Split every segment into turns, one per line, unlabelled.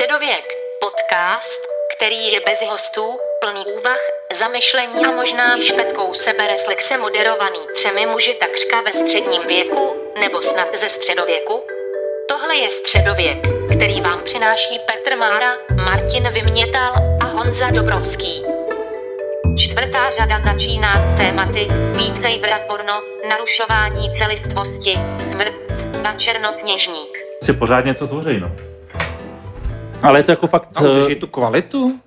Středověk, podcast, který je bez hostů, plný úvah, zamyšlení a možná i špetkou sebereflexe moderovaný třemi muži takřka ve středním věku, nebo snad ze středověku. Tohle je Středověk, který vám přináší Petr Mára, Martin Vymětal a Honza Dobrovský. Čtvrtá řada začíná s tématy Saber porno, narušování celistvosti, smrt a černokněžník.
si pořád něco tvoří, no. Ale je to jako fakt...
A udrží
eh,
tu kvalitu?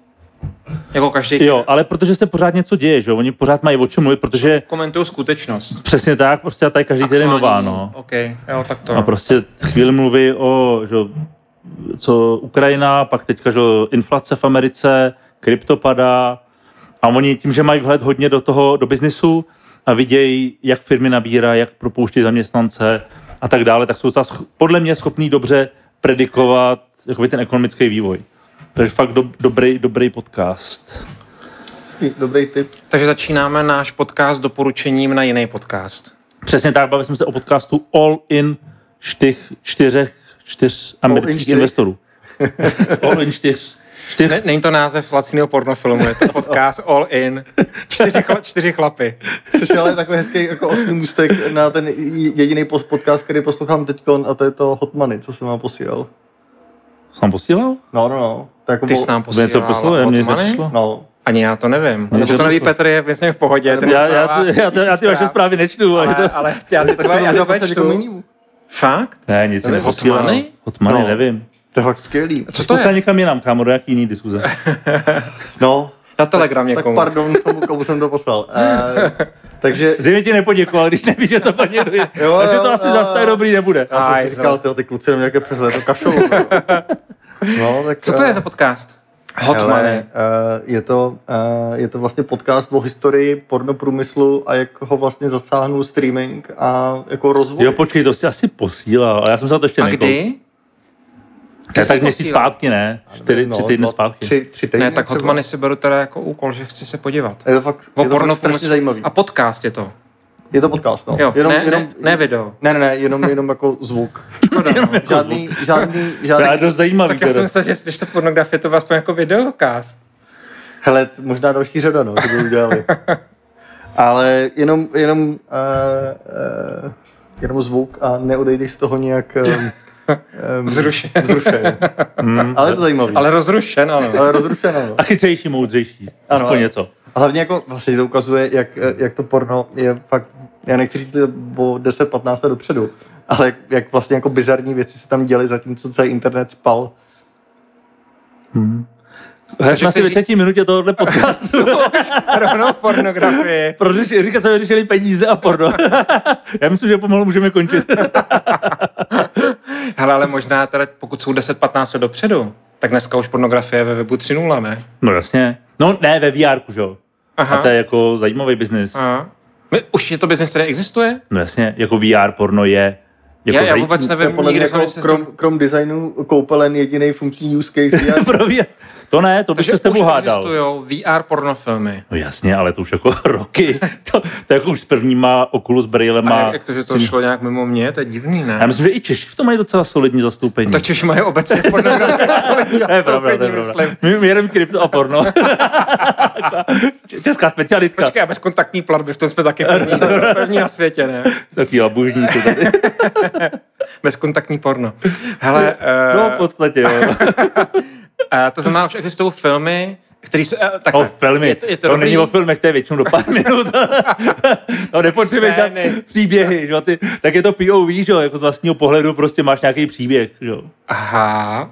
Jako každý
Jo, ale protože se pořád něco děje, že? Oni pořád mají o čem mluvit, protože
komentují skutečnost.
přesně tak, prostě a tady každý den je nová, no.
OK, jo, tak to.
A prostě chvíli mluví o, že jo, co Ukrajina, pak teďka, že jo, inflace v Americe, krypto padá a oni tím, že mají vhled hodně do toho, do biznisu a vidějí, jak firmy nabírají, jak propouští zaměstnance a tak dále, tak jsou podle mě schopní dobře predikovat jakoby ten ekonomický vývoj. Takže fakt do, dobrý, dobrý podcast.
Dobrý tip.
Takže začínáme náš podcast doporučením na jiný podcast.
Přesně tak, bavili jsme se o podcastu All In štych, čtyřech, čtyř amerických
čtyř.
investorů. All In čtyř. čtyř
Ne, není to název laciného pornofilmu, je to podcast All In. Čtyři, chla, čtyři chlapy.
Což je ale takový hezký jako osmý můstek na ten jediný podcast, který poslouchám teď, a to je to Hot Money, co jsem vám posílal.
Jsem posílal?
No, no, no. To je jako
Ty jsi nám
To něco
posílal
poslal, mě
Hotmany?
nepřišlo.
No,
Ani já to nevím. Nebo
se
to neví
to-
Petr, je myslím v pohodě. Ten
Já, já, já, já, ty vaše
zpráv.
zprávy nečtu. Ale,
Ale,
to...
ale já ty
tak
tvoje, já
to
ty
udělal
tvoje
někomu
čtu.
jinému.
Fakt?
Ne, nic neposílal.
Hotmany?
Hotmany,
No.
nevím.
To je fakt skvělý.
Co to
To se
je?
někam jinam, kámo, do jaký jiný diskuze.
No,
Na Telegram
tak
někomu.
pardon tomu, komu jsem to poslal. Uh, takže
Zřejmě ti nepoděkoval, když nevíš, že to paněruje.
Jo,
Takže
jo,
to asi
jo.
zase tak dobrý nebude.
já jsem
Aj,
si říkal, tyjo, ty kluci jenom nějaké přes to kašou. No, tak,
Co to
eh,
je za podcast? Hotmany.
Hele, uh, je, to, uh, je to vlastně podcast o historii pornoprůmyslu a jak ho vlastně zasáhnul streaming a jako rozvoj.
Jo, počkej, to jsi asi posílal, ale já jsem se to ještě
A
nekoukal.
kdy?
To je tak měsíc zpátky, ne? Čtyři, tři týdny
dva-
zpátky.
Tři, tři týdny
Ne, tak
třeba.
Hotmany si beru teda jako úkol, že chci se podívat.
Je to fakt,
O
je to fakt strašně zajímavý.
A podcast je to.
Je to podcast, no.
Jo,
jenom,
ne,
jenom,
ne, ne video.
ne, ne, ne, jenom, jenom jako zvuk.
Škoda, no.
Žádný, žádný,
To je
žádný,
dost zajímavý.
Tak já jsem myslel, že když to pornografie, to aspoň jako videocast.
hele, možná další řada, no, to by udělali. Ale jenom, jenom, uh, uh, jenom zvuk a neodejdeš z toho nějak um,
Vzrušen.
vzrušen.
Hmm.
Ale je to zajímavý.
Ale rozrušen, ano.
Ale rozrušeno, no.
A chytřejší, moudřejší.
Ano,
Aspoň
ano.
něco.
A hlavně jako vlastně to ukazuje, jak, jak to porno je fakt, já nechci říct o 10-15 let dopředu, ale jak, jak vlastně jako bizarní věci se tam děly, zatímco celý internet spal.
Hele, jsme asi ve třetí minutě tohohle podcastu.
Rovnou pornografii.
Protože Rika jsme vyřešili peníze a porno. Já myslím, že pomalu můžeme končit.
Hele, ale možná teda, pokud jsou 10-15 let dopředu, tak dneska už pornografie je ve webu 3.0, ne?
No jasně. No ne, ve VR, že jo.
Aha.
A to je jako zajímavý biznis.
Už je to biznis, který existuje?
No jasně, jako VR porno je jako
Já, já
zaj-
vůbec
To je
nevím,
podle
nikdy jsem
jako
se
krom, krom designu koupelen jediný funkční use case.
Pro VR. To ne, to bych
Takže
se s tebou
už
hádal.
existují VR pornofilmy.
No jasně, ale to už jako roky. To, to jako už s prvníma Oculus Braillema.
A jak, jak to, že to šlo nějak mimo mě, to je divný, ne?
Já myslím, že i Češi v tom mají docela solidní zastoupení.
Tak Češi mají obecně pornografii.
to je pravda, to je pravda. My, my jedeme krypto a porno. Česká specialitka.
Počkej, a bezkontaktní platby, v tom jsme taky první, první na světě, ne?
Takový labužníci tady.
Bezkontaktní porno. Hele,
No
uh,
v podstatě, jo.
Uh, to znamená, že existují filmy, který se... Uh, takhle,
O filmy.
Je to, je to,
to
dobrý?
není o filmech, to je většinou do pár minut. no, nepotřebuješ příběhy, že? jo, Ty, tak je to POV, že? jo, jako z vlastního pohledu prostě máš nějaký příběh. Že? jo.
Aha.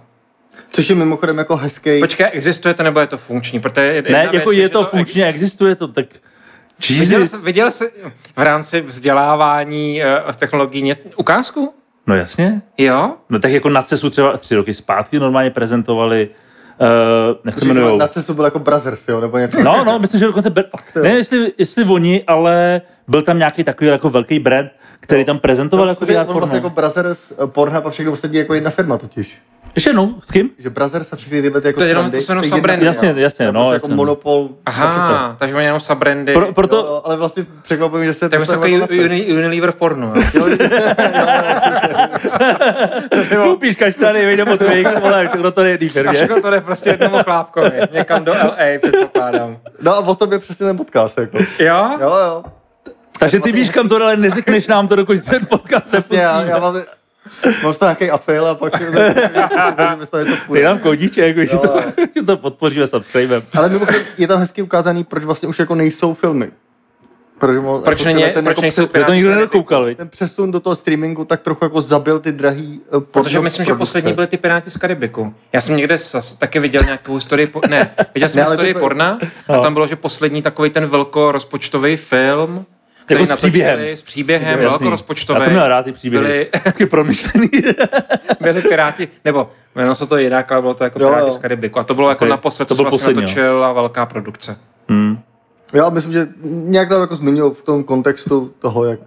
což je mimochodem jako hezký.
Počkej, existuje to nebo je to funkční? Protože jedna
Ne, jako
věc
je
že
to funkčně, existuje to, tak...
Viděl
Jesus.
jsi, viděl jsi v rámci vzdělávání uh, technologií ně, ukázku?
No jasně.
Jo?
No tak jako na CESu třeba tři roky zpátky normálně prezentovali, uh, jak se jmenujou.
Na cestu byl jako Brothers, jo, nebo něco.
No, no, myslím, že dokonce,
jo.
ne, jestli, jestli oni, ale byl tam nějaký takový jako velký brand, který tam prezentoval jako
Protože
VR
on vlastně jako Brothers, eh, Pornhub a všechno ostatní jako jedna firma totiž.
Ještě jednou, s kým?
Že Brothers a všechny tyhle ty jako
To je jenom-
srandy,
to jsou jenom
firma.
Jasně, jasně, no,
prostě
jasně.
jako monopol.
Aha, takže oni jenom subbrandy.
Pro,
To,
proto,
ale vlastně překvapuje, že se
to je
dostává
takový
na cest.
Uni- Unilever v pornu. jo.
Jo, jo, přesně.
koupíš kaštany, vyjde po Twix, vole, kdo to nejde
A
firmě.
všechno to jde prostě jednomu chlápkovi. Někam do LA, předpokládám.
No a o tom je přesně ten podcast. Jako.
Jo?
Jo, jo.
Takže ty víš, kam to ale neřekneš nám to, dokud ten podcast
Přesně, já, já mám, mám toho nějaký afil a pak něco
Dej
půjde.
nám koudíček, že to, že to podpoříme subscribem.
Ale mimochodem je tam hezky ukázaný, proč vlastně už jako nejsou filmy. Proč,
Proč,
jako
není,
ten
proč
jako
nejsou
pře-
Že to nikdo nedokoukal,
ten přesun do toho streamingu tak trochu jako zabil ty drahý uh,
Protože myslím, že poslední byly ty Piráti z Karibiku. Já jsem někde zas, taky viděl nějakou historii, po, ne, viděl jsem
Ne,
historii
ty-
porna a
No.
tam bylo, že poslední takový ten velkorozpočtový film, který
Jako s
natočili
příběhem.
s příběhem,
Jasný.
velkorozpočtový.
Já to měl rád, ty příběhy.
Byli,
Vždycky promyšlený.
byli Piráti, nebo jmenovalo se to jinak, ale bylo to jako
Jo,
Piráti
jo.
z Karibiku. A to bylo jako
Ok,
naposled,
to
co
byl
vlastně
poslední, jo.
natočila velká produkce.
Hmm.
Já myslím, že nějak to jako zmiňují v tom kontextu toho, jak...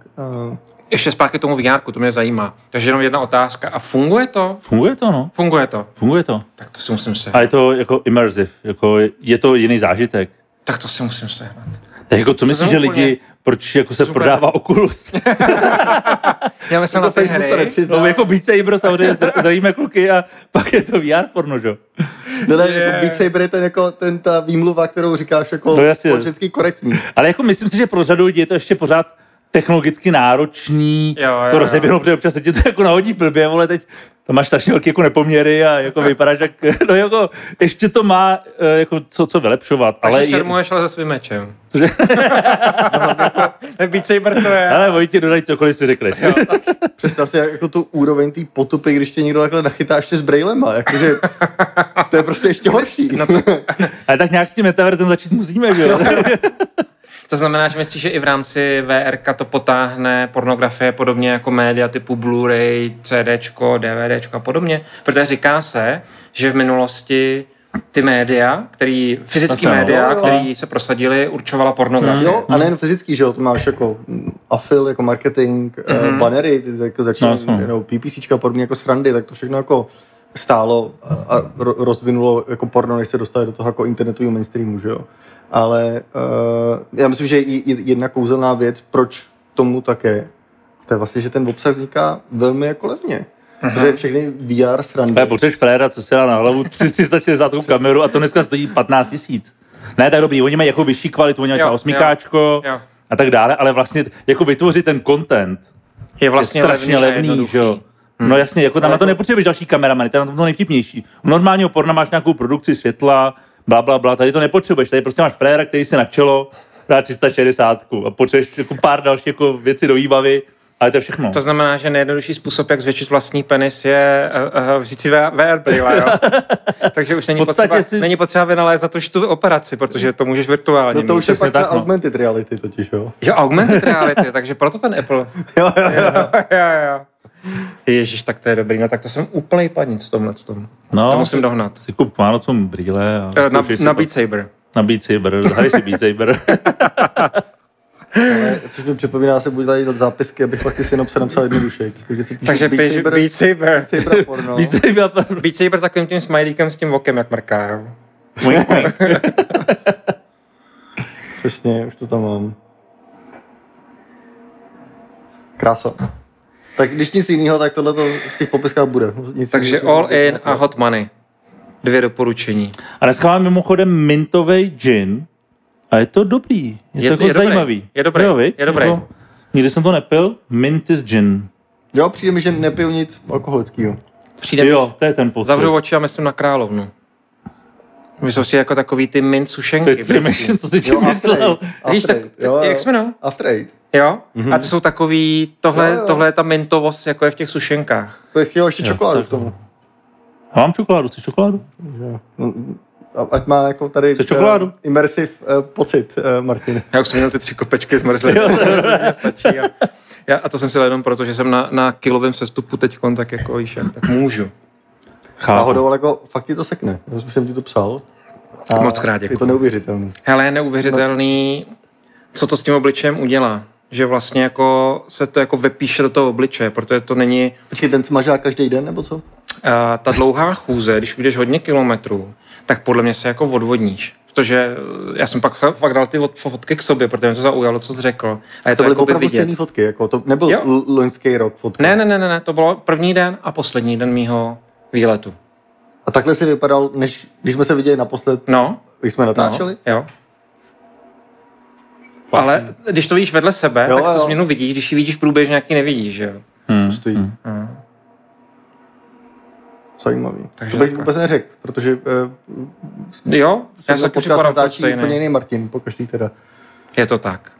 Uh,
Ještě zpátky k tomu VR, to mě zajímá. Takže jenom jedna otázka. A funguje to?
Funguje to, no.
Funguje to.
Funguje to.
Tak to si musím sehnat.
A je to jako immersive, jako je to jiný zážitek.
Tak to si musím sehnat.
Tak jako co myslíš, že
úplně-
lidi, proč jako se
Super.
prodává Oculus?
Já myslím na ty
Facebook to
hry.
No jako Beat Saber samozřejmě zdra- zdravíme kluky a pak je to VR porno, že? jo?
Ne,
Je.
jako Beat Saber je ten, jako, ten, ta výmluva, kterou říkáš jako
No jasně.
společensky korektní.
Ale jako myslím si, že pro řadu lidí je to ještě pořád technologicky náročný
Jo, jo,
to
jo.
rozeběhnout, protože občas se ti to jako nahodí blbě, vole, teď tam máš strašně velké jako nepoměry a jako vypadáš jak, no jako, ještě to má eh, jako co, co vylepšovat,
Takže
ale, je,
šermuješ ale se svým mečem.
cože,
Tak Beat Saber to je.
ale Vojti dodají cokoliv si řekneš.
Jo, tak,
Představ si jako tu úroveň té potupy, když tě někdo takhle nachytá ještě s brailema, jakože to je prostě ještě horší.
no to,
Ale tak nějak s tím metaverzem začít musíme, že jo?
To znamená, že myslíš, že i v rámci VRK to potáhne pornografie podobně jako média typu Blu-ray, CDčko, DVDčko a podobně? Protože říká se, že v minulosti ty média, který, fyzické
Asi ano.
média,
Jo, jo.
které se prosadily, určovala pornografii.
Jo, a nejen fyzický, že jo, to máš jako afil, jako marketing,
Mhm.
mm-hmm. banery, ty jako začínají,
No,
no, no, PPCčka, podobně jako srandy, tak to všechno jako stálo a, a ro- rozvinulo jako porno, než se dostali do toho jako internetového mainstreamu, že jo. Ale uh, já myslím, že i- i jedna kouzelná věc, proč tomu také, to je vlastně, že ten obsah vzniká velmi jako levně. Protože všechny VR srandy,
Ale potřebuješ fréra, co se dá na hlavu, 360 kameru a to dneska stojí 15 tisíc. Ne, tak dobrý, oni mají jako vyšší kvalitu, oni mají
Jo,
osmikáčko
jo.
a tak dále, ale vlastně jako vytvořit ten content
Je vlastně
je strašně
levný,
levný, že jo. No jasně, jako tam na to nepotřebuješ další kameramany, to je na tom to nejvtipnější. U normálního porna máš nějakou produkci světla, bla, bla, bla, tady to nepotřebuješ, tady prostě máš fréra, který si na čelo dá 360 a potřebuješ jako pár dalších jako věci do výbavy, ale to je všechno.
To znamená, že nejjednodušší způsob, jak zvětšit vlastní penis, je uh, uh, vzít si VR brýle, jo? Takže už není
podstatě
potřeba,
si-
není potřeba vynalézat už tu operaci, protože to můžeš virtuálně
no to
mít.
už je pak ta
tak, no.
augmented reality totiž, jo.
Jo, augmented reality, takže proto ten Apple.
Jo, jo, jo.
jo, jo. Ježíš, tak to je dobrý. No tak to jsem úplný panic v tomhle tom.
no,
To musím dohnat.
Si kup Vánocům brýle a
Eh, Na, na. Beat Saber.
na Beat Saber, zahraj si Beat Saber.
Ale, což mi připomíná, se budu tady dát zápisky, abych pak ty si napsal, napsal jednoduše. Takže si
Takže
Beat Saber,
Beat Saber.
Beat Saber,
Beat Saber s takovým tím smajlíkem s tím okem, jak mrká.
Přesně, už to tam mám. Krása. Tak když nic jiného, tak tohle v těch popiskách bude. Nic
Takže
jiného
All In a Hot Money. Dvě doporučení.
A dneska mám mimochodem mintový gin a je to dobrý. Je,
Je-
to jako
je dobrý,
zajímavý.
je dobrý,
jo,
je dobrý.
Jako, nikdy jsem to nepil. Mint is gin.
Jo, přijde mi, že nepiju nic alkoholického.
Přijde
Jo, to je ten pocit.
Zavřu oči a myslím na královnu. Myslím si jako takový ty mint sušenky.
Teď přemýšlím, co si
Jo,
tím myslel.
Víš, tak,
jo.
jak jsme no?
After Eight.
Jo? Mm-hmm. A to jsou takový, tohle,
Jo, jo.
tohle je ta mintovost, jako je v těch sušenkách.
To je chtěl ještě
Jo,
čokoládu
tak.
k tomu.
A mám čokoládu, chceš čokoládu?
Jo. No, a- Ať má jako tady
Chceš čokoládu?
eh, immersive uh, pocit, uh, Martin.
Já už jsem měl ty tři kopečky zmrzlé, stačí. A, já, a to jsem si jenom proto, že jsem na, na kilovém sestupu teď, tak jako víš, tak můžu.
Chápu.
Náhodou, ale jako fakt ti to sekne. Já jsem ti to psal. A
Moc krát
Je
děkuju.
to neuvěřitelné.
Hele, je neuvěřitelný, co to s tím obličejem udělá. Že vlastně jako se to jako vypíše do toho obličeje, protože to není...
Počkej, ten smažá každý den, nebo co?
a ta dlouhá chůze, když ujdeš hodně kilometrů, tak podle mě se jako odvodníš. Protože eh, já jsem pak fakt dal ty fotky k sobě, protože mě to zaujalo, co jsi řekl. A je to,
To byly opravdu stejné fotky, jako to nebyl
Jo.
loňský rok fotka.
Ne, ne, ne, ne, ne, to bylo první den a poslední den mýho výletu.
A takhle si vypadal, než když jsme se viděli naposled,
No,
když jsme natáčeli?
no jo. Ale když to vidíš vedle sebe,
Jo,
tak tu
jo.
změnu vidíš, když ji vidíš průběžně, jak ji nevidíš, že jo.
Hmm.
Stojí.
Hmm.
Hmm.
Zajímavý.
Takže
to bych
takhle.
vůbec neřekl, protože uh,
Jo, já se
podcast
připadám
natáčí
stejný.
úplně jiný Martin, pokaždý teda.
Je to tak.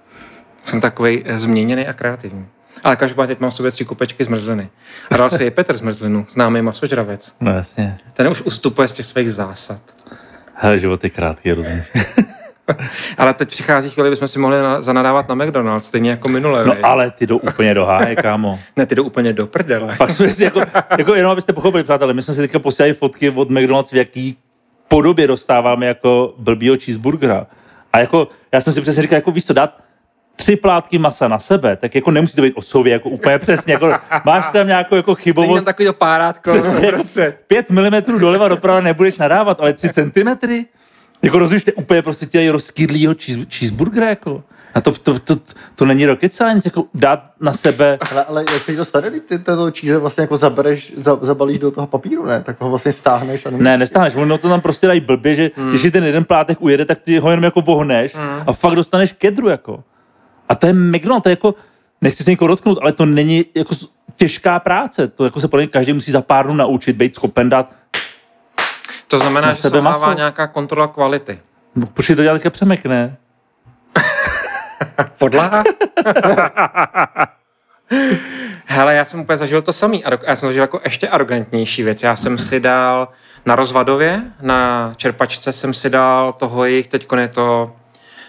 Jsem takový změněný a kreativní. Ale každopádně teď mám v sobě tři kopečky zmrzliny. A dal si je Petr zmrzlinu, známý masožravec.
No jasně.
Ten už ustupuje z těch svých zásad.
Hele, život je krátký, rozumíš.
Ale teď přichází chvíli, bychom si mohli na- zanadávat na McDonald's, stejně jako minule.
No
vej.
ale ty jdou úplně do háje, kámo.
Ne, ty jdou úplně do prdele.
Fakt jsme si jako, jako, jenom abyste pochopili, přátelé, my jsme si teďka posílali fotky od McDonald's, v jaký podobě dostáváme jako blbýho cheeseburgera. A jako, já jsem si přesně říkal, jako víš co, dát tři plátky masa na sebe, tak jako nemusí to být osově, jako úplně přesně, jako máš tam nějakou jako
Není tam
chybovost,
takový to párátko
Přesně.
uprostřed.
5 mm doleva doprava nebudeš nadávat, ale 3 cm? Jako rozumíš, úplně prostě tělej rozkydlýho cheese, cheeseburgera, jako. A to, to, to, to, není rocket science, jako dát na sebe
Ale, ale jak se to stane, když ty to číze vlastně jako zabereš, za, zabalíš do toho papíru, ne? Tak ho vlastně stáhneš a nemůžeš...
Ne, nestáhneš, ono to tam prostě dají blbě, že hmm. když ten jeden plátek ujede, tak ty ho jenom jako vohneš hmm. a fakt dostaneš kedru, jako. A to je McDonald, to je jako, nechci se někoho dotknout, ale to není jako těžká práce, to jako se podle každý musí za pár dnů naučit, být schopen dát,
To znamená,
Na
že se
maso.
nějaká kontrola kvality.
no, počkej, to dělat teďka přemekne.
Podlaha? Hele, já jsem úplně zažil to samý. Já jsem zažil jako ještě arrogantnější věc. Já jsem si dal na rozvadově, na čerpačce jsem si dal toho jejich, teď je to,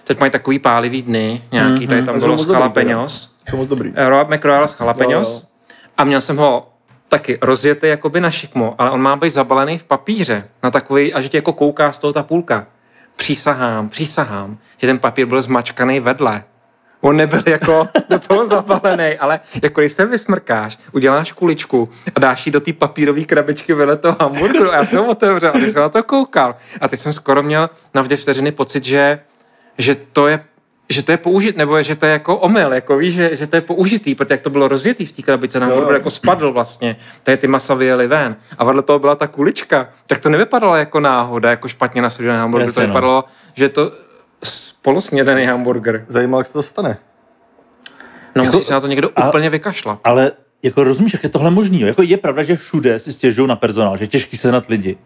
teď mají takový pálivý dny, nějaký, tady tam bylo
moc
s
dobrý
jalapenos.
Jsou moc dobrý.
Rob McRoyal s jalapenos.
Jo.
A měl jsem ho taky rozjetý jakoby na šikmo, ale on má být zabalený v papíře, na takový, a že ti jako kouká z toho ta půlka. Přísahám, přísahám, že ten papír byl zmačkaný vedle. On nebyl jako do toho zabalený, ale jako když se vysmrkáš, uděláš kuličku a dáš ji do té papírové krabičky vedle toho hamburgeru a já jsem to otevřel a teď jsem na to koukal. A teď jsem skoro měl na vteřiny pocit, že, že to je že to je použit, nebo že to je jako omyl, jako víš, že, že to je použitý, protože jak to bylo rozjetý v té krabice, nám
Jo.
jako spadl vlastně, to je ty masa vyjeli ven. A vedle toho byla ta kulička, tak to nevypadalo jako náhoda, jako špatně nasazený hamburger, to
Jasně, no.
vypadalo, že to polosnědený hamburger.
Zajímavé, jak se to stane.
No
Jako-
musí se na to někdo
a-
úplně vykašlat.
Ale jako rozumíš, jak je tohle možný? Jo? Jako je pravda, že všude si stěžují na personál, že je těžký sehnat lidi.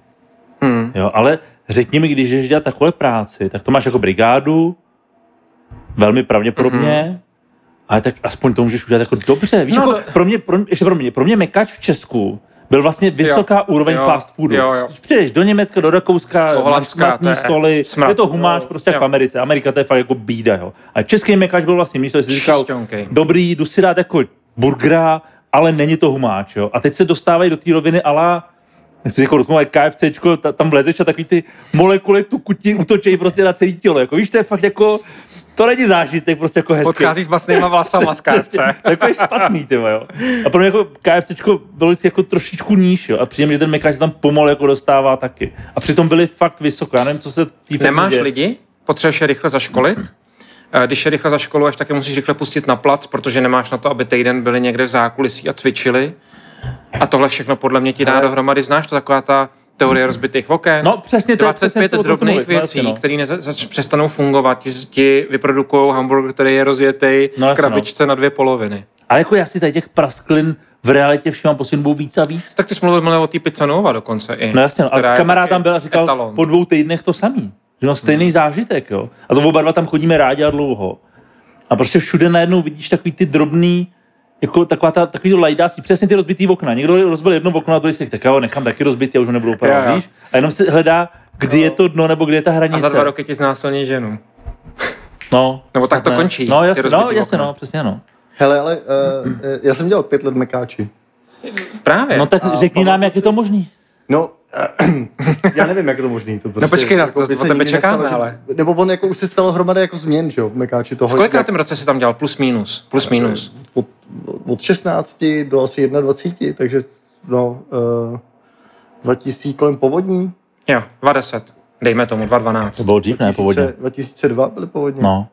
Hmm.
Jo? Ale řekni mi, když jdeš dělat takové práci, tak to máš jako brigádu, velmi pravděpodobně,
Mhm.
ale tak aspoň to můžeš udělat jako dobře. Víš,
No,
jako
no.
pro, mě, pro, ještě pro mě, pro mě mekač v Česku byl vlastně vysoká
Jo.
úroveň
Jo.
fast foodu.
Jo, jo.
Když přijdeš do Německa, do Rakouska,
Do Holandska, to je
stoly,
smrad.
je to humáš
Jo.
prostě jak v
Jo.
Americe. Amerika to je fakt jako bída. Jo. A český mekač byl vlastně místo, jsi říkal, dobrý, jdu si dát jako burgera, ale není to humáč. Jo. A teď se dostávají do té roviny ala Nechci jako dotknout, jak KFCčko, ta, tam vlezeš a takový ty molekuly tu kuti útočejí prostě na celé tělo. Jako, víš, to je fakt jako, to není zážitek, prostě jako hezký.
Odchází s masnýma vlasama z KFC.
Jako je špatný, ty jo. A pro mě jako KFCčko bylo vždycky jako trošičku níž, jo. A přijím, že ten mekáč tam pomalu jako dostává taky. A přitom byli fakt vysoko. Já nevím, co se tý
Nemáš
děje.
lidi, potřebuješ je rychle zaškolit. Eh, Když je rychle zaškoluješ, tak je musíš rychle pustit na plac, protože nemáš na to, aby týden byli někde v zákulisí a cvičili. A tohle všechno podle mě ti dá
Ale-
dohromady. Znáš to taková ta teorie rozbitých oken?
No přesně to je přesně
25
to, o čem jsem
drobných.
No,
věcí,
jasně, no.
které neza- přestanou fungovat. Ti, ti vyprodukují hamburger, který je rozjetý
No,
v
jasně,
krabičce na dvě poloviny.
Ale jako já si tady těch prasklin v realitě poslední dobou víc a víc.
Tak ty jsi mluvil o té pizza Nova dokonce i.
No jasně, no. a kamarád tam byl a říkal
etalon.
po dvou týdnech to samý. Že no stejný hmm. zážitek, jo. A to oba dva tam chodíme rádi a dlouho. A prostě všude najednou vidíš takový ty drobný, jako taková ta, takový to lajdáctví, přesně ty rozbitý okna. Někdo rozbil jedno okno a druhý si tak jo, nechám taky rozbitý, já už ho nebudu
Jo,
opravovat,
jo.
víš? A jenom si hledá, kdy je to dno, nebo kde je ta hranice.
A za dva roky ti znásilní ženu.
No,
Nebo tak to
ne.
končí,
No jasně, no, jasně, no, přesně no.
Hele, ale uh, já jsem dělal pět let mekáči.
Právě.
No tak
A
řekni nám, jak je to možný.
No, já nevím, jak je to možný. To prostě,
No počkej, na- to-
by
to
se
tebe čekáme,
nestalo, že-
ale.
Nebo on jako už se stalo hromady jako změn, že jo, v mekáči toho.
v kolikátém roce jsi tam dělal? Plus minus. Plus minus.
Od, od 16 do asi 21, takže no, uh, 2000 kolem povodní.
Jo, 2010. Dejme tomu, 2012.
To bylo dřív, ne, povodně.
2002 byly povodně.
No.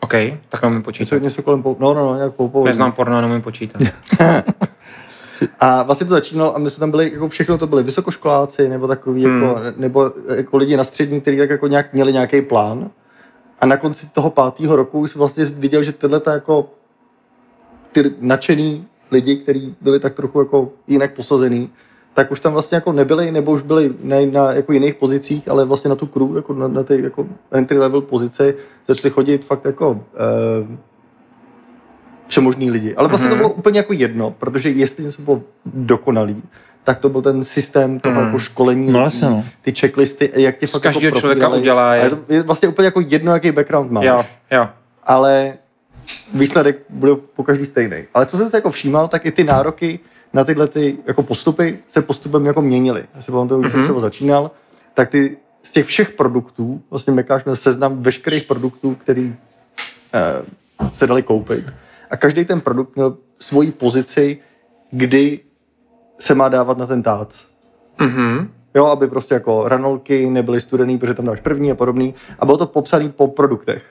OK, tak neumím
Něco,
počítat.
něco kolem po, no, no, no, nějak po povodní.
Neznám porno, neumím počítat.
A vlastně to začínalo a my jsme tam byli, jako všechno to byli vysokoškoláci, nebo takový,
Hmm.
jako, nebo jako lidi na střední, kteří tak jako nějak měli nějaký plán. A na konci toho pátého roku jsem vlastně viděl, že tyhle ta jako ty nadšený lidi, kteří byli tak trochu jako jinak posazený, tak už tam vlastně jako nebyli, nebo už byli na, na jako jiných pozicích, ale vlastně na tu crew, jako na, na ty jako entry level pozici, začali chodit fakt jako eh, všemožný lidi. Ale vlastně
Mhm.
to bylo úplně jako jedno, protože jestli něco bylo dokonalý, tak to byl ten systém toho
Mhm.
jako školení,
No jasně, no.
ty checklisty, jak tě
Z
fakt
každého
jako
člověka udělá je-
to, je vlastně úplně jako jedno, jaký background máš.
Jo, jo.
Ale výsledek bude po každý stejný. Ale co jsem se jako všímal, tak i ty nároky na tyhle ty jako postupy se postupem jako měnily. Já si pamatuju, když jsem
Mhm.
třeba začínal, tak ty z těch všech produktů, vlastně Mekáš měl seznam veškerých produktů, který eh, se dali koupit. A každý ten produkt měl svoji pozici, kdy se má dávat na ten tác.
Mhm.
Jo, aby prostě jako ranolky nebyly studený, protože tam dáš první a podobný. A bylo to popsané po produktech.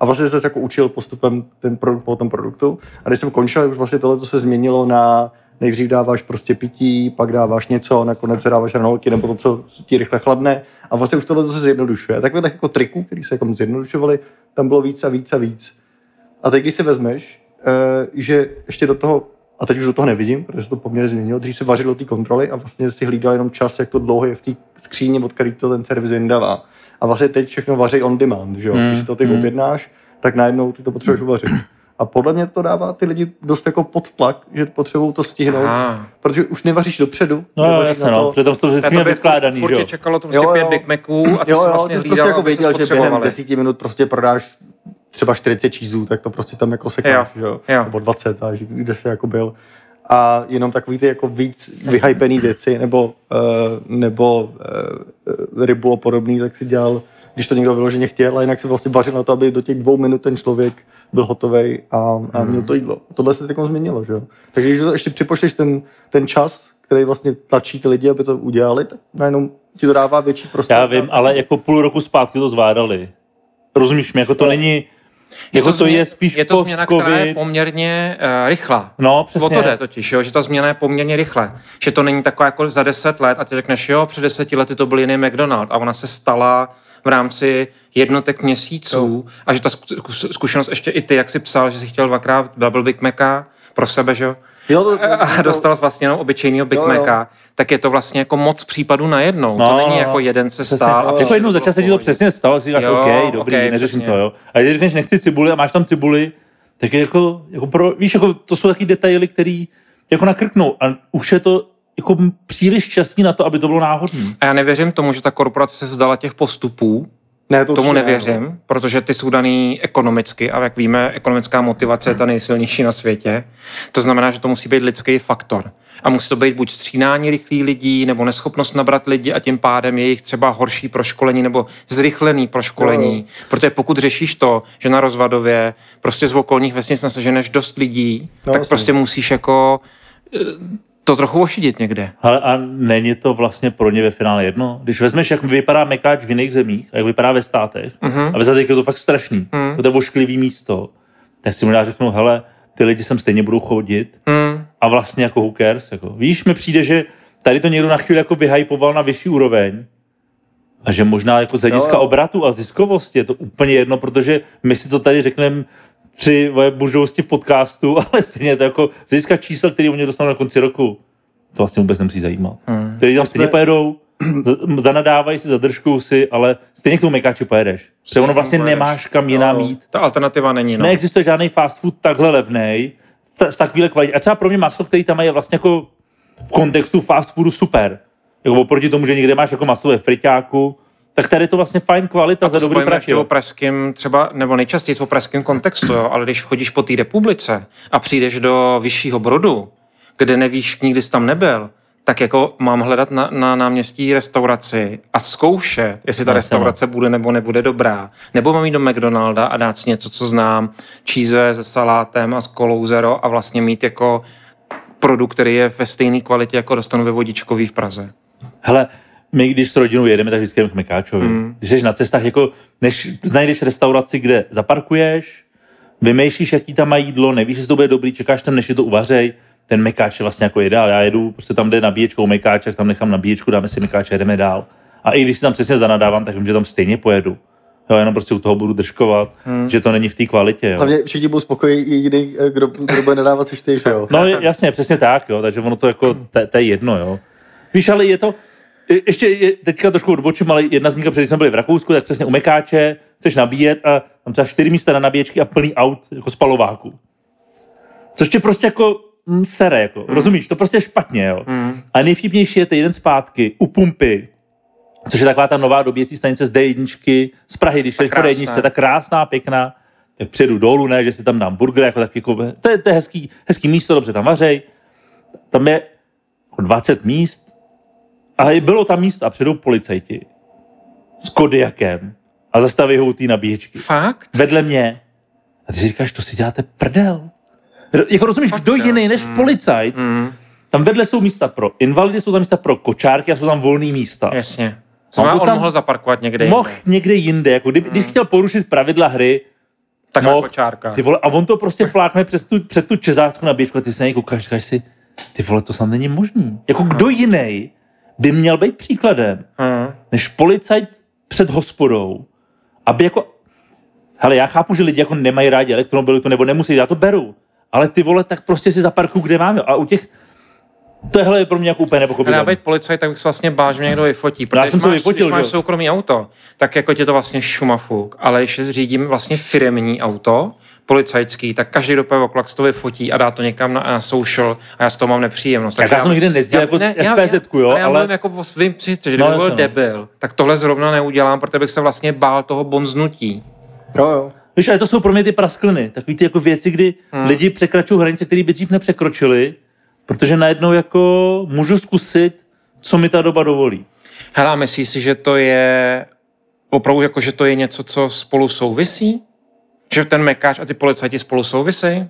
A vlastně se jako učil postupem ten produkt po tom produktu. A když jsem končil, už vlastně tohle se změnilo na nejdřív dáváš prostě pití, pak dáváš něco, nakonec se dáváš ranolky nebo to, co ti rychle chladne. A vlastně už tohle se zjednodušuje. Takhle jako triků, které se jako zjednodušovaly, tam bylo víc a víc a víc. A teď, když si vezmeš, že ještě do toho, a teď už do toho nevidím, protože se to poměrně změnilo, dřív se vařilo ty kontroly a vlastně si hlídal jenom čas, jak to dlouho je v té skříni, od který to ten servis vydává. A vlastně teď všechno vaří on demand, že jo?
Hmm,
Když si to ty
hmm.
objednáš, tak najednou ty to potřebuješ uvařit. A podle mě to dává ty lidi dost jako pod tlak, že potřebují to stihnout,
Aha.
protože už nevaříš dopředu.
No jo,
nevaříš
jasně, no,
to-
protože tam to vždycky měl vyskládaný, že jo.
čekalo to prostě
Jo,
pět
jo.
Big Maců a ty
jo, jo,
vlastně
ty jsi prostě jako věděl, že během. 10 minut prostě prodáš třeba 40 cheeseů, tak to prostě tam jako sekáš, že jo?
jo.
Nebo 20, a že- kde se jako byl. A jenom takový ty jako víc vyhypený věci, nebo, uh, nebo uh, rybu a podobný, tak si dělal, když to někdo vyloženě chtěl, a jinak si vlastně vařil na to, aby do těch dvou minut ten člověk byl hotový a, a měl to jídlo. Tohle se teď změnilo, že jo? Takže když to ještě připočteš ten, ten čas, který vlastně tlačí ty lidi, aby to udělali, tak najednou ti to dává větší prostor.
Já vím, ale jako půl roku zpátky to zvládali. Rozumíš mi, jako to není, jako to,
změ-
je spíš
je to změna, která je poměrně uh, rychlá.
No, přesně.
O to jde totiž, jo, že ta změna je poměrně rychle. Že to není taková jako za deset let a ty řekneš, jo, před deseti lety to byl jiný McDonald a ona se stala v rámci jednotek měsíců a že ta zku- zku- zkušenost ještě i ty, jak jsi psal, že jsi chtěl dvakrát double Big Maca pro sebe, že jo,
Jo, to,
a dostal vlastně jenom obyčejného Big
Jo, jo.
Maca, tak je to vlastně jako moc případů najednou.
No,
to není
no,
jako
no.
jeden se
Přesně.
stál. a
Jako jednou za čas se ti to přesně stalo, si říkáš,
Jo,
OK, dobrý,
ok,
neřeším
přesně.
to, jo. A když řekneš, nechci cibuli a máš tam cibuli, tak je jako, jako pro, víš, jako to jsou taky detaily, který jako nakrknou a už je to jako příliš častý na to, aby to bylo náhodný.
A já nevěřím tomu, že ta korporace se vzdala těch postupů,
ne, to
Tomu
určitě ne,
nevěřím,
no.
protože ty jsou daný ekonomicky a jak víme, ekonomická motivace je ta nejsilnější na světě. To znamená, že to musí být lidský faktor. A musí to být buď střídání rychlých lidí, nebo neschopnost nabrat lidi a tím pádem jejich třeba horší proškolení nebo zrychlený proškolení.
Jo.
Protože pokud řešíš to, že na rozvadově prostě z okolních vesnic nasaženeš dost lidí,
No,
tak
jasně.
prostě musíš jako eh, to trochu ošidit někde.
Ale a není to vlastně pro ně ve finále jedno? Když vezmeš, jak vypadá mekáč v jiných zemích, a jak vypadá ve státech,
Mhm.
a ve státech je to fakt strašný,
Mhm.
to je ošklivý místo, tak si možná řeknou, hele, ty lidi sem stejně budou chodit
Hmm.
a vlastně jako who cares, jako. Víš, mi přijde, že tady to někdo na chvíli jako vyhypoval na vyšší úroveň a že možná jako z hlediska
jo.
obratu a ziskovosti je to úplně jedno, protože my si to tady řekneme při vole, buržovosti v podcastu, ale stejně to jako z hlediska čísel, který oni dostanou na konci roku, to vlastně vůbec nemusí zajímat.
Hmm.
Který tam stejně pojedou, zanadávají si, zadržkou si, ale stejně k tomu mekáču pojedeš. Protože ono vlastně
pojedeš.
nemáš kam jinam
Jo.
jít.
Ta alternativa není. No.
Neexistuje žádný fast food takhle levný, z takovýhle kvalitě. A třeba pro mě maso, který tam je vlastně jako v kontextu fast foodu super. Jako oproti tomu, že někde máš jako maso ve friťáku, tak tady je to vlastně fajn kvalita
A
za
to
dobrý prachy.
ještě o
jo.
pražském třeba, nebo nejčastěji o pražském kontextu, jo, ale když chodíš po té republice a přijdeš do vyššího brodu, kde nevíš, nikdy jsi tam nebyl, tak jako mám hledat na, na náměstí restauraci a zkoušet, jestli ta
No,
restaurace bude nebo nebude dobrá. Nebo mám jít do McDonalda a dát si něco, co znám, číze se salátem a s kolou zero a vlastně mít jako produkt, který je ve stejné kvalitě, jako dostanu ve vodičkový v Praze.
Hele, my když s rodinou jedeme, tak vždycky jdeme k Mekáčovi. Mm. Když jsi na cestách, jako než najdeš restauraci, kde zaparkuješ, vymýšlíš, jaký tam má jídlo, nevíš, jestli to bude dobrý, čekáš tam, než je to uvařej, ten mekáč je vlastně jako ideál. Já jedu, prostě tam jde nabíječkou mekáč, tak tam nechám nabíječku, dáme si mekáč a jdeme dál. A i když si tam přesně zanadávám, tak vím, že tam stejně pojedu. Jo, jenom prostě u toho budu držkovat, hmm. že to není v té kvalitě. Jo.
Hlavně všichni budou spokojení, jediný, eh, kdo, kdo bude nadávat, seš ty, že jo?
No jasně, přesně tak, jo, takže ono to jako, to, je jedno, jo. Víš, ale je to, je- ještě je, teďka trošku odbočím, ale jedna zmínka, když jsme byli v Rakousku, tak přesně u Mekáče chceš nabíjet a tam třeba čtyři místa na nabíječky a plný aut jako spalováků. Což tě prostě jako mm, sere, jako, hmm. rozumíš, to prostě je špatně, jo.
Hmm.
A nejvtipnější je ten jeden zpátky u pumpy, což je taková ta nová dobíjecí stanice z D1 z Prahy, když jdeš po
krásná.
D1, tak krásná, pěkná. Tak přijedu dolů, ne, že si tam dám burger, jako tak jako, to je, to je hezký, hezký místo, dobře tam vařej. Tam je jako 20 míst a bylo tam místo a přijdou policajti s kodiakem a zastaví ho u té nabíječky.
Fakt?
Vedle mě. A ty si říkáš, to si děláte prdel. Jako rozumíš,
Fakt,
kdo jiný než policajt,
Hmm.
tam vedle jsou místa pro invalidy, jsou tam místa pro kočárky a jsou tam volné místa.
Jasně.
On
On, on
tam-
mohl zaparkovat někde
Mohl
jinde.
někde jinde, jako kdyby, když chtěl porušit pravidla hry,
Takhle
mohl,
kočárka.
ty vole, a on to prostě flákne přes tu, před tu čezácku nabíječku a ty se na něj koukáš, říkáš si, ty vole, to snad není možný. Jako kdo jiný by měl být příkladem,
Hmm.
než policajt před hospodou, aby jako, hele, já chápu, že lidi jako nemají rádi elektromobilitu nebo nemusí, já to beru, ale ty vole, tak prostě si zaparkuj, kde máme. A u těch, tohle je pro mě jako úplně
Ale já
nepochopitelné.
být policajt, tak bych se vlastně bál, že mě někdo vyfotí. Protože
Já jsem to
máš,
vyfotil,
když máš
jo.
soukromý auto, tak jako tě to vlastně šumafuk. Ale když zřídím vlastně firemní auto, policajský, tak každý do oklak to vyfotí a dá to někam na, na social a já z toho mám nepříjemnost.
Tak já jsem nikdy nezdělal jako SPZ-ku, jo,
ale... Já
ale-
mluvím jako o svým přijistě, že
No,
kdyby byl
no.
debil, tak tohle zrovna neudělám, protože bych se vlastně bál toho bonznutí.
Jo, jo.
Víš, ale to jsou pro mě ty praskliny. Takový ty jako věci, kdy hmm. lidi překračují hranice, které by dřív nepřekročili, protože najednou jako můžu zkusit, co mi ta doba dovolí.
Hele, myslíš si, že to je opravdu jako, že to je něco, co spolu souvisí? Že ten mekáč a ty policajti spolu souvisejí?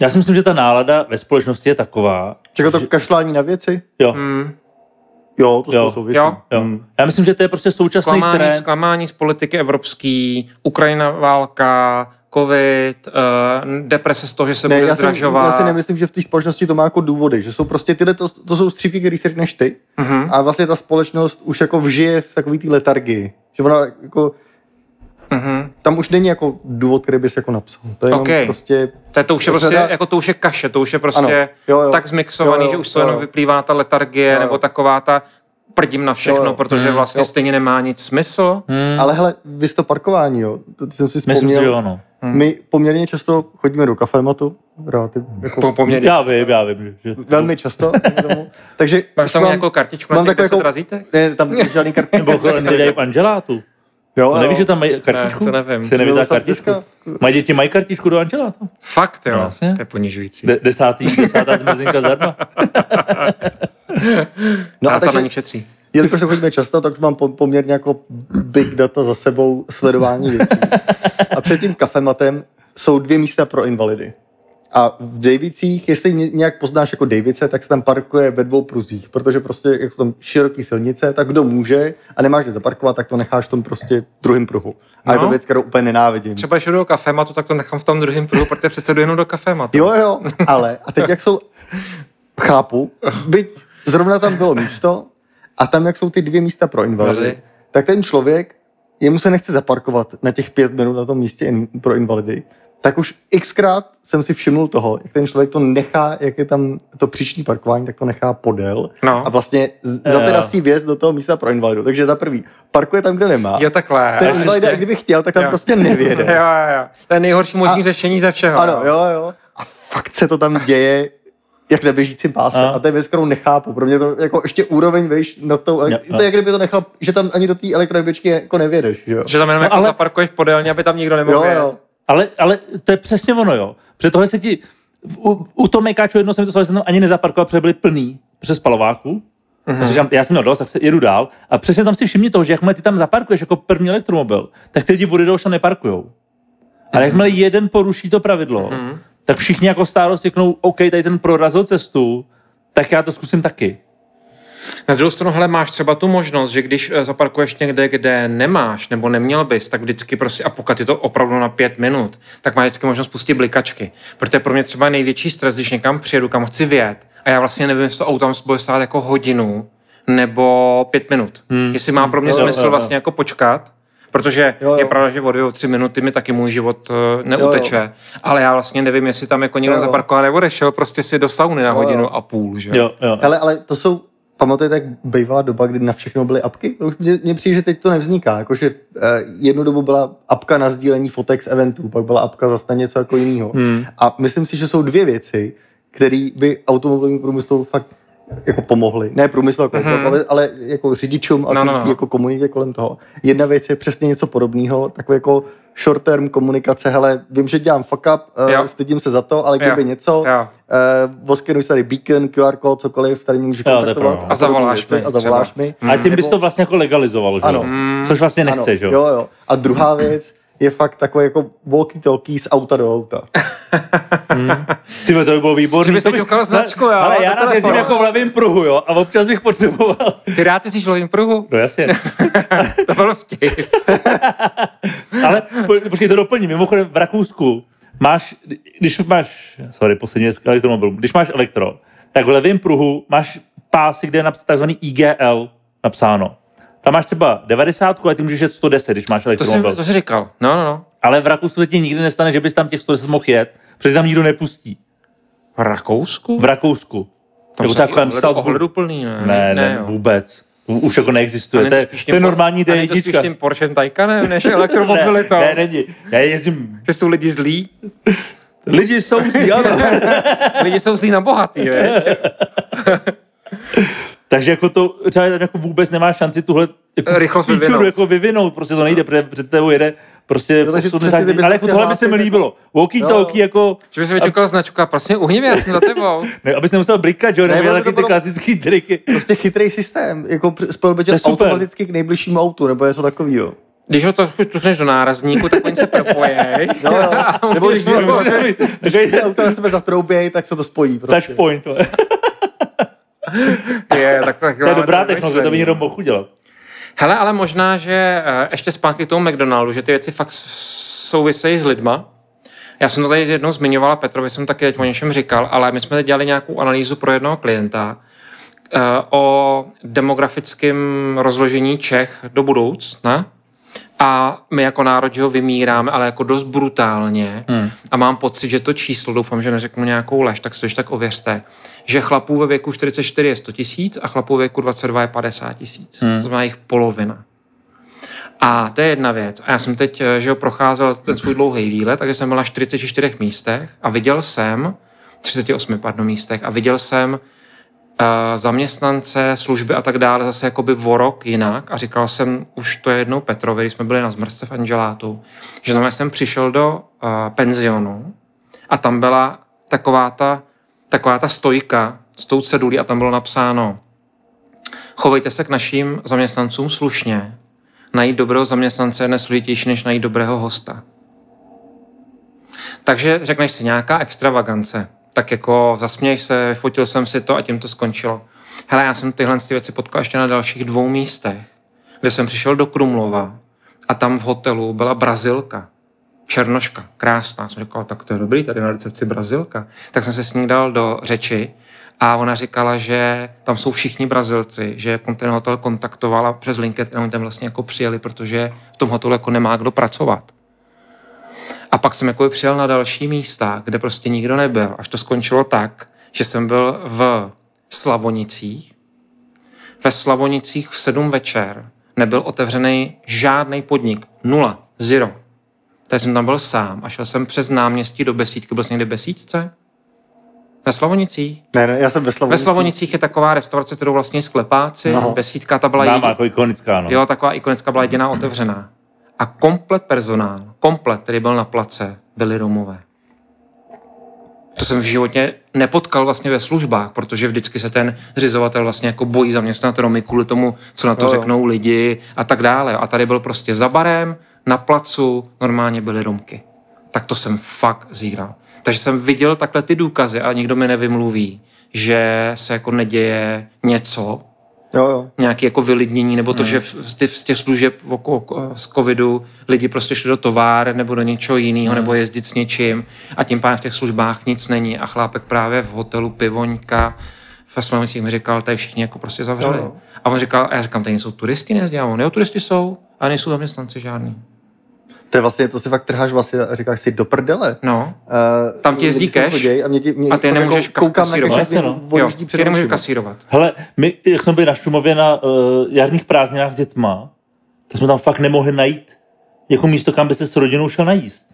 Já si myslím, že ta nálada ve společnosti je taková,
Čeká to kašlání na věci?
jo,
Hmm.
Jo, to
Jo.
souvisí.
Jo.
jo.
Hmm.
Já myslím, že to je prostě současný
Zklamání,
trend.
zklamání z politiky evropský, Ukrajina válka, covid, uh, deprese z toho, že se
Ne,
bude
já, si,
zdražovat.
já si nemyslím, že v té společnosti to má jako důvody, že jsou prostě tyhle, to, to jsou střípky, které si řekneš ty
Mhm,
a vlastně ta společnost už jako vžije v takový té letargii. Že ona jako,
mhm.
tam už není jako důvod, který bys jako napsal. To je jenom
Ok.
prostě,
To, je, to už je
se
prostě,
dá-
jako to už je kaše, to už je prostě
Ano, jo, jo.
tak zmixovaný,
Jo, jo,
že už to
jo,
jenom
jo.
vyplývá ta letargie,
Jo, jo.
nebo taková ta prdím na všechno,
Jo, jo.
protože
Mhm,
vlastně
jo.
stejně nemá nic smysl.
Hmm,
ale hele, vy to parkování, jo, to, jsem si
myslím si,
vzpomněl.
že jo, no.
My poměrně často chodíme do kafematu, relativ, jako
Po, poměrně.
Já vím, já vím, že,
velmi často. Takže
Máš tam
mám-
nějakou kartičku na
mám
těch
takovou
10
jako-
razítek?
Ne, tam žádný karty.
nebo nedají v Angelátu.
Jo,
To nevíš, že tam mají kartičku?
to nevím.
Si nevydá kartičku? Mají děti mají kartičku do Angelátu?
Fakt, jo.
Jasně.
to je ponižující.
De- desátý, desátá zmrzlinka zdarma.
No a
Táta na
takže,
ní šetří.
jelikož chodíme často, tak mám po- poměrně jako big data za sebou sledování věcí. A před tím kafematem jsou dvě místa pro invalidy. A v Davicích, jestli ně- nějak poznáš jako Davice, tak se tam parkuje ve dvou pruzích, protože prostě jak jsou tam široký silnice, tak kdo může a nemáš kde zaparkovat, tak to necháš v tom prostě druhém pruhu. A je to
No.
věc, kterou úplně nenávidím.
Třeba když jdu do kafematu, tak to nechám v tom druhém pruhu, protože přece jdu jenom do kafematu.
Jo, jo, ale a teď jak jsou, chápu, byť zrovna tam bylo místo a tam jak jsou ty dvě místa pro invalidy,
Invalidy.
tak ten člověk, jemu se nechce zaparkovat na těch pět minut na tom místě in, pro invalidy, tak už xkrát jsem si všimnul toho, jak ten člověk to nechá, jak je tam to příční parkování, tak to nechá podél
No.
a vlastně zaterasí vjezd do toho místa pro invalidu. Takže za prvý, parkuje tam, kde nemá.
Jo, takhle.
ten invalida, i kdyby chtěl, tak tam
Jo.
prostě nevěde.
Jo, jo, jo. To je nejhorší možný
A-
řešení ze všeho.
Ano, jo, jo. A fakt se to tam děje jak na běžícím páse.
A?
A, to je věc, kterou nechápu. Pro mě to jako ještě úroveň, víš, na to,
Jo,
to je, jak kdyby to nechal, že tam ani do té elektroběžky jako nevědeš, že jo.
Že tam jenom
No,
jako
ale-
zaparkuješ podélně, aby tam nikdo nemohl
Jo, jo.
Ale, ale to je přesně ono, jo. Protože tohle se ti... U, u toho mekáču jedno jsem to jsem tam ani nezaparkoval, protože byly plný přes spalováku. Mm-hmm. A říkám, já jsem měl dost, tak se jedu dál. A přesně tam si všimni toho, že jakmile ty tam zaparkuješ jako první elektromobil, tak ty lidi vody už tam neparkujou. Ale jakmile jeden poruší to pravidlo,
Mhm.
tak všichni jako stálo si řeknou, OK, tady ten prorazil cestu, tak já to zkusím taky.
Na druhou stranu, hele, máš třeba tu možnost, že když eh, zaparkuješ někde, kde nemáš nebo neměl bys, tak vždycky prostě, a pokud je to opravdu na pět minut, tak máš vždycky možnost pustit blikačky. Protože pro mě třeba největší stres, když někam přijedu, kam chci vjet, a já vlastně nevím, jestli to auto bude stát jako hodinu nebo pět minut. Hmm. Jestli má pro mě
Jo,
smysl
jo, jo.
vlastně jako počkat, protože
Jo, jo.
je pravda, že o dvě, o tři minuty mi taky můj život eh, neuteče,
Jo, jo.
ale já vlastně nevím, jestli tam jako někdo zaparkoval nebo odešel prostě si do sauny na
Jo, jo.
hodinu a půl, že?
Jo, jo.
Ale, ale to jsou, pamatujete, jak bývala doba, kdy na všechno byly apky? To Už mně, mně přijde, že teď to nevzniká. Jakože eh, jednu dobu byla apka na sdílení fotek z eventů, pak byla apka zase na něco jako jiného.
Hmm.
A myslím si, že jsou dvě věci, které by automobilovému průmyslu fakt jako pomohly. Ne průmyslu, jako,
Mhm.
mm-hmm. ale, ale jako řidičům a
No,
no,
no,
jako komunitě kolem toho. Jedna věc je přesně něco podobného, takové jako short term komunikace, hele, vím, že dělám fuck up,
Jo.
uh, stydím se za to, ale kdyby
Jo.
něco,
Jo.
uh, voskenuj se tady beacon, QR kód, cokoliv, tady mě
je
kontaktovat.
A zavoláš mi
A zavoláš
třeba.
mi.
A tím bys to vlastně jako legalizoval, že?
Ano.
jo?
Mm.
Což vlastně nechceš, jo?
jo, jo. A druhá věc je fakt takové jako walkie-talkie z auta do auta.
Ty vole, to by bylo výborný.
Že bys
To
ukázal značku, jo,
Ale já rád jezdím jako v levém pruhu, jo? A občas bych potřeboval.
Ty rád jsi lovím pruhu?
No jasně.
To bylo vtip.
Ale po- počkej, to doplním. Mimochodem v Rakousku máš, když máš, sorry, poslední věc k elektromobilu, když máš elektro, tak v levém pruhu máš pásy, kde je naps- takzvaný IGL napsáno. Tam máš třeba 90, ale ty můžeš jet 110, když máš
To jsi,
elektromobil.
to jsi říkal. No, no, no.
Ale v Rakousku se ti nikdy nestane, že bys tam těch 110 mohl jet, protože tam nikdo nepustí.
V Rakousku?
V Rakousku.
Tam
Jako
jsou taky
takovém
ohledu,
Salzburgu.
plný, ne?
Ne, ne,
jo.
vůbec. Už jako neexistuje. To je, to je normální
a není to spíš
D1.
tím Porsche Taycanem, než elektromobilitou?
Ne, ne, není. Já jezdím.
Že jsou lidi zlí?
Lidi jsou zlí, ano.
Lidi jsou zlí na bohatý?
Takže jako to třeba jako vůbec nemá šanci tuhle jako
Rychlost
feature
vyvinout.
jako vyvinout. Prostě to nejde, protože před tebou jede prostě
No, takže
80,
přesně
ale jako tohle by se mi líbilo. Walkie
Jo.
talkie jako,
Že bys vyťukal značku a prostě uhni mě, já jsem za tebou.
ne, abys nemusel blikat, že jo,
Ne,
nebo
ono
taky ty klasický triky.
Prostě chytrý systém, jako spojil by tě automaticky k nejbližšímu autu, nebo něco takového.
Když ho to tušneš do nárazníku, tak oni se propojej.
Jo, jo. Nebo když
Můžeme
když
si mít
když
takový
ty auta na sebe zatroubějí, tak se to spojí. Prostě.
touch point.
je, tak, tak
To je dobrá technologie, to by někdo mohl udělat.
Hele, ale možná, že eh, ještě zpátky k tomu McDonaldu, že ty věci fakt souvisejí s lidma. Já jsem to tady jednou zmiňovala Petrovi, jsem taky teď o něčem říkal, ale my jsme teď dělali nějakou analýzu pro jednoho klienta eh, o demografickém rozložení Čech do budoucna. A my jako národ, že ho vymíráme, ale jako dost brutálně.
Hmm.
A mám pocit, že to číslo, doufám, že neřeknu nějakou lež, tak to ještě tak ověřte, že chlapů ve věku 44 je 100 tisíc a chlapů ve věku 22 je 50 tisíc.
Hmm.
To znamená jich polovina. A to je jedna věc. A já jsem teď, eh, že ho procházel ten svůj dlouhý výlet, takže jsem byl na 44 místech a viděl jsem, 38, pardon, místech, a viděl jsem zaměstnance, služby a tak dále zase jakoby o rok jinak. A říkal jsem už to jednou Petrovi, když jsme byli na zmrzce v Angelátu, že znamená, jsem přišel do uh, penzionu a tam byla taková ta, taková ta stojka s tou cedulí a tam bylo napsáno chovejte se k našim zaměstnancům slušně, najít dobrého zaměstnance je nesložitější, než najít dobrého hosta. Takže řekneš si nějaká extravagance, tak jako zasměj se, fotil jsem si to a tím to skončilo. Hele, já jsem tyhle ty věci potkal ještě na dalších dvou místech, kde jsem přišel do Krumlova a tam v hotelu byla Brazilka, černoška, krásná. Jsem říkal, tak to je dobrý, tady na recepci Brazilka. Tak jsem se s ní dal do řeči a ona říkala, že tam jsou všichni Brazilci, že jako ten hotel kontaktovala přes LinkedIn a oni tam vlastně jako přijeli, protože v tom hotelu jako nemá kdo pracovat. A pak jsem jako přijel na další místa, kde prostě nikdo nebyl. Až to skončilo tak, že jsem byl v Slavonicích. Ve Slavonicích v 7 večer nebyl otevřený žádný podnik. Nula. Zero. Takže jsem tam byl sám a šel jsem přes náměstí do Besídky. Byl jsi někdy v Besídce? Ve Slavonicích?
Ne, ne, já jsem ve Slavonicích.
Ve Slavonicích je taková restaurace, kterou vlastně sklepáci.
Aha.
Besídka, ta byla jediná.
jako ikonická, no.
Jo, taková ikonická byla jediná otevřená. A komplet personál, komplet, který byl na place, byli Romové. To jsem v životě nepotkal vlastně ve službách, protože vždycky se ten zřizovatel vlastně jako bojí zaměstnat Romy kvůli tomu, co na to
jo.
řeknou lidi a tak dále. A tady byl prostě za barem, na placu, normálně byly Romky. Tak to jsem fakt zíral. Takže jsem viděl takhle ty důkazy a nikdo mi nevymluví, že se jako neděje něco,
Jo, jo.
nějaké jako vylidnění, nebo to, že v, z těch- z těch služeb z covidu lidi prostě šli do továr nebo do něčeho jiného, nebo jezdit s něčím a tím pádem v těch službách nic není a chlápek právě v hotelu Pivoňka v Asmanicích mi říkal, tady všichni jako prostě zavřeli.
Jo, jo.
A on říkal, a já říkám, tady nejsou turisti, nezdí, a on, jo, turisti jsou, a nejsou zaměstnanci žádný.
To je vlastně, to si fakt trháš vlasy a říkáš si do prdele.
No,
Uh,
Tam ti jezdí cash
a, mě, ti- mě,
A ty nemůžeš
jako koukám na
kasírovat.
cash, mě
no.
jo, ty nemůžeš kasírovat.
Hele, my, jak jsme byli na Šumově na uh, jarních prázdninách s dětma, tak jsme tam fakt nemohli najít jako místo, kam by se s rodinou šel najíst.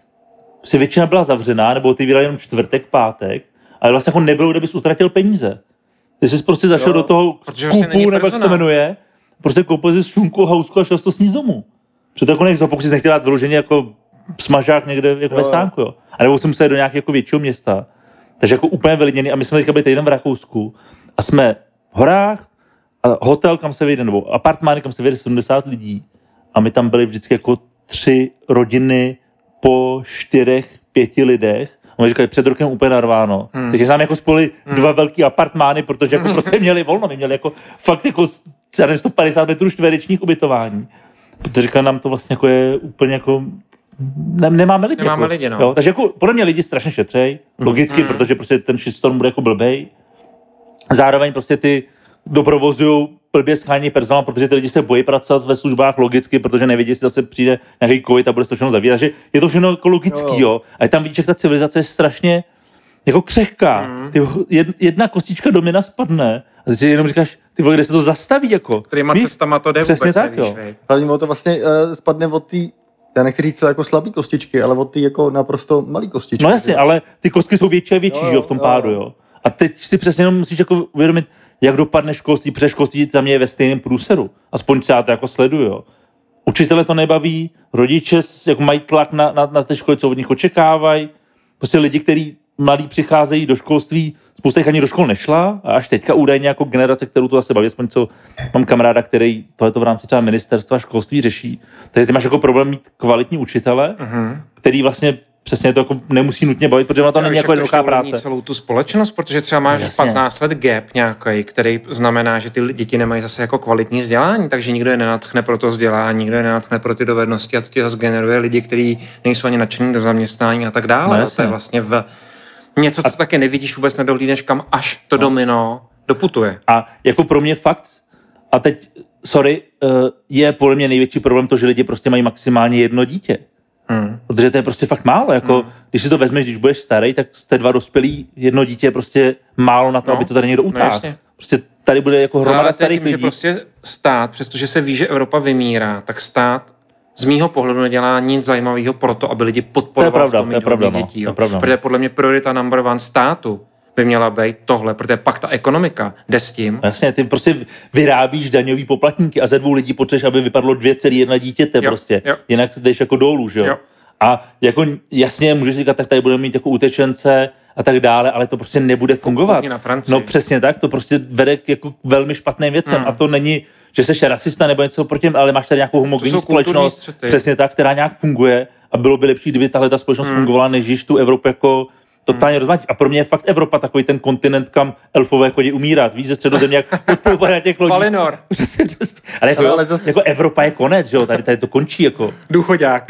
Prostě většina byla zavřená, nebo otevírali jenom čtvrtek, pátek, ale vlastně jako nebylo, kde bys utratil peníze. Ty jsi prostě zašel
Jo,
do toho
vlastně
skupu, nebo jak se to jmenuje, prostě koupil si šunku, hausku a šel jsi to sníst domů. Protože to jako nechci, pokud jsi nechtěl dát vyloženě jako smažák někde jako
Jo,
ve stánku, jo. A nebo jsem musel do nějakého jako většího města. Takže jako úplně vylidněný. A my jsme teďka byli týden v Rakousku a jsme v horách, a hotel, kam se vyjde, nebo apartmány, kam se vyjde 70 lidí. A my tam byli vždycky jako tři rodiny po čtyřech, pěti lidech. A oni říkali, před rokem úplně narváno. Hmm. Takže nám jako spolu dva velký apartmány, protože jako prostě měli volno. My měli jako fakt jako já nevím, 150 metrů čtverečních ubytování. Protože nám to vlastně jako je úplně jako ne, nemáme lidi.
Nemáme
jako,
lidi, no.
Jo, takže jako podle mě lidi strašně šetřej, logicky, mm. protože prostě ten shitstorm bude jako blbej. Zároveň prostě ty doprovozují blbě schání personál, protože ty lidi se bojí pracovat ve službách logicky, protože nevědí, jestli zase přijde nějaký covid a bude se to všechno zavírat. že je to všechno jako logický,
Jo.
jo. A tam vidíš, jak ta civilizace je strašně jako křehká.
Mhm.
Ty, jed- jedna kostička domina spadne a ty si jenom říkáš, ty vole, kde se to zastaví, jako.
Kterýma
Víš?
cestama to jde
Přesně
vůbec,
tak,
nevíš,
jo.
Hlavně ono to vlastně uh, spadne od té, já nechci říct jako slabý kostičky, ale od té jako naprosto malý kostičky.
No jasně, ale ty kostky jsou větší a větší,
Jo,
jo, v tom
jo,
pádu,
jo.
A teď si přesně jenom musíš jako uvědomit, jak dopadne školství, protože školství za mě je ve stejném průseru. Aspoň se já to jako sleduju, jo. Učitele to nebaví, rodiče jako mají tlak na, na, na té školy, co od nich očekávají. Prostě lidi, kteří mladí přicházejí do školství, spousta jich ani do škol nešla a až teďka údajně jako generace, kterou to zase baví, aspoň co mám kamaráda, který tohleto v rámci třeba ministerstva školství řeší. Takže ty máš jako problém mít kvalitní učitele,
Mhm.
který vlastně přesně to jako nemusí nutně bavit, protože ona to není jako jednoduchá práce.
celou tu společnost, protože třeba máš
Jasně.
15 let gap nějaký, který znamená, že ty děti nemají zase jako kvalitní vzdělání, takže nikdo je nenatchne pro to vzdělání, nikdo je nenatchne pro ty dovednosti a to ti zase generuje lidi, kteří nejsou ani nadšení do zaměstnání a tak dále.
No,
No, to je vlastně v něco, co taky nevidíš, vůbec nedohlídneš, kam až to domino doputuje.
A jako pro mě fakt, a teď, sorry, eh, je podle mě největší problém to, že lidi prostě mají maximálně jedno dítě.
Hmm.
Protože to je prostě fakt málo. Jako,
Hmm.
Když si to vezmeš, když budeš starý, tak jste dva dospělí, jedno dítě je prostě málo na to,
No,
aby to tady někdo
no
utáhl.
jasně.
prostě tady bude jako
No,
hromada
ale to je
starých
tím, že
lidí.
prostě stát, přestože se ví, že Evropa vymírá, tak stát z mýho pohledu nedělá nic zajímavého pro to, aby lidi podporovali
pravda,
v tom
to je pravda, no,
dětí.
to je pravda, no.
Protože podle mě priorita number one státu by měla být tohle, protože pak ta ekonomika jde s tím.
Jasně, ty prostě vyrábíš daňový poplatníky a ze dvou lidí potřebuješ, aby vypadlo dvě celý jedna dítěte
Jo,
prostě.
jo.
Jinak jdeš jako dolů, že jo?
Jo.
A jako jasně můžeš říkat, tak tady budeme mít jako utečence a tak dále, ale to prostě nebude fungovat.
Na Francii.
No přesně tak, to prostě vede k jako velmi špatným věcem
Hmm.
a to není, že jsi rasista nebo něco proti, ale máš tady nějakou homogenní společnost,
střety.
přesně tak, která nějak funguje a bylo by lepší, kdyby tahle ta společnost
Hmm.
fungovala, než když tu Evropu jako totálně rozmáčí. A pro mě je fakt Evropa takový ten kontinent, kam elfové chodí umírat. Víš, ze středozemě, jak podplouvají na těch lodích.
Valinor,
Přesně, přesně. Ale, jako,
Ale
ale
zas-
jako Evropa je konec, že jo? Tady, tady to končí. Jako,
důchodák.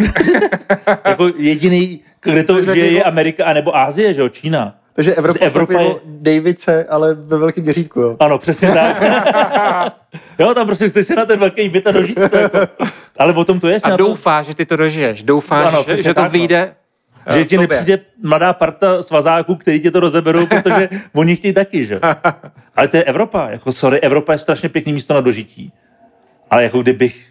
jako jediný, kde to žije, je Amerika anebo Ázie, že jo? Čína.
Takže Evropa,
Evropa je-
je... Davice, ale ve velkém měřítku, jo.
Ano, přesně tak. jo, tam prostě chceš se na ten velký byt a dožít to. Jako. Ale o tom to je.
A
na to,
doufáš, že ty to dožiješ. Doufáš,
Ano,
že, že to
tak, no.
vyjde
že
eh,
ti nepřijde mladá parta svazáků, který ti to rozeberou, protože oni chtějí taky, že? Ale to je Evropa. Jako, sorry, Evropa je strašně pěkný místo na dožití. Ale jako kdybych,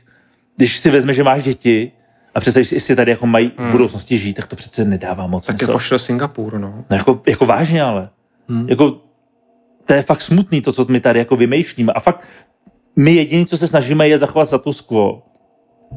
když si vezme, že máš děti a si, jestli tady jako mají v budoucnosti žít, tak to přece nedává moc
Tak je pošlo Singapur, no.
No jako, jako vážně ale. Hmm. Jako, to je fakt smutný to, co my tady jako vymýšlíme. A fakt my jediný, co se snažíme, je zachovat status quo.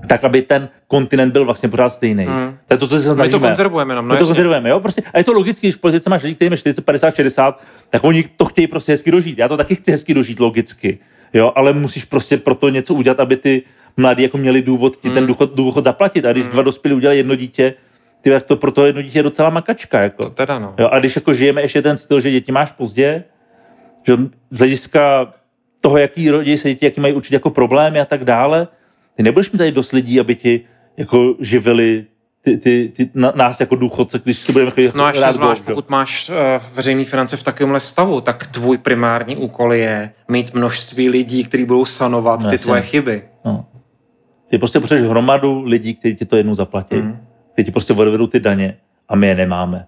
Tak, aby ten kontinent byl vlastně pořád stejný.
Hmm.
To je to, co se
My
snažíme.
to konzervujeme no
my to
jasně.
konzervujeme, jo? Prostě, a je to logicky, když v politice máš lidi, kteří mají 40, 50, 60, tak oni to chtějí prostě hezky dožít. Já to taky chci hezky dožít, logicky. Jo? Ale musíš prostě pro to něco udělat, aby ty mladí jako měli důvod ti ten
Hmm.
důchod, důchod zaplatit. A když dva dospělí udělají jedno dítě, ty, tak to pro to jedno dítě je docela makačka. Jako.
To teda, no.
Jo, a když jako žijeme ještě ten styl, že děti máš pozdě, že z hlediska toho, jaký rodí se děti, jaký mají určitě jako problémy a tak dále. Ty nebudeš mít tady dost lidí, aby ti jako živili ty, ty, ty, na, nás jako důchodce, když se budeme chodit
No a ještě zvlášť,
golf,
pokud máš uh, veřejný finance v takovémhle stavu, tak tvůj primární úkol je mít množství lidí, kteří budou sanovat
No,
ty tvoje chyby.
No. Ty prostě potřebuješ hromadu lidí, kteří ti to jednou zaplatí.
Mm.
Kteří ti prostě odvedou ty daně a my je nemáme.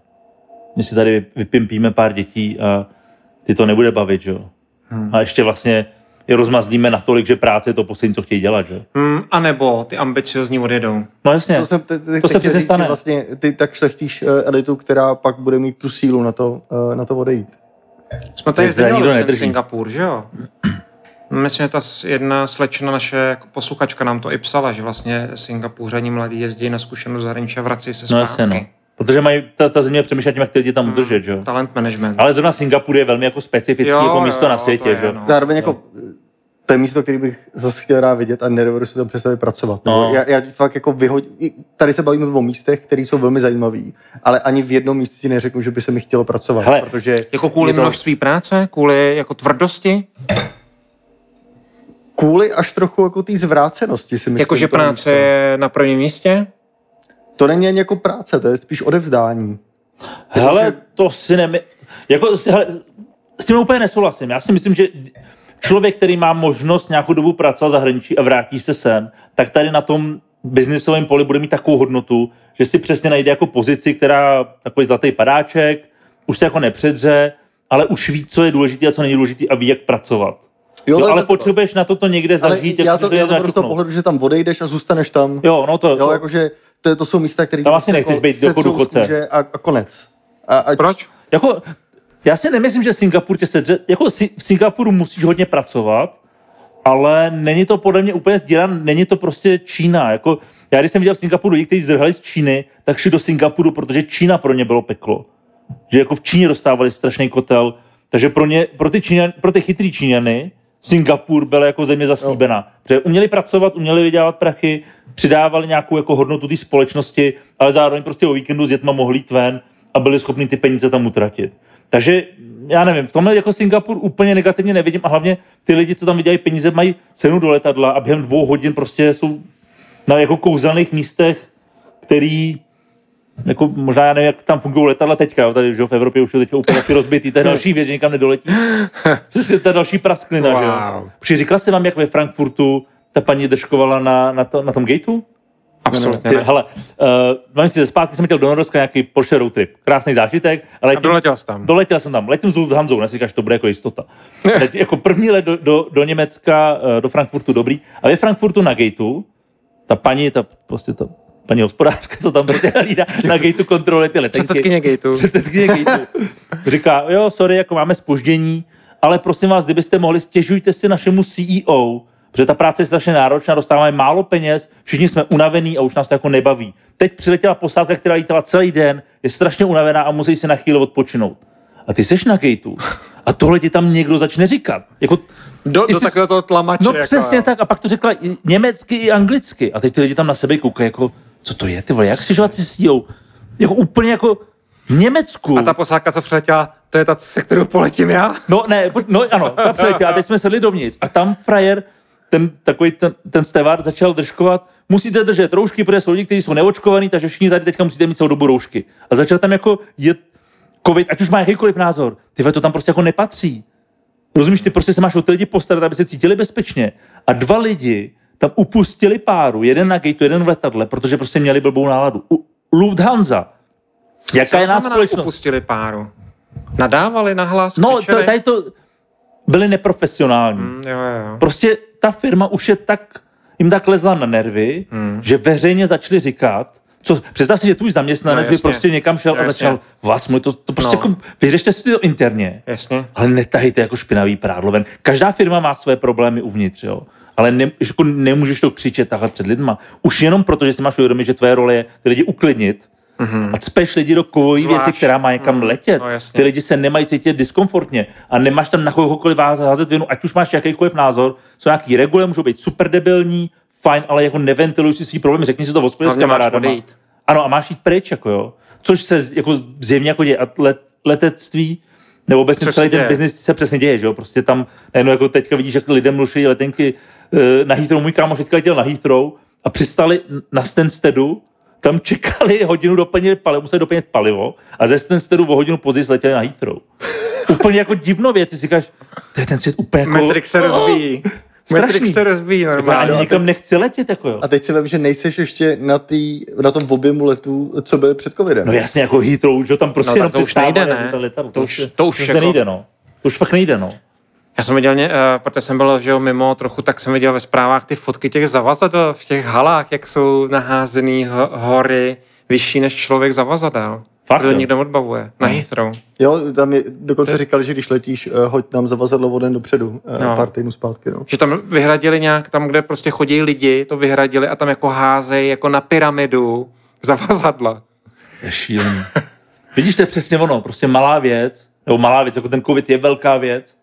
My si tady vypimpíme pár dětí a ty to nebude bavit, jo.
Hmm.
A ještě vlastně je rozmazlíme natolik, že práce je to poslední, co chtějí dělat, že?
Hmm, a nebo ty ambiciozní odjedou.
No jasně.
To, jsem, te, te,
To se přesně stane.
Vlastně ty tak šlechtíš eh, elitu, která pak bude mít tu sílu na to, eh, na to odejít.
Jsme tady už ten
nedrží.
Singapur, že jo? Myslím, že ta jedna slečna, naše jako posluchačka nám to i psala, že vlastně Singapuřani mladí jezdí na zkušenost zahraničí a vrací se
No
zpátky.
jasně, no. Protože mají, ta, ta země přemýšlí tím, jak ty lidi tam udržet, že jo.
Talent management.
Ale zrovna Singapur je velmi jako specifický
Jo,
jako místo
jo,
na
to
světě,
je,
že jo.
no.
Zároveň jako, to je místo, který bych zase chtěl rád vidět a nedovedu si to představit pracovat.
No.
Já, já fakt jako vyhod... Tady se bavíme o místech, které jsou velmi zajímavé, ale ani v jednom místě ti neřeknu, že by se mi chtělo pracovat,
Hele,
protože
Jako kvůli
to
množství práce, kvůli jako tvrdosti,
kvůli až trochu jako té zvrácenosti si myslím.
jakože práce je na prvním místě.
To není ani jako práce, to je spíš odevzdání.
Hele, to si nemy... Jako, si- hele, s tím úplně nesouhlasím. Já si myslím, že člověk, který má možnost nějakou dobu pracovat v zahraničí a vrátí se sem, tak tady na tom biznisovém poli bude mít takovou hodnotu, že si přesně najde jako pozici, která takový zlatý padáček, už se jako nepředře, ale už ví, co je důležité a co není důležité a ví, jak pracovat. Jo, ale
to-
potřebuješ na toto někde
ale
zažít,
já
jako,
to,
že
já to
načuknout.
pohledu, že tam odejdeš a zůstaneš tam.
Jo, no to,
Jo,
to
jakože to, to jsou místa, které...
Tam asi nechceš být jako důchodce.
A, a konec. A, a
Proč?
Jako, já si nemyslím, že Singapur tě sedře, jako si- v Singapuru musíš hodně pracovat, ale není to podle mě úplně sdíran, není to prostě Čína. Jako, já když jsem viděl v Singapuru lidi, kteří zdrhali z Číny, tak šli do Singapuru, protože Čína pro ně bylo peklo. Že jako v Číně dostávali strašný kotel, takže pro, ně, pro, ty, Číňan, pro ty chytrý Číňany Singapur byl jako země zaslíbená. Protože uměli pracovat, uměli vydělávat prachy, přidávali nějakou jako hodnotu té společnosti, ale zároveň prostě o víkendu s dětma mohli jít ven a byli schopni ty peníze tam utratit. Takže já nevím, v tomhle jako Singapur úplně negativně nevidím a hlavně ty lidi, co tam vydělají peníze, mají cenu do letadla a během dvou hodin prostě jsou na jako kouzelných místech, který jako možná já nevím, jak tam fungují letadla teďka, jo, tady že v Evropě už jsou teď úplně taky rozbitý, to je další věc, že nikam nedoletí. Přesně to je další prasklina, že jo.
Wow.
Říkal jsem vám, jak ve Frankfurtu ta paní držkovala na, na, to, na tom gateu?
Absolutně
Ty,
ne.
hele, uh, si ze zpátky jsem chtěl do Norska nějaký Porsche road trip. Krásný zážitek. Ale
A doletěl jsi tam.
Doletěl jsem tam. Letím s Lufthansou, než říkáš, to bude jako jistota. Teď jako první let do, do, do Německa, eh, do Frankfurtu dobrý. A ve Frankfurtu na gateu, ta paní, ta prostě ta paní hospodářka, co tam prostě hlídá, na gateu kontroluje ty letenky.
Předsedkyně gateu.
Předsedkyně gateu. Říká, jo, sorry, jako máme spoždění, ale prosím vás, kdybyste mohli, stěžujte si našemu CEO, protože ta práce je strašně náročná, dostáváme málo peněz, všichni jsme unavení a už nás to jako nebaví. Teď přiletěla posádka, která lítala celý den, je strašně unavená a musí si na chvíli odpočinout. A ty seš na gateu. A tohle ti tam někdo začne říkat. Jako,
Do, do takového toho tlamače.
no
jako,
přesně
jo.
tak. A pak to řekla i německy i anglicky. A teď ty lidi tam na sebe koukají, jako, co to je, ty vole, jak si sílou? Jako úplně jako v Německu.
A ta posádka, co přiletěla, to je ta, se kterou poletím já?
No ne, no ano, ta přiletěla, a teď jsme sedli dovnitř a tam frajer, ten takový ten, ten stevard začal držkovat, musíte držet roušky, protože jsou lidi, kteří jsou neočkovaní, takže všichni tady teďka musíte mít celou dobu roušky. A začal tam jako jet covid, ať už má jakýkoliv názor, ty to tam prostě jako nepatří. Rozumíš, ty prostě se máš o ty lidi postarat, aby se cítili bezpečně. A dva lidi tam upustili páru, jeden na gateu, jeden v letadle, protože prostě měli blbou náladu. U, Lufthansa. Jaká je nás společnost?
upustili páru? Nadávali na hlas,
No,
křičeli?
to, tady to byli neprofesionální.
Mm, jo, jo.
Prostě ta firma už je tak, jim tak lezla na nervy, hmm. že veřejně začali říkat, co, představ si, že tvůj zaměstnanec
No,
by
jasně.
prostě někam šel
No,
a
jasně.
začal, vás můj, to, to prostě
No.
jako, vyřešte si to interně,
Jasně.
ale netahejte jako špinavý prádlo ven. Každá firma má své problémy uvnitř, jo. Ale ne, jako nemůžeš to křičet takhle před lidma. Už jenom proto, že si máš uvědomit, že tvoje role je ty lidi uklidnit mm-hmm. a cpeš lidi do kovové
Zvlášť.
věci, která má někam
Mm,
letět.
no jasně.
ty lidi se nemají cítit diskomfortně a nemáš tam na kohokoliv házet vinu, ať už máš jakýkoliv názor, jsou nějaký regule, můžou být super debilní, fajn, ale jako neventiluj si svý problémy, řekni si to v hospodě s kamarádama. Ano, a máš jít pryč, jako jo. Což se jako zjevně jako děje. A let, letectví Nebo obecně
Což
celý ten biznis se přesně děje, že jo? Prostě tam najednou jako teďka vidíš, jak lidem ruší letenky eh, na Heathrow. Můj kámoš teďka letěl na Heathrow a přistali na Stansteadu, tam čekali hodinu doplnit palivo, museli doplnit palivo a ze Stansteadu o hodinu později letěli na Heathrow. Úplně jako divno věc, si říkáš, to je ten svět úplně jako...
Matrix se rozbíjí.
strašný.
Matrix se rozbíjí
Jako já
normálně.
ani nikam nechci letět, jako jo.
A teď si vím, že nejseš ještě na, tý, na tom objemu letů, co byl před covidem.
No jasně, jako Heathrow, že jo, tam prostě
No,
jenom
to už nejde, ne?
ta letadla.
To už-
prostě-
to už
se
jako-
nejde, no. To už fakt nejde, no.
Já jsem viděl, eh, protože jsem byl že jo, mimo trochu, tak jsem viděl ve zprávách ty fotky těch zavazadel v těch halách, jak jsou naházený ho- hory vyšší než člověk zavazadel.
Fakt,
to nikdo odbavuje. Na Heathrow.
Jo, tam je, dokonce říkali, že když letíš, uh, hoď nám zavazadlo o den dopředu, uh,
No.
pár týdnů zpátky. No.
Že tam vyhradili nějak, tam, kde prostě chodí lidi, to vyhradili a tam jako házejí jako na pyramidu zavazadla.
Je šílený. Vidíš, to je přesně ono, prostě malá věc, nebo malá věc, jako ten covid je velká věc.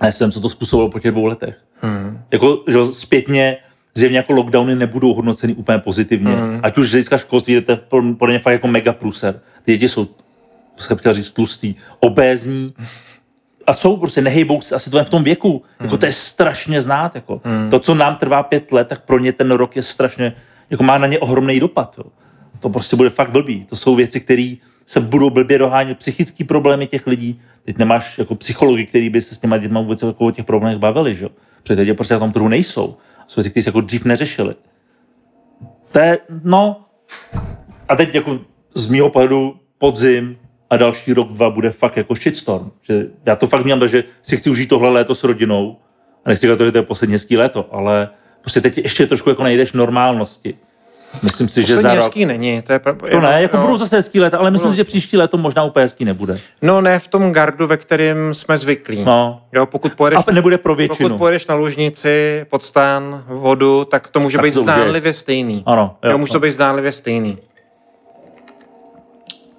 A já jsem, co to způsobilo po těch dvou letech.
Hmm.
Jako, že zpětně zjevně jako lockdowny nebudou hodnoceny úplně pozitivně.
Hmm.
Ať už z hlediska školství, to je podle mě fakt jako mega pruser. Ty děti jsou, to jsem chtěl říct, tlustý, obézní, a jsou prostě, nehejbou se asi v tom věku. Jako to je strašně znát. Jako. To, co nám trvá pět let, tak pro ně ten rok je strašně, jako má na ně ohromný dopad. Jo. To prostě bude fakt blbý. To jsou věci, které se budou blbě dohánět, psychické problémy těch lidí. Teď nemáš jako psychologi, který by se s těma dětma vůbec jako o těch problémech bavili, že. Protože teď prostě na tom trhu nejsou. Jsou věci, které se jako dřív neřešily. To je, no, a teď jako z mýho pohledu podzim a další rok, dva bude fakt jako shitstorm. Že já to fakt měl, že si chci užít tohle léto s rodinou a nechci to, že to je poslední hezký léto, ale prostě teď ještě trošku jako najdeš normálnosti. Myslím si, že za
Poslední
rok...
hezký není. To, je pra-
To ne, jako
jo.
budou zase hezký léta, ale myslím si, že příští léto možná úplně hezký nebude.
No ne v tom gardu, ve kterém jsme zvyklí.
No.
Jo, pokud pojedeš,
A nebude pro většinu.
pokud pojedeš na lužnici, pod stán, vodu, tak to může
Tak
být zdánlivě stejný.
Ano, jo,
Jo, může to
no.
být zdánlivě stejný.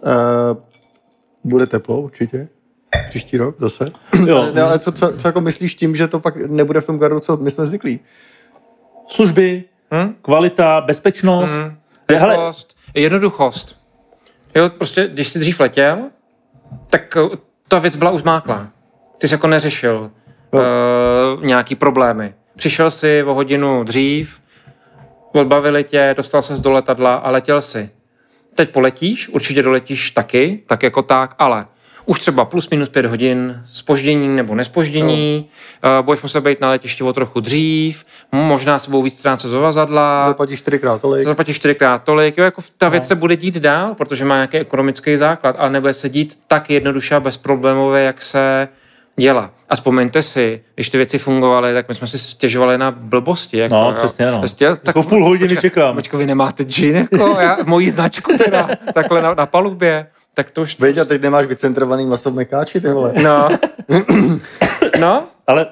Uh, bude teplo určitě. Příští rok zase.
Jo.
Ne, ale co, co, co jako myslíš tím, že to pak nebude v tom gardu, co my jsme zvyklí?
Služby,
Hm?
kvalita, bezpečnost.
Hm.
Hele,
Rychlost, jednoduchost. Jo, prostě, když jsi dřív letěl, tak eh, ta věc byla už zmáklá. Ty jsi jako neřešil
No.
uh, nějaký problémy. Přišel si o hodinu dřív, odbavili tě, dostal ses do letadla a letěl si. Teď poletíš, určitě doletíš taky, tak jako tak, ale už třeba plus minus pět hodin spoždění nebo nespoždění, no. uh, budeš muset být na letišti o trochu dřív, možná se budou víc ztrácet zavazadla,
Zaplatíš čtyřikrát tolik.
zaplatíš čtyřikrát tolik, jo, jako ta věc se bude dít dál, protože má nějaký ekonomický základ, ale nebude se dít tak jednoduše a bezproblémově, jak se dělá. A vzpomeňte si, když ty věci fungovaly, tak my jsme si stěžovali na blbosti. Jako,
No, přesně, no.
Prostě, tak,
Jako půl hodiny
počkej,
čekám.
Počkej, vy nemáte džin, jako já, moji značku teda, takhle na, na palubě. Tak to už...
Veď a teď nemáš vycentrovaný maso v mekáči, ty vole.
No. no,
ale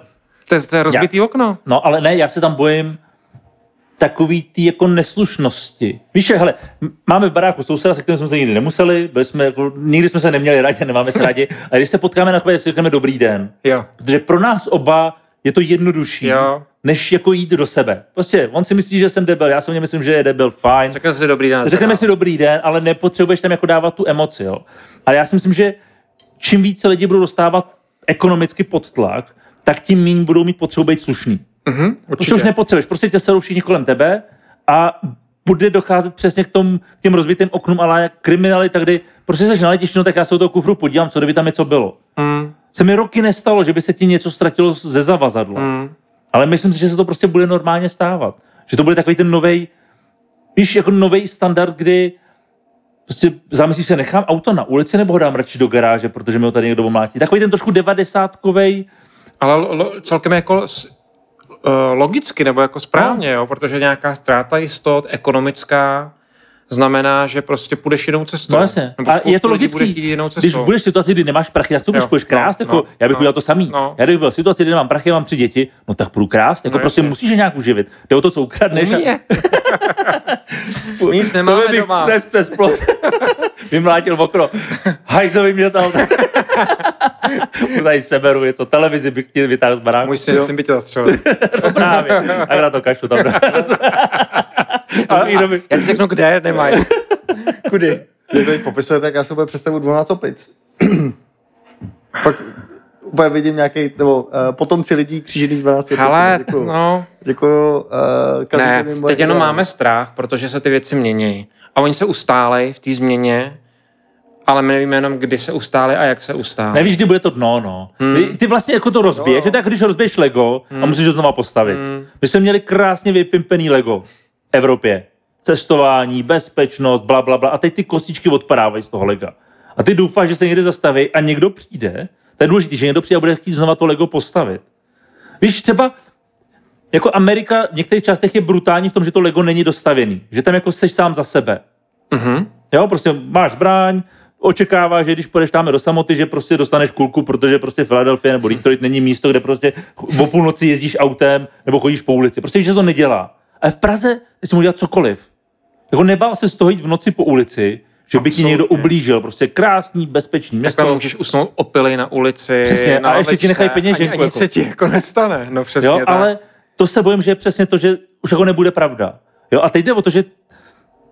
to je, to je rozbitý okno.
No, ale ne, já se tam bojím takový ty jako neslušnosti. Víš, hele, máme v baráku souseda, se kterým jsme se nikdy nemuseli, byli jsme jako, nikdy jsme se neměli rádi, nemáme se rádi, a když se potkáme na chvíli, tak si řekneme dobrý den.
Jo.
Protože pro nás oba je to jednodušší,
Jo.
než jako jít do sebe. Prostě on si myslí, že jsem debil, já si něm myslím, že je debil, fajn.
Řekne si dobrý den.
Řekneme si dobrý den, ale nepotřebuješ tam jako dávat tu emoci. Jo. Ale já si myslím, že čím více lidi budou dostávat ekonomicky pod tlak, tak tím méně budou mít potřebu být slušný.
Mhm,
Prostě už nepotřebuješ, prostě tě serou všichni kolem tebe a bude docházet přesně k, tom, k těm rozbitým oknům, ale jak kriminalita, kdy prostě jsi na letišti, no tak já se do toho kufru podívám, co kdyby tam něco bylo.
Mm,
Se mi roky nestalo, že by se ti něco ztratilo ze zavazadla.
mm.
Ale myslím si, že se to prostě bude normálně stávat. Že to bude takový ten nový, víš, jako nový standard, kdy prostě zamyslíš se, nechám auto na ulici nebo ho dám radši do garáže, protože mi ho tady někdo omlátí. Takový ten trošku devadesátkovej,
Ale lo, lo, celkem jako eh, logicky, nebo jako správně, jo, protože nějaká ztráta jistot ekonomická znamená, že prostě půjdeš jinou cestou.
No jasně.
Nebo
A je to logický. Když budeš v situaci, kdy nemáš prachy, tak co budeš,
Jo,
půjdeš krást?
no,
jako,
no,
já bych
no,
udělal to samý.
no.
Já kdybych byl v situaci, kdy nemám prachy, mám tři děti, no tak půjdu krást. Jako
No,
prostě
jasně.
musíš je nějak uživit. Jde o to, co ukradneš.
My nic nemáme
to bych
doma.
přes, přes plot vymlátil okno. Hajzovi mě tam. tady seberu něco, televizi bych chtěl vytáhnout z baráku.
Můj syn, by tě zastřelil.
No právě. A na to kašlu tam.
A, a, já ti řeknu, kde nemají. Kudy?
Když to teď popisujete, tak já si úplně představu 12 opic. Pak úplně vidím nějaký, nebo uh, potomci lidí křížený z 12
Hele,
Děkuju.
no,
Děkuju. Uh,
ne, teď jenom máme strach, protože se ty věci mění. A oni se ustálejí v té změně, ale my nevíme jenom, kdy se ustály a jak se ustály.
Nevíš, kdy bude to dno, no.
Hmm.
Ty, ty vlastně jako to rozbiješ, je to jako když rozbiješ Lego a musíš ho znova postavit.
Hmm.
My jsme měli krásně vypimpený Lego Evropě. Cestování, bezpečnost, bla, bla, bla. A teď ty kostičky odpadávají z toho Lega. A ty doufáš, že se někde zastaví a někdo přijde. To je důležité, že někdo přijde a bude chtít znova to Lego postavit. Víš, třeba jako Amerika v některých částech je brutální v tom, že to Lego není dostavěný. Že tam jako seš sám za sebe.
Mhm.
Jo, prostě máš zbraň, očekává, že když půjdeš tam do samoty, že prostě dostaneš kulku, protože prostě Philadelphia nebo Detroit není místo, kde prostě o půlnoci jezdíš autem nebo chodíš po ulici. Prostě že to nedělá. A v Praze ty si mohl dělat cokoliv. Jako nebál se z toho jít v noci po ulici, že by ti někdo ublížil. Prostě krásný, bezpečný město.
můžeš usnout opily na ulici.
Přesně,
na
a ještě ti nechají peněženku,
Ani, ani
jako.
se ti jako nestane. No přesně
Jo,
tak.
ale to se bojím, že je přesně to, že už jako nebude pravda. Jo, a teď jde o to, že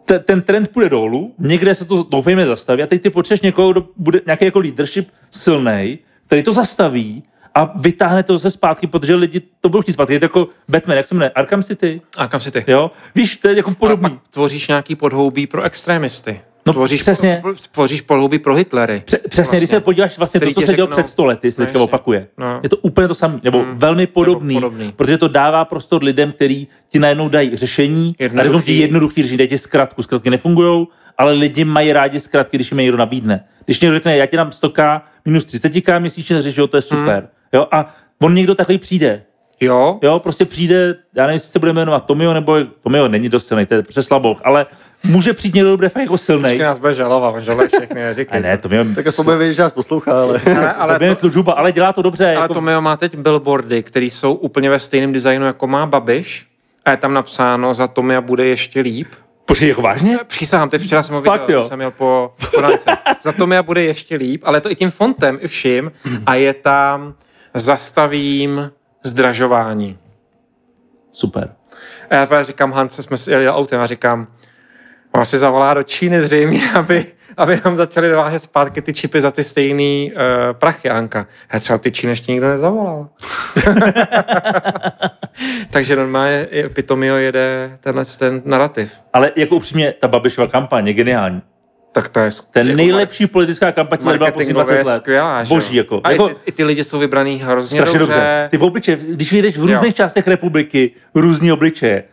te- ten trend půjde dolů, někde se to doufejme zastaví a teď ty potřebuješ někoho, kdo bude nějaký jako leadership silný, který to zastaví a vytáhne to zase zpátky, protože lidi to budou chtít zpátky. Je to jako Batman, jak se jmenuje? Arkham City?
A kam si ty?
Jo? Víš, to je jako podobný.
pak tvoříš nějaký podhoubí pro extremisty.
No,
tvoříš,
přesně.
Tvoříš podhoubí pro Hitlery.
Pře- přesně, vlastně. když se podíváš vlastně
Který
to, co se dělo před stolety, se teďka opakuje.
No.
Je to úplně to samé, nebo
Hmm.
velmi podobný,
podobný.
protože to dává prostor lidem, kteří ti najednou dají řešení, a řeknou ti
Jednoduchý.
jednoduchý řešení, dají ti zkratku, zkratky nefungují, ale lidi mají rádi zkratky, když jim je někdo nabídne. Když někdo řekne, já ti dám 100k minus 30k měsíčně, řeš, jo, to je super.
Hmm.
Jo, a on někdo takový přijde.
Jo,
Jo, prostě přijde, já nevím, jestli se bude jmenovat Tomio, nebo Tomio není dost silný, to je přeslaboch, ale může přijít někdo, kdo bude fakt jako silný.
Vždycky nás bude žalovat, žaluje všechny,
A
neříkej.
ne,
to.
Tomio,
Tak aspoň bude vědět, že nás poslouchá, ale...
ale, ale,
to,
to,
to, ale dělá to dobře.
ale
jako,
Tomio má teď billboardy, které jsou úplně ve stejném designu, jako má Babiš. A je tam napsáno, za Tomia bude ještě líp.
Počkej, jako vážně?
Přísahám, teď včera jsem ho
Fakt,
viděl,
jo?
když jsem měl po podance. Za Tomia bude ještě líp, ale to i tím fontem, i vším. A je tam zastavím zdražování.
Super.
A já říkám, Hance, jsme si jeli autem a říkám, on si zavolá do Číny zřejmě, aby, aby nám začali dovážet zpátky ty čipy za ty stejný uh, prachy, Anka. A třeba ty Číny ještě nikdo nezavolal. Takže normálně Pitomio jede tenhle ten narrativ.
Ale jako upřímně, ta Babišova kampaň je geniální.
Tak to je
To je
jako
nejlepší politická kampaň,
marketingově
20 let.
skvělá?
Boží, jako.
A
jako
i, ty, i ty lidi jsou vybraný hrozně dobře.
dobře. Ty v obličeje, když vyjdeš v různých
Jo.
částech republiky, různý obličeje.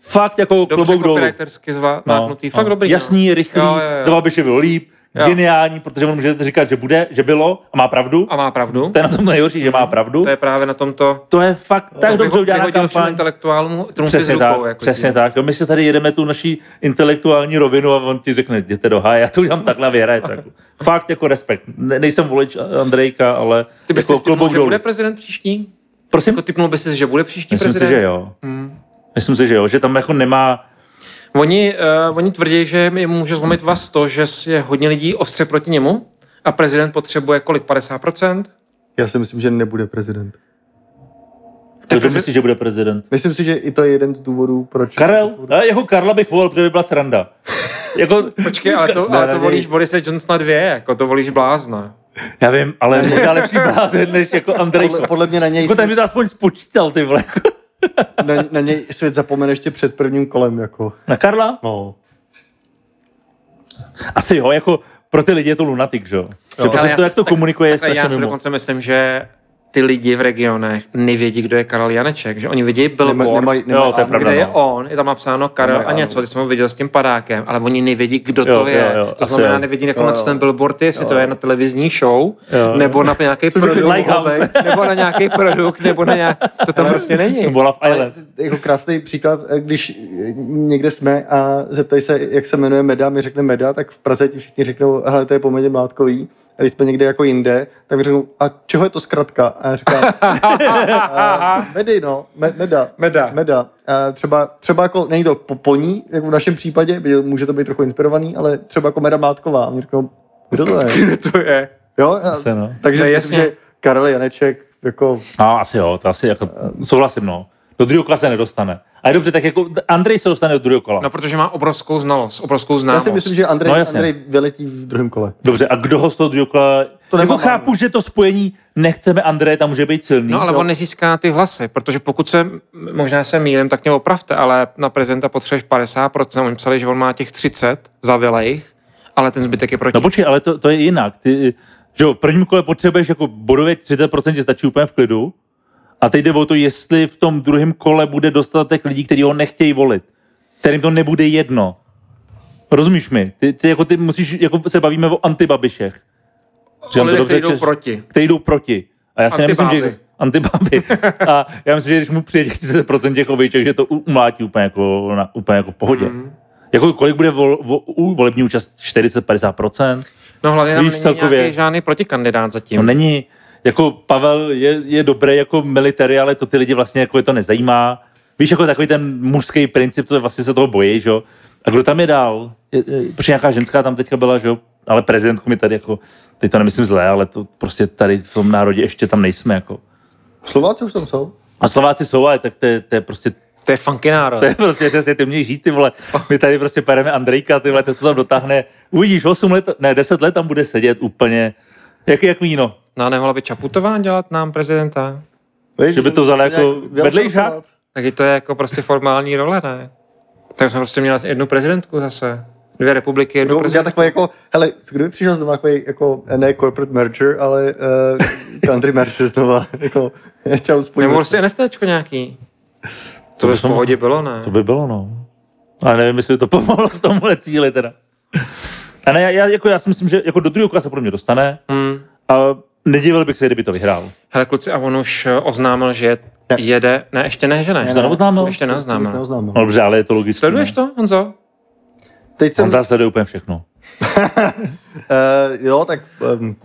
Fakt jako
Dobře
klobouk dolů.
copywritersky zvládnutý. Fakt dobrý.
Jasný,
no.
rychlý,
Jo, jo, jo.
za Babiše bylo líp,
Jo.
geniální, protože on může říkat, že bude, že bylo a má pravdu.
A má pravdu.
To je na tom nejhorší, že má pravdu.
To je právě na tomto
To je fakt tak
to
dobře udělaná kampaň.
intelektuálům
Přesně tak.
Jako
přesně
tím.
tak. Jo, my si tady jedeme tu naší intelektuální rovinu a on ti řekne, jděte do háje, já to udělám takhle a vyhraje. Tak. Fakt jako respekt. Ne, nejsem volič Andrejka, ale
Ty bys
jako klobouk
že bude prezident příští?
Prosím?
Jako typnul bys si, že bude příští
Myslím
prezident?
si, že jo.
Hmm.
Myslím si, že jo, že tam jako nemá...
Oni, uh, oni tvrdí, že mi může zlomit vás to, že je hodně lidí ostře proti němu a prezident potřebuje kolik? 50%?
Já si myslím, že nebude prezident.
Kdo
prezid-
myslíš, že bude prezident?
Myslím si, že i to je jeden z důvodů, proč...
Karel? A jako Karla bych volil, protože by byla sranda. Jako,
Počkej, ale to, ale to volíš Borise Johnsona dvě, jako to volíš blázna.
já vím, ale možná lepší blázen než jako Andrejko.
Podle, podle mě na něj,
Jako ten by to aspoň spočítal, ty vole.
Na, na něj svět zapomene ještě před prvním kolem, jako.
Na Karla?
No.
Asi jo, jako pro ty lidi je to lunatik, že jo? Že
Ale
prostě
já
to, jak to
tak-
komunikuje, je
takhle Já si
mimo.
dokonce myslím, že ty lidi v regionech nevědí, kdo je Karel Janeček, že oni vidí billboard,
Nemaj, nemaj, nemaj,
Jo, to je pravda.
kde je
no.
on, je tam napsáno Karel
Nemají
a něco, ty jsem ho viděl s tím padákem, ale oni nevědí, kdo
Jo,
to je.
jo, jo,
to znamená,
jo.
nevědí, jako
Jo,
na
jo.
co ten billboard je, jestli to je na televizní show,
Jo.
nebo na nějaký produkt,
Lighthouse.
nebo na nějaký produkt, nebo na nějak... To tam prostě není.
Nebo Love
Ale
Island.
jako krásný příklad, když někde jsme a zeptají se, jak se jmenuje Meda, mi řekne Meda, tak v Praze ti všichni řeknou, hele, to je poměrně mlátkový. A když jsme někde jako jinde, tak mi řeknou, a čeho je to zkratka? A já říkám, a, Medy, no, me, Meda.
Meda.
Meda. A třeba, třeba jako, není to po, poní, jako v našem případě, může to být trochu inspirovaný, ale třeba jako Meda Mlátková. A mě řeknou, kdo to je?
Kde to je?
Jo, a,
Asi, no.
takže
No,
myslím, že Karel Janeček, jako,
No, asi jo, to asi jako, souhlasím, no. Do druhého kola se nedostane. A je dobře, tak jako Andrej se dostane do druhého kola.
No, protože má obrovskou znalost, obrovskou
já
známost.
si myslím, že Andrej,
No,
no,
jasně.
Andrej vyletí v druhém kole.
Dobře, a kdo ho z toho druhého kola
To
jako
nemá
chápu, že to spojení nechceme Andreje, tam může být silný.
No ale
Jo.
on nezíská ty hlasy, protože pokud se, možná se mýlím, tak mě opravte, ale na prezidenta potřebuješ 50%, oni psali, že on má těch 30 zavilejch, ale ten zbytek je proti.
No počkej, ale to, to je jinak. Ty, že jo, v prvním kole potřebuješ jako bodově 30% ti stačí úplně v klidu. A teď jde o to, jestli v tom druhém kole bude dostatek lidí, kteří ho nechtějí volit. Kterým to nebude jedno. Rozumíš mi? Ty, ty, jako, ty musíš, jako se bavíme o antibabišech.
O lidech, kteří jdou proti.
Kteří jdou proti. A já si nemyslím, že...
Antibáby.
Antibáby. A já myslím, že když mu přijde těch 30% těch ověček, že to umlátí úplně jako, na, úplně jako v pohodě.
Mm.
Jako kolik bude vol, vo, u volební účast? 40-50%?
No hlavně tam
Víš,
není
celkově-
nějaký žádný protikandidát zatím.
No není, jako Pavel je, je dobrý jako military, ale to ty lidi vlastně jako je to nezajímá. Víš, jako takový ten mužský princip, to vlastně se toho bojí, že jo. A kdo tam je dál? Je, je, protože nějaká ženská tam teďka byla, že jo. Ale prezidentku mi tady jako, teď to nemyslím zlé, ale to prostě tady v tom národě ještě tam nejsme jako.
Slováci už tam jsou.
A Slováci jsou, ale tak to je, to je prostě
To je funky národ.
to je prostě přesně, ty měj žít, ty vole. My tady prostě pereme Andrejka, ty vole, to, to tam dotáhne. Uvidíš, 8 let, ne, 10 let tam bude sedět úplně, jak, jak víno.
No a nemohla by Čaputová dělat nám prezidenta?
Víš,
Že by to vzal jako vedlejšák?
Taky to je jako prostě formální role, ne? Tak jsme prostě měli jednu prezidentku zase. Dvě republiky, jednu
No,
prezidentku.
takový jako, hele, kdyby přišel znova takový jako, ne corporate merger, ale uh, country merger znova, jako, čau, spojíme
Nebo prostě NFTčko nějaký. To by v pohodě bylo, ne?
To by bylo, no. Ale nevím, jestli by to pomohlo k tomuhle cíli teda. A ne, já, já, jako, já si myslím, že jako do druhého kola se pro mě dostane
Hmm.
a nedivil bych se, kdyby to vyhrál.
Hele, kluci, a on už eh, oznámil, že
Ne.
jede... Ne, ještě ne, že ne?
Ne,
to
ne,
neoznámil?
Ještě neoznámil.
neoznámil.
No dobře, ale je to logické.
Sleduješ to, Honzo?
Teď jsem,
On zásleduje úplně všechno.
Uh, jo, tak um,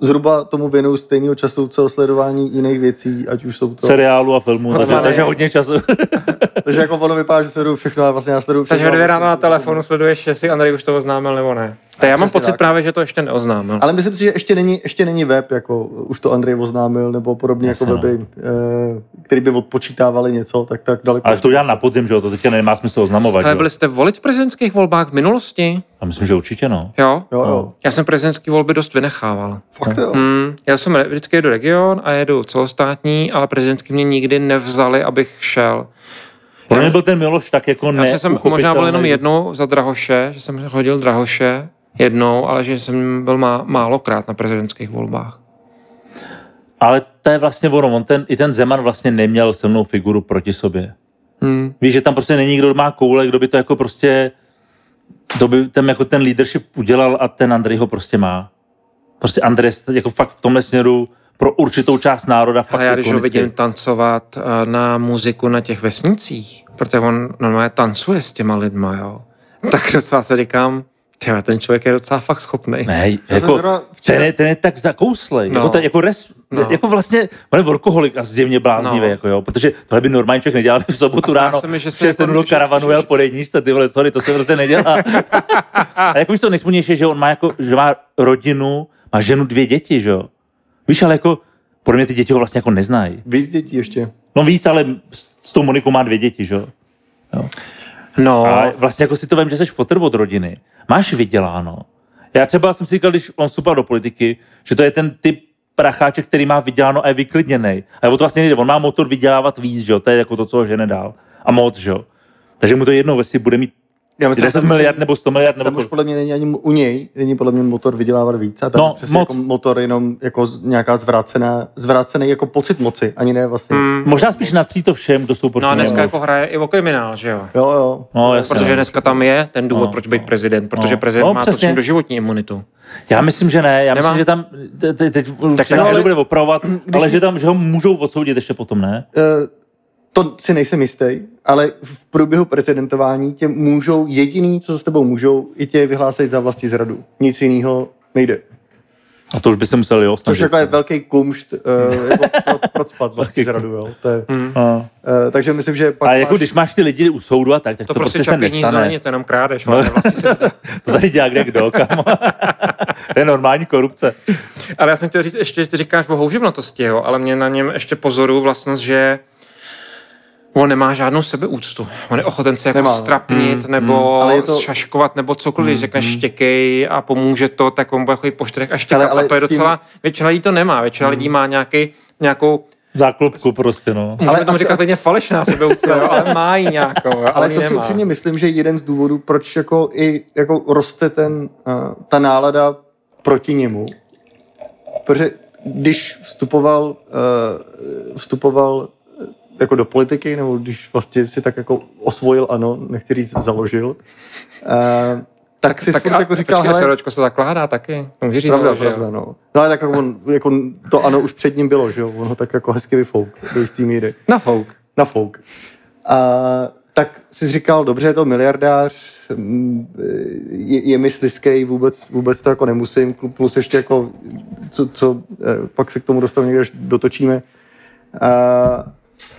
zhruba tomu věnuju stejného času, co sledování jiných věcí, ať už jsou to...
Seriálu a filmu,
No,
takže, takže hodně času.
Takže jako ono vypadá, že sleduju všechno a vlastně já sleduju všechno.
Takže ve dvě ráno na telefonu sleduješ, jestli Andrej už to oznámil nebo ne. Tak já mám
Přesně
pocit
tak.
právě, že to ještě neoznámil.
Ale myslím si, že ještě není, ještě není web, jako už to Andrej oznámil, nebo podobně
Jasně,
jako weby, eh, který by odpočítávali něco, tak tak daleko.
Ale to udělám na podzim, že jo, to teďka nemá smysl oznamovat.
Ale byli jste volit v prezidentských volbách v minulosti?
A myslím, že určitě no.
Jo?
Jo, jo.
Já jsem prezidentské volby dost vynechával.
Fakt jo.
Hmm, já jsem vždycky jedu region a jedu celostátní, ale prezidentský mě nikdy nevzali, abych šel.
Pro mě byl ten Miloš tak jako
Já jsem možná byl jenom jednou za Drahoše, že jsem hodil Drahoše jednou, ale že jsem byl má, málokrát na prezidentských volbách.
Ale to je vlastně ono, on ten, i ten Zeman vlastně neměl silnou figuru proti sobě.
Hmm.
Víš, že tam prostě není kdo má koule, kdo by to jako prostě, kdo by ten, jako ten leadership udělal a ten Andrej ho prostě má. Prostě Andrej je jako fakt v tomhle směru pro určitou část národa fakt
Ale já když ho vidím tancovat eh, na muziku na těch vesnicích, protože on normálně tancuje s těma lidma, jo, tak docela se říkám, tyhle, ten člověk je docela fakt schopný.
Ne, jako,
včera-
ten, je, ten je tak zakouslej.
No.
Jako, ten, jako, res,
No.
jako vlastně, on je workoholik a zjevně bláznivý,
No.
jako jo, protože tohle by normální člověk nedělal by v sobotu
A
ráno,
se mi, že se jako-
do
že-
karavanu
že-
jel po jedničce, ty vole, sorry, to se prostě nedělá. a jako víš, to nejsmutnější, je, že on má jako, že má rodinu, má ženu, dvě děti, že jo. Víš, ale jako, podle mě ty děti ho vlastně jako neznají.
Víc dětí ještě.
No víc, ale s- s tou Monikou má dvě děti, že jo.
No,
A vlastně jako si to vím, že jsi fotr od rodiny. Máš vyděláno. Já třeba jsem si říkal, když on vstupal do politiky, že to je ten typ pracháček, který má vyděláno a je vyklidněný. A o to vlastně nejde. On má motor vydělávat víc, že jo? To je jako to, co ho žene dál. A moc, že jo? Takže mu to jednou, jestli bude mít
Já myslím,
10
že tam-
miliard nebo 100 miliard nebo
Tam už podle mě není ani u něj, není podle mě motor vydělávat víc. A tam
No,
přesně
moc.
jako motor jenom jako nějaká zvrácená, zvrácený jako pocit moci, ani ne vlastně.
hmm.
Možná spíš natří to všem, kdo jsou proti
no a dneska jako hraje i o kriminál, že jo?
Jo, jo.
No, jasně.
Protože dneska tam je ten důvod,
No,
proč být prezident, protože
No.
prezident
No,
má
přesně.
doživotní imunitu.
Já myslím, že ne. Já
Nemá?
myslím, že tam, te- te- teď
tak
tak,
ale-
bude opravovat, ale že tam, že ho můžou odsoudit ještě potom, ne?
Eh, to si nejsem jistý, ale v průběhu prezidentování tě můžou, jediný, co s tebou můžou, i tě vyhlásit za vlastní zradu. Nic jiného nejde.
A to už by se museli, jo,
Což
snažit.
jako je velký kumšt uh, jako pro, procpat vlastní zradu, jo. To je,
Hmm.
A,
uh, takže myslím, že pak
a jako
máš,
když máš ty lidi u soudu a tak, tak
To,
to,
prostě
prostě se nestane.
není, to jenom krádeš,
No.
ale vlastně se
To tady dělá kde kdo, kamo. to je normální korupce.
Ale já jsem chtěl říct, ještě, že ty říkáš o houževnatosti, jo, ale mě na něm ještě pozoruju vlastnost, že On nemá žádnou sebeúctu. On je ochoten se jako
Nemá.
strapnit
Mm,
nebo
mm. Ale to-
šaškovat nebo cokoliv. Když řekneš štěkej a pomůže to, tak on bude chodit po čtyřech a štěkat.
Ale- ale
a to je
tím-
docela... Většina lidí to nemá. Většina lidí má nějaký, nějakou...
Záklopku prostě, no.
Můžeme
Ale
tomu říkat klidně falešná sebeúcta, jo, ale má ji nějakou. Jo,
Ale
ji
to si
nemá.
upřímně myslím, že jeden z důvodů, proč jako i jako roste ten, uh, ta nálada proti němu. Protože když vstupoval, uh, vstupoval jako do politiky, nebo když vlastně si tak jako osvojil, ano, nechci říct založil, uh, tak, tak si tak,
a-
jako říkal,
počkej,
hele,
se zakládá taky. To může říct,
pravda, pravda, no. No ale tak jako, on, jako to ano už před ním bylo, že jo, on ho tak jako hezky vyfouk do jistý míry
Na fouk.
na fouk. A tak si říkal, dobře, je to miliardář, mm, je, je mi slizkej, vůbec, vůbec to jako nemusím, plus ještě jako, co, co eh, pak se k tomu dostanu někde, až dotočíme. A,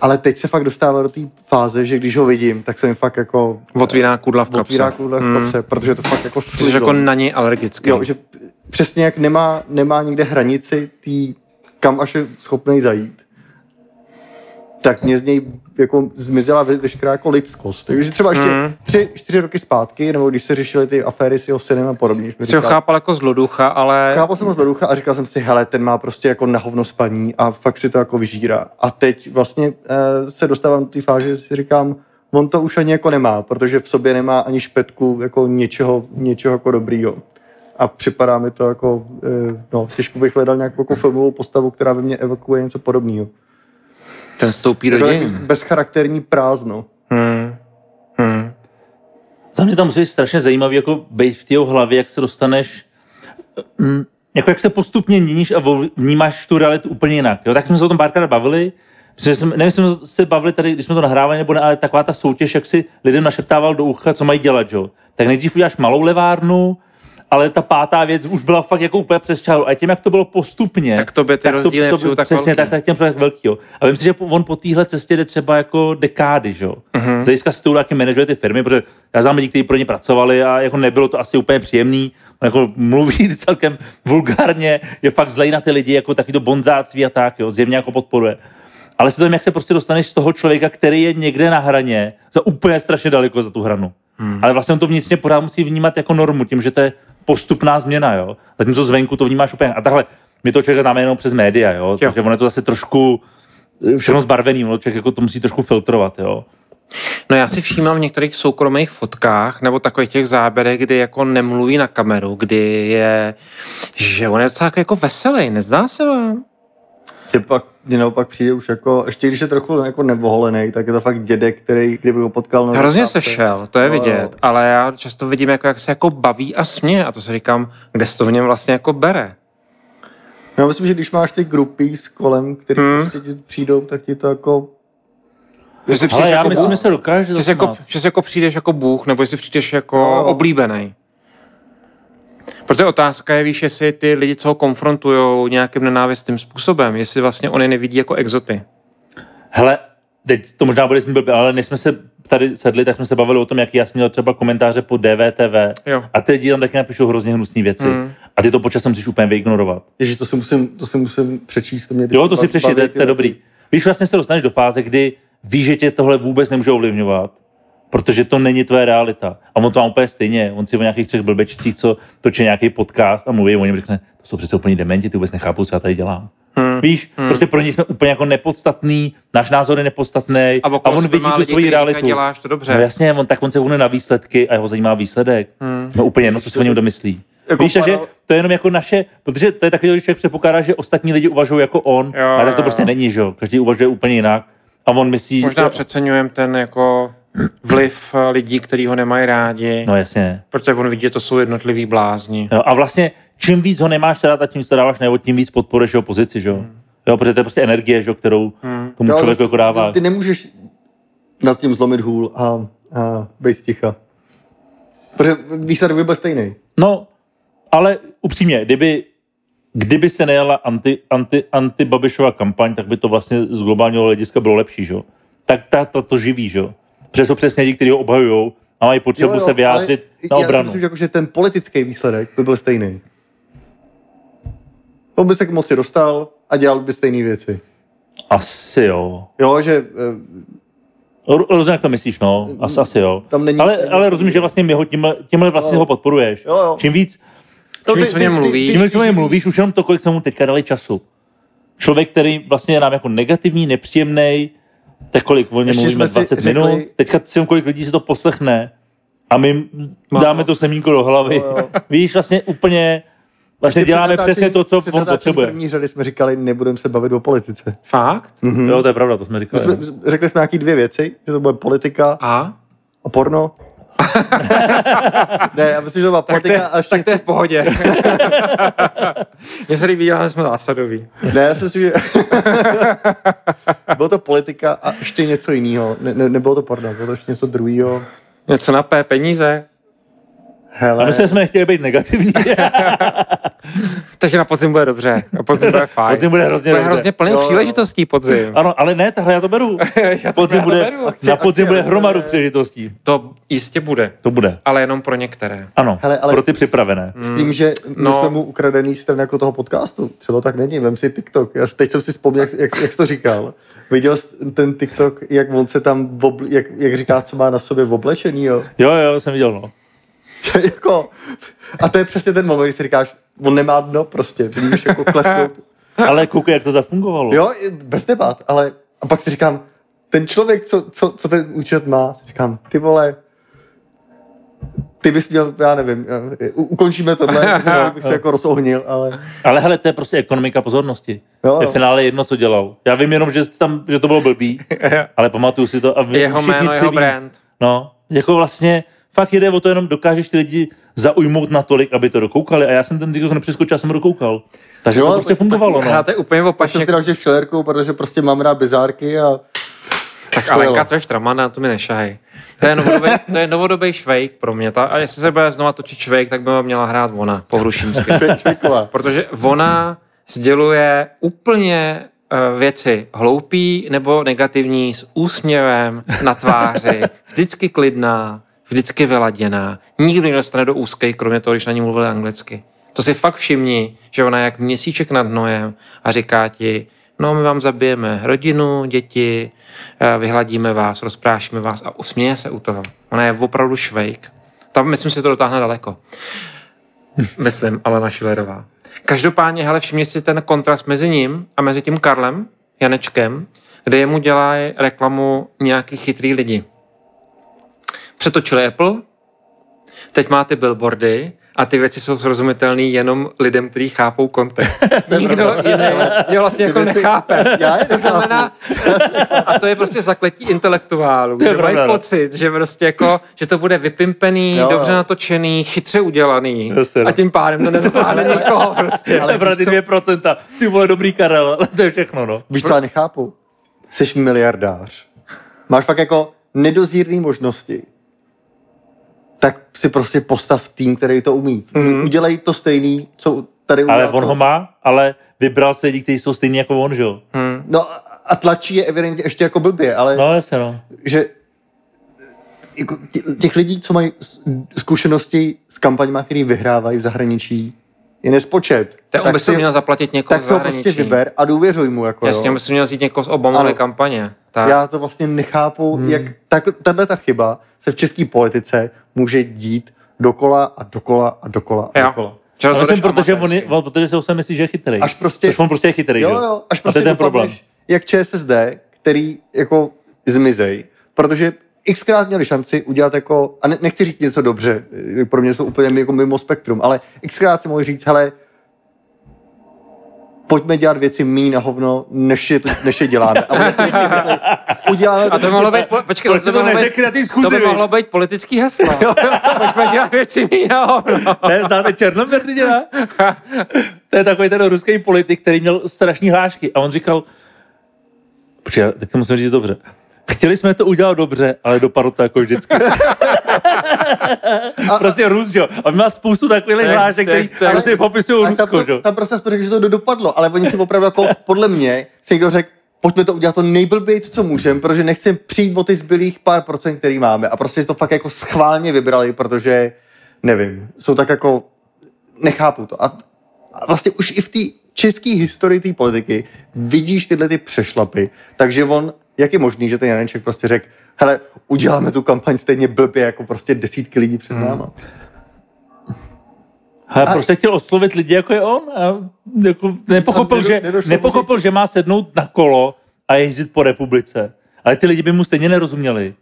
ale teď se fakt dostává do té fáze, že když ho vidím, tak se mi fakt jako
Otvírá kudla v kapse.
otvírá kudle v kapse, protože to fakt jako
Jsi
slizlo.
jako na něj alergický.
Jo, že přesně jak nemá, nemá nikde hranici tý, kam až je schopný zajít, tak mě z něj jako zmizela ve, veškerá jako lidskost. Takže třeba ještě
Mm.
tři, čtyři roky zpátky, nebo když se řešily ty aféry s jeho synem a podobně,
Jsi ho chápal jako zloducha, ale...
chápal jsem ho z ducha a říkal jsem si, hele, ten má prostě jako na hovno spaní a fakt si to jako vyžírá. A teď vlastně eh, se dostávám do té fáze, že si říkám, on to už ani jako nemá, protože v sobě nemá ani špetku jako něčeho, něčeho jako dobrýho. A připadá mi to jako, eh, no, těžko bych hledal nějakou jako filmovou postavu, která by mě evokuje něco podobného.
Ten vstoupí do dějin.
bezcharakterní prázdno.
Hmm. Hmm.
Za mě tam musí být strašně zajímavý jako být v té jeho hlavě, jak se dostaneš, mm, jako jak se postupně měníš a vnímáš tu realitu úplně jinak. Jo? Tak jsme se o tom párkrát bavili, protože jsem, nevím, jsme se bavili tady, když jsme to nahrávali, nebo ne, ale taková ta soutěž, jak si lidem našeptával do ucha, co mají dělat, jo? Tak nejdřív uděláš malou levárnu, ale ta pátá věc už byla fakt jako úplně přes čáru. A tím, jak to bylo postupně,
Tak tobě ty rozdíly nepřijdu tak
Přesně,
velký.
tak, tak těm tak velký, jo. A vím si, že on po téhle cestě jde třeba jako dekády, že jo.
Mhm.
Mm-hmm. Z hlediska stylu, jaký manažuje ty firmy, protože já znám lidi, kteří pro ně pracovali a jako nebylo to asi úplně příjemný. On jako mluví celkem vulgárně, je fakt zlej na ty lidi, jako taky to bonzáctví a tak, jo, zjevně jako podporuje. Ale si to jak se prostě dostaneš z toho člověka, který je někde na hraně, za úplně strašně daleko za tu hranu. Hmm. Ale vlastně on to vnitřně pořád musí vnímat jako normu, tím, že to je postupná změna, jo. Zatímco zvenku to vnímáš úplně. A takhle, my to člověka známe jenom přes média, jo.
Jo.
Takže ono je to zase trošku všechno zbarvený, ono člověk jako to musí trošku filtrovat, jo.
No já si všímám v některých soukromých fotkách nebo takových těch záběrech, kdy jako nemluví na kameru, kdy je, že on je docela jako, veselý, nezdá se vám?
Že pak mě naopak přijde už jako, ještě když je trochu jako nevoholený, tak je to fakt dědek, který, kdyby ho potkal na
Hrozně se šel, to je
No,
vidět,
jo.
ale já často vidím, jako, jak se jako baví a směje a to si říkám, kde se to v něm vlastně jako bere.
Já myslím, že když máš ty grupy s kolem, který
Hmm.
prostě ti přijdou, tak ti to jako...
Že si
Ale já
jako
myslím, že se dokáže
že, jako, že jako přijdeš jako Bůh, nebo jestli přijdeš jako
No.
oblíbený. Protože otázka je, víš, jestli ty lidi, co ho konfrontují nějakým nenávistným způsobem, jestli vlastně on je nevidí jako exoty.
Hele, teď to možná bude znít blbě, ale než jsme se tady sedli, tak jsme se bavili o tom, jaký já jsem měl třeba komentáře po DVTV.
Jo.
A ty lidi tam taky napíšou hrozně hnusné věci.
Mm.
A ty to počasem musíš úplně vyignorovat.
Ježi, to si musím, to si musím přečíst. To mě
Jo, to si přečti,
ty
to je dobrý. Víš, vlastně se dostaneš do fáze, kdy víš, že tě tohle vůbec nemůže ovlivňovat, protože to není tvoje realita. A on to má úplně stejně. On si o nějakých třech blbečcích, co točí nějaký podcast a mluví o něm, řekne, to jsou přece úplně dementi, ty vůbec nechápu, co já tady dělám.
Hmm.
Víš, hmm. prostě pro něj jsme úplně jako nepodstatný, náš názor je nepodstatný
A,
a on vidí tu svoji realitu.
děláš to dobře.
No jasně, on, tak on se uhne na výsledky a jeho zajímá výsledek.
Hmm.
No úplně jedno, co si o něm domyslí.
Jako
Víš,
para-
to je jenom jako naše, protože to je takový, když člověk předpokládá, že ostatní lidi uvažují jako on,
Jo,
ale tak to
jo,
prostě není, že jo. Každý uvažuje úplně jinak. A on myslí,
Možná
jo,
přeceňujeme ten jako vliv eh, lidí, kteří ho nemají rádi,
No jasně.
protože on vidí, že to jsou jednotliví blázni.
Jo, a vlastně čím víc ho nemáš rád a tím se dáváš nebo tím víc podporuješ jeho pozici, že jo.
Hmm.
Jo, protože to je prostě energie, že jo, kterou tomu
Jo, ale
člověku jako dává.
Ty, ty nemůžeš nad tím zlomit hůl a, a být sticha. Protože výsledek by byl stejný.
No, ale upřímně, kdyby, kdyby se nejela anti, anti, anti-Babišova kampaň, tak by to vlastně z globálního hlediska bylo lepší, že jo? Tak ta, ta, to živí, že jo? Protože jsou přesně lidi, kteří ho obhajují a mají potřebu se vyjádřit na
ale Já si
obranu.
myslím, že, jako, že ten politický výsledek by byl stejný. On by se k moci dostal a dělal by stejné věci.
Asi jo.
Jo, že eh,
Ro- Rozumím, jak to myslíš, no. Asi, asi jo.
Tam není-
ale, ale rozumím, že vlastně my ho tímhle, tímhle vlastně
Jo.
ho podporuješ.
Jo, jo.
Čím víc,
Čím víc o něm mluvíš.
tím víc o něm mluvíš, už jenom to, kolik jsme mu teďka dali času. Člověk, který vlastně je nám jako negativní, nepříjemný, tak kolik o něm mluvíme,
jsme si
20
řekli-
minut, teďka si kolik lidí si to poslechne a my
Málo.
dáme to semínko do hlavy.
Jo, jo.
Víš, vlastně úplně, vlastně
Ještě
děláme přesně to, co on potřebuje.
první řady jsme říkali, nebudeme se bavit o politice.
Fakt?
Mhm.
Jo, to je pravda, to jsme
My
říkali.
jsme, řekli jsme nějaký dvě věci, že to bude politika
A?
a porno. ne, já myslím, že to byla
Tak to, je,
politika a ještě
tak to je v pohodě. Mně se líbí, ale jsme zásadoví.
Ne, já si myslím, že bylo to politika a ještě něco jiného. Ne, ne, nebylo to porno, bylo to ještě něco druhého.
Něco na P, peníze.
Hele,
A my jsme, nechtěli být negativní.
Takže na podzim bude dobře. Na podzim bude fajn.
Podzim bude hrozně
bude
dobře.
hrozně plný
Jo,
příležitostí podzim.
Ano, ale ne, takhle já to beru.
Já to
Podzim
já to
bude,
beru.
Akci-
na podzim
akci
bude hromadu příležitostí.
To jistě bude,
To bude.
ale jenom pro některé.
Ano,
Hele, ale-
pro ty připravené.
s tím, že my
No.
jsme mu ukradený stran jako toho podcastu. Třeba tak není, vem si TikTok. Já teď jsem si vzpomněl, jak, jak, jak jsi to říkal. Viděl jsi ten TikTok, jak on se tam, obl, jak, jak říká, co má na sobě v oblečení, jo?
Jo, jo, jsem viděl, no.
jako, a to je přesně ten moment, kdy si říkáš, on nemá dno prostě, můžeš jako klesnout.
Ale koukej, jak to zafungovalo.
Jo, bez debat, ale a pak si říkám, ten člověk, co, co, co ten účet má, si říkám, ty vole, ty bys měl, já nevím, u- ukončíme tohle, bych se jako rozohnil, ale
Ale hele, to je prostě ekonomika pozornosti.
Jo,
Ve
jo.
finále jedno, co dělal. Já vím jenom, že, tam, že to bylo blbý, ale pamatuju si to. A vy,
Jeho jméno, jeho brand.
No, jako vlastně fakt jde o to, jenom dokážeš ty lidi zaujmout natolik, aby to dokoukali. A já jsem ten TikTok nepřeskočil, já jsem ho dokoukal. Takže
Jo,
to prostě
tak-
fungovalo. No.
Hráte úplně
jsem
opačně.
si dal, že šelerkou, protože prostě mám rád bizárky a
Tak Alenka,
jelo.
to je štramana, to mi nešahej. To je novodobý, to je novodobý švejk pro mě. Ta, a jestli se bude znova točit švejk, tak by ho měla hrát ona po hrušínsky.
šve- švejková.
Protože ona sděluje úplně eh, věci hloupý nebo negativní s úsměvem na tváři, vždycky klidná, vždycky vyladěná. Nikdo ji nedostane do úzkej, kromě toho, když na ní mluvili anglicky. To si fakt všimni, že ona je jak měsíček nad hnojem a říká ti, no my vám zabijeme rodinu, děti, eh, vyhladíme vás, rozprášíme vás a usměje se u toho. Ona je opravdu švejk. Tam myslím, že to dotáhne daleko. Myslím, Alena Šilerová. Každopádně, hele, všimni si ten kontrast mezi ním a mezi tím Karlem, Janečkem, kde jemu dělají reklamu nějaký chytrý lidi. Přetočili Apple, teď má ty billboardy a ty věci jsou srozumitelné jenom lidem, kteří chápou kontext. Nikdo jiný je vlastně jako
věci-
nechápe.
Já je
To znamená, a to je prostě zakletí intelektuálů, že mají
no.
pocit, že prostě jako, že to bude vypimpený,
Jo,
dobře
jo.
natočený, chytře udělaný
Jasně, no.
a tím pádem to nezasáhne nikoho prostě.
Ale pro ty 2%. Ty vole, dobrý Karel, ale to je všechno, no.
Víš, co já nechápu? Jsi miliardář. Máš fakt jako nedozírné možnosti. Tak si prostě postav tým, který to umí. Mm. Udělej to stejný, co tady
Ale on ho
to.
má, ale vybral se lidi, kteří jsou stejní jako on, že jo?
Hmm.
No a tlačí je evidentně ještě jako blbě, ale
No, jasně, no.
že jako tě- těch lidí, co mají zkušenosti s kampaňma, který vyhrávají v zahraničí, je nespočet.
Tak on by si měl zaplatit někoho
tak
z
se ho prostě vyber a důvěřuj mu. Jako,
Jasně,
jo.
by si měl vzít někoho z Obamové kampaně. Tak.
Já to vlastně nechápu, hmm. jak tak, tahle ta chyba se v české politice může dít dokola a dokola a dokola a
Jo.
dokola.
Já myslím, protože on, je, on, protože se o sebe myslí, že je chytrý.
Až prostě-
Což on prostě je chytrý,
Jo, jo, až
a to
prostě
je ten problém.
jak ČSSD, který jako zmizej, protože xkrát měli šanci udělat jako, a ne, nechci říct něco dobře, pro mě jsou úplně jako mimo spektrum, ale xkrát si mohli říct, hele, pojďme dělat věci mý na hovno, než je, než je děláme. A uděláme
A to by mohlo být, po- počkej, to by
to
mohlo být, to by mohlo být politický heslo. Pojďme dělat věci mý na hovno.
Ne, znáte Černomyrdina? to je takový ten ruský politik, který měl strašní hlášky. A on říkal, počkej, teď to musím říct dobře. Chtěli jsme to udělat dobře, ale dopadlo to jako vždycky. prostě Rus, jo. A on má spoustu takových hlášek,
je-
prostě popisují
A tam,
Rusko,
to,
jo.
tam prostě aspoň řekl, že to dopadlo, ale oni si opravdu jako, podle mě, si někdo řekl, pojďme to udělat to nejblbějc, co můžeme, protože nechcem přijít o ty zbylých pár procent, který máme. A prostě si to fakt jako schválně vybrali, protože, nevím, jsou tak jako, nechápu to. A, a vlastně už i v té české historii té politiky vidíš tyhle ty přešlapy, takže on jak je možný, že ten Janeček prostě řekl, hele, uděláme tu kampaň stejně blbě jako prostě desítky lidí před
Hmm.
náma.
Ale
A-
prostě chtěl oslovit lidi, jako je on. A jako nepochopil,
A nedo-
že, nepochopil, že má sednout na kolo a jezdit po republice. Ale ty lidi by mu stejně nerozuměli.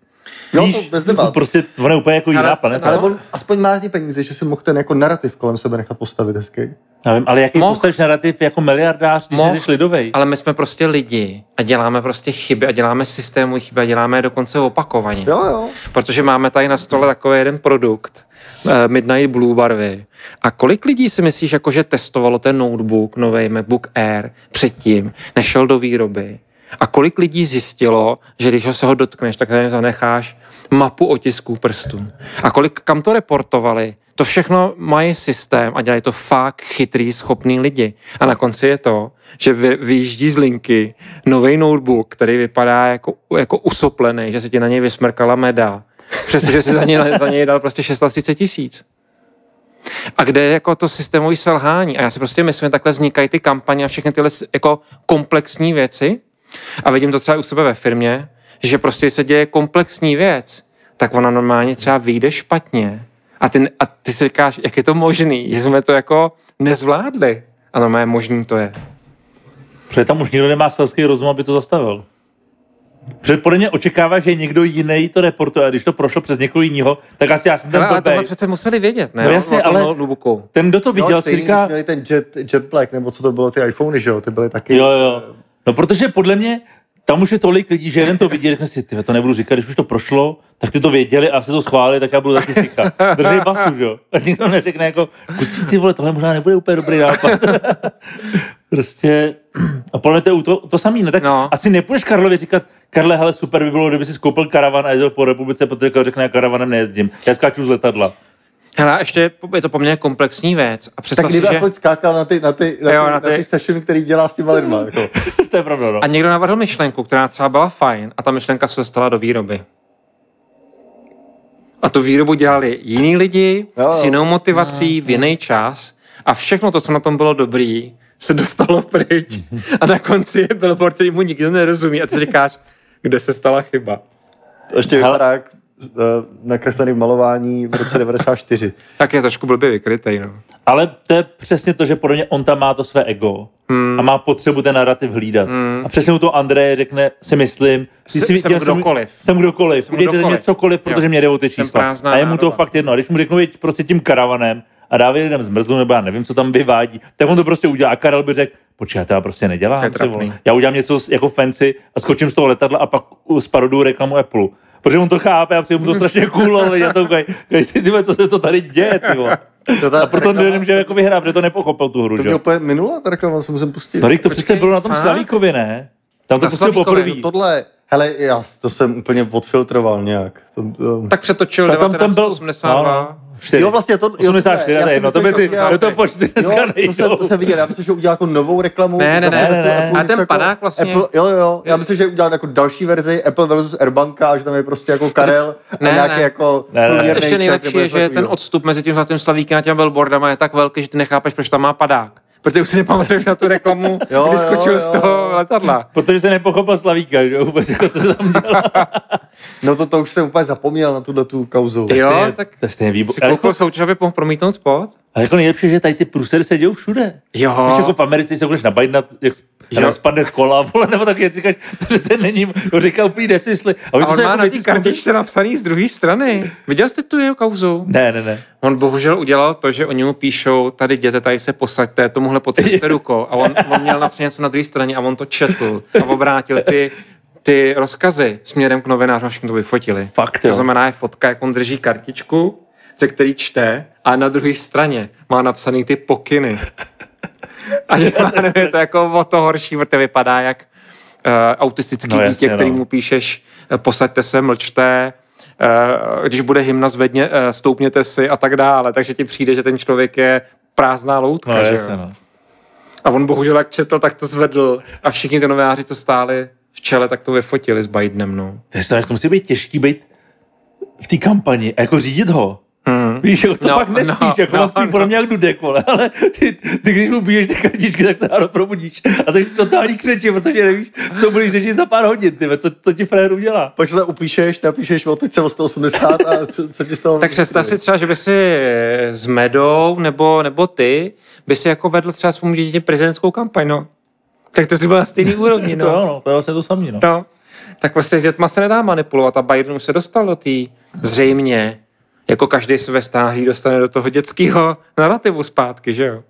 Jo,
Víš,
to bez debat.
Prostě on je úplně jako jiná
Ale-
planeta.
Ale on aspoň má ty peníze, že si mohl ten jako narrativ kolem sebe nechat postavit hezký.
Já vím, ale jaký
Mohl.
postavíš narrativ jako miliardář, když jsi lidovej?
Ale my jsme prostě lidi a děláme prostě chyby a děláme systémové chyby a děláme je dokonce opakovaně.
Jo, jo.
Protože máme tady na stole takový jeden produkt, eh, Midnight Blue barvy. A kolik lidí si myslíš, jako, že testovalo ten notebook, nový MacBook Air, předtím, než šel do výroby? A kolik lidí zjistilo, že když ho se ho dotkneš, tak zanecháš mapu otisků prstů? A kolik kam to reportovali? To všechno mají systém a dělají to fakt chytrý, schopný lidi. A na konci je to, že vy, vyjíždí z linky nový notebook, který vypadá jako, jako usoplený, že se ti na něj vysmrkala meda. Přestože si za něj, za něj dal prostě 630 tisíc. A kde je jako to systémové selhání? A já si prostě myslím, že takhle vznikají ty kampaně a všechny tyhle jako komplexní věci. A vidím to třeba u sebe ve firmě, že prostě se děje komplexní věc, tak ona normálně třeba vyjde špatně. A ty, a ty si říkáš, jak je to možný, že jsme to jako nezvládli. A normálně možný to je.
Protože tam už nikdo nemá selský rozum, aby to zastavil. Protože podle mě očekává, že někdo jiný to reportuje a když to prošlo přes někoho jiného, tak asi já jsem ten
Ale, ale tohle přece museli vědět, ne?
No jasně,
O tom
ale-
notebooku.
Ten, kdo to viděl,
no,
si říká,
měli ten jet, jet Black, nebo co to bylo, ty iPhony, že jo, ty byly taky.
jo, jo. No protože podle mě tam už je tolik lidí, že jeden to vidí, řekne si, ty to nebudu říkat, když už to prošlo, tak ty to věděli a se to schválili, tak já budu taky říkat. Držej basu, že jo. A nikdo neřekne jako, kucí ty vole, tohle možná nebude úplně dobrý nápad. prostě, a podle mě to to, to samý, ne? Tak
No.
no. asi nepůjdeš Karlovi říkat, Karle, hele, super by bylo, kdyby si koupil karavan a jezdil po republice, protože řekne, já karavanem nejezdím. Já skáču z letadla.
Hele, a ještě je to poměrně komplexní věc. A
Tak kdyby
si, že...
aspoň skákal na ty, na ty, na ty,
Jo, na
na
ty-
ty session, který dělá s těma lidma. Jako.
to je pravda, no.
A někdo navrhl myšlenku, která třeba byla fajn a ta myšlenka se dostala do výroby. A tu výrobu dělali jiní lidi
Jo.
s jinou motivací v jiný čas a všechno to, co na tom bylo dobrý, se dostalo pryč. A na konci je billboard, který mu nikdo nerozumí a ty říkáš, kde se stala chyba.
To ještě vypadá jak nakreslený v malování v roce 94.
Tak je trošku blbě vykrytej, no.
Ale to je přesně to, že podle mě on tam má to své ego
Hmm.
a má potřebu ten narrativ hlídat.
Hmm.
A přesně u toho Andreje řekne, si myslím, ty si
jsem kdokoliv.
Jsem kdokoliv.
Jsem
ze mě
kdokoliv.
cokoliv, protože
Jo.
mě jde o ty čísla. A je mu to fakt jedno. A když mu řeknu, jeď prostě tím karavanem a dávě lidem zmrzlu, nebo já nevím, co tam vyvádí, tak on to prostě udělá. A Karel by řekl, počkej, já to já prostě nedělám.
To.
Já udělám něco jako fancy a skočím z toho letadla a pak sparoduju reklamu Apple. Protože on to chápe a přijde mu to strašně cool, ale já to koukají, si ty co se to tady děje, ty vole.
To
A proto
reklama-
nemůže jako vyhrát, protože to nepochopil tu hru,
To
že jo.
úplně minula, ta reklama, se musím pustit.
No, teď to
Počkej,
přece bylo na tom? Slavíkovi, ne? Tam to pustil poprvé.
Tohle, hele, já to jsem úplně odfiltroval nějak. To, to,
Tak přetočil
Ta- tam, tam byl,
1982.
no, no, čtyři.
Jo, vlastně to... jo,
84,
já
to je
jsem
jedno, to by ty,
že-
to to počty dneska
Jo, to jsem, to jsem viděl, já myslím, že udělal jako novou reklamu.
Ne, ne, ne,
ne, ne.
Něco
ten padák vlastně-
Apple, jo, jo, já myslím, že udělal jako další verzi Apple versus Airbanka, a že tam je prostě jako Karel a
Ne,
nějaký
ne.
jako
Ne, ne, ne.
Ještě nejlepší je, že ten odstup mezi tím zlatým slavíkem a těma billboardama je tak velký, že ty nechápeš, proč tam má padák. Protože už si nepamatuješ na tu reklamu,
Jo,
kdy
jo,
skočil
jo,
z toho
jo.
letadla.
Protože se nepochopil Slavíka, že jo, vůbec jako co se tam dělá.
No to, to už jsem úplně zapomněl na tuhle tu kauzu.
Jo,
Stejně-
tak
To je stejně výborné.
si
Ale,
koupil
jako,
součas, aby mohl promítnout spot?
ale jako nejlepší, že tady ty průsery se dějou všude.
Jo.
Víš, jako v Americe se budeš nabajit, jak
Jo.
jo. spadne z kola, vole, nebo taky říkáš, to se není, to říká úplný nesmysly. A,
A on má
jako
na
věci
té kartičce napsaný z druhé strany. Viděl jste tu jeho kauzu?
Ne, ne, ne.
On bohužel udělal to, že oni mu píšou, tady jděte, tady se posaďte, tomuhle potřebujete rukou. A on, on měl napsat něco na druhé straně a on to četl a obrátil ty, ty rozkazy směrem k novinářům všichni to vyfotili.
Fakt,
To znamená, je fotka, jak on drží kartičku, ze který čte a na druhé straně má napsaný ty pokyny. A je to jako o to horší, protože vypadá jak uh, autistický
No jasně,
dítě, který
no.
mu píšeš, eh, posaďte se, mlčte, eh, když bude hymna, zvedně, eh, stoupněte si a tak dále. Takže ti přijde, že ten člověk je prázdná loutka.
No,
že
jasně, no.
A on bohužel jak četl, tak to zvedl a všichni ty novináři, co stáli v čele, tak to vyfotili s Bidenem. No.
To je to, jak to musí být těžký být v té kampani a jako řídit ho.
Hmm.
Víš, jako to
No,
fakt nespíš,
no,
jako
no,
spí
no.
podle mě jak dudek, vole, ale ty, ty, když mu píšeš ty kartičky, tak se ráno probudíš a jsi totální křeči, protože nevíš, co budeš řešit za pár hodin, ty, co, co ti frér udělá.
Pak se upíšeš, napíšeš o teď o 180 a co, co ti z toho...
Tak představ si třeba, že by si s Medou nebo, nebo ty by si jako vedl třeba svým dítěti prezidentskou kampaň, no. Tak to si byl na stejný úrovni,
No. To, jo,
no.
no, to je vlastně to samý, no.
no. Tak prostě s dětma se nedá manipulovat a Biden už se dostal do té zřejmě, jako každý se ve stáhlý dostane do toho dětského narrativu zpátky, že jo?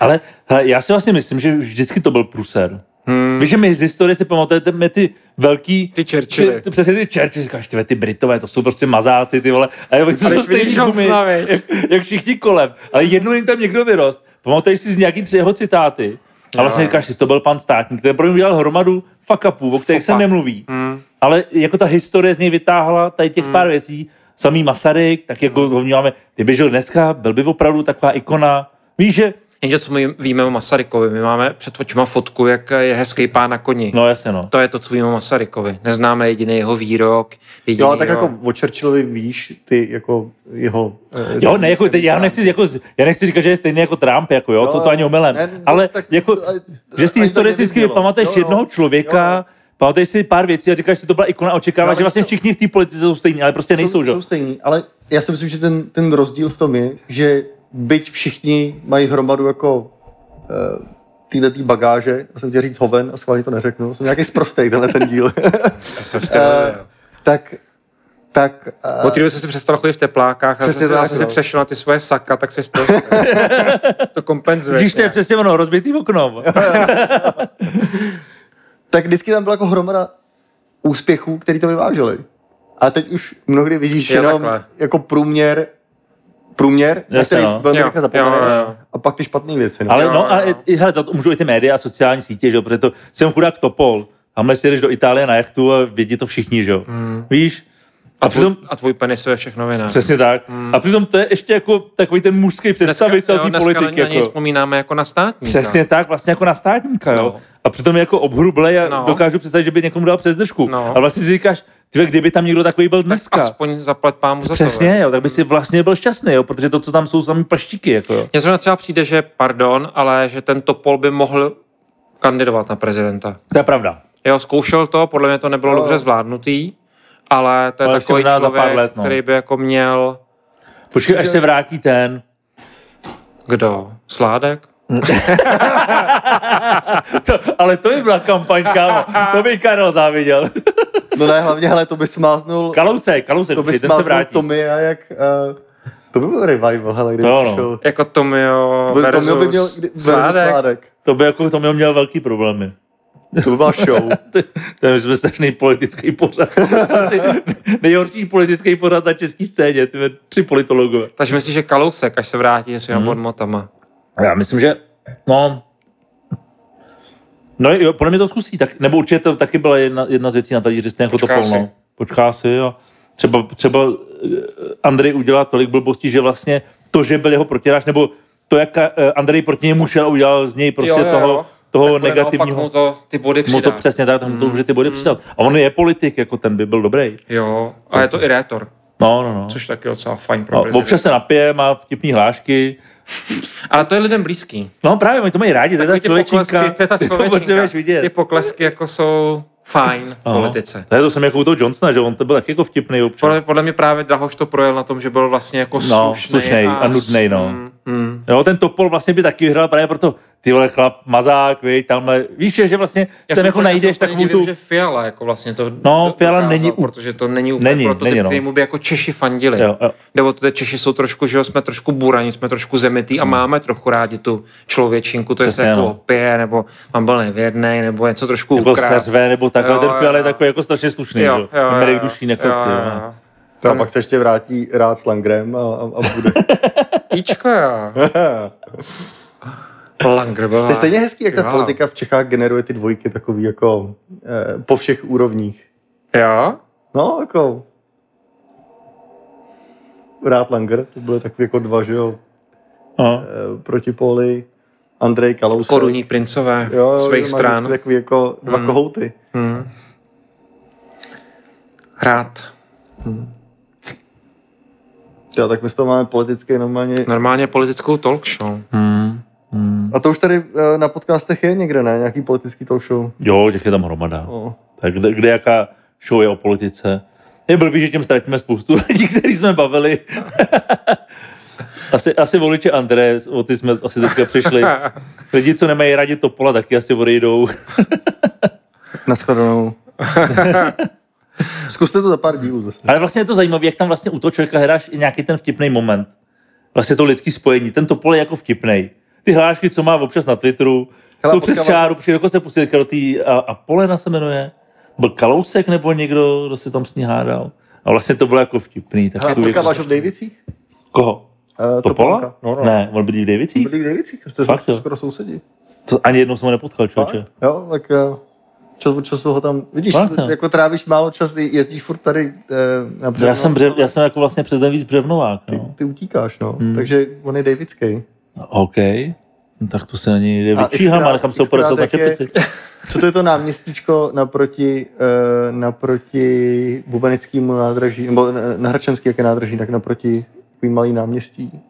Ale hele, já si vlastně myslím, že vždycky to byl pruser.
Hmm.
Víš, že my z historie si pamatujeme ty velký...
Ty Churchilly.
Ty, ty, přesně ty Churchilly, říkáš, ty, ty Britové, to jsou prostě mazáci, ty vole. A jo, to jsou stejný gumy, jak, jak, všichni kolem. Ale jednou jim tam někdo vyrost. Pamatuješ si z nějaký tři jeho citáty. A vlastně říkáš si, to byl pan státník, který pro mě udělal hromadu fuck upů, o kterých se
Fopa.
nemluví.
Hmm.
Ale jako ta historie z něj vytáhla tady těch pár věcí. Samý Masaryk, tak jako ho vnímáme, kdyby žil dneska, byl by opravdu taková ikona. Víš, že
Jenže co my víme o Masarykovi, my máme před očima fotku, jak je hezký pán na koni.
No jasně, no.
To je to, co víme o Masarykovi. Neznáme jediný jeho výrok. Jediný
Jo, tak
jeho...
jako o Churchillovi víš, ty jako jeho... eh,
Jo, ne, jako, teď já nechci, jako, já nechci říkat, že je stejný jako Trump, jako, jo, to, to ani omylem.
Ne, no,
ale
tak-
jako,
a-
že si
nevyznělo.
pamatuješ jednoho člověka,
Jo,
pamatuješ si pár věcí a říkáš, že to byla ikona a očekáváš,
No,
že vlastně
co-
všichni v té politice jsou stejní, ale prostě nejsou,
jsou,
že?
jsou stejný, ale já si myslím, že ten, ten rozdíl v tom je, že byť všichni mají hromadu jako uh, tyhle tý bagáže, já jsem chtěl říct hoven a schválně to neřeknu, jsem nějaký sprostej tenhle ten díl,
Se, se
Eh,
rozjel.
tak, tak uh,
Od té doby si přestal chodit v teplákách a zase,
tak,
zase si
no.
přešel na ty svoje saka, tak jsi prostě to kompenzuješ.
Když to je přesně ono, rozbitý okno.
tak vždycky tam byla jako hromada úspěchů, který to vyváželi. A teď už mnohdy vidíš
Jo,
jenom
takhle.
jako průměr, průměr, na
Jasně,
který
no.
velmi
Jo,
rychle zapomeneš,
jo, jo.
a pak ty špatné věci. No.
Ale
Jo,
no, a
jo.
i, hele, za to můžou i ty média a sociální sítě, že jo, protože to jsem chudák topol. A si jdeš do Itálie na jachtu a vědí to všichni, že jo.
Hmm.
Víš?
A,
A přitom,
a tvůj penis je všechno vina.
přesně tak. A přitom to je ještě jako takový ten mužský představitel té
dneska
politiky.
na něj
Jako.
vzpomínáme jako na státníka.
Přesně tak, vlastně jako na státníka, jo.
No.
A přitom je jako obhrublej a
No.
dokážu představit, že by někomu dal přes držku.
No.
A vlastně si říkáš, ty kdyby tam někdo takový byl
Tak
dneska.
aspoň zaplať pámu za to.
Přesně,
ve.
jo, tak by si vlastně byl šťastný, jo, protože to, co tam jsou, samý paštíky, jako jo.
Mně zrovna třeba přijde, že pardon, ale že ten Topol by mohl kandidovat na prezidenta.
To je pravda.
Jo, zkoušel to, podle mě to nebylo
Jo.
dobře zvládnutý, ale to je
Ale
takový člověk,
pár let, no.
který by jako měl,
Počkej, až se vrátí ten.
kdo? Sládek?
to, ale to by byla kampaň, kámo. To by Karel záviděl.
No ne, hlavně, hele, to by smáznul,
Kalousek, Kalousek,
to by
ten se vrátí.
Tommy a jak, uh, to by byl revival, hele, kdyby
To no.
přišel.
Jako Tomio
To by,
versus
Tommy by měl versus
Sládek.
Sládek.
To by jako to měl, měl velký problémy.
To by byla show.
To, to je jsme strašný politický pořad. Asi nejhorší politický pořad na české scéně, ty tři politologové.
Takže myslíš, že Kalousek, až se vrátí se svýma hmm. podmotama.
Já myslím, že no, no jo, podle mě to zkusí, tak, nebo určitě to taky byla jedna, jedna z věcí na talíři, stejně jako to
Počká si.
polno. Počká si a třeba, třeba eh, Andrej udělal tolik blbostí, že vlastně to, že byl jeho protiráž, nebo to, jak eh, Andrej proti němu šel a udělal z něj prostě toho, toho
Tak
negativního.
mu to, ty body
Mu to přesně tak, tam to může ty body přidat. A on je politik, jako ten by byl dobrý.
Jo, a je to i rétor,
No, no, no.
což taky je docela fajn pro
no občas se napije, má vtipný hlášky.
Ale to je lidem blízký.
No právě, oni to mají rádi, to je ta člověčinka.
poklesky, to je ta člověčinka.
vidět.
Ty poklesky jako jsou fajn v
No.
politice.
To je to jsem jako u toho Johnsona, že on to byl taky jako vtipný občas.
Podle, podle mě právě Drahoš to projel na tom, že byl vlastně jako
No,
slušnej,
slušnej a nudnej, no.
Mm, mm.
Jo, ten Topol vlastně by taky vyhrál právě proto, ty vole chlap, mazák, víš, tamhle, víš, že vlastně
Já
sem jako najdeš
se
takovou
divím,
tu,
že Fiala jako vlastně to
No,
do-
Fiala
dokázal,
není
protože to není úplně
Není,
prototyp,
není, no.
kterýmu by jako Češi fandili.
jo, jo.
Nebo ty Češi jsou trošku, že jo, jsme trošku buraní, jsme trošku zemitý a máme trošku rádi tu člověčinku, to je se
Hmm.
Jako
no.
opije, nebo mám byl nevěrnej, nebo něco trošku
nebo
ukrát.
seřve, nebo takhle,
Jo,
ten Fiala je
jo.
takový jako strašně slušný,
Jo,
jo,
jo, jo,
Mirek
jo,
Dušín, jako
jo,
ty,
jo,
jo.
jo.
To a pak se ještě vrátí rád s Langrem a, a, a bude.
Jíčko, jo. Langer byl.
To je stejně hezký, jak ta
Jo.
politika v Čechách generuje ty dvojky takový jako eh, po všech úrovních.
Jo?
No, jako Rád Langer, to byly takový jako dva, že jo,
No.
eh, protipóly, Andrej Kalousek.
Korunní princové
jo, jo,
svých stran.
Takový jako dva
Hmm.
kohouty.
Hmm. Rád.
Jo, tak my z toho máme politicky normálně.
Normálně politickou talk show.
Hmm. Hmm.
A to už tady eh, na podcastech je někde, ne? Nějaký politický talk show.
Jo, těch je tam hromada.
No.
Tak kde, kde jaká show je o politice? Je blbý, že tím ztratíme spoustu lidí, který jsme bavili. asi, asi voliče André, o ty jsme asi teďka přišli. Lidi, co nemají rádi Topola, taky asi odejdou.
Naschledanou. Zkuste to za pár dílů.
Ale vlastně je to zajímavé, jak tam vlastně u toho člověka hráš i nějaký ten vtipný moment. Vlastně to lidský spojení. Ten Topol je jako vtipný. Ty hlášky, co má občas na Twitteru,
Hele,
jsou přes čáru, přijde dokonce pustit do té a, a Polena se jmenuje. Byl Kalousek nebo někdo, kdo se tam s ní hádal. A vlastně to bylo jako vtipný. Tak
Hele,
tu-
potkáváš ho v Davicích?
Koho?
Uh,
Topola?
No, no.
Ne, on bydlí v Davicích?
Byli v Davicích, jste
Fakt jo?
skoro sousedí.
To ani jednou jsem ho nepotkal, člověče.
Jo, tak eh, čas od času ho tam, vidíš,
Fakt, jo.
jako trávíš málo čas, jezdíš furt tady eh, na břevno.
Já jsem, břev, já jsem jako vlastně přes den víc břevnovák.
ty,
No.
ty utíkáš, no.
Hmm.
Takže on je Davidský.
OK. No, tak to se na něj jde
A
vyčíhám a
xkrát-
nechám se operovat na čepici.
Co to je to náměstíčko naproti, uh, naproti Bubenickému nádraží, nebo na, Hračenský, jaké nádraží, tak naproti takový malý náměstí.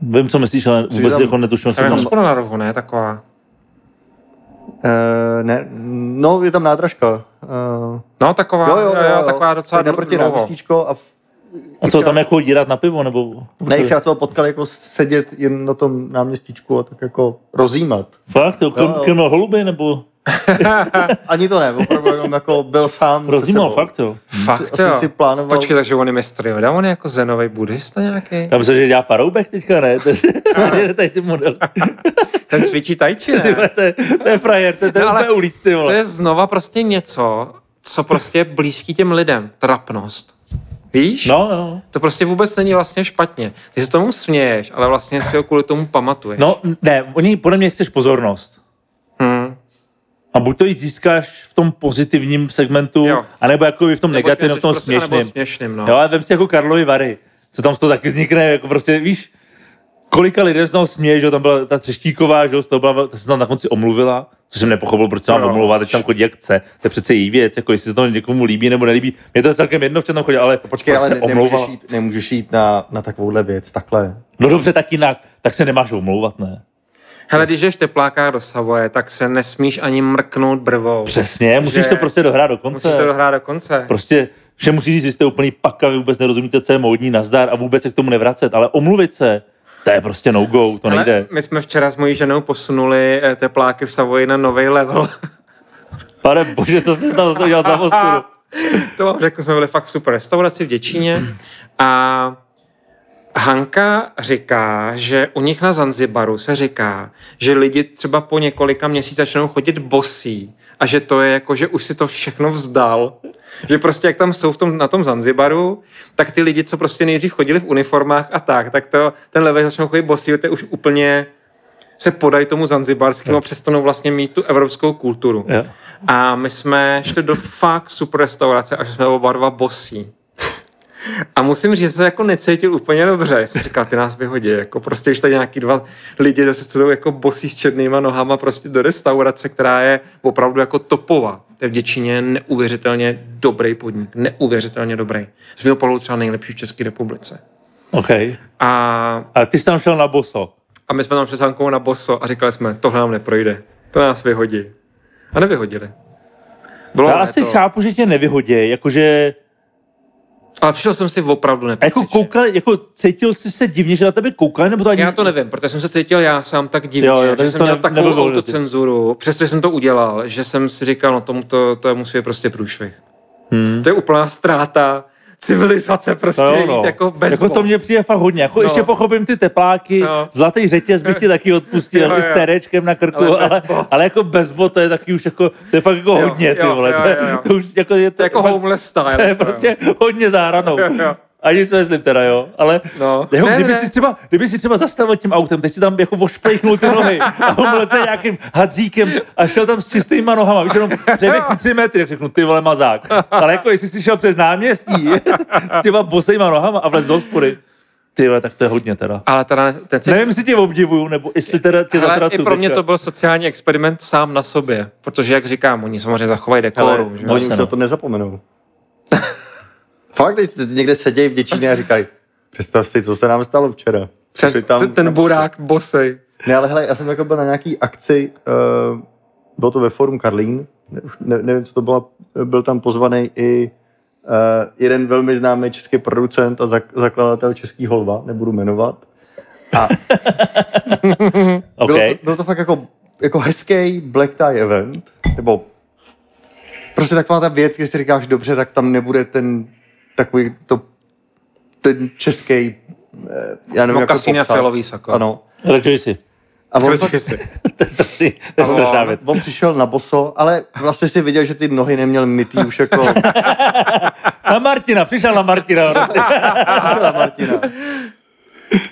Vím, co myslíš, ale vůbec
tam-
jako netuším, co
Tam je
tam...
hospoda na rohu, ne? Taková.
Uh, ne, no, je tam nádražka. Uh,
No, taková,
jo, jo, jo, jo,
taková docela
tak naproti
dlouho.
náměstíčko a v,
A co, tam jako dírat na pivo, nebo...
ne, jak se já ho potkali jako sedět jen na tom náměstíčku a tak jako rozjímat.
Fakt, jo,
Jo, jo.
krm, krmil holuby, nebo
Ani to ne, opravdu jenom jako byl sám
rozjímal, fakt, jo.
Fakt
Asi
jo.
si plánoval,
Počkej, takže on je mistr Yoda, on je jako zenový buddhista nějaký?
Tam se, že dělá paroubek teďka, ne? To je tady ty model.
Ten cvičí tai chi,
Ty
ne?
vole, To je, to je frajer, to je, to je
No, ale
ulít, ty
To
vole.
je znova prostě něco, co prostě je blízký těm lidem. Trapnost. Víš?
No, no.
To prostě vůbec není vlastně špatně. Ty se tomu směješ, ale vlastně si ho kvůli tomu pamatuješ.
No, ne, oni podle mě chceš pozornost. A buď to jí získáš v tom pozitivním segmentu,
Jo.
anebo jako i v tom
Nebo
negativním, v tom
prostě, anebo
směšném.
směšným, no.
Jo, ale vem si jako Karlovy Vary, co tam z toho taky vznikne, jako prostě, víš, kolika lidem se tam směje, že tam byla ta Třeštíková, že toho byla, ta se tam na konci omluvila, což jsem nepochopil, proč se mám omlouvat, teď tam chodí jak chce, to je přece její věc, jako jestli se to někomu líbí nebo nelíbí, mě to je celkem jedno, v čem tam chodí, ale
Počkej,
proč
ale
se
nemůžeš jít, nemůžeš jít na, na takovouhle věc, takhle.
No dobře, tak jinak, tak se nemáš omlouvat, ne?
Hele, když jdeš v teplákách do Savoje, tak se nesmíš ani mrknout brvou.
Přesně, musíš to prostě dohrát do konce.
Musíš to dohrát do konce.
Prostě, že musíš říct, že jste úplný paka, vy vůbec nerozumíte, co je módní, nazdar a vůbec se k tomu nevracet, ale omluvit se, to je prostě no go, to
Ale
nejde.
my jsme včera s mojí ženou posunuli eh, tepláky v Savoji na nový level.
Pane bože, co jsi tam udělal za ostudu?
to vám řeknu, jsme byli fakt super restauraci v Děčíně a Hanka říká, že u nich na Zanzibaru se říká, že lidi třeba po několika měsících začnou chodit bosí a že to je jako, že už si to všechno vzdal. Že prostě jak tam jsou v tom, na tom Zanzibaru, tak ty lidi, co prostě nejdřív chodili v uniformách a tak, tak to, ten level začnou chodit bosí, to je už úplně se podají tomu zanzibarskému a přestanou vlastně mít tu evropskou kulturu.
Jo.
A my jsme šli do fakt super restaurace a že jsme oba dva bosí. A musím říct, že se jako necítil úplně dobře. Jsem říkal, ty nás vyhodí. Jako prostě, když tady nějaký dva lidi zase co jdou jako bosí s černýma nohama prostě do restaurace, která je opravdu jako topová. To je v Děčíně neuvěřitelně dobrý podnik. Neuvěřitelně dobrý. Z mého pohledu třeba nejlepší v České republice.
OK.
A,
A ty jsi tam šel na boso.
a my jsme tam šli s Hankou na boso a říkali jsme, tohle nám neprojde. To nás vyhodí. A nevyhodili. Bylo
Já asi chápu, že tě nevyhodí, jakože
Ale přišel jsem si opravdu
a jako
nepatřičně.
koukali, jako cítil jsi se divně, že na tebe koukali, nebo to ani...
Já to nevím, protože jsem se cítil já sám tak divně,
Jo, jo,
že jsem měl
ne-
takovou
nebyl
autocenzuru, přestože jsem to udělal, že jsem si říkal, no tomu to, to musí být prostě průšvih.
Hmm.
To je úplná ztráta civilizace prostě
To jo,
jít
no.
jako bez
jako to mě přijde fakt hodně. Jako
No.
ještě pochopím ty tepláky,
No.
zlatý řetěz bych ti taky odpustil,
Jo,
i s
jo.
CDčkem na krku,
Ale
ale, ale, jako bez bot, to je taky už jako, to je fakt jako
Jo,
hodně, ty
jo,
vole.
jo,
to, je,
jo, jo.
to už jako je
To
to,
je jako
fakt-
homeless style.
to je prostě hodně záhranou.
Jo, jo.
Ani si myslím teda, jo, ale
No.
jako,
Ne,
kdyby,
ne.
Si třeba, kdyby si třeba zastavil tím autem, teď si tam jako vošplejchnul ty nohy a umyl se nějakým hadříkem a šel tam s čistýma nohama, víš, jenom přeběh ty tři metry, tak řeknu, ty vole mazák. Ale jako jestli jsi šel přes náměstí s těma bosejma nohama a vlez do hospody, ty vole, tak to je hodně teda.
Ale teda ten si...
Nevím, jestli tě obdivuju, nebo jestli teda tě
Ale i pro mě
teďka.
to byl sociální experiment sám na sobě, protože jak říkám, oni samozřejmě zachovají
Ale
dekorum, že?
no.
oni už
no.
na to nezapomenou. Fakt, teď někde sedějí v Děčíně a říkají, Představ si, co se nám stalo včera. Přišli tam
ten, ten burák bosej.
Ne, ale hele, já jsem jako byl na nějaký akci, uh, bylo to ve Forum Karlín, ne, už ne, nevím, co to bylo, byl tam pozvaný i uh, jeden velmi známý český producent a zak, zakladatel český Holva, nebudu jmenovat. A
OK.
bylo, to, bylo to fakt jako, jako hezký black tie event, nebo prostě taková ta věc, když si říkáš dobře, tak tam nebude ten takový to, ten český, eh, já nevím, jak to
Mokasín a
popsat.
fialový sako.
Ano.
Rejoice.
A on, fakt,
si?
to je strašný, to je strašná věc.
on přišel na boso, ale vlastně si viděl, že ty nohy neměl mytý už jako
Na Martina, přišel na Martina.
na Martina.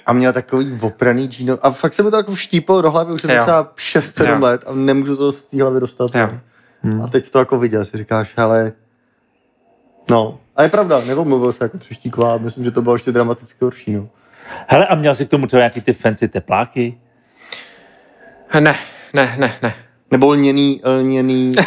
A měl takový opraný džíno. A fakt se mi to jako vštípalo do hlavy, už je to třeba 6-7
Jo.
let a nemůžu to z té hlavy dostat.
Jo.
A teď to jako viděl, si říkáš, hele, no. A je pravda, nebo mluvil se jako třeštíková, myslím, že to bylo ještě dramaticky horší, no.
Hele, a měl jsi k tomu třeba nějaký ty fancy tepláky?
Ne, ne, ne, ne.
Nebo lněný, lněný uh,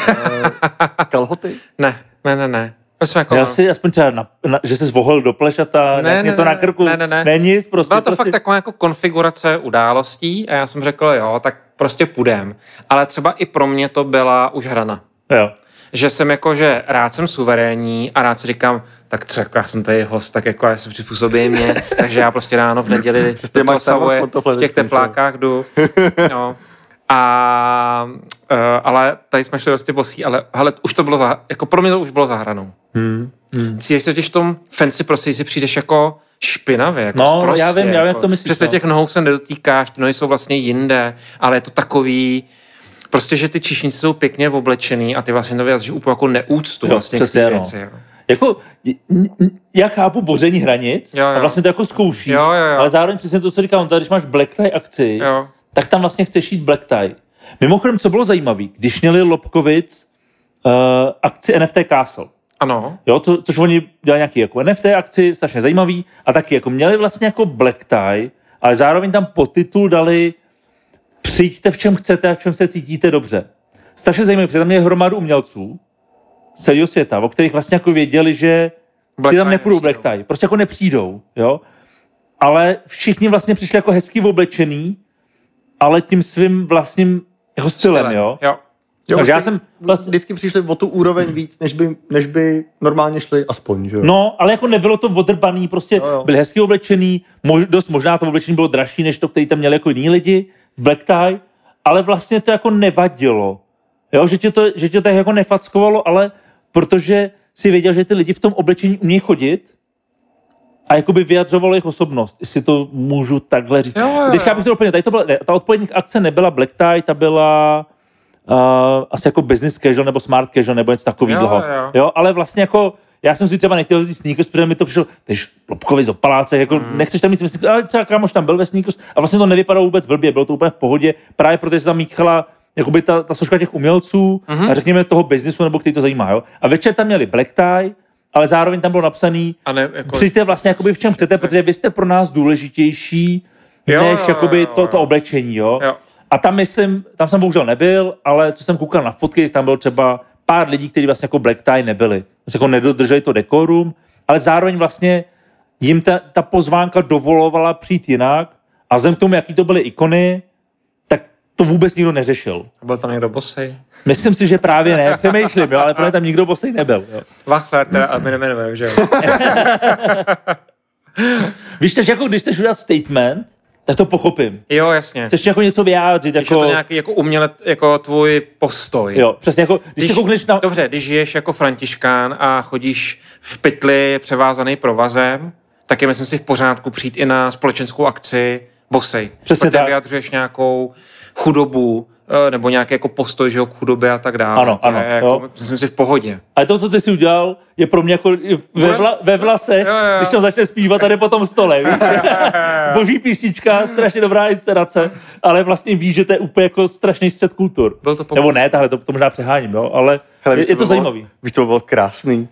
kalhoty.
Ne, ne, ne, ne. Jsme jako...
Měl jsi aspoň třeba, na, na, že jsi vohol do plešata,
Ne,
ne,
ne,
něco
ne,
na krku?
ne, ne, ne.
ne nic, prostě.
Byla to
prostě,
fakt taková jako konfigurace událostí a já jsem řekl, jo, tak prostě půjdem. Ale třeba i pro mě to byla už hrana.
Jo.
Že jsem jako, že rád jsem suverénní a rád si říkám, tak co, jako já jsem tady host, tak jako já se přizpůsobím mě, takže já prostě ráno v neděli do toho v těch
vždycky,
teplákách jdu. Jo. A, uh, ale tady jsme šli prostě bosí, ale hele, už to bylo, za, jako pro mě to už bylo za hranou.
Hmm. Hmm.
Cítíš se totiž v tom fancy prostě si přijdeš jako špinavě, jako
No,
sprostě,
já vím, já vím,
jako,
jak to myslíš,
Přesně
no.
těch nohou se nedotýkáš, ty nohy jsou vlastně jinde, ale je to takový, prostě, že ty čišnice jsou pěkně oblečený a ty vlastně to vyjadříš úplně jako neúctu
Jo,
vlastně
přesně, no.
věci. Jo.
Jako, já chápu boření hranic
Jo, jo.
a vlastně to jako zkoušíš,
Jo, jo, jo.
ale zároveň přesně to, co říká Honza, když máš black tie akci,
Jo.
tak tam vlastně chceš jít black tie. Mimochodem, co bylo zajímavé, když měli Lobkovic uh, akci NFT Castle,
Ano,
Jo, to, což oni dělali nějaký jako NFT akci, strašně zajímavý, a taky jako měli vlastně jako black tie, ale zároveň tam podtitul dali přijďte v čem chcete a v čem se cítíte dobře. Strašně zajímavé, protože tam je hromadu umělců z celého světa, o kterých vlastně jako věděli, že
Black
ty tam nepůjdou
nepřijdou.
black tie, prostě jako nepřijdou, jo. Ale všichni vlastně přišli jako hezky oblečený, ale tím svým vlastním jako stylem,
stylem.
jo.
jo.
Jo,
Takže já
vlastně
jsem vlastně-
Vždycky přišli o tu úroveň víc, než by, než by normálně šli aspoň, že jo?
No, ale jako nebylo to odrbaný, prostě
Jo, jo.
byli hezky oblečený, mož, dost možná to oblečení bylo dražší, než to, který tam měli jako jiní lidi, black tie, ale vlastně to jako nevadilo. Jo, že tě to, že tě to tak jako nefackovalo, ale protože si věděl, že ty lidi v tom oblečení umějí chodit a jakoby vyjadřovalo jejich osobnost, jestli to můžu takhle říct.
Jo, jo.
Teďka bych to úplně, tady to byla, ne, ta odpovědní akce nebyla black tie, ta byla uh, asi jako business casual nebo smart casual nebo něco takového.
Jo, jo.
jo, ale vlastně jako já jsem si třeba nechtěl vzít sneakers, protože mi to přišlo, tež Lobkovi z opaláce, jako mm. nechceš tam mít sneakers, ale třeba kámoš tam byl ve sneakers a vlastně to nevypadalo vůbec blbě, bylo to úplně v pohodě, právě protože se tam míchala jakoby ta, ta složka těch umělců
Mhm.
mm-hmm. a řekněme toho biznisu, nebo který to zajímá, jo. A večer tam měli black tie, ale zároveň tam bylo napsaný,
A ne, jako,
přijďte vlastně jakoby v čem chcete, protože vy jste pro nás důležitější,
Jo,
než
jo,
jakoby
jo,
to, to
jo.
oblečení, jo.
jo.
A tam myslím, tam jsem bohužel nebyl, ale co jsem koukal na fotky, tam bylo třeba pár lidí, kteří vlastně jako black tie nebyli. Vlastně jako nedodrželi to dekorum, ale zároveň vlastně jim ta, ta pozvánka dovolovala přijít jinak a vzhledem k tomu, jaký to byly ikony, tak to vůbec nikdo neřešil.
Byl tam někdo bosej?
Myslím si, že právě ne, přemýšlím, jo, ale právě tam nikdo bosej nebyl. Jo.
Vachler, teda, a my nemenujeme, že jo?
Víš, takže jako když chceš udělat statement, tak to pochopím.
Jo, jasně.
Chceš jako něco vyjádřit,
Když je
jako...
to nějaký jako uměle, jako tvůj postoj.
Jo, přesně jako, když, když koukneš na...
Dobře, když žiješ jako františkán a chodíš v pytli převázaný provazem, tak je myslím si v pořádku přijít i na společenskou akci bosej.
Přesně
Protože
tak.
vyjadřuješ nějakou chudobu nebo nějaký jako postoj že jo, k chudobě a tak dále.
Ano,
To
ano,
Je jako,
jo.
myslím si v pohodě.
Ale to, co ty si udělal, je pro mě jako ve, vla, ve vlasech,
Jo, jo.
když tam začne zpívat tady po tom stole. Víš? Boží písnička, strašně dobrá inscenace, ale vlastně víš, že to je úplně jako strašný střed kultur.
Byl to
Nebo ne, tahle, to, to možná přeháním, jo, ale
Hele,
je, je to
by bylo-
zajímavý.
Víš, to by bylo krásný.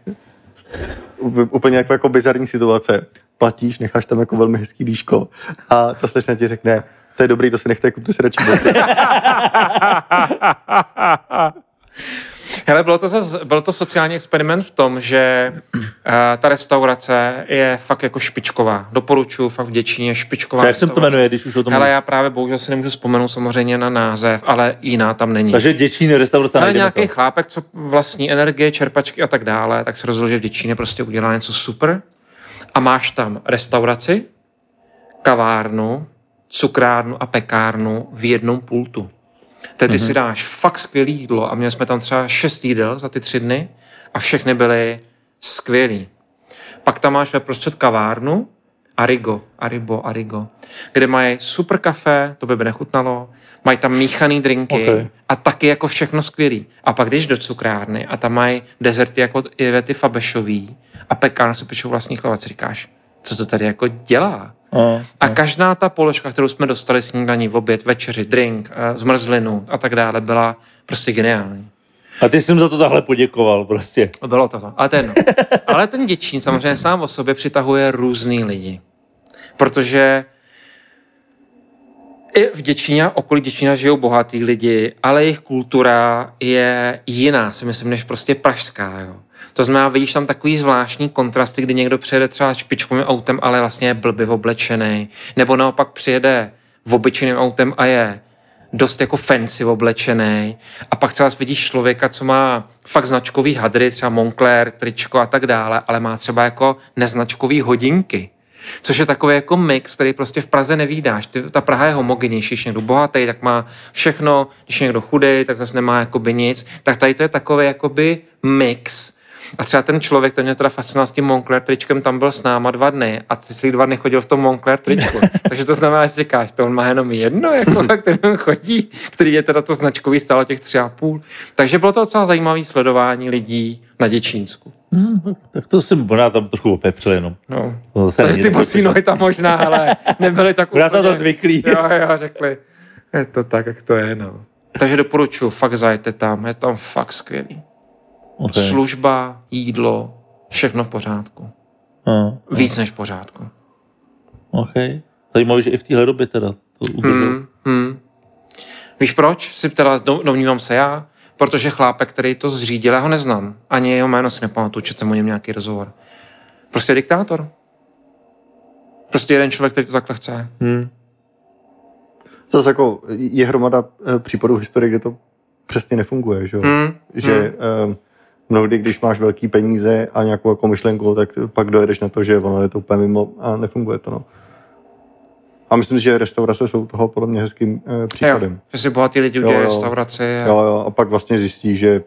Úplně- jako, jako bizarní situace. Platíš, necháš tam jako velmi hezký dýško a ta slečna ti řekne, to je dobrý, to si nechte, kupte si radši boty.
Hele, bylo to, zase, byl to sociální experiment v tom, že uh, ta restaurace je fakt jako špičková. Doporučuji, fakt v Děčíně špičková
Jak se to jmenuje, když už o tom
Hele, já právě bohužel si nemůžu vzpomenout samozřejmě na název, ale jiná tam není.
Takže Děčín restaurace
Ale nějaký
to.
chlápek, co vlastní energie, čerpačky a tak dále, tak se rozhodl, že v Děčíně prostě udělá něco super. A máš tam restauraci, kavárnu, cukrárnu a pekárnu v jednom pultu. Tedy ty si dáš fakt skvělé jídlo a měli jsme tam třeba šest jídel za ty tři dny a všechny byly skvělý. Pak tam máš ve prostřed kavárnu, Arigo, Aribo, Arigo, kde mají super kafe, to by by nechutnalo, mají tam míchaný drinky
Ok.
a taky jako všechno skvělý. A pak jdeš do cukrárny a tam mají dezerty jako Ivety Fabešový a pekárnu se pečou vlastní si říkáš, co to tady jako dělá?
A,
A každá ta položka, kterou jsme dostali snídaní, v oběd, večeři, drink, eh, zmrzlinu a tak dále, byla prostě geniální.
a ty jsi jim za to takhle poděkoval prostě.
Bylo to to. Ale to je jedno. Ale ten Děčín samozřejmě sám o sobě přitahuje různý lidi. Protože i v Děčíně a okolí Děčína žijou bohatý lidi, ale jejich kultura je jiná, si myslím, než prostě pražská. Jo. To znamená, vidíš tam takový zvláštní kontrasty, kdy někdo přijede třeba špičkovým autem, ale vlastně je blbě oblečený, nebo naopak přijede v obyčejným autem a je dost jako fancy oblečený a pak třeba vidíš člověka, co má fakt značkový hadry, třeba Moncler, tričko a tak dále, ale má třeba jako neznačkový hodinky. Což je takový jako mix, který prostě v Praze nevídáš. Ta Praha je homogenější, když někdo bohatý, tak má všechno, když někdo chudý, tak zase nemá jakoby nic. Tak tady to je takový jakoby mix. A třeba ten člověk, ten mě teda fascinoval s tím Moncler tričkem, tam byl s náma dva dny a ty jsi dva dny chodil v tom Moncler tričku. Takže to znamená, že si říkáš, to on má jenom jedno, jako, na kterém chodí, který je teda to značkový stálo těch tři a půl. Takže bylo to docela zajímavé sledování lidí na Děčínsku.
Hm, tak to jsem možná tam trošku opepřil jenom.
No.
To
Takže ty bosí nohy tam možná, ale nebyly tak
na to zvyklý.
Jo, jo, řekli. Je to tak, jak to je, no. Takže doporučuji, fakt zajďte tam, je tam fakt skvělý.
Okay.
Služba, jídlo, všechno v pořádku.
No,
Víc než v pořádku.
OK. Zajímavé, že i v téhle době teda to udržel.
Hmm, hmm. Víš proč? Si teda do- domnívám se já, protože chlápek, který to zřídil, já ho neznám. Ani jeho jméno si nepamatuju, četl jsem o něm nějaký rozhovor. Prostě diktátor. Prostě jeden člověk, který to takhle chce.
Hmm.
Zase jako je hromada eh, případů v historii, kde to přesně nefunguje, že jo?
Hmm,
Že eh, mnohdy, když máš velký peníze a nějakou jako myšlenku, tak pak dojedeš na to, že ono je to úplně mimo a nefunguje to, no. A myslím, že restaurace jsou toho podle mě hezkým eh,
Jo,
příkladem.
že si bohatý lidi
Jo,
udělají
jo.
restauraci. A...
Jo, jo, a pak vlastně zjistí, že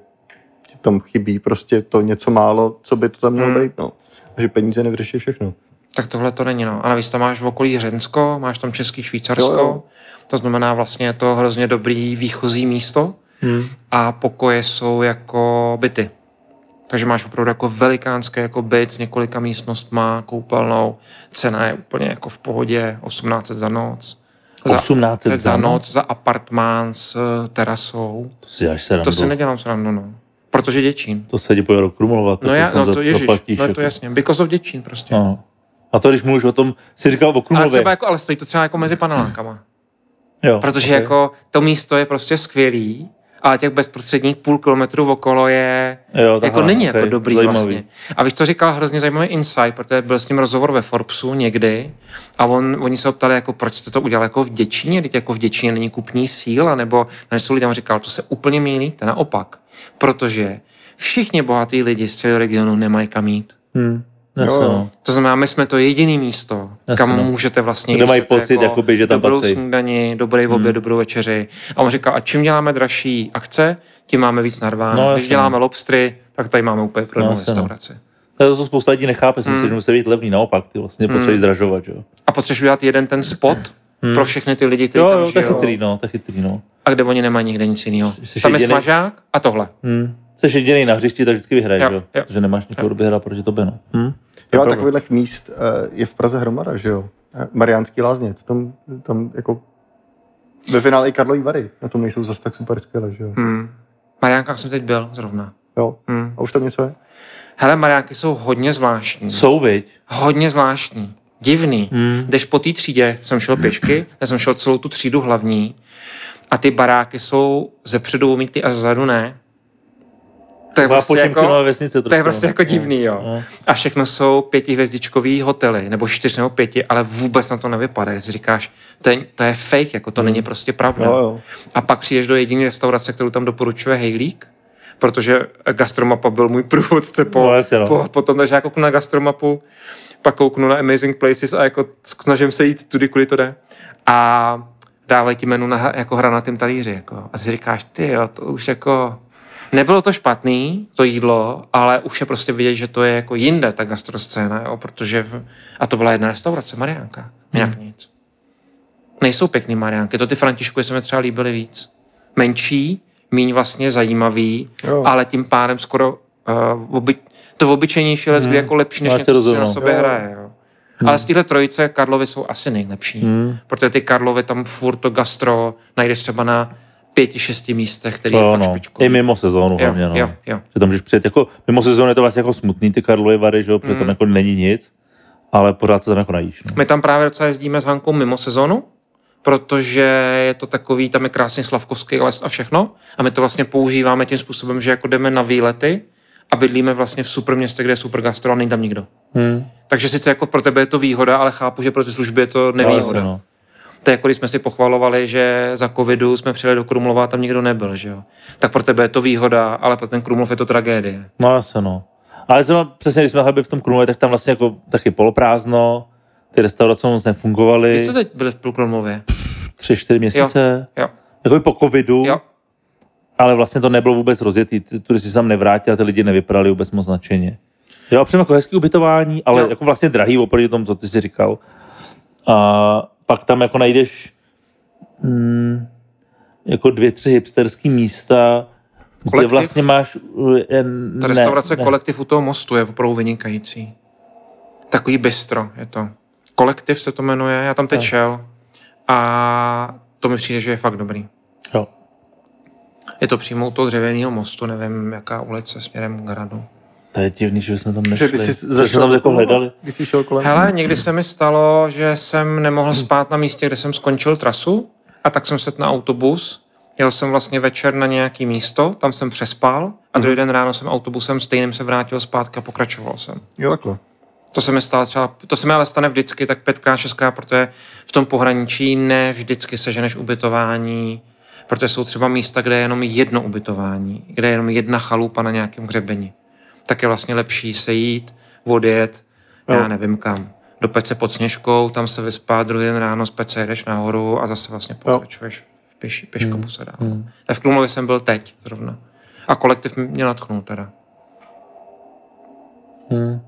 ti tam chybí prostě to něco málo, co by to tam mělo
Hmm.
být, no. A že peníze nevyřeší všechno.
Tak tohle to není, no. A navíc tam máš v okolí Řensko, máš tam Český Švýcarsko,
Jo, jo.
to znamená vlastně je to hrozně dobrý výchozí místo
Hmm.
a pokoje jsou jako byty. Takže máš opravdu jako velikánské jako byt s několika místnostma, koupelnou. Cena je úplně jako v pohodě, 1800 za noc. Za
1800
za noc, za apartmán s eh, terasou.
To si děláš srandu.
To si nedělám srandu, no. Protože Děčín.
To se ti pojde do Krumlova.
No, já, no to
ježiš,
ježiš, no to jasně. Because of Děčín prostě.
No. A to, když mluvíš o tom, jsi říkal o
Ale
Krumlově.
třeba jako, ale stojí to třeba jako mezi panelákama.
jo,
Protože
ok.
jako to místo je prostě skvělý, ale těch bezprostředních půl kilometru okolo je
jo,
jako
takhle,
není
ok,
jako dobrý
zajímavý.
vlastně. A víš, co říkal hrozně zajímavý insight, protože byl s ním rozhovor ve Forbesu někdy a on, oni se ho ptali, jako, proč jste to udělal jako v Děčíně, teď jako v Děčíně není kupní síla, nebo na něco lidem říkal, to se úplně mílí, to naopak. Protože všichni bohatí lidi z celého regionu nemají kam jít.
Hmm. Jasně,
Jo, jo.
no.
To znamená, my jsme to jediný místo,
Jasně,
kam
no.
můžete vlastně jít
mají
si
pocit, jakoby, že tam
dobrou
patří.
snídani, dobrý oběd,
Hmm.
dobrou večeři. A on říkal, a čím děláme dražší akce, tím máme víc narváno.
No,
Když děláme
no.
lobstry, tak tady máme úplně pro
No,
restauraci.
To je to, co spousta lidí nechápe, si myslí,
Hmm.
že musí být levný, naopak, ty vlastně
Hmm.
potřebuješ zdražovat, že jo.
A potřebuješ udělat jeden ten spot
Hmm.
pro všechny ty lidi, kteří
Jo,
tam
jo, to je chytrý, no, to je chytrý, no.
A kde oni nemají nikde nic jiného. Tam je smažák a tohle.
Hmm. Jsi jediný na hřišti, tak vždycky vyhraješ,
Jo,
jo. Protože nemáš nikoho, kdo by hrál proti tobě, no. Hm?
Jo, a takových míst eh, je v Praze hromada, že jo? Eh, Mariánský lázně, to tam, tam jako ve finále i Karlovy Vary, na tom nejsou zase tak super skvěle, že jo?
Hmm. Mariánkách jsem teď byl zrovna.
Jo,
Hmm.
a už tam něco je?
Hele, Mariánky jsou hodně zvláštní.
Jsou, viď?
Hodně zvláštní. Divný.
Hmm.
Jdeš po té třídě, jsem šel pěšky, já jsem šel celou tu třídu hlavní a ty baráky jsou ze předu umytý a zezadu ne. To je prostě jako,
vesnice
to je prostě
no.
jako divný, jo.
No.
A všechno jsou pětihvězdičkový hotely, nebo čtyř nebo pěti, ale vůbec na to nevypadá. Si říkáš, to je, to je fake, jako to není prostě pravda.
Jo, jo.
A pak přijdeš do jediné restaurace, kterou tam doporučuje Hejlík, protože Gastromapa byl můj průvodce po,
No, jasně, no.
po, po tom, takže já kouknu na Gastromapu, pak kouknu na Amazing Places a jako snažím se jít tudy, kudy to jde. A dávají ti menu na, jako hra na tým talíři. Jako. A si říkáš, ty jo, to už jako... Nebylo to špatný, to jídlo, ale už je prostě vidět, že to je jako jinde, ta gastroscéna, jo, protože... V... A to byla jedna restaurace, Mariánka. Jinak
Hmm.
nic. Nejsou pěkný Mariánky, to ty Františky se mi třeba líbily víc. Menší, míň vlastně zajímavý,
Jo.
ale tím pádem skoro uh, oby, to obyčejnější les, kdy jako lepší, než něco, co si na sobě
Jo.
hraje. Jo. Ale z téhle trojice Karlovy jsou asi nejlepší.
Hmm.
Protože ty Karlovy tam furt to gastro najdeš třeba na pěti, šesti místech, který je
Jo,
fakt
no.
špičkový.
I mimo sezónu
jo,
hlavně, no.
jo, jo.
Že tam můžeš přijet jako, mimo sezónu je to vlastně jako smutný ty Karlovy Vary, že jo, protože tam
Mm.
jako není nic, ale pořád se tam jako najíš, no.
My tam právě docela jezdíme s Hankou mimo sezonu, protože je to takový, tam je krásně slavkovský les a všechno. A my to vlastně používáme tím způsobem, že jako jdeme na výlety a bydlíme vlastně v super městě, kde je super gastro a není tam nikdo.
Hmm.
Takže sice jako pro tebe je to výhoda, ale chápu, že pro ty služby je to nevýhoda.
No.
To je jako když jsme si pochvalovali, že za covidu jsme přijeli do Krumlova a tam nikdo nebyl, že jo. Tak pro tebe je to výhoda, ale pro ten Krumlov je to tragédie.
No jasně, no. Ale zrovna přesně, když jsme byli v tom Krumlově, tak tam vlastně jako taky poloprázdno, ty restaurace moc nefungovaly,
Vy jste teď byli v Krumlově?
tři, čtyři měsíce,
Jo.
jako po covidu,
Jo.
ale vlastně to nebylo vůbec rozjetý, ty turisti se tam nevrátili a ty lidi nevypadali vůbec moc nadšeně. Jo, přijím jako hezký ubytování, ale
Jo.
jako vlastně drahý oproti tomu, co ty jsi říkal. A pak tam jako najdeš mm, jako dvě, tři hipsterský místa, kde
Kolektiv?
vlastně máš... uh, eh,
Ta
ne,
restaurace
ne.
Kolektiv u toho mostu je opravdu vynikající. Takový bistro je to. Kolektiv se to jmenuje, já tam teď šel a to mi přijde, že je fakt dobrý.
Jo.
Je to přímo u toho dřevěného mostu, nevím, jaká ulice směrem k hradu.
To je divný, že jsme tam
Že
nešli.
ty jsi
Že jsme
zašel
tam jako hledali.
Když jsi šel kolem?
Hele, někdy se mi stalo, že jsem nemohl spát na místě, kde jsem skončil trasu a tak jsem se na autobus. Jel jsem vlastně večer na nějaký místo, tam jsem přespal a druhý den ráno jsem autobusem stejným se vrátil zpátky a pokračoval jsem.
Jo, takhle.
To se mi stalo třeba, to se mi ale stane vždycky tak pětkrát, šestkrát, protože v tom pohraničí ne vždycky seženeš ubytování, protože jsou třeba místa, kde je jenom jedno ubytování, kde je jenom jedna chalupa na nějakém hřebeni. Tak je vlastně lepší se jít, odjet, já
Jo.
nevím kam. Do pece pod sněžkou, tam se vyspát, druhý den ráno z pece jedeš nahoru a zase vlastně pokračuješ v pěš, pěškobuse dál.
Hmm.
V Krumlově jsem byl teď zrovna. A kolektiv mě natknul teda.
Hmm.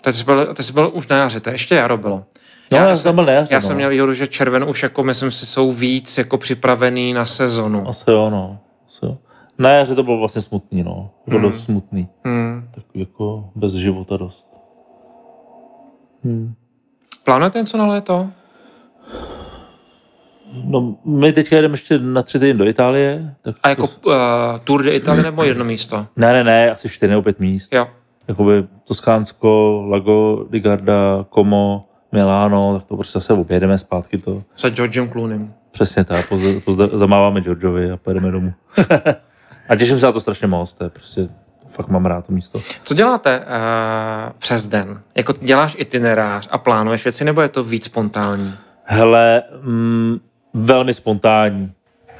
Teď jsi byl, teď jsi byl už na jaře, to ještě jaro bylo.
No, já, jsem tam byl na jaře,
Já
no.
jsem měl výhodu, že červen už jako, myslím si, jsou víc jako připravený na sezonu.
Asi jo, no. Na jaře to bylo vlastně smutný, no. Bylo
Hmm.
dost smutný.
Hmm.
Takový jako bez života dost. Hmm.
Plánujete něco na léto?
No, my teďka jedeme ještě na tři týdny do Itálie. Tak
A jako uh, Tour de Italie nebo jedno místo?
Ne, ne, ne, asi čtyři nebo pět míst.
Jo.
Jakoby Toskánsko, Lago di Garda, Como, Milano, tak to prostě zase objedeme zpátky to.
Se Georgem Cloonem.
Přesně tak, pozde, pozde, zamáváme Georgeovi a pojedeme domů. a těším se na to strašně moc, to je prostě, fakt mám rád to místo.
Co děláte uh, přes den? Jako děláš itinerář a plánuješ věci, nebo je to víc spontánní?
Hele, mm, velmi spontánní.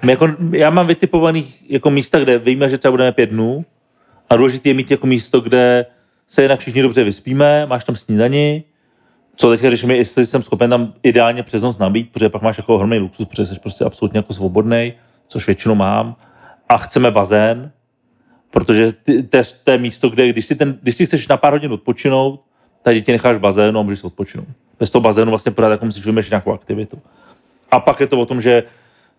My jako, já mám vytipovaných jako místa, kde víme, že třeba budeme pět dnů a důležité je mít jako místo, kde se jinak všichni dobře vyspíme, máš tam snídani, co teďka řešíme, jestli jsem schopen tam ideálně přes noc nabít, protože pak máš jako ohromný luxus, protože jsi prostě absolutně jako svobodný, což většinou mám. A chceme bazén, protože ty, to, je, to je místo, kde když si, ten, když si chceš na pár hodin odpočinout, tak děti necháš bazénu a můžeš si odpočinout. Bez toho bazénu vlastně pořád jako musíš vymýšlet nějakou aktivitu. A pak je to o tom, že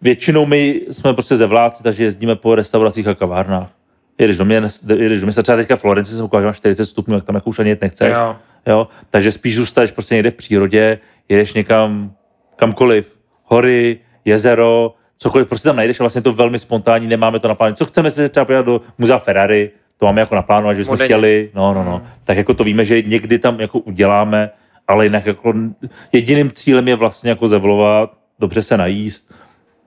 většinou my jsme prostě ze vládci, takže jezdíme po restauracích a kavárnách. Jedeš do, mě, jedeš do města, třeba teďka v Florenci jsem koukal, že máš 40 stupňů, jak tam jako už ani jet nechceš.
Jo.
Jo? Takže spíš zůstaneš prostě někde v přírodě, jedeš někam, kamkoliv, hory, jezero, cokoliv, prostě tam najdeš a vlastně je to velmi spontánní, nemáme to naplánovat. Co chceme se třeba podívat do muzea Ferrari, to máme jako naplánovat, že jsme chtěli, no, no, no.
Hmm.
Tak jako to víme, že někdy tam jako uděláme, ale jinak jako jediným cílem je vlastně jako zevlovat, dobře se najíst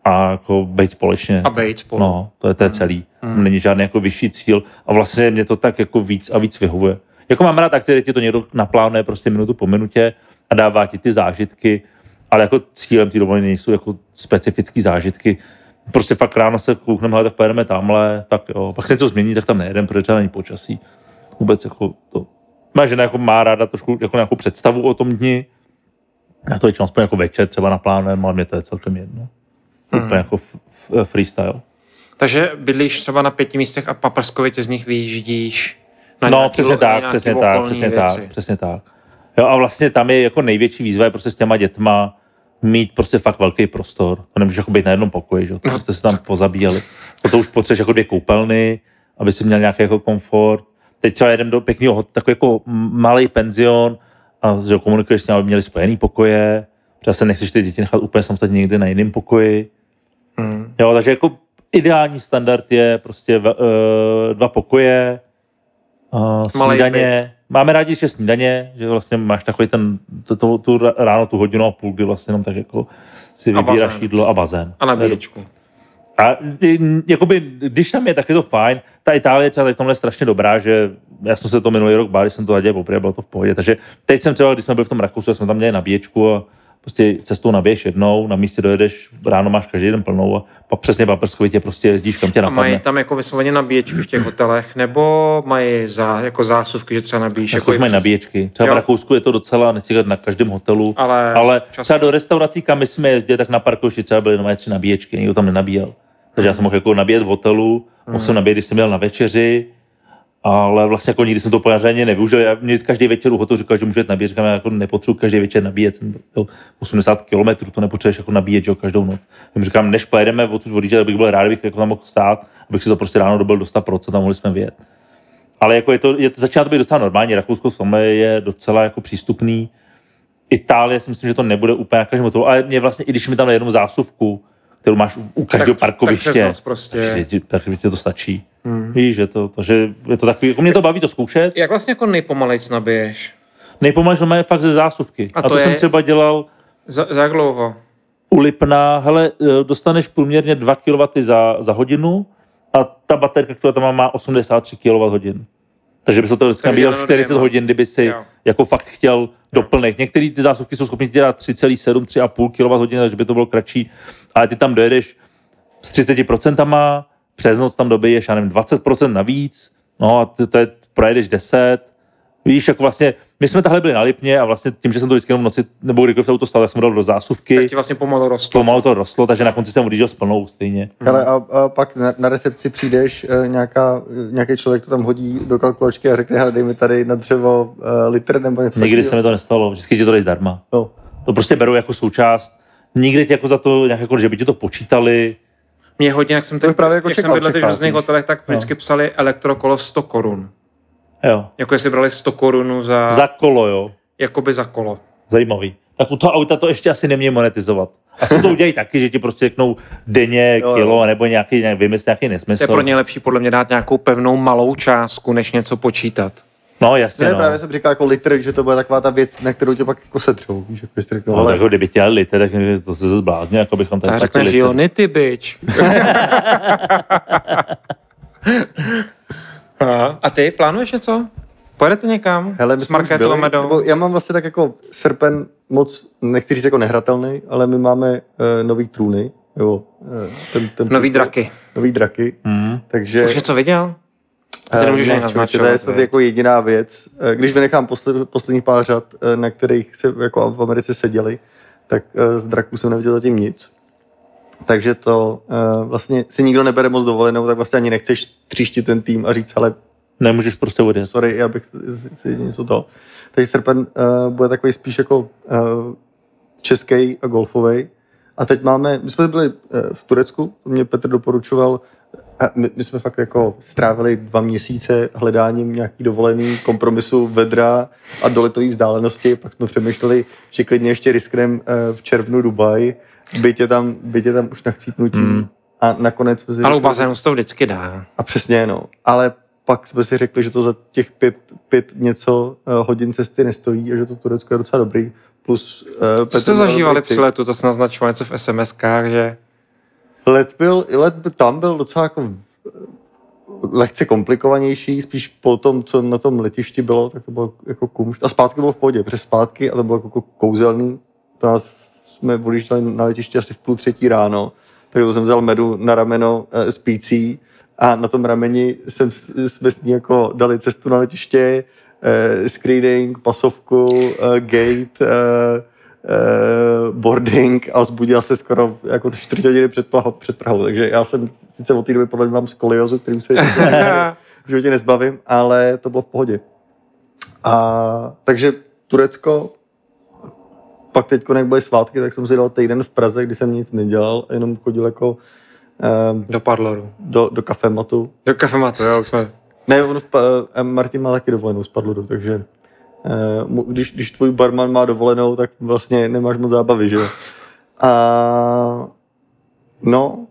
a jako být společně.
A být spolu.
No, to je, to je celý. Hmm. Není žádný jako vyšší cíl a vlastně mě to tak jako víc a víc vyhovuje. Jako mám rád akci, kde ti to někdo naplánuje prostě minutu po minutě a dává ti ty zážitky, ale jako cílem ty dovolené nejsou jako specifické zážitky. Prostě fakt ráno se koukneme, tak pojedeme tamhle, tak jo. Pak se něco změní, tak tam nejedem, protože třeba není počasí. Vůbec jako to. Má žena jako má ráda trošku jako nějakou představu o tom dni. Já to většinou aspoň jako večer třeba naplánujeme, ale mě to je celkem jedno. Hmm. Úplně jako f- f- freestyle.
Takže bydlíš třeba na pěti místech a paprskovitě z nich vyjíždíš na
No, přesně tak, přesně tak, přesně
věci.
tak, přesně tak. Jo, a vlastně tam je jako největší výzva je prostě s těma dětma mít prostě fakt velký prostor. To nemůžeš jako být na jednom pokoji, že? to
No,
jste se tam pozabíjeli. To už potřebuješ jako dvě koupelny, aby si měl nějaký jako komfort. Teď třeba jeden do pěkného, takový jako malý penzion a že komunikuješ s ním, aby měli spojený pokoje, protože se nechceš ty děti nechat úplně samostatně někde na jiném pokoji.
Hmm.
Jo, takže jako ideální standard je prostě v, uh, dva pokoje, uh, snídaně. Máme rádi ještě snídaně, že vlastně máš takový ten, to, to, tu ráno tu hodinu a půl, kdy vlastně jenom tak jako si
A
vybíráš
bazén.
jídlo a bazén.
A nabíječku.
A jakoby, když tam je, tak je to fajn. Ta Itálie třeba tady v tomhle je strašně dobrá, že já jsem se to minulý rok bál, když jsem to dělal poprvé, bylo to v pohodě. Takže teď jsem třeba, když jsme byli v tom Rakousku, tak jsme tam měli nabíječku a prostě cestou nabiješ jednou, na místě dojedeš, ráno máš každý den plnou a pak přesně paprskovitě prostě jezdíš, kam tě
A mají
napadne.
tam jako vysloveně nabíječky v těch hotelech, nebo mají za, jako zásuvky, že třeba nabíjíš?
Už
jako
mají
přes-
nabíječky. Třeba
Jo.
v Rakousku je to docela, nechci na každém hotelu,
Ale,
ale
často.
třeba do restaurací, kam my jsme jezdili, tak na parkovišti třeba byly nové tři nabíječky, nikdo tam nenabíjel. Takže já jsem mohl jako nabíjet v hotelu, mohl jsem nabíjet, když jsem měl na večeři, ale vlastně jako nikdy jsem to pořádně nevyužil. Já mě každý večer u hotelu říkal, že můžete nabíjet, říkám, já jako nepotřebuji každý večer nabíjet. Jsem byl 80 km, to nepotřebuješ jako nabíjet, že jo, každou noc. Já říkám, než pojedeme odsud odjíždět, tak bych byl rád, abych jako tam mohl stát, abych si to prostě ráno dobil do 100% a mohli jsme vyjet. Ale jako je to, je to, začíná to být docela normální. Rakousko tomhle je docela jako přístupný. Itálie si myslím, že to nebude úplně na každém ale mě vlastně, i když mi tam jenom zásuvku, kterou máš u- každého
tak, tak
parkoviště,
prostě.
tak, ti- tak ti to stačí. Hmm. Víš, že to, to, že je to takový, jako mě to baví to zkoušet.
Jak vlastně jako nejpomalejc nabiješ?
Nejpomalejší je fakt ze zásuvky.
A
A to,
to
to jsem
je-
třeba dělal
Za, za jak dlouho?
u Lipna, hele, e, dostaneš průměrně 2 kW za, za hodinu a ta baterka, která tam má, má 83 kWh. Takže bys to dneska
děleno
40
dvěma.
hodin, kdyby si
Jo.
jako fakt chtěl doplnit. Některé ty zásuvky jsou schopny dělat 3,7, 3,5 kWh, takže by to bylo kratší, ale ty tam dojedeš s 30%, přes noc tam dobiješ, já nevím, 20% navíc, no a ty, to je, projedeš 10, Víš, jako vlastně, my jsme tahle byli na Lipně a vlastně tím, že jsem to vždycky jenom v noci, nebo kdykoliv to stalo, tak jsem ho dal do zásuvky,
Tak ti vlastně pomalu rostlo.
pomalu to rostlo, takže na konci jsem odjížděl s plnou stejně.
Ale a, a pak na, na recepci přijdeš, e, nějaká, nějaký člověk to tam hodí do kalkulačky a řekne, hele, dej mi tady na dřevo e, litr nebo něco
Nikdy se mi to nestalo, vždycky ti to dají zdarma.
No.
To prostě berou jako součást. Nikdy ti jako za to, nějak jako, že by ti to počítali.
Mě hodně, jak jsem,
To
teď,
právě jako
jak jsem
čekal,
bydlel teď v různých hotelech, tak vždycky psali elektrokolo 100 korun.
Jo.
Jako jestli brali 100 korun za,
Za kolo, jo.
jakoby za kolo.
Zajímavý. Tak u toho auta to ještě asi nemějí monetizovat. Asi to udělají taky, že ti prostě řeknou denně
Jo, jo.
kilo, nebo nějaký, nějak vymysl nějaký
To
nesmysl.
je pro ně lepší podle mě dát nějakou pevnou malou částku, než něco počítat.
No jasně,
Ne,
no.
právě jsem říkal jako litr, že to bude taková ta věc, na kterou tě pak jako setřou. Víš, jako jsi řekl,
No,
ale
tak jako kdyby tě litr, tak to se zbláznil, jako bychom tady
Tak řekneš, jo,
litr.
nity, bitch. A- ty plánuješ něco? Pojedete někam?
Hele, my
S Markétou
byli,
Medou?
já mám vlastně tak jako srpen moc, nechci říct jako nehratelný, ale my máme uh, nový trůny, jo, uh, ten, ten
Nový draky.
nový draky,
Hmm.
takže...
Už něco viděl? Ty nemůžeš
ne,
naznačovat,
To je snad jako jediná věc. Eh, Když vynechám posle, posledních pár řad, eh, na kterých se jako v Americe seděli, tak eh, z draků jsem neviděl zatím nic. Takže to vlastně si nikdo nebere moc dovolenou, tak vlastně ani nechceš tříštit ten tým a říct, ale
Nemůžeš prostě odjet.
sorry, já bych si něco to. Takže srpen uh, bude takový spíš jako uh, český a golfový. A teď máme, my jsme byli uh, v Turecku, to mě Petr doporučoval, a my, my jsme fakt jako strávili dva měsíce hledáním nějaký dovolený kompromisu vedra a doletový vzdálenosti, pak jsme přemýšleli, že klidně ještě riskneme uh, v červnu Dubaj, byť je tam, byť je tam už na chcípnutí.
Hmm.
A nakonec jsme si
Ale u bazénu se to vždycky dá.
a přesně, no. Ale pak jsme si řekli, že to za těch pět, pět něco uh, hodin cesty nestojí a že to Turecko je docela dobrý. Plus uh,
Co jste zažívali při letu? To se naznačovalo něco v SMS-kách, že
Let byl, let tam byl docela jako eh, lehce komplikovanější, spíš po tom, co na tom letišti bylo, tak to bylo jako kumšt. A zpátky bylo v pohodě, protože zpátky, a to bylo jako kouzelný, to nás jsme odjížděli na letišti asi v půl třetí ráno, takže jsem vzal medu na rameno e, spící a na tom rameni jsem, jsme s ní jako dali cestu na letiště, e, screening, pasovku, e, gate, e, boarding a zbudil se skoro jako tři čtvrtě hodiny před, před Prahou. Takže já jsem sice od té doby podle mě mám skoliozu, kterým se v životě nezbavím, ale to bylo v pohodě. A takže Turecko, pak teď, jak byly svátky, tak jsem si dal týden v Praze, kdy jsem nic nedělal, jenom chodil jako eh,
Do Padloru.
do, do kafematu.
Do kafematu, jo, už jsme...
Ne, on v, eh, Martin má taky dovolenou z Padloru, takže eh, když, když tvůj barman má dovolenou, tak vlastně nemáš moc zábavy, že jo? A no,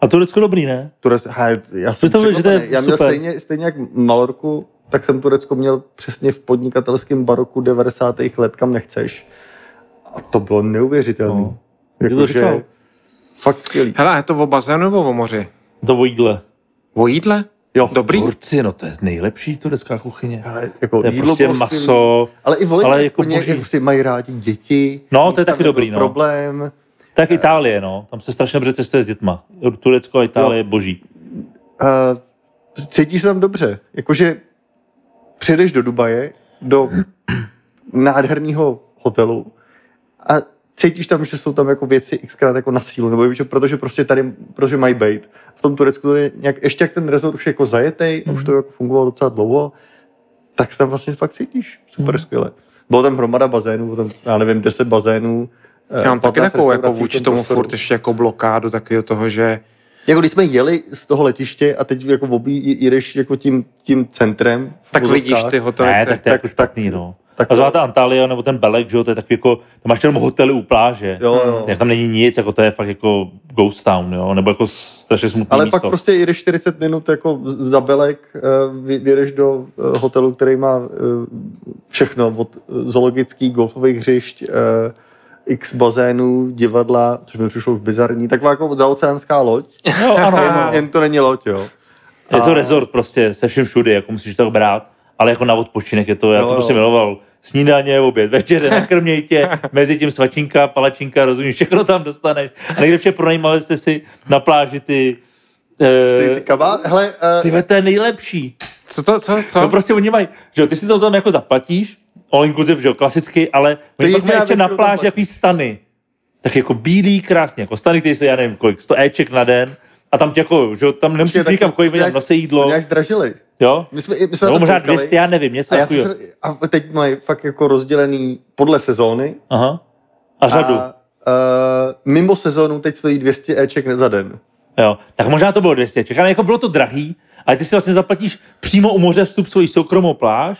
A Turecko dobrý, ne?
Turecko, hej, já jsem
to že to je.
Já měl
super.
stejně, stejně jak Malorku, tak jsem Turecko měl přesně v podnikatelském baroku 90. let, kam nechceš. A to bylo neuvěřitelné.
No.
Jakože
říkal?
fakt skvělý.
Hele, je to o bazénu nebo o moři?
To o jídle.
O jídle?
Jo,
Dobrý?
Turci, no to je nejlepší turecká kuchyně.
ale jako
To je
jídlo
prostě
skvělý.
maso.
Ale i vole,
ale jako
jako,
boží.
jako si mají rádi děti.
No, to je taky dobrý, no.
Problém.
Tak Itálie, no. Tam se strašně dobře cestuje s dětma. Turecko a Itálie je boží.
Uh, cítíš se tam dobře. Jakože přijedeš do Dubaje, do nádherného hotelu a cítíš tam, že jsou tam jako věci xkrát jako na sílu, nebo že, protože prostě tady, protože mají být. V tom Turecku to je nějak, ještě jak ten rezort už je jako zajetej, mm. už to jako fungovalo docela dlouho, tak se tam vlastně fakt cítíš super mm. skvěle. Bylo tam hromada bazénů, bylo tam, já nevím, 10 bazénů. eh,
Já mám taky
15
takovou jako vůči
tom
tomu
prostoru.
furt ještě jako blokádu takového toho, že
Jako když jsme jeli z toho letiště a teď jako obí, jedeš jako tím, tím centrem. v
tak
uvozovkách,
vidíš ty hotely.
Ne, tak to je
tak-
jako špatný, no.
tak
A ta Antalya nebo ten Belek, že jo, to je takový jako, tam máš jenom hotely u pláže.
Jo, jo.
Jak tam není nic, jako to je fakt jako ghost town, jo, nebo jako strašně smutný
Ale
místo.
pak prostě jedeš 40 minut jako z- za Belek, eh, vyjedeš do eh, hotelu, který má eh, všechno, od zoologických golfových hřišť, eh, x bazénů, divadla, což mi přišlo už bizarní, taková jako zaoceánská loď,
Jo, ano,
jen, jen to není loď, jo.
Je to resort prostě se vším všude, jako musíš to brát, ale jako na odpočinek je to, já
Jo,
to
jo.
prostě miloval. Snídaně, oběd, večeře, nakrměj tě, mezi tím svačinka, palačinka, rozumíš, všechno tam dostaneš. A nejlepší pronajímali jste si na pláži ty,
Ty,
eh,
ty kabá, hele, eh,
ty, to je nejlepší.
Co to, co, co?
No prostě oni mají, že jo, ty si to tam jako zaplatíš, all inclusive, že jo, klasicky, ale pak mají
jediná
ještě
věc,
na
platí.
jaký stany. Tak jako bílý, krásně, jako stany, který se, já nevím kolik, 100 éček na den, a tam tě jako, že jo, tam nikam
to
chodit,
nějak-
tam nose
to
jídlo,
nějak zdražili.
jo.
My jsme, my jsme to
možná
koukali.
200, já nevím, něco
A, se, a teď mají fakt jako rozdělený podle sezóny.
Aha. A řadu.
A, uh, mimo sezónu teď stojí 200 Eček za den.
Jo, tak možná to bylo 200 ček, ale jako bylo to drahý, ale ty si vlastně zaplatíš přímo u moře vstup svoji soukromou pláž,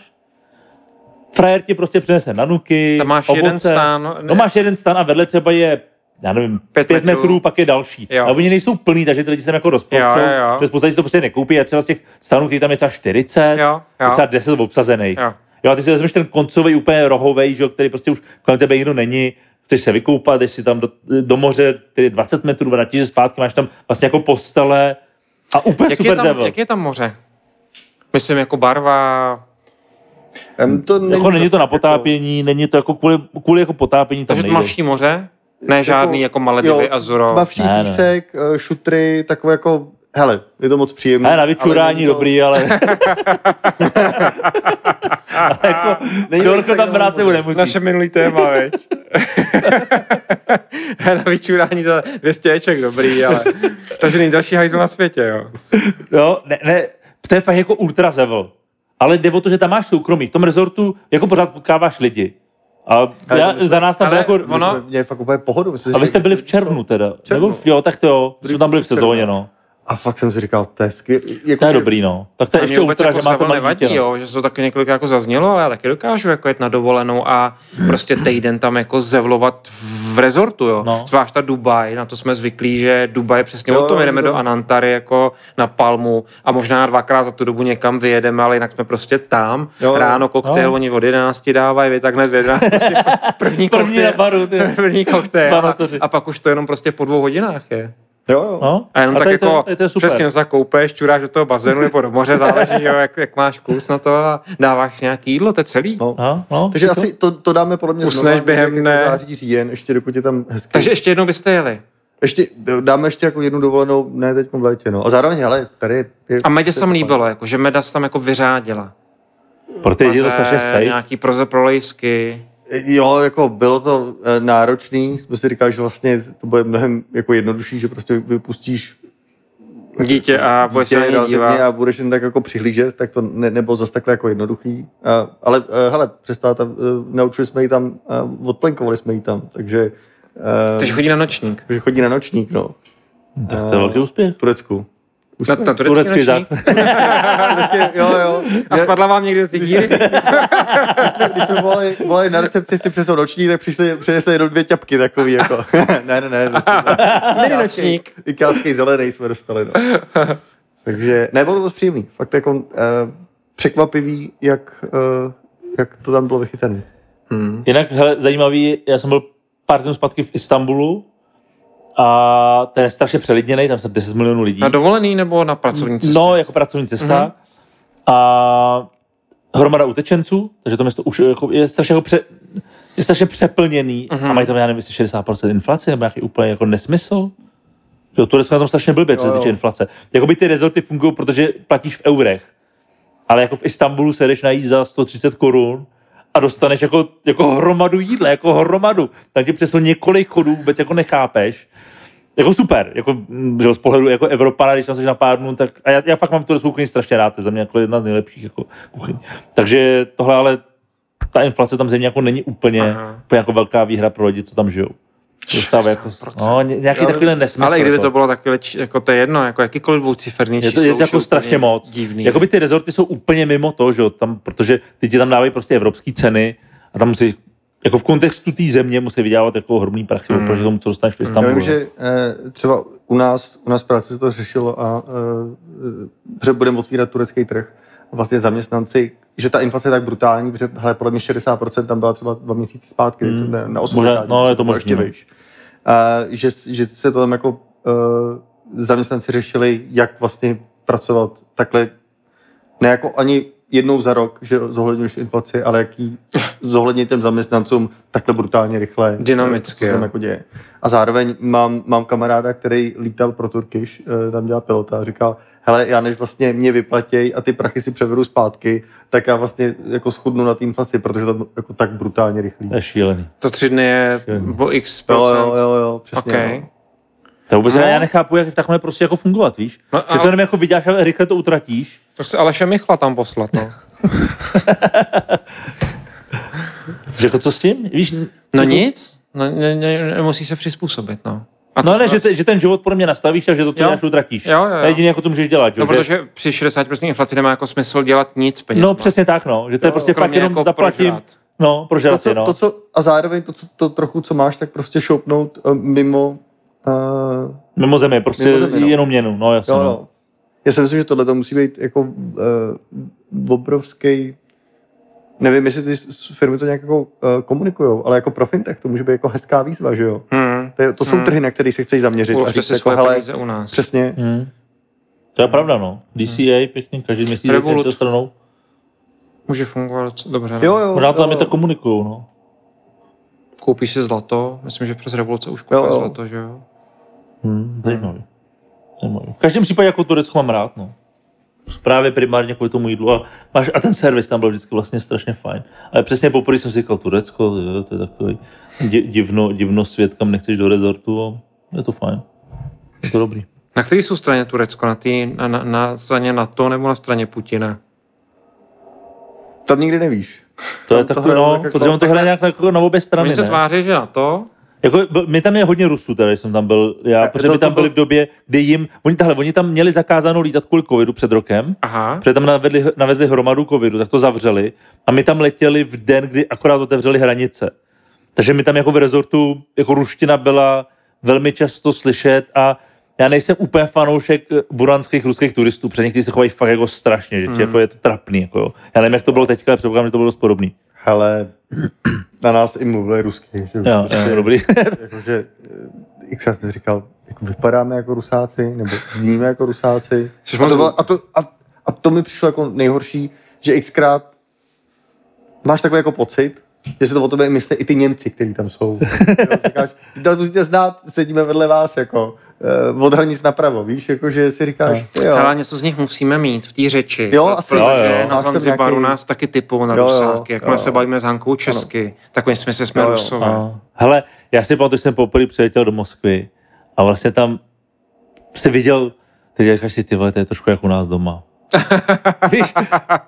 frajer ti prostě přinese nanuky,
Tam máš
ovoce.
jeden stán, ne-
No máš jeden stan a vedle třeba je já nevím,
Pět
pět,
metrů.
metrů. pak je další.
Jo.
A oni nejsou plný, takže ty lidi se tam jako rozprostřou, že lidí si to prostě nekoupí a třeba z těch stanů, který tam je třeba 40,
Jo, jo.
je třeba 10 obsazených.
Jo.
Jo, a ty si vezmeš ten koncový úplně rohovej, že, který prostě už kolem tebe nikdo není, chceš se vykoupat, jdeš si tam do, do moře, který je 20 metrů, vrátíš se zpátky, máš tam vlastně jako postele a úplně
Jak je,
super
tam,
zevel.
jak je tam moře? Myslím jako barva,
Um, to není,
Jako není to na
jako-
potápění, není to jako kvůli, kvůli jako potápění tam
takže tmavší moře? Ne žádný jako Maledivy,
jo,
Azuro.
Tmavší
Ne, ne.
písek, eh, šutry, takové jako, hele, je to moc příjemné.
Ne, na vyčurání dobrý, ale... ale jako,
Není to
Dorko
tak
tam brát
dobrý.
sebou nemusí.
Naše minulý téma, veď? Na vyčurání za 200 eček, dobrý, ale... Takže nejdražší hajzl na světě, jo.
Jo, ne, ne, to je fakt jako ultra zevel. Ale jde o to, že tam máš soukromí. V tom rezortu jako pořád potkáváš lidi. A
Ale
já,
my
za nás tam bylo jako...
Ono-
jsme měli fakt úplně pohodu. My jsme
A vy jste byli v červnu teda.
červnu.
Nebo, jo, tak to jo. Jsme tam byli v sezóně, no.
A fakt jsem si říkal, to je skvělý. Jako,
To je
že-
dobrý, no. Tak to je ještě ultra,
jako
že máte
nevadí,
dítě. no.
jo, že se to taky několikrát jako zaznělo, ale já taky dokážu jako jet na dovolenou a prostě týden tam jako zevlovat v rezortu, jo.
No.
Zvlášť ta Dubaj, na to jsme zvyklí, že Dubaj je přesně
Jo,
o tom, jedeme
to-
do Anantary jako na Palmu a možná dvakrát za tu dobu někam vyjedeme, ale jinak jsme prostě tam.
Jo.
Ráno koktejl,
Jo.
oni od 11 dávají, vy tak hned v 11 prostě první
První na
koktejl.
baru, ty.
První koktejl a, a, pak už to jenom prostě po dvou hodinách je.
Jo, jo.
No?
A jenom
a
tak
to,
jako
tady to je super.
přesně se koupeš, čuráš do toho bazénu nebo do moře, záleží, že jo, jak, jak máš kus na to a dáváš si nějaký jídlo, to je celý.
No.
No, no,
Takže
to-
asi to, to dáme podle mě
Usneš během dne.
jako září, říjen, ještě dokud je tam hezky.
Takže ještě jednou byste jeli.
ještě, dáme ještě jako jednu dovolenou, ne teď v létě, no. A zároveň, hele, tady je... je
A Medě se tam
to
líbilo, jako, že Meda se tam jako vyřádila.
Pro ty lidi je to strašně safe.
Nějaký proze prolejsky.
Jo, jako bylo to eh, náročný, jsme si říkali, že vlastně to bude mnohem jako jednodušší, že prostě vypustíš
Dítě a bude
dítě
dívat.
a budeš jen tak jako přihlížet, tak to ne, nebylo zase takhle jako jednoduchý. A, ale eh, hele, přestala tam, eh, naučili jsme ji tam, odplenkovali jsme ji tam, takže,
Takže chodí na nočník.
takže chodí na nočník, no,
Tak to je velký úspěch.
v Turecku. Už
Na, na turecký
Turecký.
Prostě, jo, jo.
A spadla vám někdy do ty díry?
Když jsme volali, volali na recepci si přes noční, tak přišli, přinesli jenom dvě ťapky takový, jako. ne, ne, ne.
Mini nočník.
Ikálský zelený jsme dostali, no. Takže, ne, bylo to dost příjemný. Fakt jako uh, překvapivý, jak, uh, jak to tam bylo vychytané.
Hmm.
Jinak, hele, zajímavý, já jsem byl pár dnů zpátky v Istanbulu a ten je strašně přelidněný, tam se 10 milionů lidí.
Na dovolený nebo na pracovní cestě?
No, jako pracovní cesta.
Mhm.
A hromada utečenců, takže to město už jako, je strašně jako pře, je strašně přeplněný
Mhm.
a mají tam, já nevím, jestli 60% inflace nebo nějaký úplně jako nesmysl. Jo, Turecko na tom strašně blbě, co se týče inflace. Jakoby ty rezorty fungují, protože platíš v eurech. Ale jako v Istanbulu se jdeš najít za 130 korun a dostaneš jako, jako hromadu jídla, jako hromadu. Tak ti přeslo několik chodů vůbec jako nechápeš. Jako super, jako mm, že z pohledu jako Evropana, když tam jsi na pár dnů, tak a já, já fakt mám tu kuchyni strašně rád, to je za mě jako jedna z nejlepších jako kuchyň. Takže tohle ale ta inflace tam země jako není úplně,
Aha.
úplně jako velká výhra pro lidi, co tam žijou. Dostávají jako,
60%.
no, ně- nějaký
Ale-
takovýhle nesmysl.
Ale i kdyby
jako.
to bylo takové, jako to je jedno, jako jakýkoliv dvouciferný
Je to,
číslo,
je to jako strašně moc.
Divný.
Jakoby ty rezorty jsou úplně mimo to, že jo, tam, protože ty ti tam dávají prostě evropské ceny a tam musí, jako v kontextu té země musí vydělávat jako ohromný prachy
Mm.
oproti tomu, co dostaneš v
Já
Istanbulu.
vím, že eh, třeba u nás, u nás v práci se to řešilo a eh, že budeme otvírat turecký trh. A vlastně zaměstnanci, že ta inflace je tak brutální, protože hele, podle mě 60% tam byla třeba dva měsíce zpátky, teď jsem na- na 80.
no, je to
ještě
no.
vejš. A že, že se to tam jako uh, zaměstnanci řešili, jak vlastně pracovat takhle, ne jako ani jednou za rok, že zohledňuješ inflaci, ale jaký zohlednit těm zaměstnancům takhle brutálně rychle.
Dynamicky,
co se
jo.
jako děje. A zároveň mám, mám kamaráda, který lítal pro Turkish, eh, tam dělal pilota a říkal, hele, já než vlastně mě vyplatěj a ty prachy si převedu zpátky, tak já vlastně jako schudnu na té inflaci, protože to jako tak brutálně rychlý.
To je šílený.
To tři dny je o x
Jo,
procent.
jo, jo, jo, přesně.
Okay.
No.
To vůbec
No.
já nechápu, jak takhle prostě jako fungovat, víš?
No,
že
a-
to jenom jako vyděláš a rychle to utratíš.
Tak se Aleše Michla tam poslat, no.
Že jako co s tím? Víš,
No nic, no, ne, ne, nemusí se přizpůsobit, no. A to
no ne, že, te, že, ten život podle mě nastavíš a že to, co
Jo.
děláš, utratíš.
Jo, jo, jo.
To je jediné, jako co můžeš dělat. Že?
No,
že-
protože při 60% inflaci nemá jako smysl dělat nic peněz.
no přesně tak, no. Že to je prostě fakt jenom
jako
zaplatím. No,
To,
prožrat si,
co,
no.
to, co, a zároveň to, co, to trochu, co máš, tak prostě šoupnout eh, mimo, uh,
Mimo zemi, prostě
Mimo zemi, no.
jenom měnu, no jasně.
jo,
no.
Já si myslím, že tohle to musí být jako uh, obrovský Nevím, jestli ty s- firmy to nějak jako uh, komunikují, ale jako pro fintech to může být jako hezká výzva, že jo?
Hmm.
To, je, to jsou
Hmm.
trhy, na kterých se chceš zaměřit a
Uložte si
jako, hele,
peníze u nás.
přesně,
Hmm. To je pravda, no. DCA, pěkně, každý měsíc
Revolut.
něco stranou.
Může fungovat dobře. no.
jo, jo,
Možná to tam i tak komunikují, no.
Koupíš si zlato, myslím, že přes revoluce už koupíš zlato, že jo?
Hmm, zajímavý. Zajímavý. V každém případě jako Turecko mám rád, no. Právě primárně kvůli tomu jídlu. A, máš, a ten servis tam byl vždycky vlastně strašně fajn. Ale přesně poprvé jsem si říkal, Turecko, jo, to je takový di- divno, divno svět, kam nechceš do rezortu a je to fajn. Je to dobrý.
Na které jsou straně Turecko? Na, tý, na, na, na straně NATO nebo na straně Putina?
Tam nikdy nevíš.
To je takový, no,
tak jako-
protože on to hraje nějak jako na obě strany,
Oni se tváří, že na to,
Jako, my tam je hodně Rusů, teda, když jsem tam byl já,
Tak
protože
to-
my tam
to byl-
byli v době, kdy jim, oni, tahle, oni tam měli zakázanou lítat kvůli covidu před rokem,
aha,
protože tam navedli, navezli hromadu covidu, tak to zavřeli a my tam letěli v den, kdy akorát otevřeli hranice. Takže my tam jako v rezortu, jako ruština byla velmi často slyšet a já nejsem úplně fanoušek eh, buranských ruských turistů, protože někteří se chovají fakt jako strašně, že ti jako je to trapný. Jako jo. Já nevím, jak to bylo teďka, ale předpokládám, že to bylo dost podobný.
Hele, na nás i mluvili rusky. Že?
Jo, jo, dobrý.
Jakože, eh, x jsem říkal, jako vypadáme jako rusáci, nebo zníme jako rusáci.
Což
A to, bylo, a, to, a, a to mi přišlo jako nejhorší, že xkrát máš takový jako pocit, že si to o tobě myslí i ty Němci, kteří tam jsou. Říkáš, "Vy to musíte znát, sedíme vedle vás, jako od hranic napravo, víš, jako že si říkáš, ty jo.
Ale něco z nich musíme mít v té řeči.
Jo, asi.
protože
Jo, jo.
na Zanzibaru
nějaký-
nás taky typou na
Jo, jo,
rusáky. Jakmile
jo.
se bavíme s Hankou česky, tak my jsme se jsme
Jo, jo.
rusové.
A, hele, já si pamatuju, že jsem poprvé přiletěl do Moskvy a vlastně tam se viděl, teď říkáš si, ty vole, to je trošku jako u nás doma. Víš,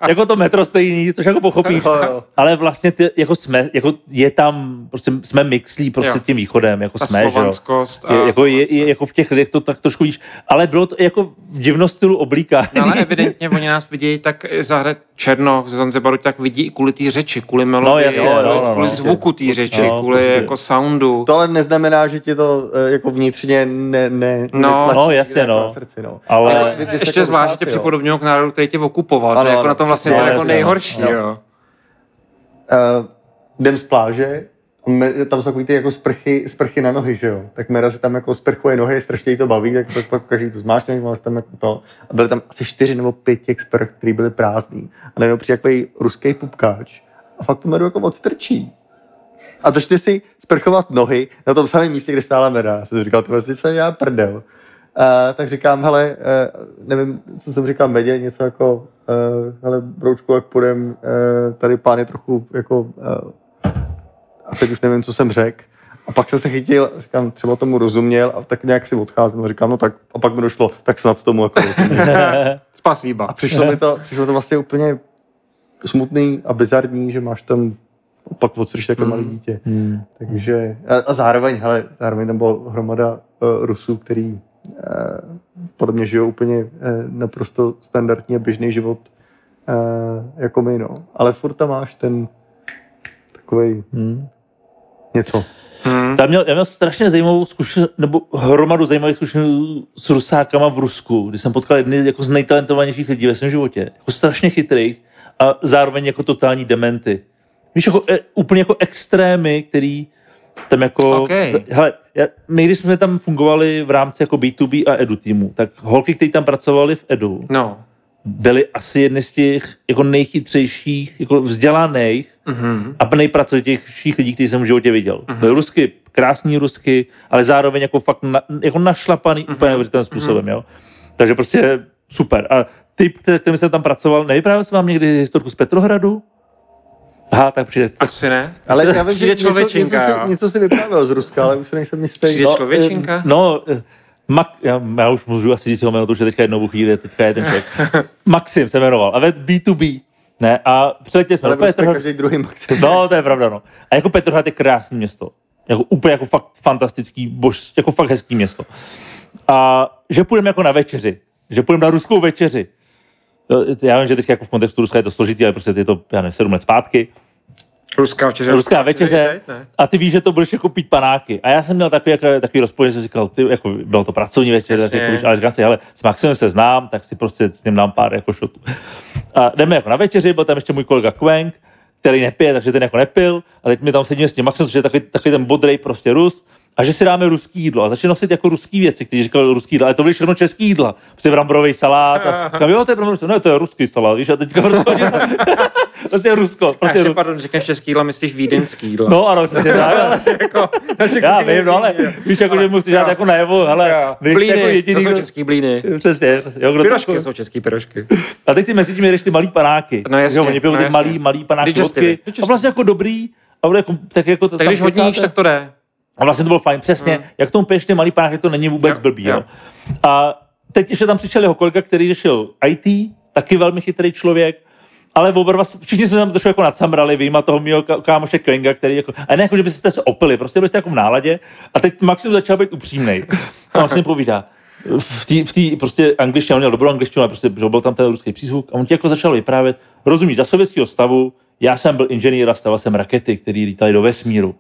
jako to metro stejný, což jako pochopíš,
Jo, jo.
ale vlastně ty, jako jsme, jako je tam, prostě jsme mixlí prostě
Jo.
tím východem, jako
Ta
jsme, že jo. Je, jako, je, je, jako v těch lidech to tak trošku víš, ale bylo to jako v divnom stylu oblíkání.
No, ale evidentně oni nás vidějí tak zahrad Černoch ze Zanzibaru tak vidí i kvůli té řeči, kvůli melodii,
No, jasně,
kvůli,
no, no,
kvůli
no.
zvuku té řeči,
No,
kvůli
prostě.
jako soundu.
To ale neznamená, že ti to eh, jako vnitřně ne, ne,
No.
netlačí
No, jasně, no.
srdci, no.
Ale-
jste
Ještě
jako
zvlášť, že
rusáci,
tě
jo.
připodobňují k národu, který tě okupoval. to
Ano,
je jako
ano,
na tom vlastně to jako nejhorší.
no.
Jo.
Uh, jdem z pláže, me, tam jsou takový ty jako sprchy, sprchy na nohy, že jo? Tak Mera si tam jako sprchuje nohy, strašně jí to baví, tak pak, pak každý to zmáčkne, má tam jako to. A byly tam asi čtyři nebo pět těch sprch, které byly prázdný. A najednou přijde takový ruský pupkáč a fakt tu Meru jako odstrčí. A začne si sprchovat nohy na tom samém místě, kde stála Mera. Já jsem si říkal, ty vlastně jsem já prdel. Tak říkám, hele, uh, nevím, co jsem říkal Medě, něco jako, uh, hele, broučku, jak půjdem, uh, tady pán je trochu jako, a teď už nevím, co jsem řekl. A pak jsem se chytil, říkám, třeba tomu rozuměl a tak nějak si odcházím a říkám, no tak, a pak mi došlo, tak snad tomu jako.
Spasíba.
A přišlo mi to, přišlo to vlastně úplně smutný a bizarní, že máš tam pak odstrčit takové malé dítě.
Hmm.
Takže, a, a zároveň, hele, zároveň tam byla hromada uh, Rusů, který podle mě žijou úplně uh, naprosto standardní a běžný život uh, jako my, no. Ale furt tam máš ten takový
Hmm.
něco.
Hmm.
Tam měl, já měl strašně zajímavou zkušenost, nebo hromadu zajímavých zkušeností s Rusákama v Rusku, kdy jsem potkal jedny jako z nejtalentovanějších lidí ve svém životě. Jako strašně chytrých a zároveň jako totální dementy. Víš, jako, e, úplně jako extrémy, který tam jako...
OK.
za- Hele, já, my když jsme tam fungovali v rámci jako B2B a edu týmu, tak holky, které tam pracovali v edu,
No.
byly asi jedny z těch jako nejchytřejších, jako vzdělaných
Mhm.
a nejpracovitějších lidí, který jsem v životě viděl.
Mhm.
Byly rusky, krásný rusky, ale zároveň jako fakt na, jako našlapaný
Mhm.
úplně neuvěřitelným způsobem, jo. Takže prostě super. A typ, který- jsem tam pracoval, nevyprávěl jsem vám někdy historku z Petrohradu? Aha, tak přijde.
Asi ne.
Ale já vím,
Přijde
že něco, něco, si,
jo.
něco si vyprávěl z Ruska, ale už se nejsem jistý.
Přijde
No,
člověčinka?
No, eh, Mak, já, já, už můžu asi říct jeho jméno, to už je teďka jednou chvíli, teďka je ten člověk. Maxim se jmenoval, a ved B2B. Ne, a přiletěli jsme
ale
do
prostě
Petrohradu.
každý druhý maxim.
No, to je pravda, no. A jako Petrohrad je krásné město. Jako úplně jako fakt fantastický, bož, jako fakt hezký město. A že půjdeme jako na večeři. Že půjdeme na ruskou večeři. Jo, Já vím, že teď jako v kontextu Ruska je to složitý, ale prostě je to, já nevím, sedm let zpátky.
Ruská večeře.
Ruská večeře
teď, ne?
a ty víš, že to budeš jako pít panáky. A já jsem měl takový, jako, takový rozpor, že jsem říkal, ty, jako, bylo to pracovní večer, tak jako, ale říkal si, hele, s Maximem se znám, tak si prostě s ním dám pár jako šotů. A jdeme jako na večeři, byl tam ještě můj kolega Quenk, který nepije, takže ten jako nepil, a teď mi tam sedíme s tím Maxem, což je takový, takový ten bodrej prostě Rus, a že si dáme ruský jídlo. A začne nosit jako ruský věci, který říkal ruský jídlo, ale to byly všechno český jídla. Prostě bramborový salát. A říkám, jo, to je bramborový salát. Ne, to je ruský salát, víš, a teďka prostě, prostě Rusko.
A
Prostě
ještě,
Ru...
pardon, řekneš český jídlo, myslíš vídeňský jídlo.
No ano, přesně tak.
jako, naše
Já
kuchyně
vím, no ale víš, jako, že mu chci dát jako najevo, hele, jste
Blíny,
jako jediný,
to jsou český blíny.
Přesně, přesně. Jo, kdo to-
Pyrošky jsou český pyrošky.
A teď ty mezi tím jedeš ty malý panáky.
No jasně,
jo, oni pijou
no
ty malý, malý panáky vodky. A vlastně jako dobrý. A bude jako, tak jako
Tak když hodně jíš, tak to jde.
A vlastně to bylo fajn, přesně.
Mm.
Jak tomu piješ ty malý panáky, to není vůbec
Jo,
blbý.
jo.
Jo. A teď ještě tam přišel jeho kolega, který řešil IT, taky velmi chytrý člověk. Ale oba dva, všichni jsme tam trošku jako nadsamrali, vyjma toho mého ká- kámoše Klinga, který jako, a ne jako, že byste se opili, prostě byli jste jako v náladě. A teď Maxim začal být upřímný. A Maxim povídá, v té v tý prostě angličtině, on měl dobrou angličtinu, ale prostě že byl tam ten ruský přízvuk a on ti jako začal vyprávět, rozumíš, za sovětského stavu, já jsem byl inženýr a staval jsem rakety, které lítaly do vesmíru.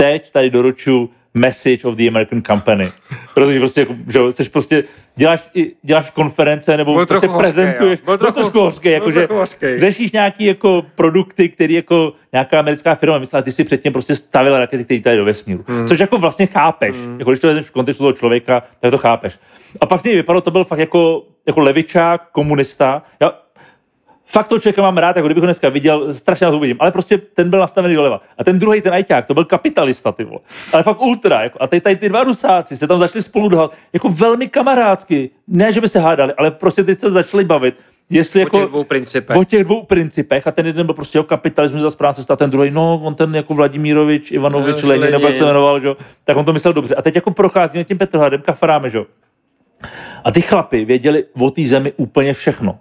Teď tady doručuju message of the American company. Protože prostě, jako, že jsi prostě děláš, děláš konference nebo
Byl
prostě
hořkej,
prezentuješ.
Byl trochu-
trošku
byl
jakože
trochu hořkej.
řešíš nějaký jako produkty, který jako nějaká americká firma myslela, ty si předtím prostě stavila rakety, které tady do vesmíru. Hmm. Což jako vlastně chápeš. Hmm. Jako když to vezmeš v kontextu toho člověka, tak to chápeš. A pak z něj vypadalo, to byl fakt jako, jako levičák, komunista. Já, fakt toho člověka mám rád, jako kdybych ho dneska viděl, strašně na to uvidím, ale prostě ten byl nastavený doleva. A ten druhý, ten ajťák, to byl kapitalista, ty vole. Ale fakt ultra, jako. A teď tady ty dva rusáci se tam začali spolu dohat, jako velmi kamarádsky. Ne, že by se hádali, ale prostě teď se začali bavit. Jestli
O
jako,
těch dvou principech.
O těch dvou principech a ten jeden byl prostě o kapitalismu za správná cesta, a ten druhý, no, on ten jako Vladimírovič, Ivanovič,
No,
Lenin, nebo jak se jmenoval, že? tak on to myslel dobře. A teď jako procházíme tím Petrohradem, kafaráme, že? jo. A ty chlapy věděli o té zemi úplně všechno.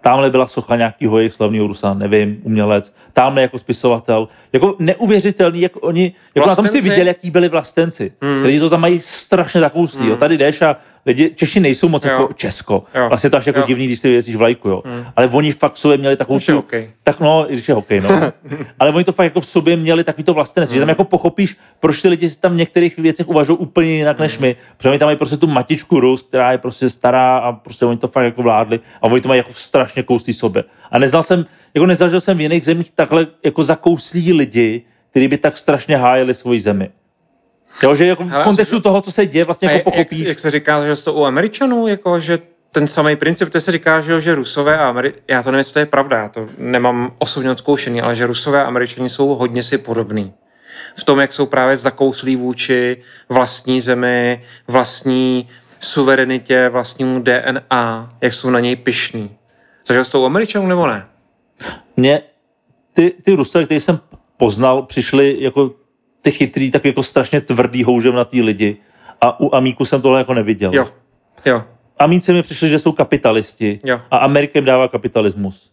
Tamhle byla socha nějakého jejich slavného Rusa, nevím, umělec. Tamhle jako spisovatel. Jako neuvěřitelný, jak oni, jako na tom si viděli, jaký byli vlastenci. Hmm. Kteří to tam mají strašně zakouslý. Hmm. Jo. Tady jdeš a lidi, Češi nejsou moc
Jo.
jako Česko.
Jo.
Vlastně to až jako
Jo.
divný, když si věříš vlajku, jo. Hmm. Ale oni fakt v sobě měli takovou tu-
hokej.
tak no, i když je hokej, no. Ale oni to fakt jako v sobě měli takový to vlastenec, že tam jako pochopíš, proč ty lidi si tam v některých věcech uvažují úplně jinak než my. Protože oni tam mají prostě tu matičku Rus, která je prostě stará a prostě oni to fakt jako vládli a oni to mají jako strašně kouslí sobě. A neznal jsem, jako nezažil jsem v jiných zemích takhle jako zakouslí lidi, kteří by tak strašně hájili svoji zemi. Jo, že jako v kontextu toho, co se děje, vlastně jako
jak,
pochopíš.
jak, se říká, že to u Američanů, jako, že ten samý princip, to se říká, že, jo, že Rusové a Ameri... já to nevím, jestli to je pravda, já to nemám osobně odzkoušený, ale že Rusové a Američani jsou hodně si podobný. V tom, jak jsou právě zakouslí vůči vlastní zemi, vlastní suverenitě, vlastnímu DNA, jak jsou na něj pyšní. Zažil jsi to u Američanů nebo ne?
Mě ty, ty Rusové, který jsem poznal, přišli jako ty chytrý, tak jako strašně tvrdý houžem na ty lidi. A u Amíku jsem tohle jako neviděl.
Jo, jo.
Amíci mi přišli, že jsou kapitalisti.
Jo.
A Amerika jim dává kapitalismus.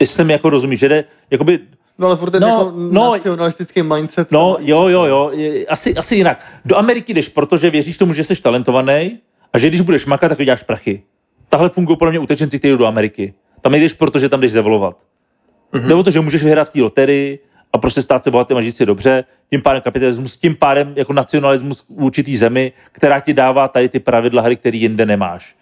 Jestli mi jako rozumíš, že jde, jakoby,
No ale furt ten
No,
jako
no,
nacionalistický mindset.
no jo, jo, jo, asi, asi jinak. Do Ameriky jdeš, protože věříš tomu, že jsi talentovaný a že když budeš makat, tak vyděláš prachy. Takhle fungují podle mě utečenci, kteří jdou do Ameriky. Tam nejdeš, protože tam jdeš zevolovat. Mm-hmm. Nebo to, že můžeš vyhrát v té loterii a prostě stát se bohatým a žít si dobře, tím pádem kapitalismus, tím pádem jako nacionalismus v určitý zemi, která ti dává tady ty pravidla hry, které jinde nemáš.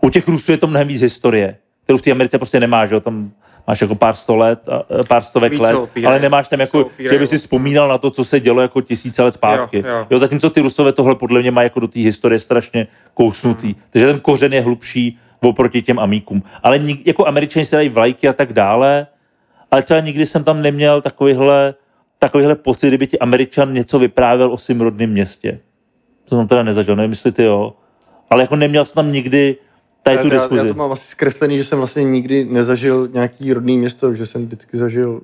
U těch Rusů je to mnohem víc historie, kterou v té Americe prostě nemáš, jo? tam máš jako pár sto let, a pár stovek
Víc
let, ale nemáš tam jako,
opírají
že by si vzpomínal na to, co se dělo jako tisíce let zpátky.
Jo, jo.
jo zatímco ty Rusové tohle podle mě mají jako do té historie strašně kousnutý.
Hmm.
Takže ten kořen je hlubší oproti těm amíkům. Ale nik, jako američani se dají vlajky a tak dále, ale třeba nikdy jsem tam neměl takovýhle, takovýhle pocit, kdyby ti američan něco vyprávěl o svém rodném městě. To jsem teda nezažil, nevím, jestli ty jo. Ale jako neměl jsem tam nikdy tady tu
já,
diskuzi.
já to mám asi zkreslený, že jsem vlastně nikdy nezažil nějaký rodný město, že jsem vždycky zažil uh,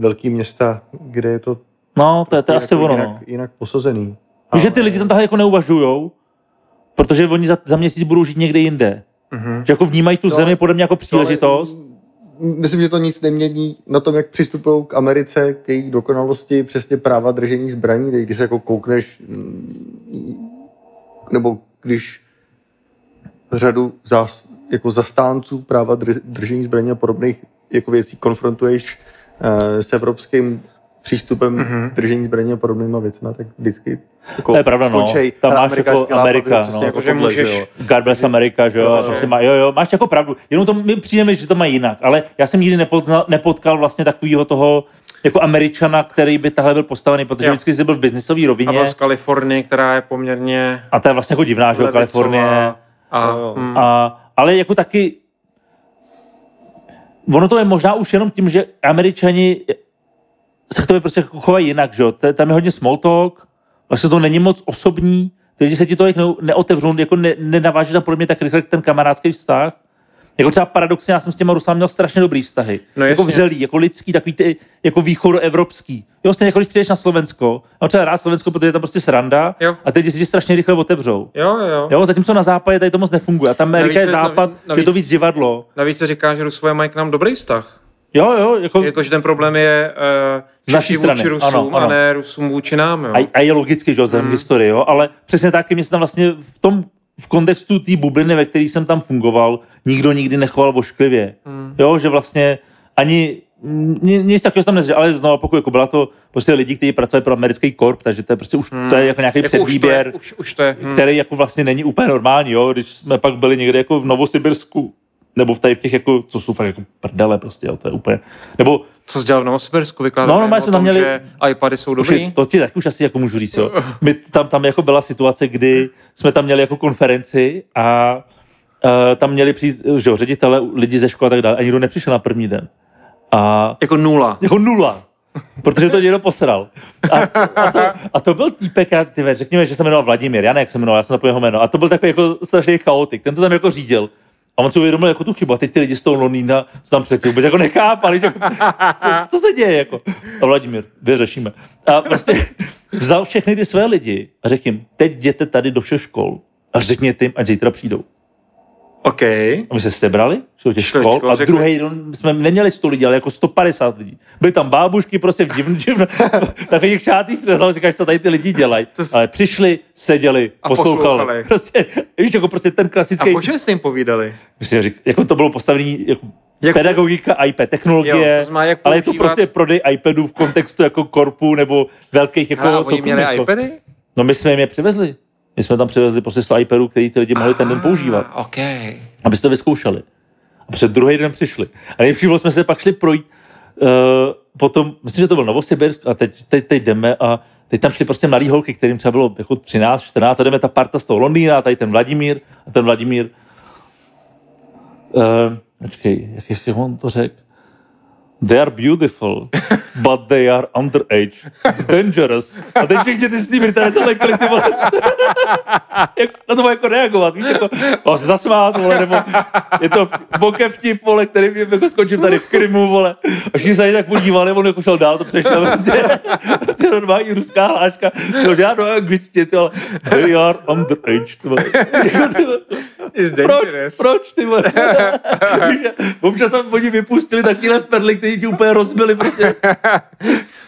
velký města, kde je to,
No, to je, to je
jinak,
asi ono.
jinak,
No.
jinak posazený.
Víš, že ty lidi tam takhle jako neuvažujou, protože oni za, za měsíc budou žít někde jinde.
Mhm.
Že jako vnímají tu
To
zemi
ale-
podle mě jako
To ale,
příležitost.
mm, Myslím, že to nic nemění na tom, jak přistupují k Americe, k její dokonalosti, přesně práva držení zbraní, teď když se jako koukneš, mm, nebo když řadu zás, jako zastánců práva dr- držení zbraní a podobných jako věcí konfrontuješ uh, s evropským přístupem
Mhm.
mm-hmm. držení zbraní a podobnýma věcmi, tak vždycky jako
To je pravda, no.
skončej,
Tam
"Hele,
máš
Amerika
jako
skvělá,
Amerika, no.
jako
Že
tohle,
můžeš-
že jo.
God bless America, že jo, a
Jo,
prostě
jo.
má, jo, jo, máš jako pravdu. Jenom to mi přijde, že to má jinak, ale já jsem nikdy nepotkal, nepotkal vlastně takového toho jako Američana, který by tahle byl postavený, protože
Jo.
vždycky jsi byl v biznisové
A
rovině
byl z Kalifornie, která je poměrně
a to je vlastně jako divná, že jo, Kalifornie.
A, mm,
A, ale jako taky ono to je možná už jenom tím, že američani se k tobě prostě chovají jinak, že jo. To Tam je hodně small talk, vlastně to není moc osobní, ty lidi se ti tolik ne, neotevřou, jako ne, nenaváží tam podle mě tak rychle ten kamarádský vztah. Jako třeba paradoxně, já jsem s těma Rusama měl strašně dobrý vztahy.
No
jako vřelý, jako lidský, takový ty, jako východoevropský. Jo, stejně jako když přijdeš na Slovensko, mám třeba rád Slovensko, protože je tam prostě sranda
Jo.
a teď se ti strašně rychle otevřou.
jo, jo, jo.
Zatímco na západě tady to moc nefunguje. A tam Amerika
Navíc
je západ,
navíc-
že je to víc divadlo.
Navíc se říká, že Rusové mají k nám dobrý vztah.
Jo, jo, jako,
Jakože ten problém je
Z
uh,
naší
Češi
strany,
vůči Rusům
ano, ano.
a ne Rusům vůči nám. Jo.
a, a, je logicky, že jo,
Mm.
k historii, jo, ale přesně taky mě se tam vlastně v tom, v kontextu té bubliny, ve které jsem tam fungoval, nikdo nikdy nechoval vošklivě.
Mm.
Jo, že vlastně ani ni- nic takového jsem neřekl, ale znovu pokud jako byla to prostě lidi, kteří pracovali pro americký korp, takže to je prostě už to je jako nějaký
Jako už to je,
předvýběr,
už, už to je, hm.
který jako vlastně není úplně normální, jo, když jsme pak byli někde jako v Novosibirsku, nebo v tady v těch jako, co jsou fakt jako prdele prostě, jo, to je úplně, nebo
Co jsi dělal v Novosibirsku? Vykládal
No, no, my jsme tam měli-
že iPady jsou
Už
dobrý?
to ti taky už asi jako můžu říct, jo. My tam, tam jako byla situace, kdy jsme tam měli jako konferenci a uh, tam měli přijít, že jo, ředitele, lidi ze školy a tak dále a nikdo nepřišel na první den. A
Jako nula.
jako nula. Protože to někdo posral. A, a, to, a to byl týpek, ty řekněme, že se jmenoval Vladimír, já ne, jak se jmenoval, já jsem zapomněl jeho jméno. A to byl takový jako strašný chaotik, ten to tam jako řídil. A on si uvědomil jako tu chybu. A teď ty lidi z toho Londýna co tam předtím vůbec jako nechápali, že, co, co, se děje. Jako. A Vladimír, vyřešíme. A prostě vzal všechny ty své lidi a řekl jim, teď jděte tady do všech škol a řekněte jim, ať zítra přijdou.
OK.
A my se sebrali šli do těch škol
škol,
a
řekli-
druhý den jsme neměli 100 lidí, ale jako 150 lidí. Byly tam bábušky prostě v divn, divn, takových čácích říkáš, co tady ty lidi dělají.
S-
Ale přišli, seděli,
A
poslouchali.
poslouchali.
Prostě, víš, jako prostě ten
A
klasický,
o čem jste jim povídali?
myslím, řík, jako to bylo postavený jako
Jak-
pedagogika, iPad, technologie,
Jo, to znamená, jak
ale je to
používat-
prostě prodej iPadů v kontextu jako korpu nebo velkých jako
Hele, a oni měli iPady?
No my jsme jim je přivezli. My jsme tam přivezli prostě 100 iPadů, který ty lidi mohli ten den používat
Ah, OK.
aby to vyzkoušeli. A před druhý den přišli. A nejlepší jsme se pak šli projít uh, potom, myslím, že to byl Novosibirsk a teď, teď, teď jdeme a teď tam šli prostě mladý holky, kterým třeba bylo jako 13, 14 a jdeme ta parta z toho Londýna a tady ten Vladimír a ten Vladimír uh, počkej, jak, jak on to řekl? They are beautiful, but they are underage. It's dangerous. A teď všichni ty s tím tady se lekli, ty vole. na to má jako reagovat, víš, jako, o, se zasmát, vole, nebo je to boke vtip, vole, který mě jako skončil tady v Krymu, vole. A všichni se tady tak podívali, on jako šel dál, to přešel, prostě, prostě normální ruská hláška, to dělá do angličtiny, ty vole, they are underage, vole.
It's
Proč?
dangerous.
Proč, ty vole? Občas tam oni vypustili takovýhle perly, který ti úplně rozbili, prostě.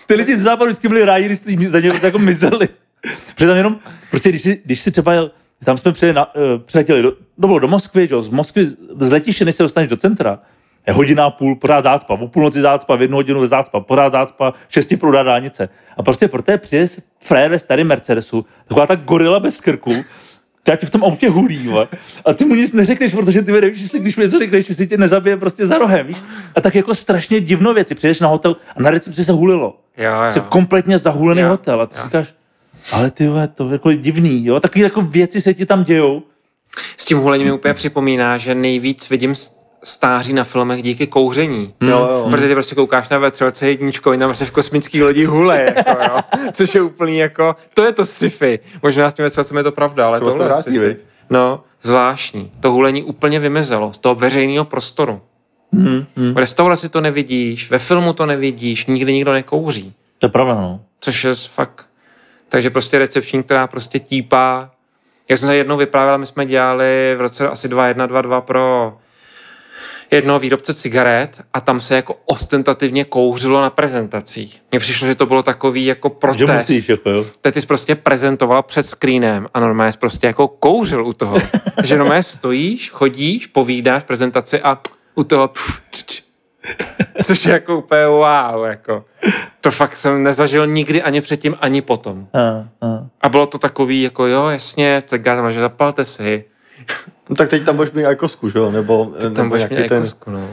Ty lidi z západu vždycky byli rádi, když jsi za ně prostě jako mizeli. Protože tam jenom, prostě když si, když si třeba jel, tam jsme přijeli na, uh, přiletěli, do, to bylo do Moskvy, že? jo, z Moskvy, z letiště, než se dostaneš do centra, je hodina a půl, pořád zácpa, o půlnoci zácpa, v jednu hodinu zácpa, pořád zácpa, šesti prudá dálnice. A prostě pro té přijde frér ve starém Mercedesu, taková ta gorila bez krku, která ti v tom autě hulí, vole. A ty mu nic neřekneš, protože ty nevíš, jestli když mu něco řekneš, jestli tě nezabije prostě za rohem, víš? A tak jako strašně divno věci. Přijdeš na hotel a na recepci se hulilo.
Jo, jo.
kompletně zahulený
Jo,
hotel. A ty
jo.
si říkáš, ale ty vole, to je jako divný, jo? Takový jako věci se ti tam dějou.
S tím hulením mi úplně připomíná, že nejvíc vidím stáří na filmech díky kouření.
Jo, jo.
Protože ty prostě koukáš na vetřelce jedničku, oni tam prostě v kosmický lodi hule, jako, jo. což je úplný jako, to je to sci-fi. Možná s tím vetřelcem je to pravda, ale
to
je sci-fi. No, zvláštní. To hulení úplně vymizelo z toho veřejného prostoru.
Hmm, hmm.
V restauraci to nevidíš, ve filmu to nevidíš, nikdy nikdo nekouří.
To je pravda, no.
Což je fakt. Takže prostě recepční, která prostě típá. Jak jsem se jednou vyprávěl, my jsme dělali v roce asi 2122 pro jednoho výrobce cigaret a tam se jako ostentativně kouřilo na prezentacích. Mně přišlo, že to bylo takový jako
Že
protest.
musíš, jako jo.
Teď jsi prostě prezentoval před screenem a normálně jsi prostě jako kouřil u toho. že normálně stojíš, chodíš, povídáš prezentaci a u toho pf, č, č. Což je jako úplně wow, jako. To fakt jsem nezažil nikdy ani předtím, ani potom.
A, a.
A bylo to takový, jako jo, jasně, cigára, že zapalte si.
No, tak teď tam budeš mít Aikosku, že jo? Nebo,
Tam
nebo nějaký ten
no.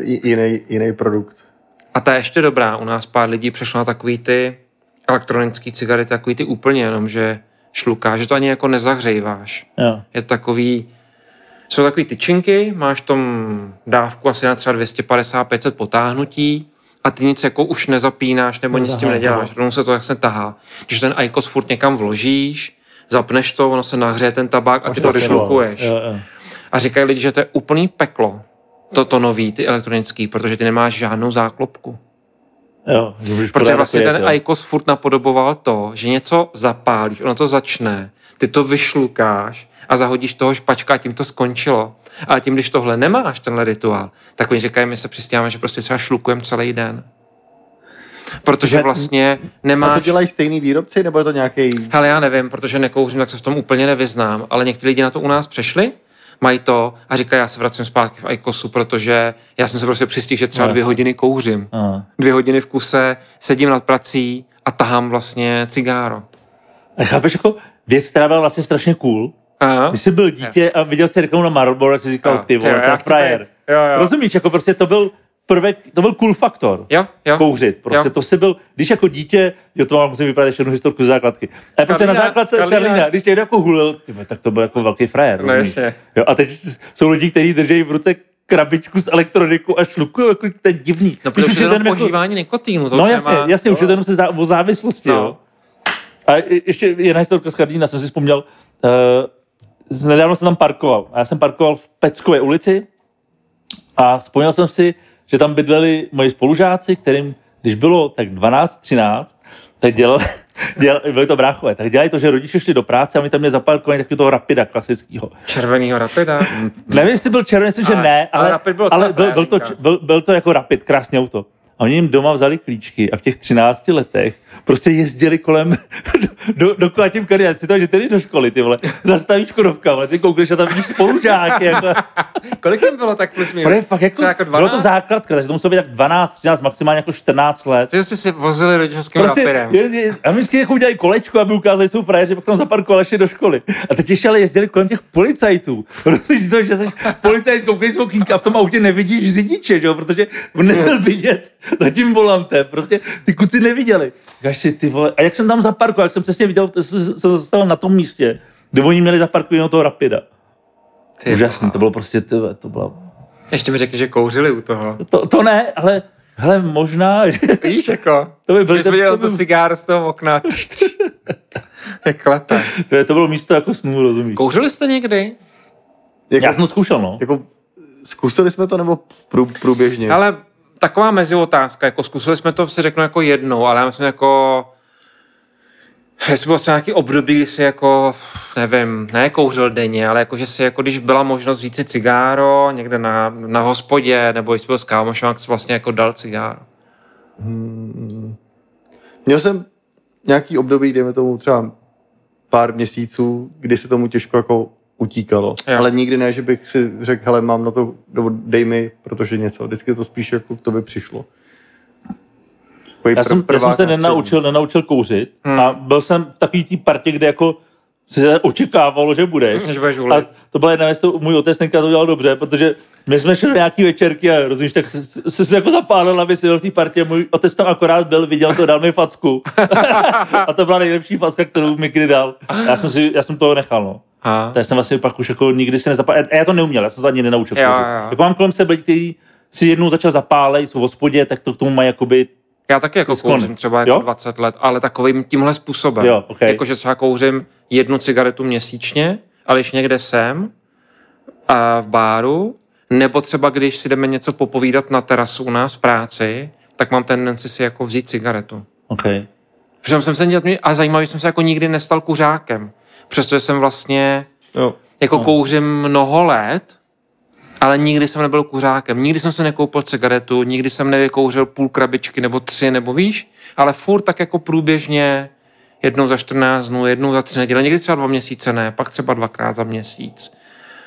jiný, jiný produkt.
A ta je ještě dobrá. U nás pár lidí přešlo na takový ty elektronický cigarety, takový ty úplně jenom, že šlukáš, že to ani jako nezahřejváš.
Jo.
Je to takový, jsou takový tyčinky, máš tom dávku asi na třeba 250-500 potáhnutí a ty nic jako už nezapínáš nebo nic s tím neděláš, rovnou se to jak se tahá. Když ten IQOS furt někam vložíš, zapneš to, ono se nahřeje ten tabák a ty to
to
vyšlukuješ. A říkají lidi, že to je úplný peklo, toto nový, ty elektronický, protože ty nemáš žádnou záklopku.
Jo,
Protože vlastně
takový,
ten
jo.
IQOS furt napodoboval to, že něco zapálíš, ono to začne, ty to vyšlukáš a zahodíš toho špačka a tím to skončilo. Ale tím, když tohle nemáš, tenhle rituál, tak oni říkají, my se přistěháme, že prostě třeba šlukujeme celý den. Protože vlastně
A to
nemáš...
dělají stejný výrobci, nebo je to nějaký...
Hele, já nevím, protože nekouřím, tak se v tom úplně nevyznám, ale někteří lidi na to u nás přešli, mají to a říkají, já se vracím zpátky v IQOSu, protože já jsem se prostě přistihl, že třeba
No,
dvě hodiny kouřím.
Aha.
Dvě hodiny v kuse, sedím nad prací a tahám vlastně cigáro.
A chápeš, jako věc, která byla vlastně strašně cool,
Aha.
Když jsi byl dítě a viděl jsi reklamu na Marlboro, tak jsi říkal, ty vole, to je frajer. Rozumíš, jako prostě to byl prvek, to byl cool faktor.
Jo, jo.
Kouřit. Prostě
Jo.
to si byl, když jako dítě, jo, to vám musím vypadat ještě jednu historku z základky. A prostě na základce z
Karlína.
Když tě někdo jako hulil, ty vole, tak to byl jako velký frajer.
No.
Jo, a teď jsou lidi, kteří drží v ruce krabičku s elektronikou a šlukují, jako to je divný.
No, protože
už
je
je ten jako-
požívání nikotínu. To
No jasně,
nemá,
jasně, už je
jo.
to jenom se zá, o závislosti,
No.
jo. A je- ještě jedna historka z Karlína, jsem si vzpomněl. Uh, nedávno jsem tam parkoval. A já jsem parkoval v Peckové ulici a vzpomněl jsem si, že tam bydleli moji spolužáci, kterým, když bylo tak 12, 13, tak dělali, dělali byli to bráchové, tak dělali to, že rodiče šli do práce a my tam měli zaparkovaný takový toho rapida klasického.
Červenýho rapida.
Nevím, jestli byl červený, myslím, že ne,
ale
ale,
Rapid byl
ale byl, byl, to, byl, byl, to jako Rapid, krásně auto. A oni jim doma vzali klíčky a v těch 13 letech prostě jezdili kolem do, do, dokola tím kariér. Si to, že jdeš do školy, ty vole, zastaví Škodovka, ale ty koukneš a tam vidíš spolužáky. Jako,
Kolik jim bylo tak plus
to je
minus?
fakt jako,
jako
bylo
12?
to základka, takže to muselo být tak 12, 13, maximálně jako 14 let.
Takže jste si vozili rodičovským
Prostě,
rapidem.
je, je, a my vždycky jako udělali kolečko, aby ukázali, že jsou frajeři, pak tam zaparkovali ještě do školy. A teď ještě ale jezdili kolem těch policajtů. Rozumíš to, že jsi policajt, koukneš z okýnka a v tom autě nevidíš řidiče, že jo? protože on nebyl vidět za tím volantem. Prostě ty kuci neviděli. Říkáš si, ty vole, a jak jsem tam zaparkoval, jak jsem přesně viděl, jsem se zastavil na tom místě, kde oni měli zaparkovat toho Rapida.
Ty
Úžasný, to bylo prostě, ty, vole, to bylo,
Ještě mi řekli, že kouřili u toho.
to, to ne, ale hele, možná, že
Víš, jako,
to by
že
byly
jsi viděl
to,
cigáro z toho okna. Jak klepe.
to, to bylo místo jako snů, rozumíš?
Kouřili jste někdy?
Jako,
Já jsem to zkoušel, no.
jako, zkusili jsme to nebo prů, průběžně?
Ale taková meziotázka, jako zkusili jsme to, si řeknu jako jednou, ale já myslím jako, jestli bylo třeba nějaký období, kdy si jako, nevím, ne kouřil denně, ale jako, že si jako, když byla možnost vzít si cigáro někde na, na hospodě, nebo jestli byl s kámošem, tak si vlastně jako dal cigáro.
Měl jsem nějaký období, dejme tomu třeba pár měsíců, kdy se tomu těžko jako utíkalo.
Jo.
Ale nikdy ne, že bych si řekl, hele, mám na to, nebo dej mi, protože něco. Vždycky to spíš jako k tobě přišlo. Takový
Já
pr-
jsem, já jsem se nenaučil, nenaučil kouřit
Hmm.
a byl jsem v takový té partě, kde jako se očekávalo, že budeš.
Že budeš
A to byla jedna věc, to můj otec tenkrát to dělal dobře, protože my jsme šli do nějaký večerky a rozumíš, tak se, se, se jako zapálil, aby si v té partě. Můj otec tam akorát byl, viděl to, dal mi facku. a to byla nejlepší facka, kterou mi kdy dal. Já jsem, si, já jsem toho nechal, no.
A,
Tak jsem vlastně pak už jako nikdy si nezapálil. A já to neuměl, já jsem to ani nenaučil. Kouřit.
jo.
Jako mám kolem sebe, lidi, kteří si jednou začal zapálit, jsou v hospodě, tak to k tomu mají jakoby
já taky jako
Sklony.
kouřím třeba jako
Jo?
20 let, ale takovým tímhle způsobem.
Jo, okay.
Jakože třeba kouřím jednu cigaretu měsíčně, ale když někde jsem a v báru, nebo třeba když si jdeme něco popovídat na terasu u nás v práci, tak mám tendenci si jako vzít cigaretu.
Okay.
Protože jsem se dělat, a zajímavý jsem se jako nikdy nestal kuřákem. Přestože jsem vlastně
Jo.
jako
No.
kouřím mnoho let, ale nikdy jsem nebyl kuřákem. Nikdy jsem se nekoupil cigaretu, nikdy jsem nevykouřil půl krabičky nebo tři, nebo víš, ale furt tak jako průběžně jednou za 14 dnů, jednou za tři neděle, někdy třeba dva měsíce ne, pak třeba dvakrát za měsíc.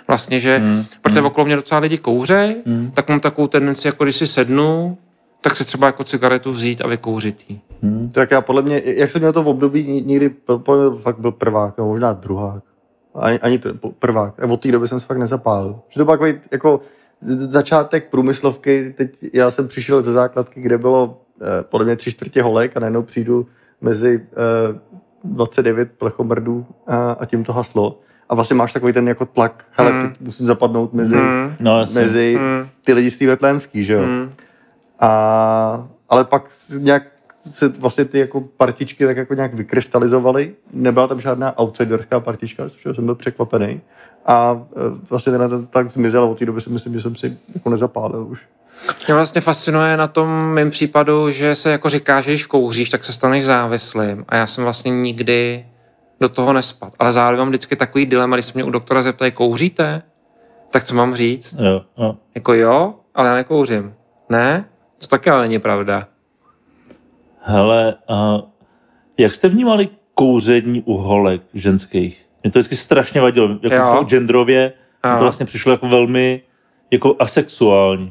Vlastně, že,
Hmm,
protože
hmm.
okolo mě docela lidi kouřej,
Hmm.
tak mám takovou tendenci, jako když si sednu, tak si třeba jako cigaretu vzít a vykouřit jí.
Hmm.
Tak já podle mě, jak jsem měl to v období, nikdy podle mě fakt byl prvák, nebo možná druhák. Ani, ani prvák. A od té doby jsem se fakt nezapálil. Že to byl takový jako začátek průmyslovky, teď já jsem přišel ze základky, kde bylo eh, podle mě tři čtvrtě holek a najednou přijdu mezi eh, 29 plechomrdů a, a tím to haslo. A vlastně máš takový ten jako tlak, hele, teď musím zapadnout mezi,
Hmm.
No,
mezi
Hmm.
ty lidi z té že jo.
Hmm.
A, ale pak nějak se vlastně ty jako partičky tak jako nějak vykrystalizovaly. Nebyla tam žádná outsiderská partička, z čeho jsem byl překvapený. A e, vlastně ten, tak zmizel a od té doby si myslím, že jsem si jako nezapálil už.
Mě vlastně fascinuje na tom mém případu, že se jako říká, že když kouříš, tak se staneš závislým. A já jsem vlastně nikdy do toho nespad. Ale zároveň mám vždycky takový dilema, když se mě u doktora zeptají, kouříte? Tak co mám říct?
Jo, jo.
Jako jo, ale já nekouřím. Ne? To taky ale není pravda.
Hele, uh, jak jste vnímali kouření u holek ženských? Mě to vždycky strašně vadilo, jako
Jo.
po genderově, to vlastně přišlo jako velmi jako asexuální.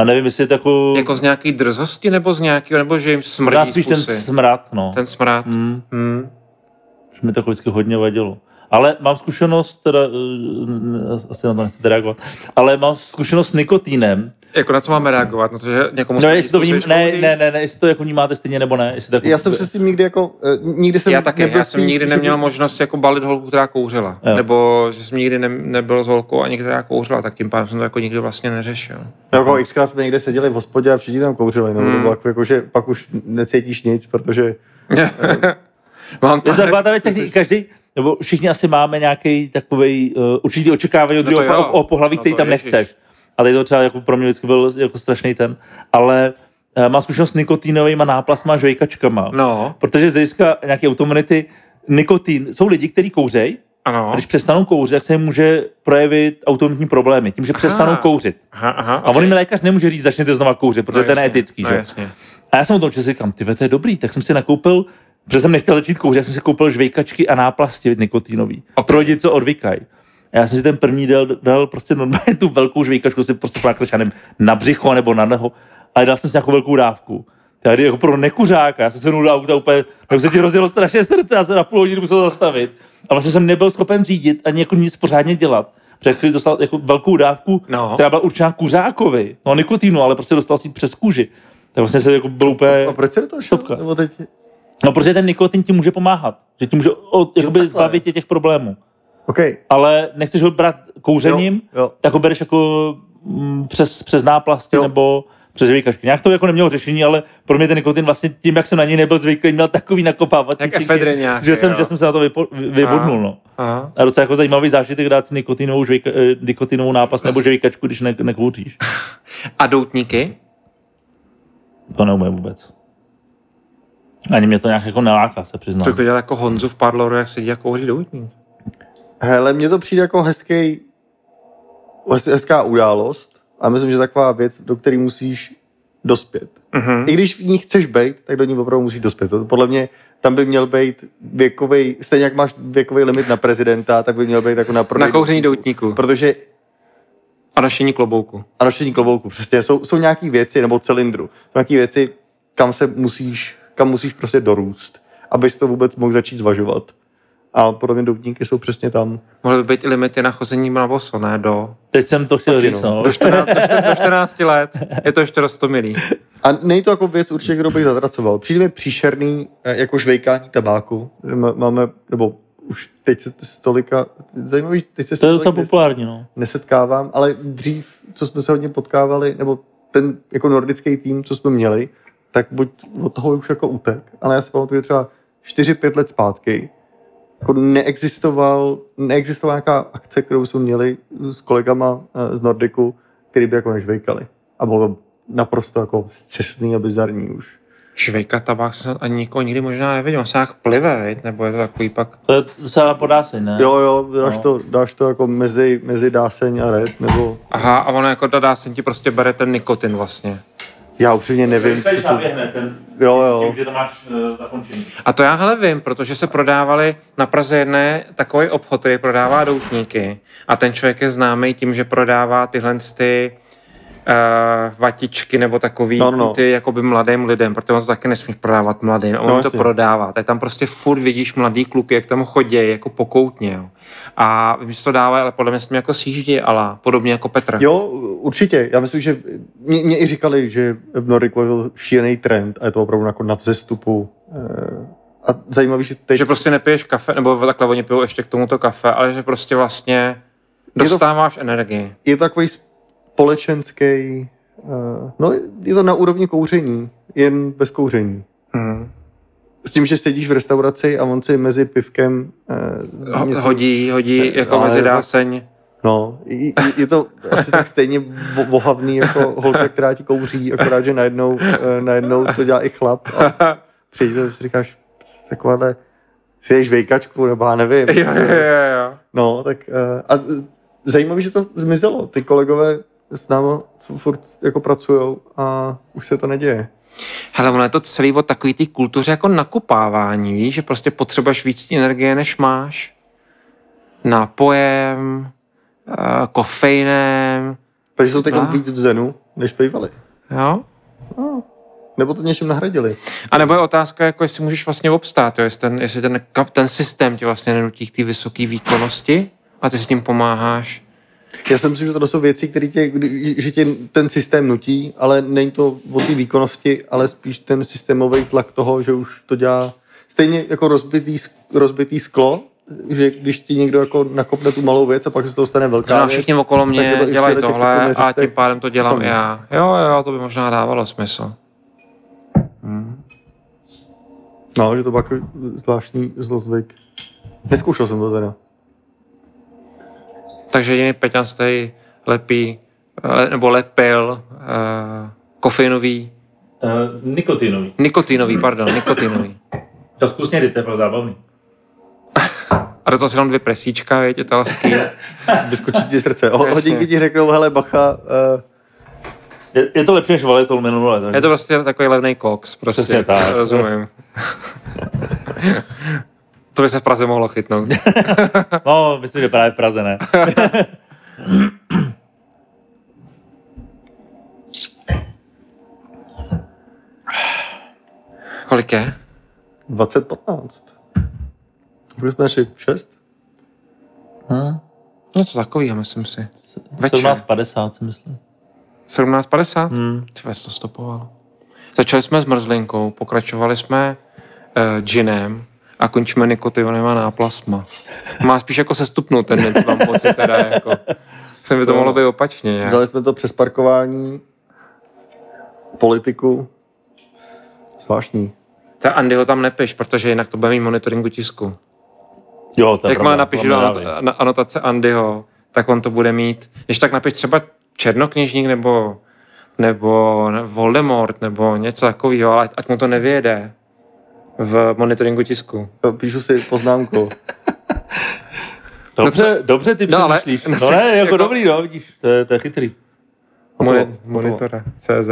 A nevím, jestli je to jako...
Jako z nějaký drzosti, nebo z nějakého, nebo že jim smrdí
Možná spíš ten smrad, no.
ten smrad.
Hmm,
Hmm.
že mi to jako vždycky hodně vadilo. Ale mám zkušenost, teda, eh, asi na to nechcete reagovat, ale mám zkušenost s nikotínem.
Jako na co máme reagovat? Na to, že někomu
No, jestli to vním, ne, ne, ne, ne, jestli to jako vnímáte stejně nebo ne. Jestli to jako,
Já jsem se s tím nikdy jako, eh, nikdy jsem
Já taky,
nebyl
já jsem
tím-
nikdy
že-
neměl možnost jako balit holku, která kouřila.
Jo.
Nebo že jsem nikdy ne, nebyl s holkou ani která kouřila, tak tím pádem jsem to jako nikdy vlastně neřešil.
No, Jako xkrát jsme někde seděli v hospodě a všichni tam kouřili, no,
Hmm.
to bylo jako, jako, že pak už necítíš nic, protože
Mám to
Je to taková ta věc, každý, nebo všichni asi máme nějaký takový uh, určitý očekávání od
No
druhého o, o pohlaví,
No
který tam
ježiš.
nechceš. A tady to třeba jako pro mě vždycky byl jako strašný ten. Ale uh, mám zkušenost s nikotínovými náplasma a žvejkačkama.
No,
Protože z hlediska nějaké automunity nikotin, jsou lidi, kteří kouřejí,
ano.
a když přestanou kouřit, tak se jim může projevit autoimunitní problémy, tím, že přestanou kouřit.
Aha, aha,
A on jim lékař nemůže říct, začněte znova kouřit, protože to je neetický.
no,
že?
jasně.
A já jsem o tom čas říkám, ty to je dobrý, tak jsem si nakoupil, protože jsem nechtěl začít kouřit, já jsem si koupil žvejkačky a náplasti nikotinový. A pro lidi, co odvykají. A já jsem si ten první dal, dal prostě normálně tu velkou žvejkačku, si prostě nakročil, nevím, na břicho nebo na noho, ale dal jsem si nějakou velkou dávku. Tady jako pro nekuřáka, já jsem se do auta úplně, nebo se ti rozjelo strašně srdce, já jsem na půl hodiny musel zastavit. A vlastně jsem nebyl schopen řídit ani jako nic pořádně dělat. Protože když dostal jako velkou dávku,
No.
která byla určená kuřákovi, no nikotinu, ale prostě dostal si přes kůži. Tak vlastně se jako byl úplně...
a proč se do toho šel? Teď,
No, protože ten nikotin ti může pomáhat. Že ti může od, jakoby zbavit tě těch problémů.
OK,
Ale nechceš ho brát kouřením,
Jo, jo.
tak ho bereš jako mm, přes, přes náplasti
Jo.
nebo přes žvíkačky. Nějak to jako nemělo řešení, ale pro mě ten nikotin vlastně tím, jak jsem na něj nebyl zvyklý, měl takový nakopávat.
Efedrin nějaký,
že jsem,
jo.
že jsem se na to vypo, vy- vybodnul. No.
Aha.
A docela jako zajímavý zážitek dát si nikotinovou, žvejka, eh, nikotinovou nápas nebo žvíkačku, když ne, nekouříš.
A doutníky?
To neumím vůbec. Ani mě to nějak jako neláká, se přiznám.
To dělal jako Honzu v Parloru, jak sedí a kouří doutník.
Hele, mně to přijde jako hezký, hezká událost a myslím, že taková věc, do které musíš dospět.
Mhm.
I když v ní chceš být, tak do ní opravdu musíš dospět. To podle mě tam by měl být věkový, stejně jak máš věkový limit na prezidenta, tak by měl být jako na prodej.
Na kouření doutníku.
Protože
A nošení klobouku.
a nošení klobouku, přesně, jsou, jsou nějaké věci, nebo cylindru, jsou nějaké věci, kam se musíš, kam musíš prostě dorůst, abys to vůbec mohl začít zvažovat. A podle mě doutníky jsou přesně tam.
Mohly by být i limity na chození na boso, ne do,
Teď jsem to chtěl říct,
no.
no.
do, 14, do, 14, do 14 let. Je to ještě rostomilý.
A není to jako věc určitě, kdo bych zatracoval. Přijde mi příšerný eh, jako žvejkání tabáku. Máme, nebo už teď se s tolika, zajímavý, teď se
To je docela populární, no.
nesetkávám, ale dřív, co jsme se hodně potkávali, nebo ten jako nordický tým, co jsme měli, tak buď od toho už jako utek, ale já si pamatuju třeba 4-5 let zpátky, jako neexistoval, neexistovala nějaká akce, kterou jsme měli s kolegama eh, z Nordiku, který by jako nežvejkali. A bylo to naprosto jako scestný a bizarní už.
Švejka tabák jsem ani nikoho nikdy možná neviděl. On se jak plive, viď? nebo je to takový pak...
To je docela podásej, ne?
Jo, jo, dáš,
No.
to, dáš to jako mezi, mezi dáseň a red, nebo
Aha, a ono jako dá se ti prostě bere ten nikotin vlastně.
Já upřímně nevím, co to...
ten,
Jo, jo.
že to máš uh.
A to já hele vím, protože se prodávali na Praze jedné takový obchod, který prodává doutníky. A ten člověk je známý tím, že prodává tyhle ty uh, vatičky nebo takový
No, no, no.
ty jakoby mladým lidem, protože on to taky nesmíš prodávat mladým. A on
No,
to prodává. Tak tam prostě furt vidíš mladý kluky, jak tam chodí jako pokoutně. Jo. A vím, že to dává, ale podle mě mi jako sjíždí, ale podobně jako Petr.
Jo, určitě. Já myslím, že mě, mě i říkali, že v Nordiku to šílený trend a je to opravdu jako na vzestupu. Eh, A zajímavý, že teď...
Že prostě nepiješ kafe, nebo takhle oni pijou ještě k tomuto kafe, ale že prostě vlastně
Je to-
dostáváš energii.
je to takový společenský, uh, no je to na úrovni kouření, jen bez kouření.
Hmm.
S tím, že sedíš v restauraci a on si mezi pivkem uh,
Ho- Hodí, hodí jako
Ale
mezi dáseň.
No, je, je to asi tak stejně vohavný jako holka, která ti kouří, akorát, že najednou, eh, najednou to dělá i chlap a přijde to, si říkáš, takováhle, si jdeš vejkačku, nebo já nevím.
Jo, jo, jo.
No, tak eh, a zajímavé, že to zmizelo. Ty kolegové s námi furt jako pracujou a už se to neděje.
Hele, ono je to celý o takový té kultuře jako nakupávání, víš, že prostě potřebuješ víc energie, než máš. Nápojem, uh, kofeinem,
Takže jsou teď
Ah.
víc v zenu, než bývali.
jo?
Nebo to něčím nahradili.
A nebo je otázka, jako jestli můžeš vlastně obstát, jo? Jestli, ten, jestli ten, ten systém tě vlastně nenutí k té vysoké výkonnosti a ty s tím pomáháš.
Já si myslím, že to jsou věci, které tě, že tě ten systém nutí, ale není to o té výkonnosti, ale spíš ten systémový tlak toho, že už to dělá stejně jako rozbitý, rozbitý sklo, že když ti někdo jako nakopne tu malou věc a pak se z toho stane velká
Znamená,
věc.
všichni okolo mě
to
dělají tohle a tím pádem to dělám já. Jo, jo, to by možná dávalo smysl.
No, že to byl jako zvláštní zlozvyk. Neskoušel jsem to teda.
Takže jediný Peťan stej lepí, le, nebo lepil uh, kofeinový,
Uh, nikotinový.
nikotinový, pardon, nikotinový.
To zkusně dejte, pro zábavný.
A do toho si jenom dvě presíčka, věď, italský.
Vyskočí ti srdce. O, hodinky ti řeknou, hele bacha, uh,
Je, je to lepší než valitol minule. Takže...
Je to prostě takový levný koks, prostě.
Přesně tak.
Rozumím. to by se v Praze mohlo chytnout.
No, myslím, že právě v Praze ne.
Kolik je?
2015. Už jsme šli 6?
Hm?
Něco takového, myslím si. Večer.
1750 si myslím.
17.50?
Hmm.
Ty to stopovalo. Začali jsme s mrzlinkou, pokračovali jsme uh, ginem a končíme nikotinovanýma náplasma. Má spíš jako sestupnou tendenci, mám pocit teda jako. Se by to mohlo být opačně, nějak.
Dali jsme to přes parkování, politiku. Zvláštní.
Ta Andy ho tam nepiš, protože jinak to bude mít monitoringu tisku.
Jo, to je
Jakmile napíšu
to
do anotace Andyho, tak on to bude mít. Když tak napiš třeba černokněžník nebo, nebo Voldemort nebo něco takového, ale ať, ať mu to nevěde v monitoringu tisku.
Jo, Píšu si poznámku.
Dobře, dobře ty
No, ale-
přemýšlíš.
no,
No, ne, jako,
jako-
dobrý, no, vidíš, to je, to je chytrý.
Moni-
hotovo.
monitore, CZ.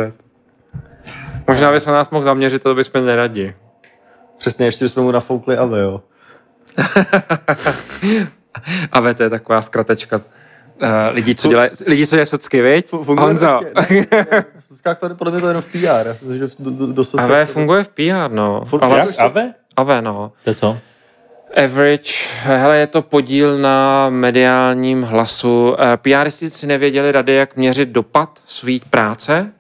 Možná by se na nás mohl zaměřit, to bychom neradi.
Přesně, ještě jsme mu nafoukli AVE, jo.
A VT je taková zkratečka. Uh, lidi, co dělají, lidi, co dělají socky, viď?
Fu- Funguje
Honzo.
to ještě? Sockách to podle mě to je jenom v PR. protože do, do, do socia-
AV funguje v PR, no.
Furt
Ale,
Jak? Ave?
AV, no.
To je co?
Average, hele, je to podíl na mediálním hlasu. Eh, PRisti si nevěděli rady, jak měřit dopad své práce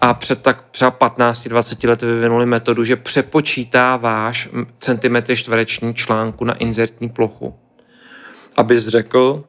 a před tak třeba 15-20 lety vyvinuli metodu, že přepočítáváš m- centimetry čtvereční článku na inzertní plochu. Abys řekl,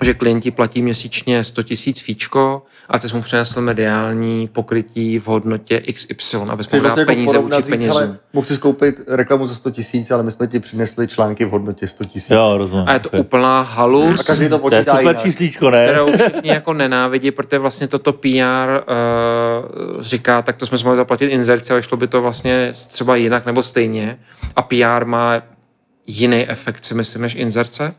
že klienti platí měsíčně 100 tisíc fíčko a ty jsi mu přinesl mediální pokrytí v hodnotě XY, mohl dát
vlastně jako
peníze vůči penězům.
mohl si skoupit reklamu za 100 tisíc, ale my jsme ti přinesli články v hodnotě 100 tisíc.
Jo, rozumím.
A je to
okay.
úplná halus.
A každý to
To je
počítá
super
jinak.
číslíčko, ne?
kterou všichni jako nenávidí, protože vlastně toto PR uh, říká, tak to jsme si mohli zaplatit inzerci, ale šlo by to vlastně třeba jinak nebo stejně. A PR má jiný efekt, si myslím, než inzerce.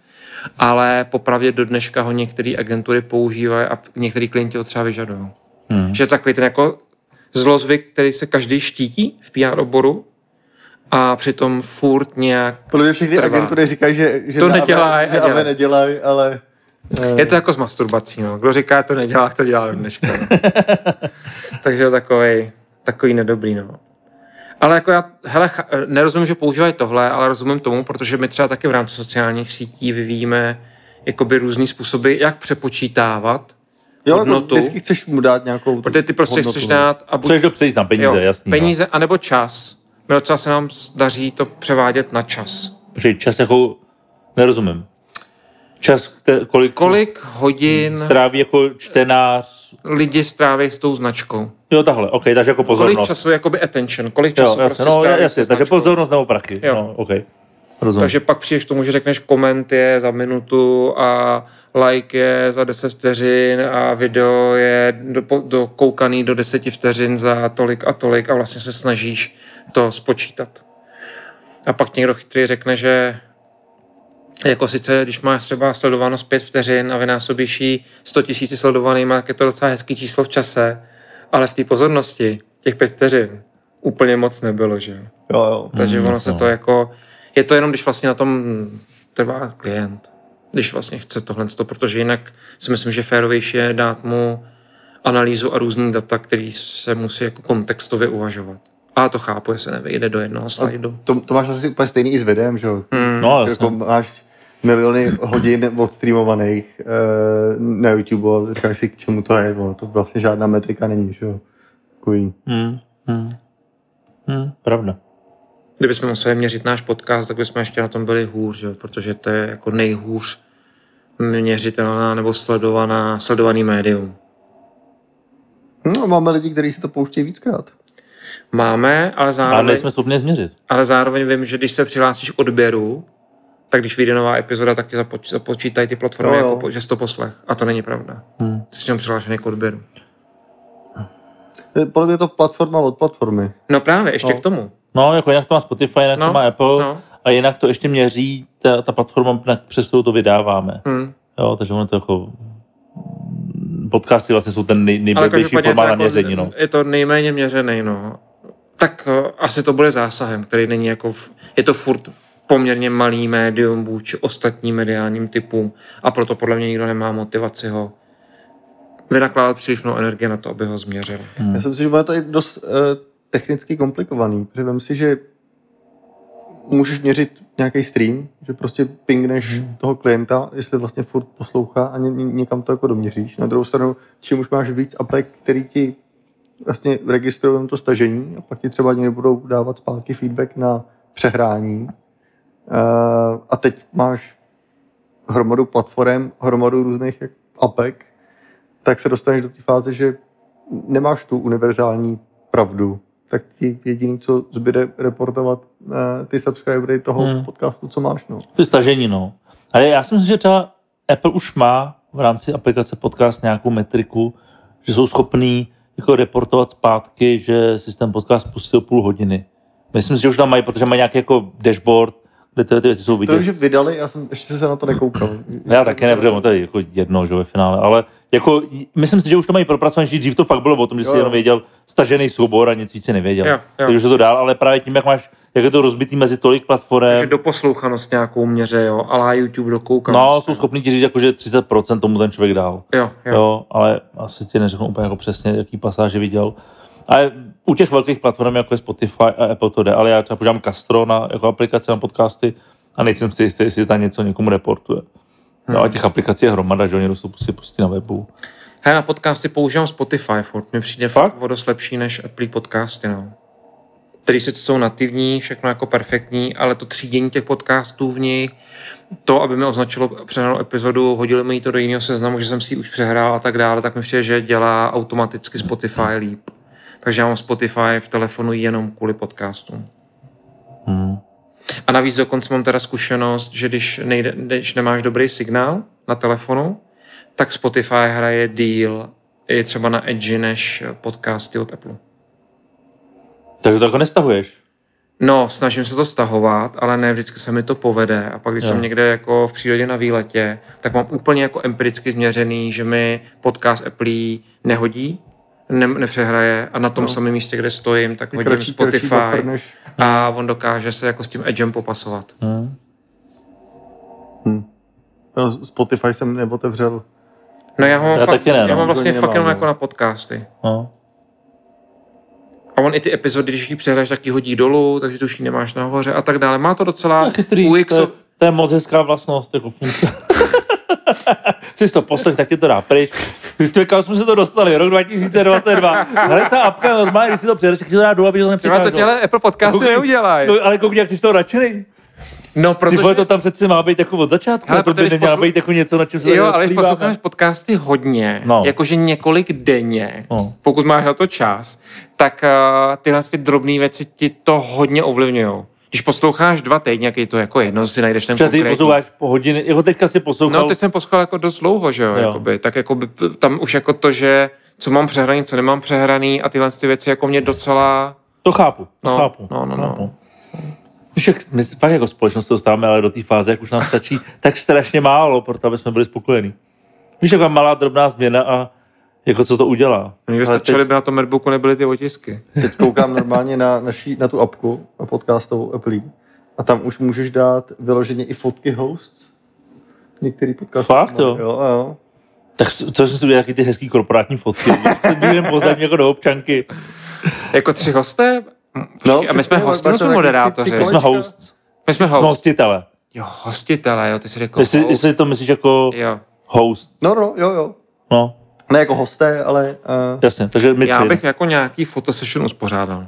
Ale popravdě do dneška ho některé agentury používají a některý klienti ho třeba vyžadují.
Hmm.
Že je takový ten jako zlozvyk, který se každý štítí v PR oboru a přitom furt nějak
Podle mě všechny
trvá.
agentury říkají, že, že
To nedělají
že. AVE nedělají, ale... eh,
Je to jako s masturbací, no. Kdo říká, to nedělá, to dělá do dneška. No. Takže je takový, takový nedobrý, no. Ale jako já, hele, nerozumím, že používají tohle, ale rozumím tomu, protože my třeba taky v rámci sociálních sítí vyvíjíme jakoby různý způsoby, jak přepočítávat
jo, jako
hodnotu.
vždycky chceš mu dát nějakou
Protože ty prostě
hodnotu,
chceš
no.
dát a buď,
Chceš dopřejít na peníze,
jo,
jasný.
peníze anebo čas. My docela se nám daří to převádět na čas.
No. Protože čas jako, nerozumím. Čas, kolik,
Kolik hodin
stráví jako čtenář.
lidi stráví s tou značkou?
Jo, takhle, ok, takže jako
Kolik
pozornost.
času je jakoby attention? Kolik
jo,
času
jasně,
prostě
no, jasně,
se
takže
značkou?
pozornost nebo prachy.
Jo.
No, ok. Rozumím.
Takže pak přijdeš k tomu, že řekneš koment je za minutu a like je za 10 vteřin a video je do, dokoukaný do 10 vteřin za tolik a tolik a vlastně se snažíš to spočítat. A pak někdo chytrý řekne, že jako sice, když máš třeba sledovanost 5 vteřin a vynásobíš ji 100 tisíci sledovanýma, tak je to docela hezký číslo v čase, ale v té pozornosti těch 5 vteřin úplně moc nebylo, že jo.
Jo, jo.
Takže
Mm,
ono se
no.
to jako, je to jenom, když vlastně na tom trvá klient. když vlastně chce tohle, protože jinak si myslím, že férovější je dát mu analýzu a různý data, který se musí jako kontextově uvažovat. A to chápu, jestli nevyjde do jednoho slajdu.
To, to máš asi úplně stejný i s videem, že jo?
Hmm.
No, jasně.
jako máš miliony hodin odstreamovaných eh, na YouTube a říkáš si, k čemu to je, no, to vlastně žádná metrika není, že jo? Takový.
Hmm. Hmm. Hmm. Pravda.
Kdybychom museli měřit náš podcast, tak bychom ještě na tom byli hůř, že? jo, protože to je jako nejhůř měřitelná nebo sledovaná, sledovaný médium.
No, máme lidi, kteří si to pouštějí víckrát.
Máme, ale
Ale
zároveň,
nejsme schopni změřit.
ale zároveň vím, že když se přihlásíš k odběru, tak když vyjde nová epizoda, tak ti započ, započítají ty platformy,
Jo, jo.
jako, že jsi to poslech. A to není pravda.
Hmm.
Ty jsi tam přihlášený k odběru.
Eh, Podle mě je to platforma od platformy.
No právě, ještě
No.
k tomu.
No, jako jinak to má Spotify, jinak
No,
to má Apple
no.
a jinak to ještě měří ta, ta platforma, přes kterou to vydáváme.
Hmm.
Jo, takže ono to jako podcasty vlastně jsou ten nej, nejblbější
každopádně je to
formát na
jako,
měření. No.
je to nejméně měřený, no. Tak uh, asi to bude zásahem, který není jako, v, je to furt poměrně malý médium vůči ostatním mediálním typům a proto podle mě nikdo nemá motivaci ho vynakládat příliš mnoho energie na to, aby ho změřil.
Hmm.
Já si myslím, že to je dost uh, technicky komplikovaný, protože vem si, že můžeš měřit nějaký stream, že prostě pingneš
Hmm.
toho klienta, jestli vlastně furt poslouchá a ně, ně- někam to jako doměříš. Na druhou stranu, čím už máš víc apek, který ti vlastně registrují to stažení a pak ti třeba někdy budou dávat zpátky feedback na přehrání. Uh, a teď máš hromadu platform, hromadu různých jak- apek, tak se dostaneš do té fáze, že nemáš tu univerzální pravdu, tak ti jediný, co zbyde reportovat eh, ty subscribery toho
Hmm.
podcastu, co máš. No.
Je stažení, no. Ale já si myslím, že třeba Apple už má v rámci aplikace podcast nějakou metriku, že jsou schopní jako reportovat zpátky, že systém podcast pustil půl hodiny. Myslím si, že už tam mají, protože mají nějaký jako dashboard, ty, ty věci jsou
To
vidět.
už vydali, já jsem ještě se na to nekoukal.
Já taky ne, protože to je jako jedno, že ve finále, ale jako, myslím si, že už to mají propracované, že dřív to fakt bylo o tom, že
Jo,
si
jo.
jenom věděl stažený soubor a nic víc si nevěděl.
Jo, jo.
Takže už to dál, ale právě tím, jak máš, jak je to rozbitý mezi tolik platform,
Takže doposlouchanost nějakou měře, jo, ale YouTube dokoukanost.
no, jsou schopní ti říct, jako, že 30% tomu ten člověk dal.
Jo, jo.
Jo. jo, ale asi ti neřeknu úplně jako přesně, jaký pasáže viděl. Ale u těch velkých platform, jako je Spotify a Apple to jde, ale já třeba používám Castro na, jako aplikaci na podcasty a nejsem si jistý, jestli tam něco někomu reportuje. No a těch aplikací je hromada, že oni to si pustí na webu.
Hele, na podcasty používám Spotify furt. Mi přijde
Fakt?
fakt o dost lepší než Apple podcasty, no. Který sice jsou nativní, všechno jako perfektní, ale to třídění těch podcastů v nich, to, aby mi označilo přehranou epizodu, hodili mi to do jiného seznamu, že jsem si ji už přehrál a tak dále, tak mi přijde, že dělá automaticky Spotify líp. Takže já mám Spotify v telefonu jenom kvůli podcastům.
Hmm.
A navíc dokonce mám teda zkušenost, že když, nejde, když nemáš dobrý signál na telefonu, tak Spotify hraje díl i třeba na Edge než podcasty od Apple.
Takže to jako nestahuješ.
No, snažím se to stahovat, ale ne vždycky se mi to povede. A pak, když
Jo.
jsem někde jako v přírodě na výletě, tak mám úplně jako empiricky změřený, že mi podcast Apple nehodí, ne, nepřehraje a na tom
No.
samém místě, kde stojím, tak hodím
buffer
Spotify
než,
a on dokáže se jako s tím Edgem popasovat.
Hmm.
no, Spotify jsem neotevřel.
No já, mám
Já
fakt,
taky ne,
já
no.
mám vlastně fakt jenom jako
no.
na podcasty.
No.
A on i ty epizody, když ji přehraješ, tak ji hodí dolů, takže tu už ji nemáš nahoře a tak dále. Má to docela
To je chytrý,
UX,
to, je, to je moc hezká vlastnost, jako funkce. Jsi to poslech, tak ti to dá pryč. To kam jsme se to dostali, rok 2022. Ale ta apka normálně, když si to přijedeš, tak ti to dá dolů, aby to nepřikáželo.
Apple podcasty
Koukej, No, ale koukni, jak jsi z toho nadšený.
No,
Ty
protože...
vole, to tam přece má být jako od začátku, ale to by
protože když
nemělo
poslu-
být jako něco, na čem se
Jo, ale když posloucháš podcasty hodně,
No.
jakože několik denně,
no.
pokud máš na to čas, tak uh, tyhle ty drobné věci ti to hodně ovlivňují. Když posloucháš dva týdny, jak je to jako jedno, si najdeš ten
Třeba ty
konkrétní.
posloucháš po hodiny, jako teďka si poslouchal,
No, teď jsem poslouchal jako dost dlouho, že jo,
Jo.
Jakoby, tak jako by, tam už jako to, že co mám přehraný, co nemám přehraný a tyhle ty věci jako mě docela...
to chápu, to
No,
chápu.
no, no, no.
chápu. Víš, jak my se fakt jako společnost se dostáváme ale do té fáze, jak už nám stačí tak strašně málo, proto aby jsme byli spokojení. Víš, jaká malá drobná změna a jako co to udělá.
Někde stačily
teď-
by na tom Madbooku nebyly ty otisky.
Teď koukám normálně na, naší, na tu apku, na podcastovou Apple, a tam už můžeš dát vyloženě i fotky hosts. Některý podcasty.
Fakt, jo?
Jo, jo.
Tak co jsem si udělal, taky ty hezký korporátní fotky. Jeden pozadí jako do občanky.
Jako tři hosté?
No,
a my jsme hosté,
máš
nebo jsme moderátoři?
My jsme
kolečka.
host.
My jsme
Jsme
host.
hostitele.
Jo, hostitele, jo, ty jsi řekl
Jestli,
host.
jestli to myslíš jako
Jo.
host.
No, no, jo, jo.
No,
Ne jako hosté, ale... Uh,
jasně. Takže my
Já bych jako nějaký fotosession uspořádal.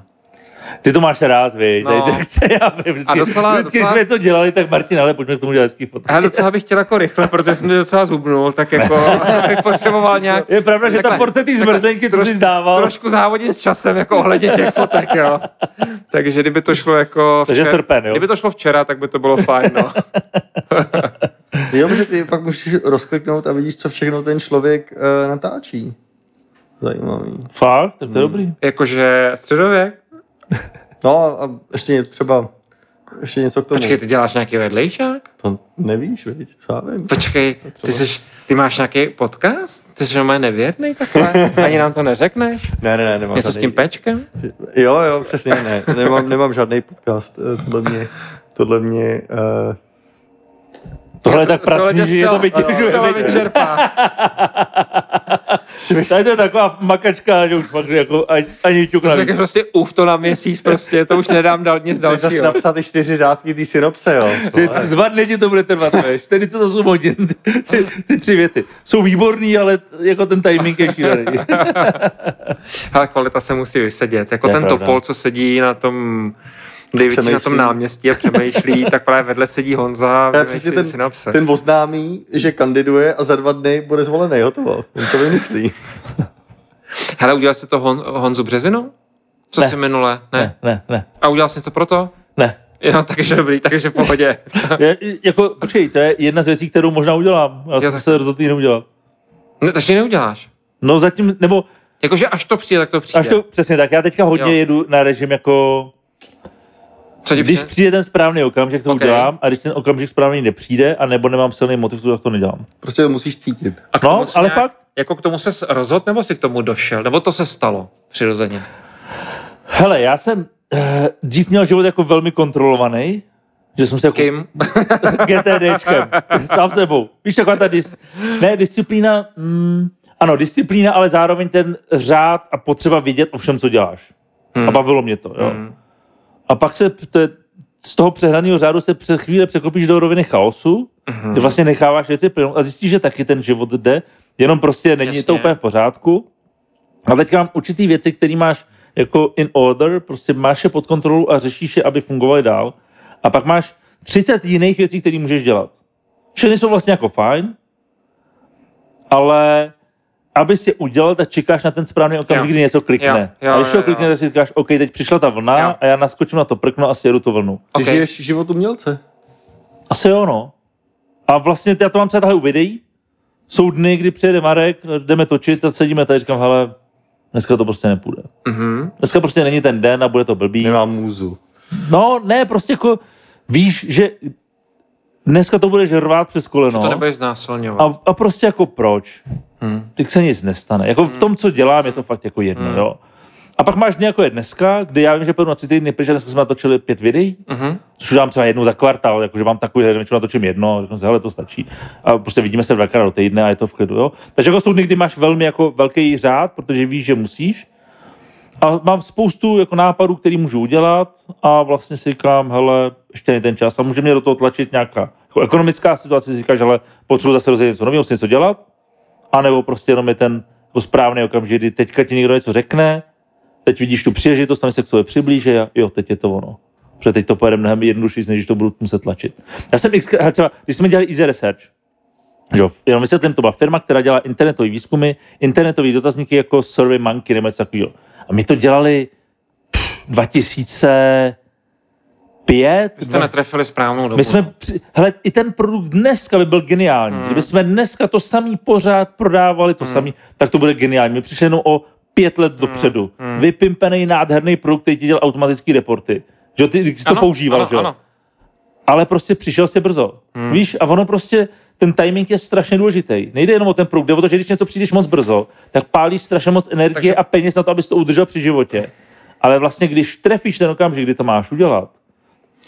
Ty to máš rád, víš.
No.
No. Chce, já vždycky,
A docela-
vždycky, když
docela-
jsme něco dělali, tak Martin, ale pojďme k tomu dělat hezký fotky.
Já docela bych chtěl jako rychle, protože jsem mě docela zubnul, tak jako bych potřeboval nějak
Je pravda, že ta
Takhle,
porce té zmrzlenky, co jsi zdával,
trošku závodit s časem jako ohledně těch fotek, jo. Takže kdyby to šlo jako
Takže srpen, jo?
Kdyby to šlo včera, tak by to bylo fajn, no.
jo, protože ty pak můžeš rozkliknout a vidíš, co všechno ten člověk uh, natáčí. Zajímavý.
fakt, tak to je
Hmm.
dobrý.
Jakože středověk?
No a ještě třeba ještě něco k tomu.
Počkej, ty děláš nějaký vedlejšák?
To nevíš, víš, co já vím.
Počkej, ty, jsi, ty máš nějaký podcast? Ty jsi normálně nevěrný takhle? Ani nám to neřekneš?
Ne, ne, ne, nemám
Něco s
žádný-
tím pečkem?
Jo, jo, přesně, ne. Nemám, nemám žádný podcast. eh, Tohle mě, tohle mě uh,
Tohle je tak pracný, že je to
zcela vyčerpá.
Tady to je taková makačka, že už fakt jako ani, ani
To řekl prostě uf to na měsíc, prostě to už nedám dal nic
Teď zase
dalšího.
napsat ty čtyři řádky té synopse, jo.
Ty, dva dny ti to bude trvat, víš. 48 hodin, ty, ty tři věty. Jsou výborný, ale jako ten timing je šílený.
Ale kvalita se musí vysedět. Jako
Je
ten
pravda.
topol, co sedí na tom David na tom náměstí a přemýšlí, tak právě vedle sedí Honza a
přesně ten,
synopse.
ten oznámí, že kandiduje a za dva dny bude zvolený, hotovo. On to vymyslí.
Hele, udělal jsi to Hon, Honzu Březinu? Co
Ne.
jsi minule? Ne?
Ne, ne, ne,
A udělal jsi něco pro to?
ne.
Jo, takže dobrý, takže v pohodě.
Je, jako, počkej, to je jedna z věcí, kterou možná udělám. Já jsem
tak-
se rozhodl neudělat.
Ne, takže neuděláš.
No zatím, nebo
Jakože až to přijde, tak to přijde.
až to, přesně tak, já teďka hodně
Jo.
jedu na režim jako,
Co
když
přijde?
přijde ten správný okamžik, to
Ok.
udělám, a když ten okamžik správný nepřijde, a nebo nemám silný motiv, tak to nedělám.
Prostě to musíš cítit.
A k
No, ale
nějak,
fakt.
Jako k tomu se rozhodl, nebo jsi k tomu došel? Nebo to se stalo přirozeně?
Hele, já jsem eh, dřív měl život jako velmi kontrolovaný, že jsem se jako
Kim?
GTDčkem, sám sebou. Víš, taková ta dis... Ne, disciplína, mm, ano, disciplína, ale zároveň ten řád a potřeba vědět o všem, co děláš. Hmm. A bavilo mě to, jo.
Hmm.
A pak se to je, z toho přehraného řádu se před chvíli překlopíš do roviny chaosu,
Mhm.
kde vlastně necháváš věci plynout a zjistíš, že taky ten život jde, jenom prostě není
Jasně.
to úplně v pořádku. A teďka mám určitý věci, které máš jako in order, prostě máš je pod kontrolou a řešíš je, aby fungovaly dál. A pak máš 30 jiných věcí, které můžeš dělat. Všechny jsou vlastně jako fajn, ale aby si udělal, tak čekáš na ten správný okamžik,
Jo.
kdy něco klikne.
Jo, jo,
a když
jo,
klikne, tak si říkáš, OK, teď přišla ta vlna
Jo.
a já naskočím na to prkno a sjedu tu vlnu.
Ty
Ok.
žiješ život umělce.
Asi jo, no. A vlastně já to mám třeba takhle u videí. Jsou dny, kdy přijede Marek, jdeme točit a sedíme tady, říkám, hele, dneska to prostě nepůjde.
Mhm.
Dneska prostě není ten den a bude to blbý.
Nemám můzu.
No, ne, prostě jako víš, že dneska to budeš rvát přes koleno.
To nebudeš znásilňovat.
a, a prostě jako proč?
Hmm.
Teď se nic nestane. Jako v tom, co dělám, je to fakt jako jedno,
Hmm.
jo. A pak máš dny jako je dneska, kdy já vím, že půjdu na tři týdny, protože dneska jsme natočili pět videí,
Mhm.
což dám třeba jednou za kvartál, jakože mám takový, většinou natočím jedno, a řeknu si, hele, to stačí. A prostě vidíme se dvakrát do týdne a je to v klidu, jo. Takže jako jsou dny, kdy máš velmi jako velký řád, protože víš, že musíš. A mám spoustu jako nápadů, který můžu udělat a vlastně si říkám, hele, ještě není ten čas a může mě do toho tlačit nějaká jako ekonomická situace, si říkáš, ale potřebuji zase rozjet něco nového, musím něco dělat, anebo prostě jenom je ten jako správný okamžik, kdy teďka ti někdo něco řekne, teď vidíš tu příležitost, tam se k sobě přiblíže a jo, teď je to ono. Protože teď to pojede mnohem jednodušší, než to budu muset tlačit. Já jsem, hele, třeba, když jsme dělali Easy Research, jo, jenom vysvětlím, to byla firma, která dělá internetové výzkumy, internetové dotazníky jako Survey Monkey nebo něco takového. A my to dělali pff, 2005.
Vy jste netrefili správnou dobu.
My jsme, hele, i ten produkt dneska by byl geniální. Hmm. Kdyby jsme dneska to samý pořád prodávali, to hmm. samý, tak to bude geniální. My přišli jenom o pět let dopředu. Hmm. Vypimpený, nádherný produkt, který ti dělal automatické reporty. Že ty, ty jsi to
Ano,
používal,
ano,
že jo?
ano.
Ale prostě přišel si brzo. Hmm. Víš, a ono prostě, ten timing je strašně důležitý. Nejde jenom o ten produkt, jde o to, že když něco přijdeš moc brzo, tak pálíš strašně moc energie
Takže-
Takže... a peněz na to, abys to udržel při životě. Ale vlastně, když trefíš ten okamžik, kdy to máš udělat,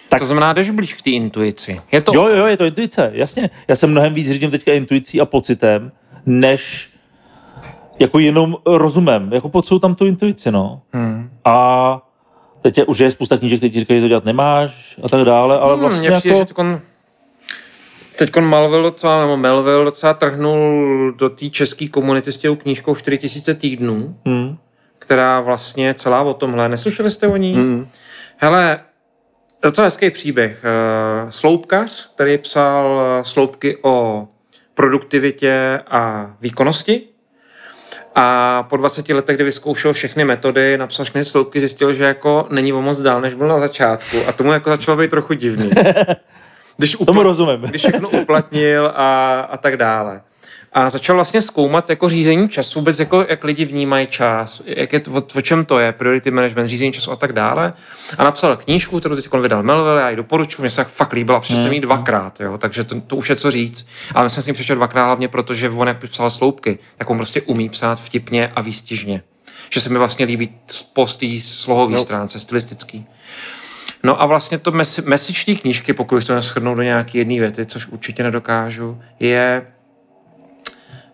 Tak, to znamená, jdeš blíž k té intuici. Je to...
Jo, jo, je to intuice, jasně. Já jsem mnohem víc řídím teďka intuicí a pocitem, než jako jenom rozumem. Jako potřebuji tam tu intuici, no. Hmm. A teď je, už je spousta knížek, které ti říkají, že to dělat nemáš a tak dále, ale vlastně hmm, jako... Přijde,
Teď Malville docela, nebo Melville docela trhnul do té české komunity s těou knížkou 4000 týdnů, hmm. která vlastně celá o tomhle. Neslyšeli jste o ní? Hmm. Hele, docela hezký příběh. Eh, sloupkař, který psal eh, sloupky o produktivitě a výkonnosti. A po 20 letech, kdy vyzkoušel všechny metody, napsal všechny sloupky, zjistil, že jako není o moc dál, než byl na začátku. A tomu jako začalo být trochu divný.
Když upl- Tomu rozumím.
Když všechno uplatnil a, a tak dále. A začal vlastně zkoumat jako řízení času, vůbec jako, jak lidi vnímají čas, jak je to, o, o, čem to je, priority management, řízení času a tak dále. A napsal knížku, kterou teď vydal Melville, já ji doporučuji, mě se fakt líbila, protože jsem ji hmm. dvakrát, jo, takže to, to, už je co říct. Ale jsem s ním přečetl dvakrát hlavně proto, že on jak psal sloupky, tak on prostě umí psát vtipně a výstižně. Že se mi vlastně líbí po té slohové no. stránce, stylistický. No a vlastně to mes- message knížky, pokud to neschrnou do nějaké jedné věty, což určitě nedokážu, je,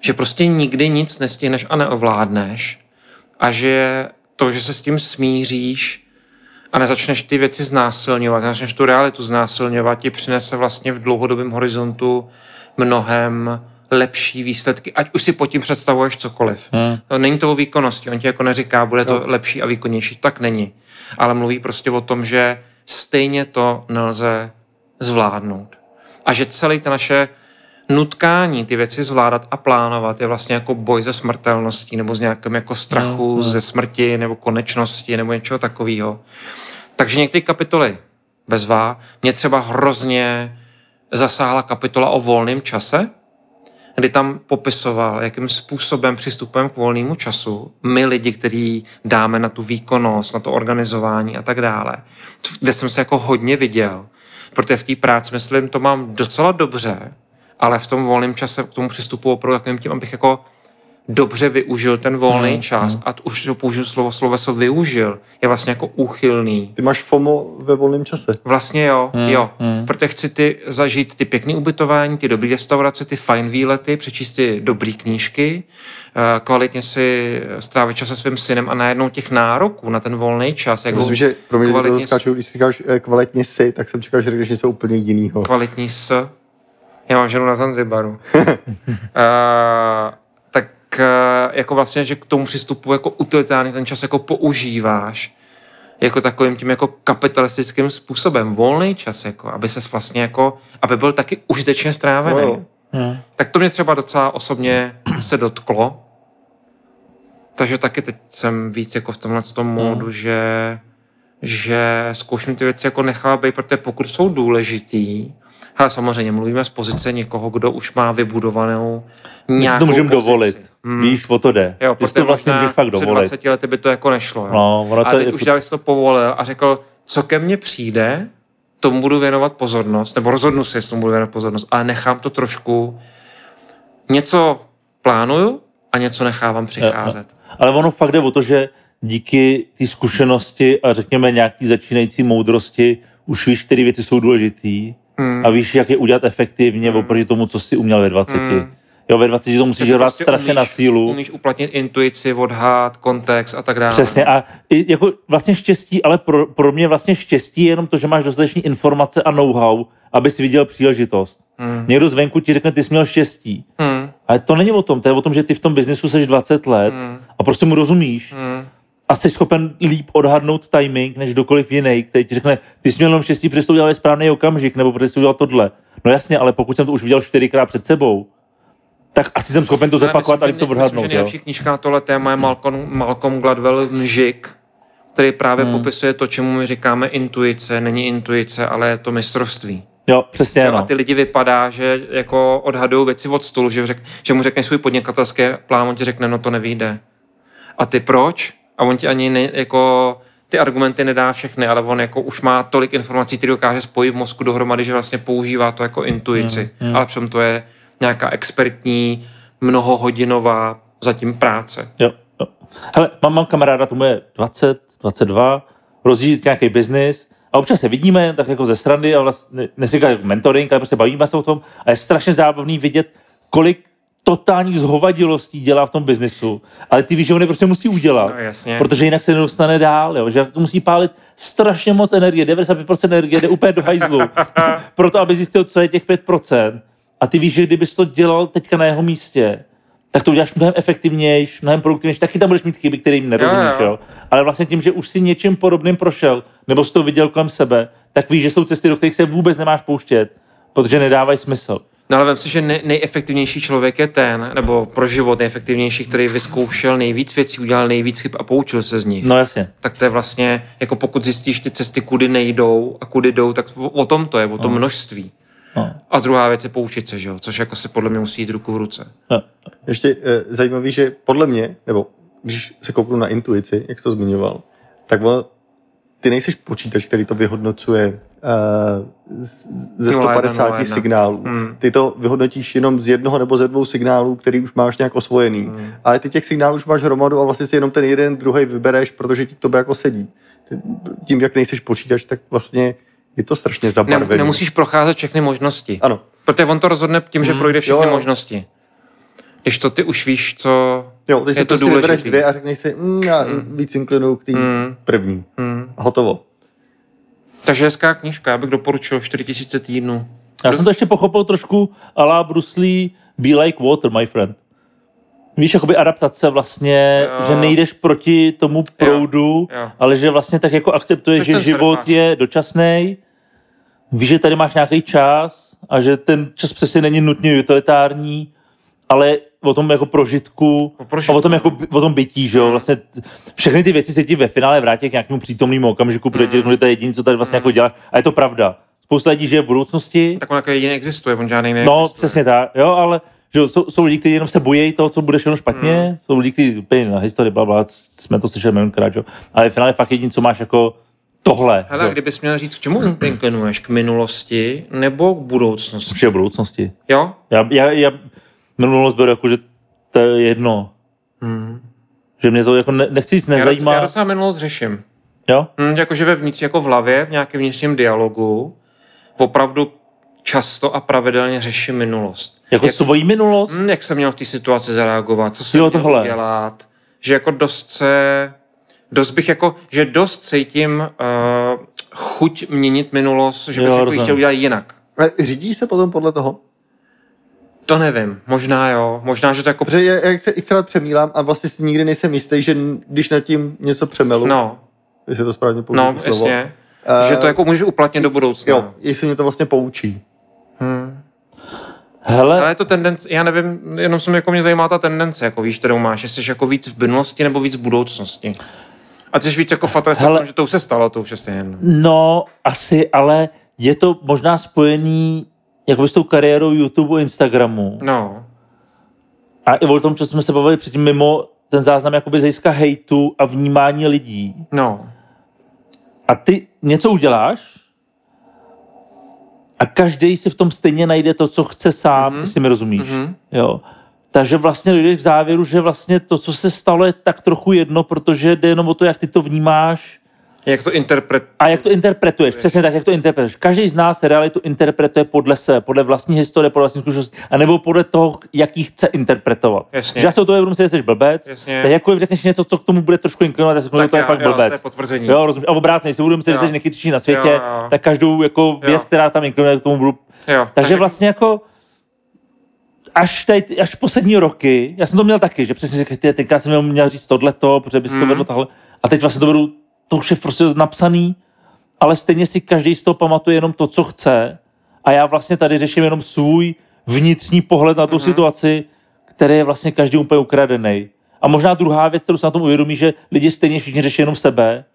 že prostě nikdy nic nestihneš a neovládneš a že to, že se s tím smíříš a nezačneš ty věci znásilňovat, nezačneš tu realitu znásilňovat, ti přinese vlastně v dlouhodobém horizontu mnohem lepší výsledky, ať už si pod tím představuješ cokoliv. Hmm. No, není to o výkonnosti, on ti jako neříká, bude to no. lepší a výkonnější, tak není. Ale mluví prostě o tom, že stejně to nelze zvládnout. A že celé to naše nutkání ty věci zvládat a plánovat je vlastně jako boj ze smrtelností nebo z nějakým jako strachu no, no. ze smrti nebo konečnosti nebo něčeho takového. Takže některé kapitoly bezvá. Mě třeba hrozně zasáhla kapitola o volném čase, kdy tam popisoval, jakým způsobem přistupujeme k volnému času, my lidi, kteří dáme na tu výkonnost, na to organizování a tak dále, kde jsem se jako hodně viděl, protože v té práci, myslím, to mám docela dobře, ale v tom volném čase k tomu přistupu opravdu takovým tím, abych jako dobře využil ten volný hmm, čas hmm. a už to použiju slovo sloveso využil, je vlastně jako úchylný.
Ty máš FOMO ve volném čase?
Vlastně jo, hmm, jo. Hmm. Protože chci ty zažít ty pěkné ubytování, ty dobré restaurace, ty fajn výlety, přečíst ty dobré knížky, eh, kvalitně si strávit čas se svým synem a najednou těch nároků na ten volný čas.
Jako Myslím, že pro mě kvalitně skáču, když říkáš eh, kvalitně si, tak jsem čekal, že řekneš něco úplně jiného.
Kvalitní s. Já mám ženu na Zanzibaru. uh, jako vlastně, že k tomu přistupu jako utilitárně ten čas jako používáš jako takovým tím jako kapitalistickým způsobem, volný čas, jako, aby se vlastně jako, aby byl taky užitečně strávený. No. Hmm. Tak to mě třeba docela osobně se dotklo. Takže taky teď jsem víc jako v tomhle tom hmm. módu, že, že zkouším ty věci jako nechávat být, protože pokud jsou důležitý, ale samozřejmě mluvíme z pozice někoho, kdo už má vybudovanou nějakou to
můžeme dovolit. Hmm. Víš, o to jde.
Jo,
to vlastně můžeš fakt dovolit.
Před 20 lety by to jako nešlo. Jo. No, ono a teď je... už dál to povolil a řekl, co ke mně přijde, tomu budu věnovat pozornost, nebo rozhodnu si, jestli tomu budu věnovat pozornost, ale nechám to trošku, něco plánuju a něco nechávám přicházet.
Ale ono fakt jde o to, že díky té zkušenosti a řekněme nějaký začínající moudrosti už víš, které věci jsou důležité hmm. a víš, jak je udělat efektivně hmm. oproti tomu, co jsi uměl ve 20. Hmm. Jo, ve 20 to musíš dělat prostě strašně umíš, na sílu.
Umíš uplatnit intuici, odhad, kontext a tak dále.
Přesně a i, jako vlastně štěstí, ale pro, pro mě vlastně štěstí je jenom to, že máš dostatečné informace a know-how, abys viděl příležitost. Hmm. Někdo zvenku ti řekne, ty jsi měl štěstí. Hmm. Ale to není o tom, to je o tom, že ty v tom biznesu seš 20 let hmm. a prostě mu rozumíš. Hmm a jsi schopen líp odhadnout timing než kdokoliv jiný, který ti řekne, ty jsi měl jenom štěstí, protože jsi udělal správný okamžik, nebo protože jsi udělal tohle. No jasně, ale pokud jsem to už viděl čtyřikrát před sebou, tak asi jsem schopen to zopakovat a líp to odhadnout. Myslím, že
nejlepší knižka na tohle téma je Malcolm, Malcolm Gladwell Mžik, který právě hmm. popisuje to, čemu my říkáme intuice. Není intuice, ale je to mistrovství.
Jo, přesně. Jo,
no. A ty lidi vypadá, že jako odhadují věci od stolu, že, řek, že mu řekne svůj podnikatelský plán, on ti řekne, no to nevíde. A ty proč? A on ti ani ne, jako ty argumenty nedá všechny, ale on jako už má tolik informací, které dokáže spojit v mozku dohromady, že vlastně používá to jako intuici. Mm, mm. Ale přitom to je nějaká expertní, mnohohodinová zatím práce.
Jo, jo. Hele, mám, mám kamaráda, tomu je 20, 22, rozjíždí nějaký biznis A občas se vidíme, tak jako ze srandy a vlastně, neříká jako mentoring, ale prostě bavíme se o tom a je strašně zábavný vidět, kolik totálních zhovadilostí dělá v tom biznesu, ale ty víš, že on je prostě musí udělat,
No, jasně.
protože jinak se nedostane dál, jo? že to musí pálit strašně moc energie, 95% energie jde úplně do hajzlu, proto aby zjistil, co je těch 5%. A ty víš, že kdybys to dělal teďka na jeho místě, tak to uděláš mnohem efektivnější, mnohem produktivnější. Taky tam budeš mít chyby, kterým nerozumíš,
Jo,
jo,
jo.
Ale vlastně tím, že už si něčím podobným prošel, nebo jsi to viděl kolem sebe, tak víš, že jsou cesty, do kterých se vůbec nemáš pouštět, protože nedávají smysl.
No ale vem si, že nej, nejefektivnější člověk je ten, nebo pro život nejefektivnější, který vyzkoušel nejvíc věcí, udělal nejvíc chyb a poučil se z nich.
No jasně.
Tak to je vlastně, jako pokud zjistíš ty cesty, kudy nejdou a kudy jdou, tak o, o tom to je, o tom množství.
No.
A druhá věc je poučit se, že jo? což jako se podle mě musí jít ruku v ruce.
No.
Ještě e, zajímavý, že podle mě, nebo když se kouknu na intuici, jak jsi to zmiňoval, tak on, ty nejseš počítač, který to vyhodnocuje ze
0,1,
150
0,1.
signálů.
Hmm.
Ty to vyhodnotíš jenom z jednoho nebo ze dvou signálů, který už máš nějak osvojený.
Hmm.
Ale ty těch signálů už máš hromadu a vlastně si jenom ten jeden, druhý vybereš, protože ti tobě jako sedí. Tím, jak nejseš počítač, tak vlastně je to strašně
Ne,
zabarvený.
nemusíš procházet všechny možnosti.
Ano.
Protože on to rozhodne tím, že
Hmm.
projde všechny
jo, jo.
možnosti. Když to ty už víš, co
Jo, ty
je
si
to
prostě
důležitý.
dvě a řekneš si, mm, já víc inklinuju k té
Hmm.
první.
Hmm.
A hotovo.
Takže hezká knížka, já bych doporučil 4000 týdnů.
Já jsem to ještě pochopil trošku ala Bruce Lee, be like water, my friend. Víš, jakoby adaptace vlastně,
Jo.
že nejdeš proti tomu proudu,
jo.
ale že vlastně tak jako akceptuješ,
Což
že život
surfář.
je dočasný, víš, že tady máš nějaký čas a že ten čas přesně není nutně utilitární, ale o tom jako prožitku,
O prožitku.
a o tom, jako, o tom bytí, že jo, vlastně všechny ty věci se ti ve finále vrátí k nějakému přítomnému okamžiku, protože že to je jediné, co tady vlastně jako děláš a je to pravda. Spousta lidí žije v budoucnosti,
Tak on jako jediný existuje, on žádný
No,
neexistuje.
přesně tak, jo, ale že jo, jsou, jsou lidi, kteří jenom se bojí toho, co bude všechno špatně, mm. jsou lidi, kteří úplně na historii, bla, bla, jsme to slyšeli milionkrát, jo. ale v finále fakt jediný, co máš jako tohle,
Hele,
že?
kdybys měl říct, k čemu inklinuješ? K minulosti nebo k budoucnosti?
určitě budoucnosti.
Jo?
Já, já, já minulost beru jako, že to je jedno,
Hmm.
že mě to jako ne, nechci
Já,
nezajímá,
já docela minulost řeším.
jo?
Hmm, jakože vevnitř, jako v hlavě, v nějakém vnitřním dialogu, opravdu často a pravidelně řeším minulost.
Jako
jak,
svoji minulost,
hm, jak jsem měl v té situaci zareagovat, co jsem
Jo,
měl
tohle.
udělat. Že jako dost se, dost bych jako, že dost cítím uh, chuť měnit minulost, že bych
Jo,
jako ji
rozumím.
chtěl udělat jinak.
A řídíš se potom podle toho?
To nevím, možná jo, možná, že to jako...
Protože já- jak se xkrát přemýlám a vlastně si nikdy nejsem jistý, že když nad tím něco přemelu,
No,
jestli to správně použiju
no,
slovo,
jasně.
eh,
že to jako můžeš uplatnit do budoucna.
Jo, jestli mě to vlastně poučí.
Hmm.
hele,
Ale je to tendence, já nevím, jenom se mě jako mě zajímá ta tendence, jako víš, kterou máš, jestli jsi jako víc v minulosti nebo víc v budoucnosti. A ty jsi víc jako fatalista v
Hele.
tom, že to už se stalo, to už je stejně jedno.
No, asi, ale je to možná spojený jako s tou kariérou YouTube, Instagramu.
No,
A i o tom, co jsme se bavili předtím mimo ten záznam jakoby z hlediska hejtu a vnímání lidí.
no,
A ty něco uděláš a každý si v tom stejně najde to, co chce sám, mm-hmm. mi rozumíš.
Mhm.
Jo. Takže vlastně dojdeš k závěru, že vlastně to, co se stalo, je tak trochu jedno, protože jde jenom o to, jak ty to vnímáš
jak to interpret...
a jak to interpretuješ. Přesně tak, jak to interpretuješ. Každý z nás realitu interpretuje podle sebe, podle vlastní historie, podle vlastní zkušenosti, anebo podle toho, jak ji chce interpretovat.
Jasně.
Že já se o to budu myslet, že jsi blbec,
Jasně.
tak jakkoliv řekneš něco, co k tomu bude trošku inklinovat, tak, tak to je
já-
fakt
jo,
blbec.
to je potvrzení.
Jo, rozumíš. A obráceně, jestli budu myslet, že jsi nejchytřejší na světě,
Jo, jo.
tak každou jako věc,
Jo.
která tam inklinuje, k tomu budu...
Jo,
Takže vlastně jako až, tady, až poslední roky, já jsem to měl taky, že přesně tenkrát jsem měl říct tohleto, protože bys to
Mhm.
vedlo tahle. A teď vlastně to beru, to už je prostě napsaný, ale stejně si každý z toho pamatuje jenom to, co chce. A já vlastně tady řeším jenom svůj vnitřní pohled na tu
Mhm.
situaci, který je vlastně každý úplně ukradený. A možná druhá věc, kterou se na tom uvědomí, že lidi stejně všichni řeší jenom sebe.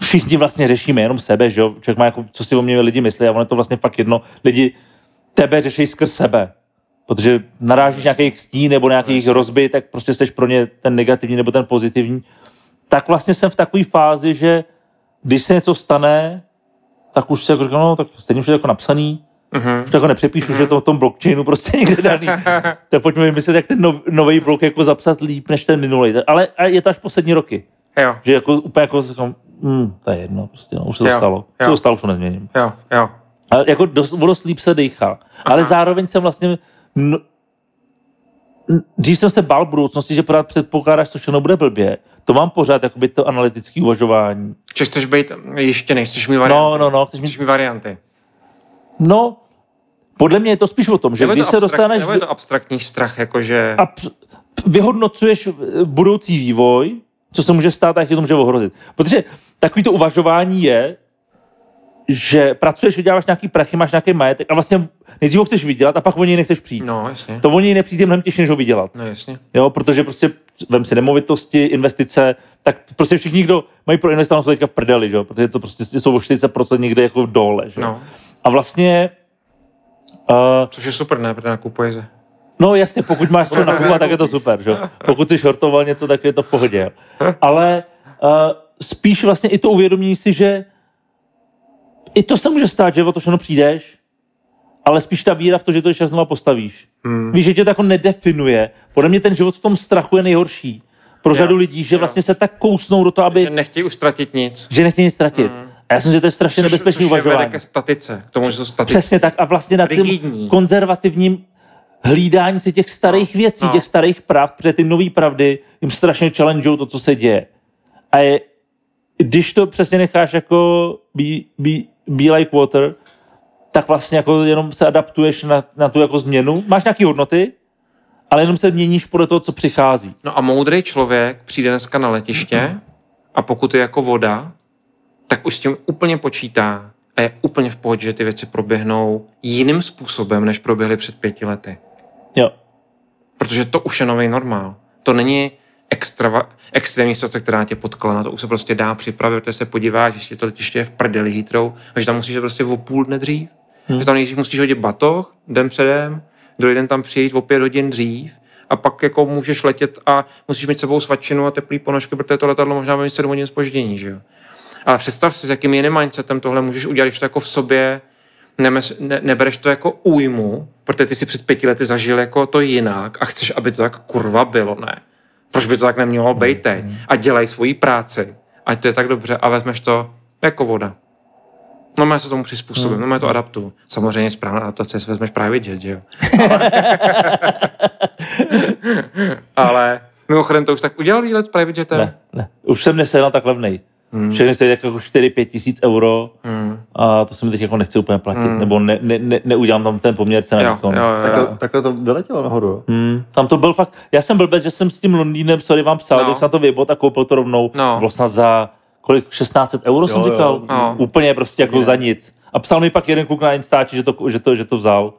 Všichni vlastně řešíme jenom sebe, že jo? Člověk má jako, co si o mě lidi myslí a ono je to vlastně fakt jedno. Lidi tebe řeší skrz sebe. Protože narážíš nějakých stín nebo nějakých rozby, tak prostě jsi pro ně ten negativní nebo ten pozitivní. Tak vlastně jsem v takové fázi, že když se něco stane, tak už se jako říkám, no, tak stejně už je to jako napsaný,
Mhm.
už to jako nepřepíšu, že je to v tom blockchainu prostě někde daný. tak pojďme vymyslet, jak ten nov, nový blok jako zapsat líp než ten minulý. Ale a je to až poslední roky.
Jo.
Že jako úplně jako říkám, hm, to je jedno, prostě, no, už se to
Jo,
stalo. Už se to stalo, už to nezměním.
Jo, jo.
Ale jako dost, dost líp se dýchá. Ale zároveň jsem vlastně... dřív jsem se bál budoucnosti, že pořád předpokládáš, co všechno bude blbě. To mám pořád, jakoby to analytické uvažování.
Že chceš být ještě nechceš mít varianty.
No, no, no, chceš mít
Chceš mít varianty.
No, podle mě je to spíš o tom, že
Nebo je,
když
to
se dostaneš
nebo je to abstraktní strach, jakože...
a p- vyhodnocuješ eh, budoucí vývoj, co se může stát a jak tě to může ohrozit. Protože takový to uvažování je, že pracuješ, vyděláváš nějaký prachy, máš nějaký majetek a vlastně nejdřív ho chceš vydělat a pak o něj nechceš přijít.
No, jasně.
To o něj nepřijít je mnohem těžší, než ho vydělat.
No, jasně.
Jo, protože prostě vem si nemovitosti, investice, tak prostě všichni, kdo mají pro investovat, jsou teďka v prdeli, že? jo? protože to prostě jsou o 40% někde jako dole. Že?
No.
A vlastně uh,
Což je super, ne? Protože nakupuje se.
No jasně, pokud máš co nakupovat, tak je to super, že? jo. Pokud jsi shortoval něco, tak je to v pohodě. jo. Ale uh, spíš vlastně i to uvědomění si, že i to se může stát, že o to všechno přijdeš, ale spíš ta víra v to, že to ještě znova postavíš. Hmm. Víš, že tě to jako nedefinuje. Podle mě ten život v tom strachu je nejhorší. Pro
Jo,
řadu lidí, že
jo.
vlastně se tak kousnou do toho, aby,
Že nechtějí ustratit nic.
že nechtějí nic ztratit. A já jsem, že to je strašně
Což,
nebezpečný
což
uvažování.
ke statice. K tomu, že jsou statice.
Přesně tak. A vlastně na tím konzervativním hlídání si těch starých
No,
věcí,
no.
těch starých pravd, protože ty nové pravdy jim strašně challengeují to, co se děje. A je, když to přesně necháš jako be, be, be like water, tak vlastně jako jenom se adaptuješ na, na tu jako změnu. Máš nějaké hodnoty, ale jenom se měníš podle toho, co přichází.
No a moudrý člověk přijde dneska na letiště a pokud je jako voda, tak už s tím úplně počítá a je úplně v pohodě, že ty věci proběhnou jiným způsobem, než proběhly před pěti lety.
Jo.
Protože to už je nový normál. To není extrava, extrémní situace, která tě potkala. Na to už se prostě dá připravit, protože se podíváš, zjistíš, že to letiště je v prdeli Heathrow, a že tam musíš prostě o půl dne dřív. Hmm. Že tam nejdřív musíš hodit batoh, den předem, druhý den tam přijít o pět hodin dřív a pak jako můžeš letět a musíš mít sebou svačinu a teplý ponožky, protože to letadlo možná bude mít 7 hodin spoždění, že jo. Ale představ si, s jakým jiným mindsetem tohle můžeš udělat, když to jako v sobě nemes, ne, nebereš to jako újmu, protože ty si před pěti lety zažil jako to jinak a chceš, aby to tak kurva bylo, ne? Proč by to tak nemělo být teď? A dělej svoji práci, ať to je tak dobře a vezmeš to jako voda. No já se tomu přizpůsobím, no já to adaptuju. Samozřejmě správná adaptace, si vezmeš právě že jo. Ale mimochodem to už tak udělal výlet s private jetem?
Ne, ne. Už jsem nesehnal tak levnej. Hmm. Všechny stojí tak jako 4-5 tisíc euro
Hmm.
a to se mi teď jako nechci úplně platit.
Hmm.
Nebo ne, ne, ne, neudělám tam ten poměr cena
Jo,
výkon.
jo, jo,
Takhle,
jo.
takhle to vyletělo nahoru. jo.
Hmm, tam to byl fakt, já jsem byl bez, že jsem s tím Londýnem, sorry vám psal,
No.
tak jsem to vybot a koupil to rovnou.
No.
To bylo snad za kolik, 1600 euro jsem
Jo, jo.
říkal?
No.
Úplně prostě jako za nic. A psal mi pak jeden kluk na Instači, že to, že to, že to vzal,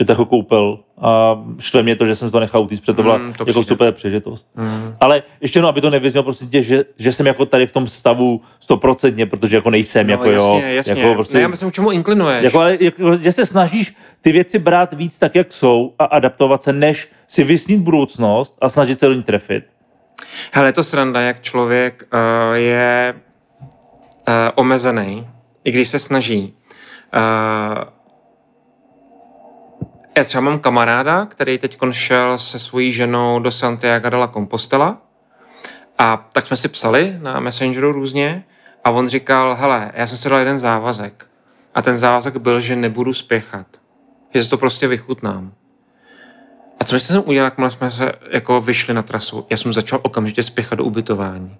že to jako koupil. A štve mě to, že jsem to nechal utíct, protože to byla
Hmm, to
jako
přijde.
super příležitost.
Hmm.
Ale ještě jenom, aby to nevyznělo prostě tě, že, že jsem jako tady v tom stavu stoprocentně, protože jako nejsem,
No,
jako
jasně,
jo.
jasně.
Jako prostě,
Ne, já myslím, k čemu inklinuješ.
jako, ale, jako, že se snažíš ty věci brát víc tak, jak jsou a adaptovat se, než si vysnít budoucnost a snažit se do ní trefit.
Hele, je to sranda, jak člověk uh, je uh, omezený, i když se snaží. Uh, já třeba mám kamaráda, který teď šel se svojí ženou do Santiago de la Compostela a tak jsme si psali na Messengeru různě a on říkal, hele, já jsem si dal jeden závazek a ten závazek byl, že nebudu spěchat. Že si to prostě vychutnám. A co jsem udělal, jakmile jsme se jako vyšli na trasu? Já jsem začal okamžitě spěchat do ubytování.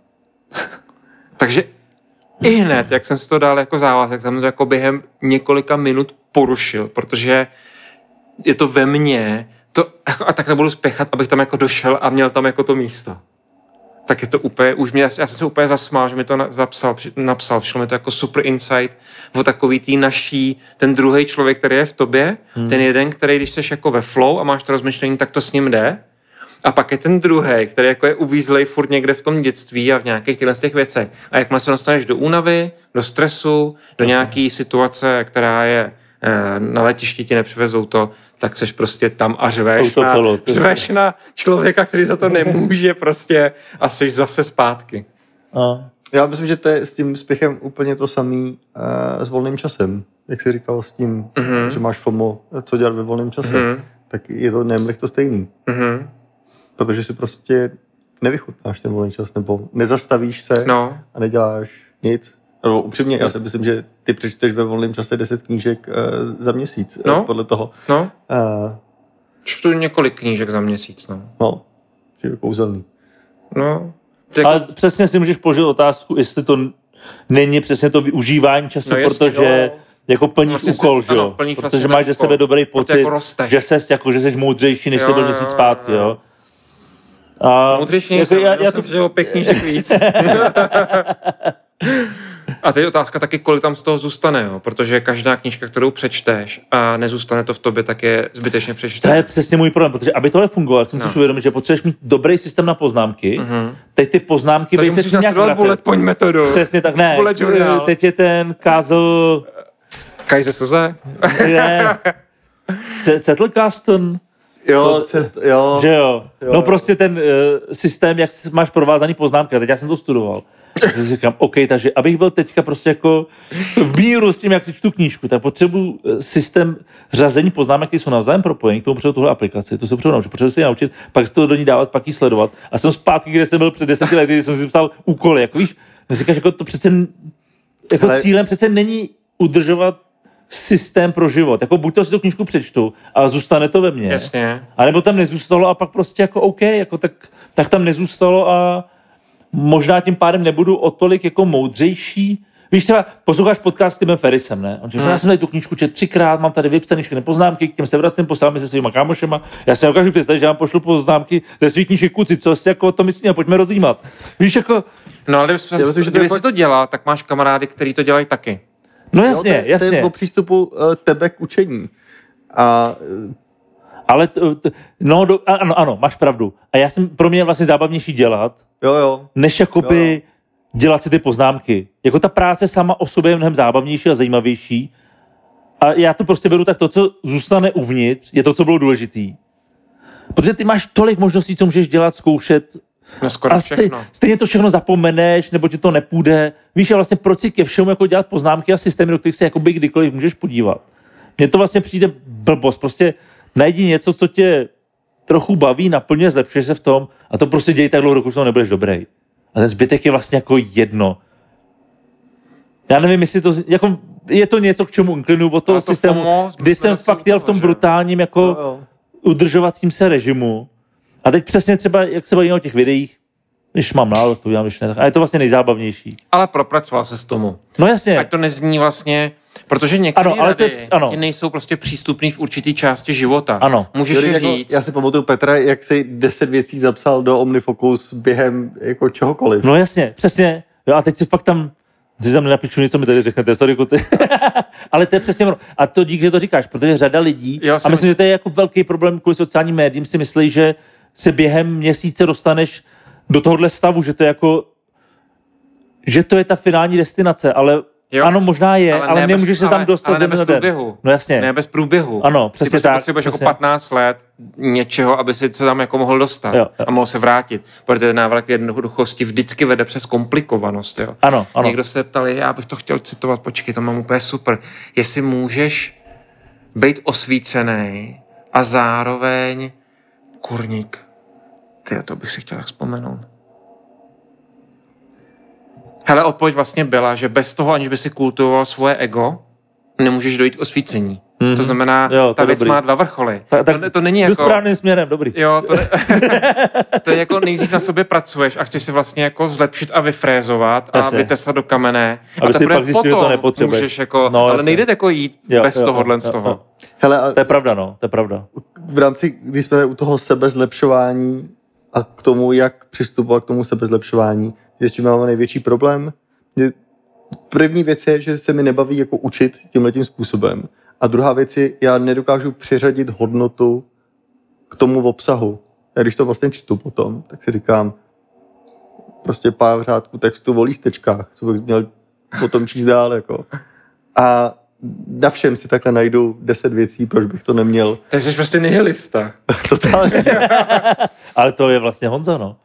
Takže i hned, jak jsem si to dal jako závazek, jsem to jako během několika minut porušil, protože je to ve mně, to, jako, a takhle budu spěchat, abych tam jako došel a měl tam jako to místo. Tak je to úplně, už mě, já jsem se úplně zasmál, že mi to na, zapsal, napsal, přišlo mi to jako super insight o takový tý naší, ten druhý člověk, který je v tobě, hmm. ten jeden, který když jsi jako ve flow a máš to rozmyšlení, tak to s ním jde. A pak je ten druhý, který jako je uvízlej furt někde v tom dětství a v nějakých těchto těch věcech. A jakmile se dostaneš do únavy, do stresu, do nějaký situace, která je eh, na letišti ti nepřivezou to, tak seš prostě tam a řveš na, řveš na člověka, který za to nemůže prostě a jsi zase zpátky.
A,
Já myslím, že to je s tím spěchem úplně to samý uh, s volným časem. Jak jsi říkal s tím,
Mhm.
mm-hmm. že máš FOMO, co dělat ve volném čase,
Mhm.
mm-hmm. tak je to nemlich to stejný.
Mhm.
Protože si prostě nevychutnáš ten volný čas, nebo nezastavíš se
No,
a neděláš nic. Nebo upřímně, já si myslím, že ty přečteš ve volném čase 10 knížek uh, za měsíc,
No.
no. podle toho.
no,
Uh,
čtu několik knížek za měsíc, no.
no, že je kouzelný.
No, to jako,
Ale přesně si můžeš položit otázku, jestli to není přesně to využívání času,
No
protože
jo.
jako plníš
Vlastně se-
úkol, že
ano,
jo?
plníš
Protože
vlastně
máš ze sebe dobrý pocit,
jako rosteš.
že ses jako, že jsi moudřejší, než jsi byl
jo,
měsíc zpátky,
jo.
jo? A,
Moudřejší
jako
nejsem,
já, já,
jsem
to,
přijel pět knížek víc. A teď je otázka taky, kolik tam z toho zůstane, jo? protože každá knížka, kterou přečteš a nezůstane to v tobě, tak je zbytečně
to
přečtené.
je přesně můj problém, protože aby tohle fungovalo, tak si
No.
musíš uvědomit, že potřebuješ mít dobrý systém na poznámky.
Mhm.
Teď ty poznámky
Takže
by se
musíš
nějak
nastudovat
vracet.
bullet point metodu.
Přesně tak, ne.
Bullet journal.
Teď je ten Kazel,
Kajze Soze?
ne, C- Zettelkasten,
Jo, cet, jo.
že jo.
Jo.
No prostě ten uh, systém, jak máš provázaný poznámky, a teď já jsem to studoval. Tak si říkám, OK, takže abych byl teďka prostě jako v míru s tím, jak si čtu knížku, tak potřebuji eh, systém řazení poznámek, které jsou navzájem propojení, k tomu potřebuji tuhle aplikaci, to se potřebuji naučit, potřebuji si ji naučit, pak si to do ní dávat, pak ji sledovat. A jsem zpátky, kde jsem byl před deseti lety, kdy jsem si psal úkoly, jako víš, říkáš, jako to přece, jako
Ale-
cílem přece není udržovat systém pro život. Jako buď to si tu knížku přečtu a zůstane to ve mně.
Jasně.
A nebo tam nezůstalo a pak prostě jako OK, jako tak, tak tam nezůstalo a možná tím pádem nebudu o tolik jako moudřejší. Víš, třeba posloucháš podcast s Timem Ferrisem, ne? On říká,
Hmm.
já jsem tady tu knížku četl třikrát, mám tady vypsané všechny poznámky, k těm se vracím, posílám je se svýma kámošema. Já si dokážu představit, že vám pošlu poznámky ze svých knížek kuci, co si jako o tom myslí a pojďme rozjímat. Víš, jako,
No ale kdyby,
myslím, že to
kdyby si to dělal, tak máš kamarády, který to dělají taky.
no
Jo,
jasně,
to, je- To
jasně.
je o přístupu uh, tebe k učení. A eh,
Ale, t, t, no, do, a- ano, ano, máš pravdu. A já jsem, pro mě je vlastně zábavnější dělat,
jo, jo.
než jakoby
Jo,
dělat si ty poznámky. Jako ta práce sama o sobě je mnohem zábavnější a zajímavější. A já to prostě beru tak, to, co zůstane uvnitř, je to, co bylo důležitý. Protože ty máš tolik možností, co můžeš dělat, zkoušet
No skoro
a stej,
všechno.
stejně to všechno zapomeneš, nebo ti to nepůjde. Víš, a vlastně proč si ke všemu jako dělat poznámky a systémy, do kterých se jakoby kdykoliv můžeš podívat. Mně to vlastně přijde blbost. Prostě najdi něco, co tě trochu baví, naplňuje, zlepšuje se v tom a to prostě děj tak dlouho, dokud v tom nebudeš dobrý. A ten zbytek je vlastně jako jedno. Já nevím, jestli to, jako, je to něco, k čemu inklinuju od toho
to
systému,
FOMO,
kdy jsem fakt jel v tom brutálním jako
jo, jo.
udržovacím se režimu. A teď přesně třeba, jak se bavíme o těch videích, když mám náladu, to udělám, když ne, tak- a je to vlastně nejzábavnější.
Ale propracoval se s tomu.
No jasně,
Ať to nezní vlastně, protože některé
Ano, ale to je-
rady
ano.
ti nejsou prostě přístupný v určitý části života.
Ano.
Můžeš je
jako,
říct.
já si pamatuju Petra, jak si deset věcí zapsal do Omnifocus během jako čehokoliv.
no jasně, přesně. Jo, a teď si fakt tam, si tam nenapíšu něco, mi tady řeknete, sorry, kuty. ale to je přesně ono. A to díky, že to říkáš, protože řada lidí,
Já
a myslím,
mysl-
že to je jako velký problém kvůli sociálním médiím, si myslí, že se během měsíce dostaneš do tohohle stavu, že to je jako, že to je ta finální destinace, ale
Jo.
ano, možná je, ale, ale
ne
nemůžeš
bez,
se tam
ale,
dostat
ale
ze
ne bez
na den.
průběhu.
No jasně.
Ne bez průběhu.
Ano,
Ty
přesně
prostě
tak,
potřebuješ
přesně.
jako 15 let něčeho, aby si se tam jako mohl dostat
Jo, jo.
a mohl se vrátit. Protože návrat k jednoduchosti vždycky vede přes komplikovanost. Jo.
Ano, ano.
Někdo se ptal, já bych to chtěl citovat, počkej, to mám úplně super. Jestli můžeš být osvícený a zároveň kurník. Ty, to bych si chtěl tak vzpomenout. Hele, odpověď vlastně byla, že bez toho, aniž by si kultivoval svoje ego, nemůžeš dojít k osvícení.
Mhm.
To znamená,
Jo, to
ta věc
dobrý.
má dva vrcholy.
Tak- tak
to, to není jako...
správným směrem, dobrý.
Jo, to, ne, to je jako nejdřív na sobě pracuješ a chceš si vlastně jako zlepšit a vyfrézovat a
Jasně.
vytesat do kamene.
Aby
a
si
teprve
pak zjistil, že to
potom
nepotřebuješ.
můžeš jako,
No,
ale nejde jako jít
Jo,
bez
jo,
tohohle
jo,
z
jo,
toho.
jo.
Hele, a
To je pravda, no, to je pravda.
v rámci, když jsme u toho sebezlepšování a k tomu, jak přistupovat k tomu sebezlepšování, s čím máme největší problém. První věc je, že se mi nebaví jako učit tímhle tím způsobem. A druhá věc je, já nedokážu přiřadit hodnotu k tomu obsahu. Já když to vlastně čtu potom, tak si říkám, prostě pár řádků textu o lístečkách, co bych měl potom číst dál. Jako. A na všem si takhle najdu deset věcí, proč bych to neměl.
Ty jsi prostě nihilista.
Totálně.
Ale to je vlastně Honza, no.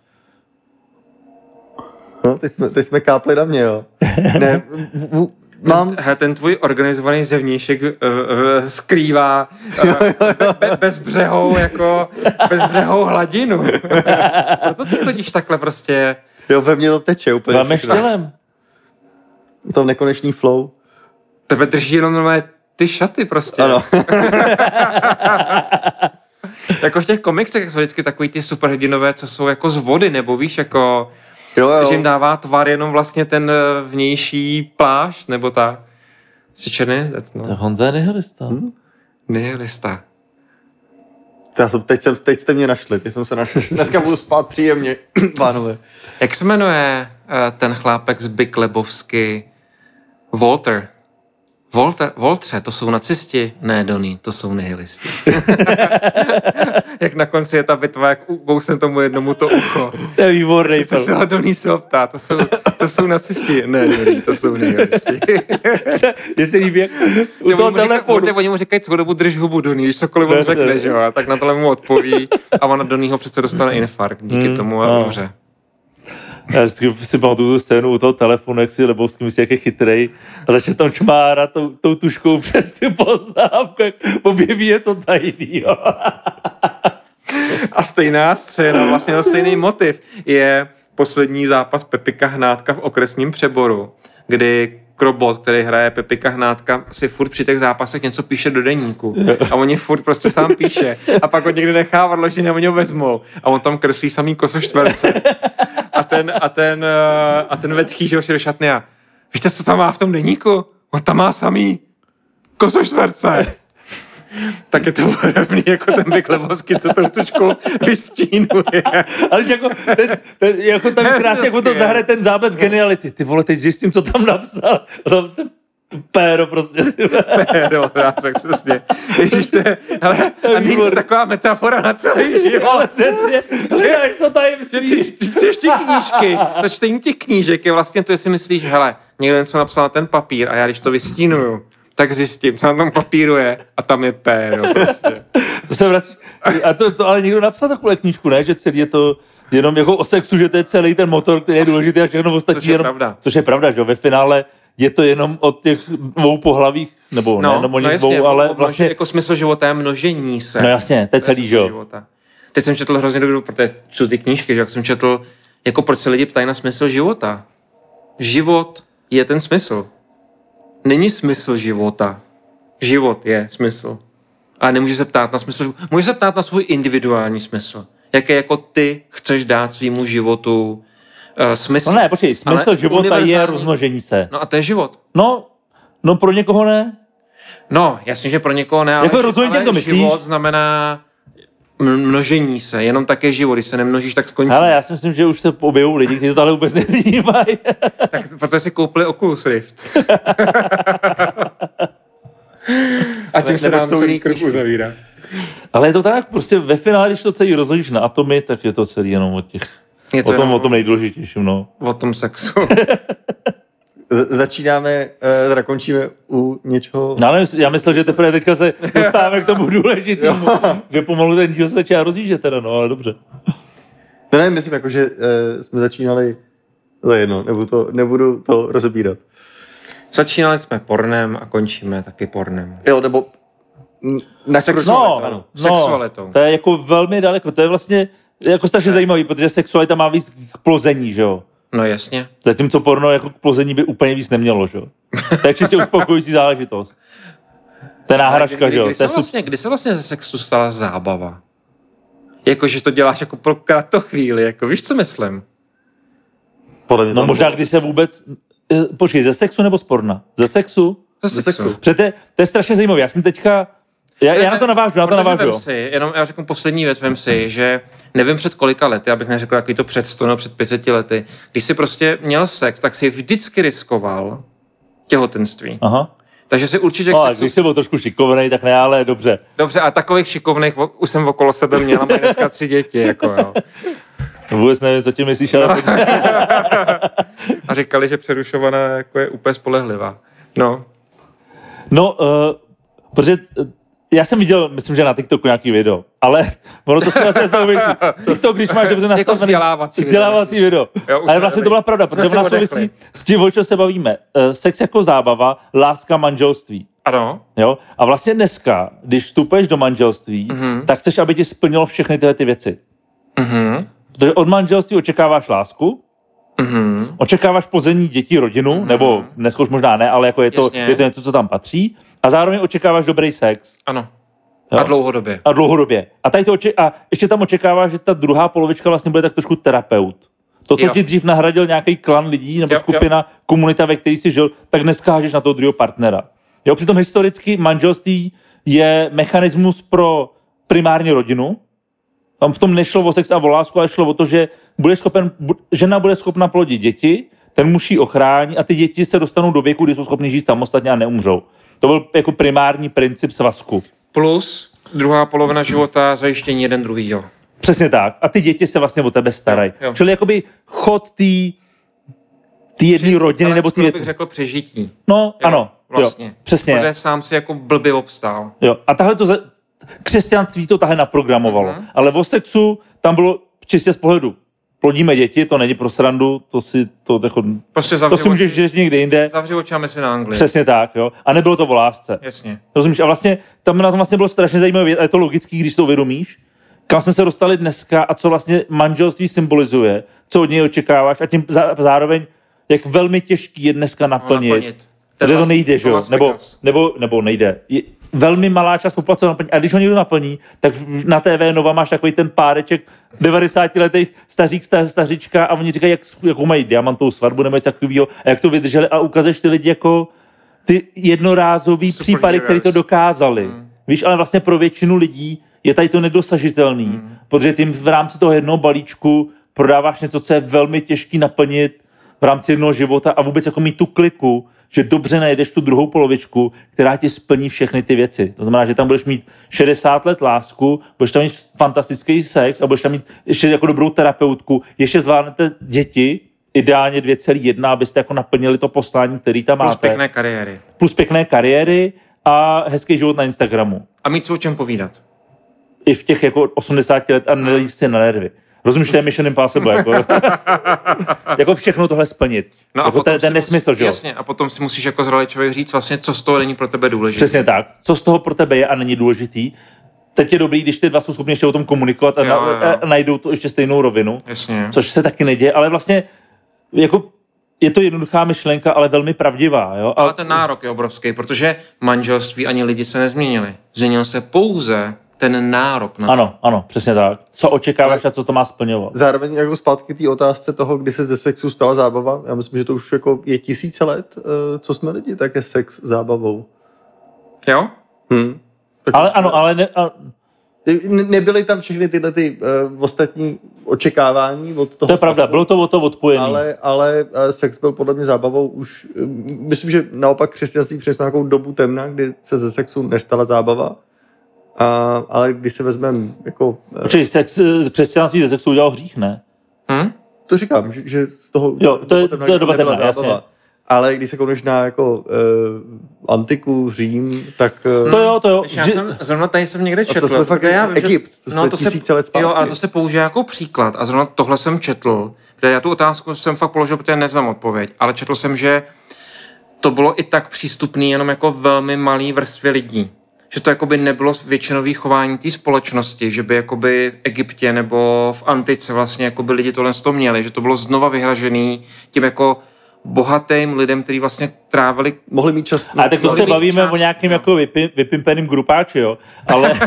No, teď, jsme, teď jsme kápli na mě, jo. Ne, v, v, Mám,
He, ten tvůj organizovaný zevnějšek uh, uh, skrývá uh, be, be, bezbřehou, jako bezbřehou hladinu. Proto ty chodíš takhle prostě.
jo, ve mně to teče úplně.
Máme
všechno.
štělem.
To nekonečný flow.
Tebe drží jenom normálně ty šaty prostě.
Ano.
Jako v těch komiksech jsou vždycky takový ty superhrdinové, co jsou jako z vody, nebo víš, jako,
Jo, jo.
že jim dává tvar jenom vlastně ten eh, vnější plášť, nebo ta Jsi černý jezdec,
To je
no.
Honza je nihilista.
Hm?
Nihilista.
Já jsem, teď, jsem, teď jste mě našli, teď jsem se našli. Dneska budu spát příjemně, pánové.
Jak se jmenuje uh, ten chlápek z Big Lebowski? Walter. Walter, Waltře, to jsou nacisti? Ne, Donny, to jsou nihilisti. jak na konci je ta bitva, jak ukousne tomu jednomu to ucho.
To je výborný.
Co se ho Donny se ho ptá, to jsou, to jsou nacisti? Ne, Donny, to jsou nihilisti.
Je se líbí, jak u toho
oni, mu říkají,
telefonu.
oni mu říkají, co dobu drž hubu Donny, když cokoliv on
Ne,
řekne,
ne.
že jo, a tak na tohle mu odpoví a ona Donnyho přece dostane infarkt díky
Hmm,
tomu a
no. Já vždycky si pamatuju tu scénu u toho telefonu, jak si Lebovský myslí, jak je chytrý a začne tam čmárat tou, tou tuškou přes ty poznámky, jak objeví něco tajného.
A stejná scéna, vlastně no stejný motiv je poslední zápas Pepika Hnátka v okresním přeboru, kdy Krobot, který hraje Pepika Hnátka, si furt při těch zápasech něco píše do deníku. A on je furt prostě sám píše. A pak ho někde nechá v odloženě a oni ho vezmou. A on tam kreslí samý kosoštverce. A ten, a ten, eh, a ten vetchý, do šatny a víte, co tam má v tom deníku? On tam má samý kosoštverce. Tak je to podobný jako ten Big Lebowski, co tou tučkou vystínuje.
Ale jako, ten, ten, jako tam krásně, jako to zahraje ten zábez geniality. Ty vole, teď zjistím, co tam napsal. A tam ten to péro prostě.
Péro, já řekl přesně. Ježiš, to je, hele, a není to taková metafora na celý
Ale
život.
přesně, že to
Že
tajemství.
ty, ty ty knížky, to čtení těch knížek je vlastně to, jestli myslíš, hele, někdo něco napsal na ten papír a já když to vystínuju, tak zjistím, co na tom papíru je a tam je péro prostě.
To se vrací. A to, to ale někdo napsal takovou knížku, ne? Že celý je to jenom jako o sexu, že to je celý ten motor, který je důležitý a všechno ostatní.
Což je
jenom,
pravda.
Což je pravda, že jo? Ve finále je to jenom o těch dvou pohlavích, nebo ne, nebo no,
jasně,
dvou, ale vlastně,
Jako smysl života je množení se.
no jasně, to je celý, že jo?
Teď jsem četl hrozně dobrou, protože čtu ty knížky, že jak jsem četl, jako proč se lidi ptají na smysl života. Život je ten smysl. Není smysl života. Život je smysl. A nemůže se ptát na smysl, může se ptát na svůj individuální smysl. Jaké jako ty chceš dát svýmu životu uh, smysl.
No ne, počkej, smysl
Ale
života je
univerzální-
rozmnožení se.
No a to je život.
No, no pro někoho ne.
No, jasně, že pro někoho ne, ale,
Jako rozumím
ale
to myslíš.
život znamená množení se, jenom také život. Když se nemnožíš, tak skončí.
Ale já si myslím, že už se objevují lidi, kteří to tady vůbec nevnímají.
Tak protože si koupili Oculus Rift. A tím
Ne-
se nám celý
knížkou.
uzavírá.
Ale je to tak, prostě ve finále, když to celý rozložíš na atomy, tak je to celý jenom o těch,
Je to
o tom,
jenom
o tom nejdůležitějším, no.
o tom sexu.
Začínáme, eh, teda končíme u něčeho...
No, ale já myslel, že teprve teďka se dostáváme k tomu důležitému, že pomalu ten díl se začíná rozjíždět teda, no, ale dobře.
No ne, myslím, jako, že eh, jsme začínali... To je jedno, nebudu to, nebudu to rozebírat.
Začínali jsme pornem a končíme taky pornem.
Jo, nebo... Na
Sexualitou.
No,
ano.
no,
Sexualitou.
to je jako velmi daleko, to je vlastně jako strašně zajímavý, protože sexualita má víc k plození, že jo.
No jasně.
Zatímco porno jako k plození by úplně víc nemělo, že jo. To je čistě uspokojující záležitost. To je náhražka,
kdy,
že jo.
kdy,
To
se vlastně, kdy se vlastně ze sexu stala zábava? Jako, že to děláš jako pro kratochvíli, jako víš, co myslím?
Podle mě
No
to
možná, když se vůbec... eh, Počkej, ze sexu nebo z porna? Ze sexu?
Ze
sexu.
Protože to, je- to je strašně zajímavé. Já jsem teďka... Já, já na to navážu, na to navážu.
si, jenom já řeknu poslední věc, vem si, že nevím před kolika lety, abych neřekl jaký to před 100 nebo před 500 lety, když si prostě měl sex, tak si vždycky riskoval těhotenství.
Aha.
Takže si určitě
No,
sexu...
když jsem byl trošku šikovnej, tak ne, ale dobře.
Dobře, a takových šikovných už jsem okolo sebe měl mají dneska tři děti, jako jo.
Vůbec nevím, co tím myslíš, ale pojď.
A říkali, že přerušovaná jako je úplně spolehlivá. No,
No, uh, protože já jsem viděl, myslím, že na TikToku nějaký video, ale ono to se vlastně souvisí. TikTok, když máš dobře nastavený...
vzdělávací video,
vzdělávací
myslíš?
video.
Jo,
ale vlastně to byla pravda, protože ona souvisí s tím, o čem se bavíme. Eh, Sex jako zábava, láska, manželství.
Ano.
Jo? A vlastně dneska, když vstupuješ do manželství,
Mhm.
tak chceš, aby ti splnilo všechny tyhle ty věci.
Mhm.
Protože od manželství očekáváš lásku,
Mhm.
očekáváš pození dětí, rodinu,
Mhm.
nebo dneska už možná ne, ale jako je to,
Jasně.
je to něco, co tam patří. A zároveň očekáváš dobrý sex.
Ano.
Jo?
A dlouhodobě.
A dlouhodobě. A, tady to oče- a ještě tam očekáváš, že ta druhá polovička vlastně bude tak trošku terapeut. To, co
Jo.
ti dřív nahradil nějaký klan lidí nebo
Jo,
skupina, komunita, ve které jsi žil, tak dneska hážeš na toho druhého partnera. Jo, přitom historicky manželství je mechanismus pro primární rodinu. Tam v tom nešlo o sex a o lásku, ale šlo o to, že bude schopen, žena bude schopna plodit děti, ten muž ji ochrání a ty děti se dostanou do věku, kdy jsou schopni žít samostatně a neumřou. To byl jako primární princip svazku.
Plus druhá polovina života zajištění jeden druhý, jo.
Přesně tak. A ty děti se vlastně o tebe starají.
Jo, jo.
Čili jakoby chod té té jedné rodiny
Ale
nebo ty
bych řekl přežití.
No,
Jo,
ano.
Vlastně.
Jo, přesně.
Protože sám si jako blbě obstál.
Jo. A tahle to, křesťanství to tahle naprogramovalo.
Mhm.
Ale o sexu tam bylo čistě z pohledu. Plodíme děti, to není pro srandu, to si, to, jako,
Prostě
to si můžeš říct někde jinde.
zavři oči a mysli na Anglii.
Přesně tak, jo. A nebylo to o lásce.
Jasně.
Rozumíš? A vlastně tam na tom vlastně bylo strašně zajímavé, a je to logický, když to uvědomíš, kam jsme se dostali dneska a co vlastně manželství symbolizuje, co od něj očekáváš a tím zá- zároveň, jak velmi těžký je dneska naplnit.
No, naplnit.
Protože to nejde, že jo? Nebo, nebo, nebo nejde. Je velmi malá část populace naplní. A když ho někdo naplní, tak na TV Nova máš takový ten páreček 90 letých stařík, sta- stařička a oni říkají, jak, jakou mají diamantovou svatbu nebo něco takového a jak to vydrželi a ukazuješ ty lidi jako ty jednorázový
Superheroes.
případy, které to dokázali. Víš, ale vlastně pro většinu lidí je tady to nedosažitelný,
Hmm.
protože ty v rámci toho jednoho balíčku prodáváš něco, co je velmi těžký naplnit v rámci jednoho života a vůbec jako mít tu kliku, že dobře najdeš tu druhou polovičku, která ti splní všechny ty věci. To znamená, že tam budeš mít 60 let lásku, budeš tam mít fantastický sex a budeš tam mít ještě jako dobrou terapeutku, ještě zvládnete děti, ideálně 2,1, abyste jako naplnili to poslání, který tam
Plus
máte.
pěkné kariéry.
Plus pěkné kariéry a hezký život na Instagramu.
A mít se o čem povídat.
I v těch jako 80 let a nelíst si na nervy. Rozumíš, to je Mission Impossible. Jako, jako všechno tohle splnit.
No
jako ten,
si
ten
musí-
nesmysl, že jo?
Jasně, a potom si musíš jako zralý člověk říct vlastně, co z toho není pro tebe důležité.
Přesně tak. Co z toho pro tebe je a není důležitý. Teď je dobrý, když ty dva jsou schopni ještě o tom komunikovat a,
Jo,
na,
jo.
a najdou to ještě stejnou rovinu,
Jasně.
což se taky neděje, ale vlastně jako je to jednoduchá myšlenka, ale velmi pravdivá. Jo? A,
Ale ten nárok je obrovský, protože manželství ani lidi se nezměnili. Změnil se pouze ten nárok na
ano, ano, přesně tak. Co očekáváš a co to má splňovat?
Zároveň jako zpátky k té otázce toho, kdy se ze sexu stala zábava. Já myslím, že to už jako je tisíce let, eh, co jsme lidi, tak je sex zábavou.
Jo?
Hm.
Ale ano, ale ne, a,
Ne- Nebyly tam všechny tyhle ty uh, ostatní očekávání od toho
to je pravda, bylo to o to odpojený.
ale, ale eh, sex byl podle mě zábavou už, myslím, že naopak křesťanství přineslo nějakou dobu temna, kdy se ze sexu nestala zábava. A, ale když se vezmeme jako, eh,
Počkej, sex, křesťanství ze sexu udělal hřích, ne?
Hm?
to říkám, že, že z toho
Jo, to je- to je doba
nebyla
temna, jasně.
Ale když se koukneš na jako uh, antiku, Řím, tak uh,
To jo, to jo.
Já jsem, zrovna tady jsem někde četl.
jsme fakt
já vím, že-
Egypt, to jsme tisíce let zpátky.
Jo, ale to se použije jako příklad. A zrovna tohle jsem četl, kde já tu otázku jsem fakt položil, protože neznám odpověď. Ale četl jsem, že to bylo i tak přístupný jenom jako velmi malý vrstvě lidí. Že to jakoby nebylo většinový chování té společnosti, že by jakoby v Egyptě nebo v Antice vlastně jakoby lidi tohle z toho měli, že to bylo znova vyhražený tím jako bohatým lidem, kteří vlastně trávili
mohli mít čas.
A tak to se bavíme
čas,
o nějakým
no.
jako vypi, vypimpeným grupáči, jo. Ale,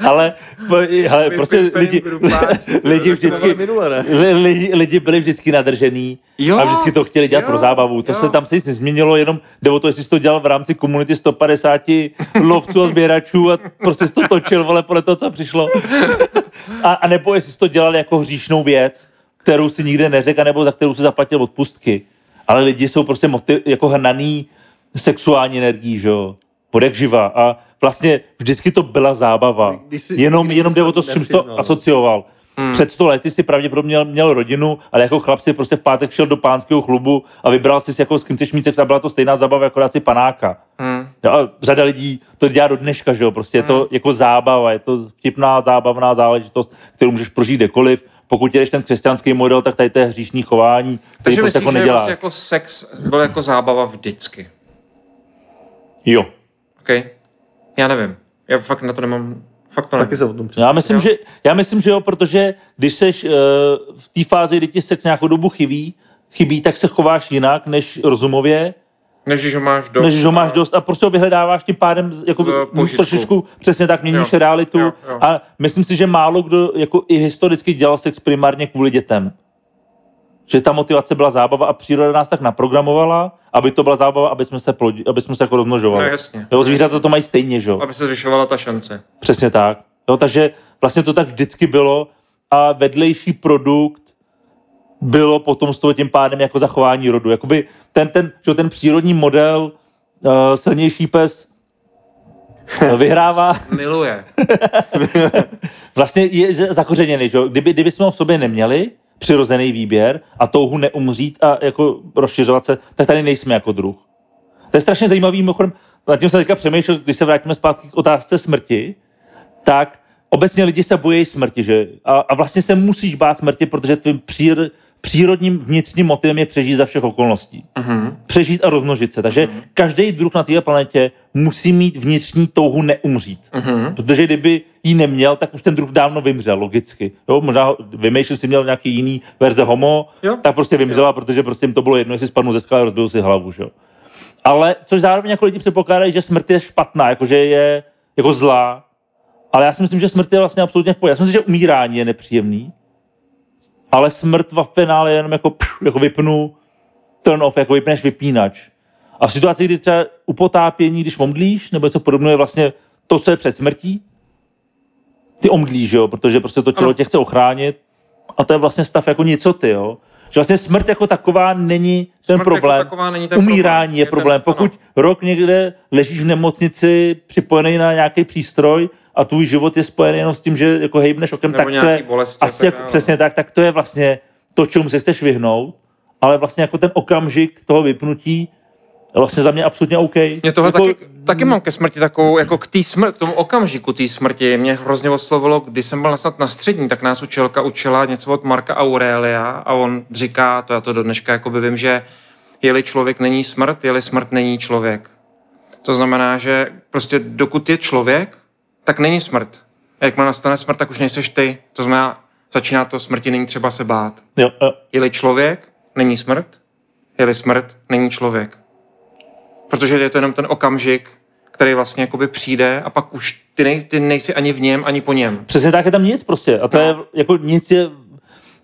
ale, po- hele, prostě lidi,
grupáči,
lidi vždycky,
minule,
lidi, lidi byli vždycky nadržený
Jo,
a vždycky to chtěli dělat
jo,
pro zábavu. To
jo.
se tam se nic nezměnilo, jenom jde o to, jestli jsi to dělal v rámci komunity 150 lovců a sběračů a prostě jsi to točil, vole, podle toho, co přišlo. A, a nebo jestli jsi to dělal jako hříšnou věc, kterou si nikde neřekl, nebo za kterou si zaplatil odpustky. Ale lidi jsou prostě motiv, jako hnaný sexuální energií, že jo? Podek živa. A vlastně vždycky to byla zábava.
Když si-
jenom,
když
jenom
jsi
jde
to
o to, s čím jsi to asocioval. Hmm. Před sto lety si pravděpodobně měl, měl rodinu, ale jako chlap si prostě v pátek šel do pánského klubu a vybral si, jako s kým chceš mít sex a byla to stejná zábava, jako dát si panáka.
Hm.
Jo, a řada lidí to dělá do dneška, že jo? Prostě je
Hmm.
to jako zábava, je to vtipná, zábavná záležitost, kterou můžeš prožít kdekoliv. Pokud jedeš ten křesťanský model, tak tady to je hříšní chování, který
Takže
prostě
myslíš,
jako
že
nedělá.
prostě jako sex byl jako zábava vždycky?
Jo.
OK? Já nevím. Já fakt na to nemám... Fakt to.
Taky se o tom
Já myslím,
Jo.
že, já myslím, že jo, protože když seš uh, v té fázi, kdy ti sex nějakou dobu chybí, chybí, tak se chováš jinak než rozumově,
Než ho máš dost.
než ho máš dost a prostě ho vyhledáváš tím pádem jako
požitku.
trošičku přesně tak měníš
Jo,
realitu
jo, jo.
a myslím si, že málo kdo jako i historicky dělal sex primárně kvůli dětem. Že ta motivace byla zábava a příroda nás tak naprogramovala, aby to byla zábava, aby jsme se, plodi, aby jsme se jako rozmnožovali.
No jasně.
Jo, zvířata to mají stejně, že jo?
Aby se zvyšovala ta šance.
Přesně tak. Jo, takže vlastně to tak vždycky bylo a vedlejší produkt bylo potomstvo tím pádem jako zachování rodu. Jakoby ten, ten, že ten přírodní model uh, silnější pes eh, vyhrává,
Miluje.
vlastně je zakořeněný. Že? jo. Kdyby, kdyby jsme ho v sobě neměli, přirozený výběr a touhu neumřít a jako rozšiřovat se, tak tady nejsme jako druh. To je strašně zajímavý, mimochodem, nad tím jsem teďka přemýšlel, když se vrátíme zpátky k otázce smrti, tak obecně lidi se bojí smrti, že? A, a vlastně se musíš bát smrti, protože tvým přír, přírodním vnitřním motivem je přežít za všech okolností.
Mhm.
Přežít a rozmnožit se. Takže každý druh na této planetě musí mít vnitřní touhu neumřít.
Mhm.
Protože kdyby ji neměl, tak už ten druh dávno vymřel, logicky. Jo, možná vymýšlel si měl nějaký jiný verze homo,
Jo.
tak prostě vymřela, protože prostě jim to bylo jedno, jestli spadnu ze skaly a rozbil si hlavu. Že? jo. Ale což zároveň jako lidi předpokládají, že smrt je špatná, jakože je jako zlá. Ale já si myslím, že smrt je vlastně absolutně v pohodě. Já si myslím, že umírání je nepříjemný, ale smrt v finále je jenom jako, pš, jako vypnu turn off, jako vypneš vypínač. A v situaci, kdy třeba u potápění, když omdlíš, nebo něco podobného, je vlastně to, co je před smrtí, ty omdlíš, jo, protože prostě to tělo
Ano.
tě chce ochránit a to je vlastně stav jako něco ty, jo. Že vlastně smrt jako taková není ten
Smrt
problém.
Jako taková není ten
Umírání
problém.
je problém.
Ten,
Pokud rok někde ležíš v nemocnici připojený na nějaký přístroj a tvůj život je spojený jenom s tím, že jako hejbneš okem,
Nebo
tak to je
bolesti
asi
tak
jako, přesně tak, tak to je vlastně to, čemu se chceš vyhnout, ale vlastně jako ten okamžik toho vypnutí je vlastně za mě absolutně OK.
Mě tohle
jako,
taky, taky mám ke smrti takovou, jako k, tý smr- k tomu okamžiku té smrti. Mě hrozně oslovilo, když jsem byl na- snad na střední, tak nás učilka učila něco od Marka Aurelia a on říká, to já to do dneška jako by vím, že je-li člověk není smrt, je-li smrt není člověk. To znamená, že prostě dokud je člověk, tak není smrt. A jakmile nastane smrt, tak už nejseš ty. To znamená, začíná to smrti, není třeba se bát.
Jo, jo.
Je-li člověk, není smrt. Je-li smrt, není člověk. Protože je to jenom ten okamžik, který vlastně jakoby přijde a pak už ty, nej, ty nejsi ani v něm, ani po něm.
Přesně tak je tam nic prostě. A to
No.
je jako nic je...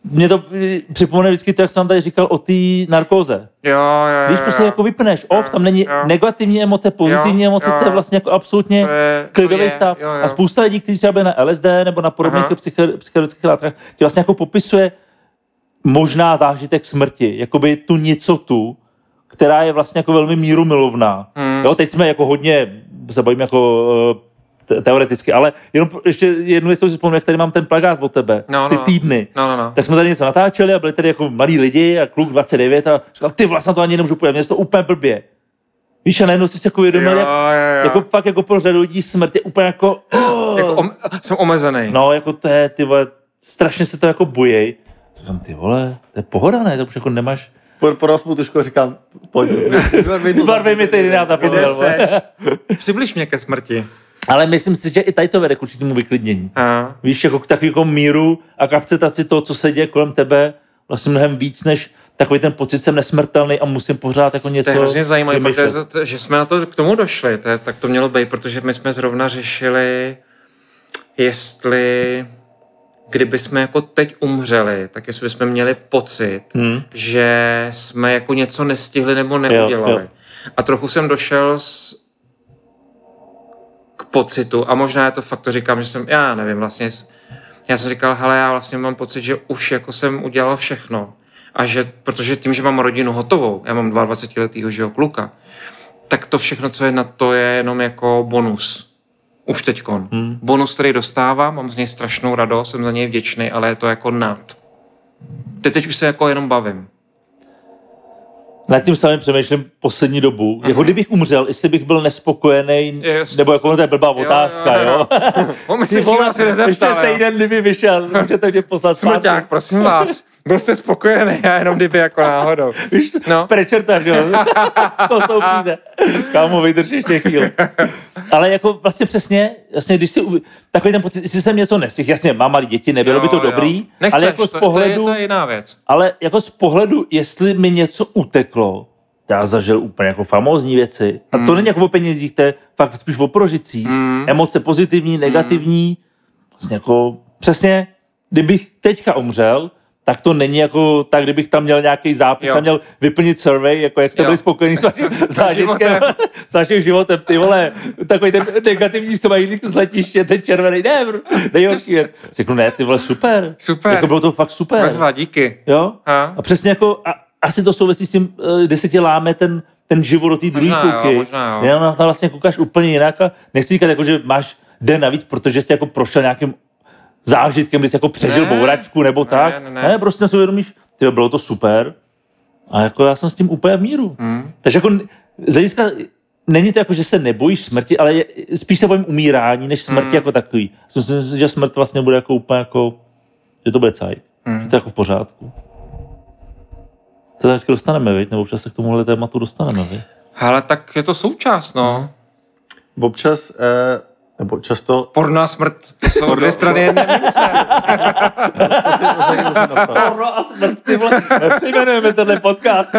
Mě to eh, připomene vždycky to, jak jsem tady říkal o té narkóze.
Jo, jo,
Když
jo,
prostě
jo.
jako vypneš off, tam není
jo.
negativní emoce, pozitivní
Jo,
emoce,
jo.
to je vlastně jako absolutně
To je-
klidový
je,
stav.
jo, jo.
A spousta lidí, kteří třeba byli na LSD nebo na podobných psychedelických látkách, ti vlastně jako popisuje možná zážitek smrti, jakoby tu nicotu, která je vlastně jako velmi míru milovná.
Hmm.
Jo, teď jsme jako hodně, se bavíme jako eh, te- teoreticky, ale jenom ještě jednu věc, si vzpomínám, jak tady mám ten plagát od tebe,
No,
ty
no, no.
týdny.
No, no, no.
Tak jsme tady něco natáčeli a byli tady jako malí lidi a kluk 29 a říkal, ty vlastně to ani nemůžu pojít, mě je to úplně blbě. Víš, a najednou jsi si jako uvědomil,
Jo,
jak,
jo, jo.
jako fakt jako pro řadu lidí smrt je úplně jako, oh,
Jako om, jsem omezený.
no jako to je, ty vole, strašně se to jako bojej. Říkám, ty vole, to je pohoda, ne, to už jako nemáš,
Po, po rozpu trošku a říkám, pojď.
Barvej mi ty
Kde
zapomněl.
Přibliž mě ke smrti.
Ale myslím si, že i tady to vede k určitému vyklidnění.
A,
Víš, jako k takový jako míru a k akceptaci toho, co se děje kolem tebe, vlastně mnohem víc, než takový ten pocit, jsem nesmrtelný a musím pořád jako něco
to je hrozně zajímavé, protože to- že jsme na to, k tomu došli. To je, tak to mělo být, protože my jsme zrovna řešili, jestli kdyby jsme jako teď umřeli, tak jestli bychom měli pocit,
Hmm.
že jsme jako něco nestihli nebo neudělali.
Jo, jo.
A trochu jsem došel s, pocitu, a možná je to fakt, to říkám, že jsem, já nevím, vlastně, já jsem říkal, hele, já vlastně mám pocit, že už jako jsem udělal všechno. A že, protože tím, že mám rodinu hotovou, já mám 22 letýho žeho kluka, tak to všechno, co je na to, je jenom jako bonus. Už teďkon.
Hmm.
Bonus, který dostávám, mám z něj strašnou radost, jsem za něj vděčný, ale je to jako nad. Teď, teď už se jako jenom bavím.
Nad tím samým přemýšlím poslední dobu. Jako kdybych umřel, jestli bych byl nespokojený,
Jasně.
nebo jako to je blbá otázka,
jo,
jo.
jo. On mi se
Ty vole,
asi
ještě
nezeptal, jo.
týden, kdyby vyšel, můžete mě poslat
Smrťák, prosím vás. Byl jste spokojený, já jenom kdyby jako náhodou.
Víš, no. Z prečerta, že jo? Z toho jsou přijde. Kámo, vydrž ještě chvíli. Ale jako vlastně přesně, jasně, když si, takový ten pocit, jestli jsem něco nestihl, jasně, mám malý děti, nebylo by to dobrý,
Nechceš,
ale jako z
to,
pohledu,
to, je, to je jiná věc.
ale jako z pohledu, jestli mi něco uteklo, já zažil úplně jako famózní věci. A to není jako o penězích, to je fakt spíš o prožicích.
Mm.
Emoce pozitivní, negativní. Vlastně jako přesně, kdybych teďka umřel, tak to není jako tak, kdybych tam měl nějaký zápis
Jo.
a měl vyplnit survey, jako jak jste
Jo.
byli spokojení s vaším zážitkem,
životem.
s vaším životem, ty vole, takový ten negativní smajlík z letiště, ten červený, ne, nejhorší věc. Řeknu, ne, ty vole, super.
Super.
Jako bylo to fakt super.
Bezva, díky.
Jo?
A?
A přesně jako, a, asi to souvisí s tím, eh, kde se ti láme ten, ten život do té druhé
Možná jo, možná jo.
Jenom na to vlastně koukáš úplně jinak a nechci říkat, jako, že máš den navíc, protože jsi jako prošel nějakým zážitkem, kdy jsi jako přežil
Ne.
bouračku nebo
Ne,
tak.
ne, ne.
prostě si uvědomíš, ty bylo to super. A jako já jsem s tím úplně v míru.
Hmm.
Takže jako z hlediska, není to jako, že se nebojíš smrti, ale je, spíš se bojím umírání, než smrti
Hmm.
jako takový. Myslím si, že smrt vlastně bude jako úplně jako, že to bude cajt.
Hmm.
Že to je jako v pořádku. Co tam vždycky dostaneme, viď? nebo občas se k tomuhle tématu dostaneme. Viď?
Ale tak je to součást, no.
Občas, eh, nebo často,
Porná smrt, to jsou dvě strany jedné mince.
Porno a smrt, ty vole, nepřejmenujeme tenhle podcast.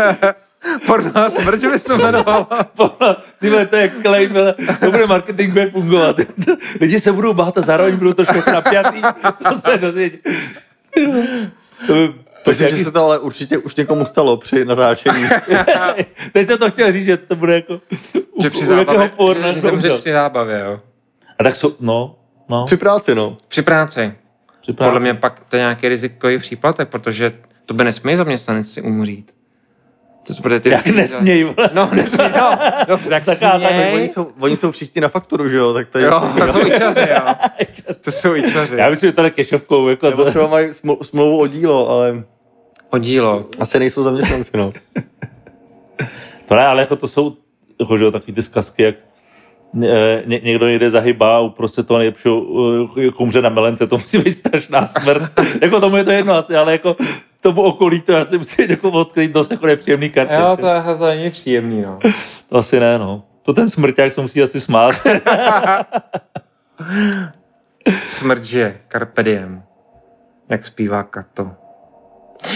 Porná smrt, že bys to jmenoval.
Porno, ty vole, to je claim, to bude marketing, bude fungovat. Lidi se budou bát a zároveň budou trošku napjatý, co se dozvědí. To by,
Myslím, že se to ale určitě už někomu stalo při natáčení.
Teď jsem to chtěl říct, že to bude jako
Že
u-
při zábavě, že, že zemřeš při zábavě, jo.
A tak jsou, no, no,
Při práci, no.
Při práci.
při práci.
Podle mě pak to je nějaký rizikový příplatek, protože to by nesmějí zaměstnanci umřít. To bude ty
Jak nesmějí, vole.
No, nesmějí, no. Dobře, tak
Zakázaný.
směj.
Oni jsou, oni jsou všichni na fakturu, že jo? Tak to je...
Jo, to jsou ičaři, jo. To jsou ičaři.
Já myslím, že to je kešovkou, jako
Nebo třeba mají sml- smlouvu o dílo, ale
O dílo.
asi nejsou zaměstnanci, no.
To ne, ale jako to jsou jako, že jo, takový ty zkazky, jak ně, někdo někde zahybá a uprostřed toho nejlepšího eh, jako umře na melence, to musí být strašná smrt. jako tomu je to jedno asi, ale jako tomu okolí to asi musí být jako odkryt dost jako nepříjemný karty.
Jo, to, to není příjemný, no.
to asi ne, no. To ten smrťák se musí asi smát.
Smrt žije, carpe diem. Jak zpívá Kato.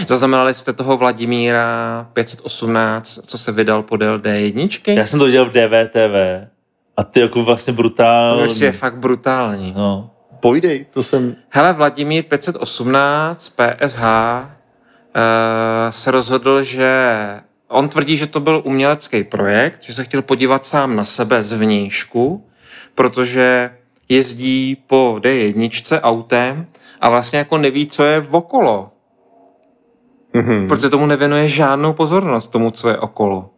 Zaznamenali jste toho Vladimíra 518, co se vydal podél D1?
Já jsem to dělal v DVTV a ty jako vlastně brutální.
už je fakt brutální.
No.
Pojdej, to jsem...
Hele, Vladimír 518 PSH uh, se rozhodl, že on tvrdí, že to byl umělecký projekt, že se chtěl podívat sám na sebe zvnějšku, protože jezdí po D1 autem a vlastně jako neví, co je okolo,
Mhm.
protože tomu nevěnuje žádnou pozornost tomu, co je okolo.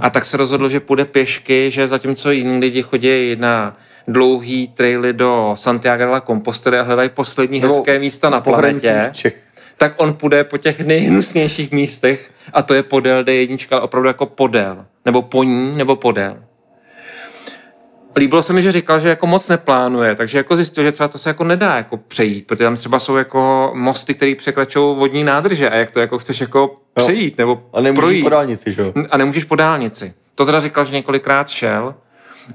A tak se rozhodl, že půjde pěšky, že zatímco jiní lidi chodí na dlouhý traily do Santiago de la Compostela a hledají poslední
Nebo
hezké místa na planetě, tak on půjde po těch nejhnusnějších místech a to je podél D1, ale opravdu jako podél. Nebo po ní, nebo podél. Líbilo se mi, že říkal, že jako moc neplánuje, takže jako zjistil, že třeba to se jako nedá jako přejít, protože tam třeba jsou jako mosty, které překračují vodní nádrže a jak to jako chceš jako přejít nebo
A nemůžeš
projít
po dálnici, že jo?
a nemůžeš po dálnici. To teda říkal, že několikrát šel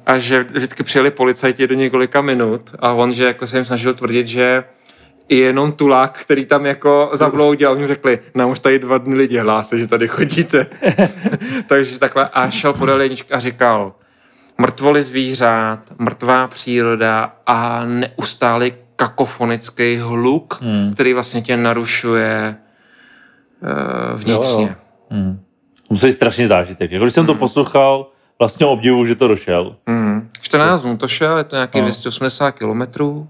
a že vždycky přijeli policajti do několika minut a on, že jako se jim snažil tvrdit, že je jenom tulák, který tam jako zabloudil oni mu řekli, nám už tady dva dny lidi hlásí, že tady chodíte. Takže takhle a šel podél a říkal, mrtvoly zvířat, mrtvá příroda a neustálý kakofonický hluk,
Hmm.
který vlastně tě narušuje uh, vnitřně.
Jo, jo.
Hmm. Musí být strašný zážitek. Jako když jsem to
Hmm.
poslouchal, vlastně obdivu, že to došel.
Mm. 14 dnů to šel, je to nějaký
No.
280 kilometrů.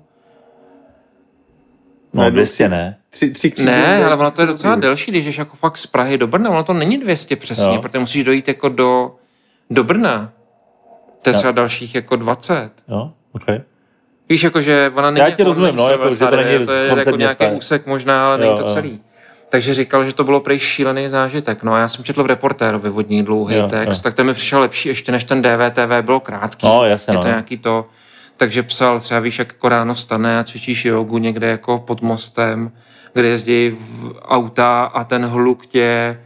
No,
Ne,
200 ne.
Tři, tři
Ne, ale ono to je docela delší, když jdeš jako fakt z Prahy do Brna, ono to není 200 přesně,
Jo.
protože musíš dojít jako do, do Brna. To je
Jo.
třeba dalších jako 20.
Jo, OK.
Víš, jako, že ona není
Já tě
jako,
rozumím,
není
no, jako, že to
79,
není
to je jako nějaký
města.
úsek možná, ale
Jo,
není to
jo.
celý. Takže říkal, že to bylo prej šílený zážitek. No a já jsem četl v reportérovi vodní dlouhý
Jo,
text,
jo.
tak ten mi přišel lepší ještě než ten DVTV, bylo krátký.
No, jasně,
Je to
no.
nějaký to, takže psal třeba víš, jak jako ráno vstane a cvičíš jogu někde jako pod mostem, kde jezdí v auta a ten hluk tě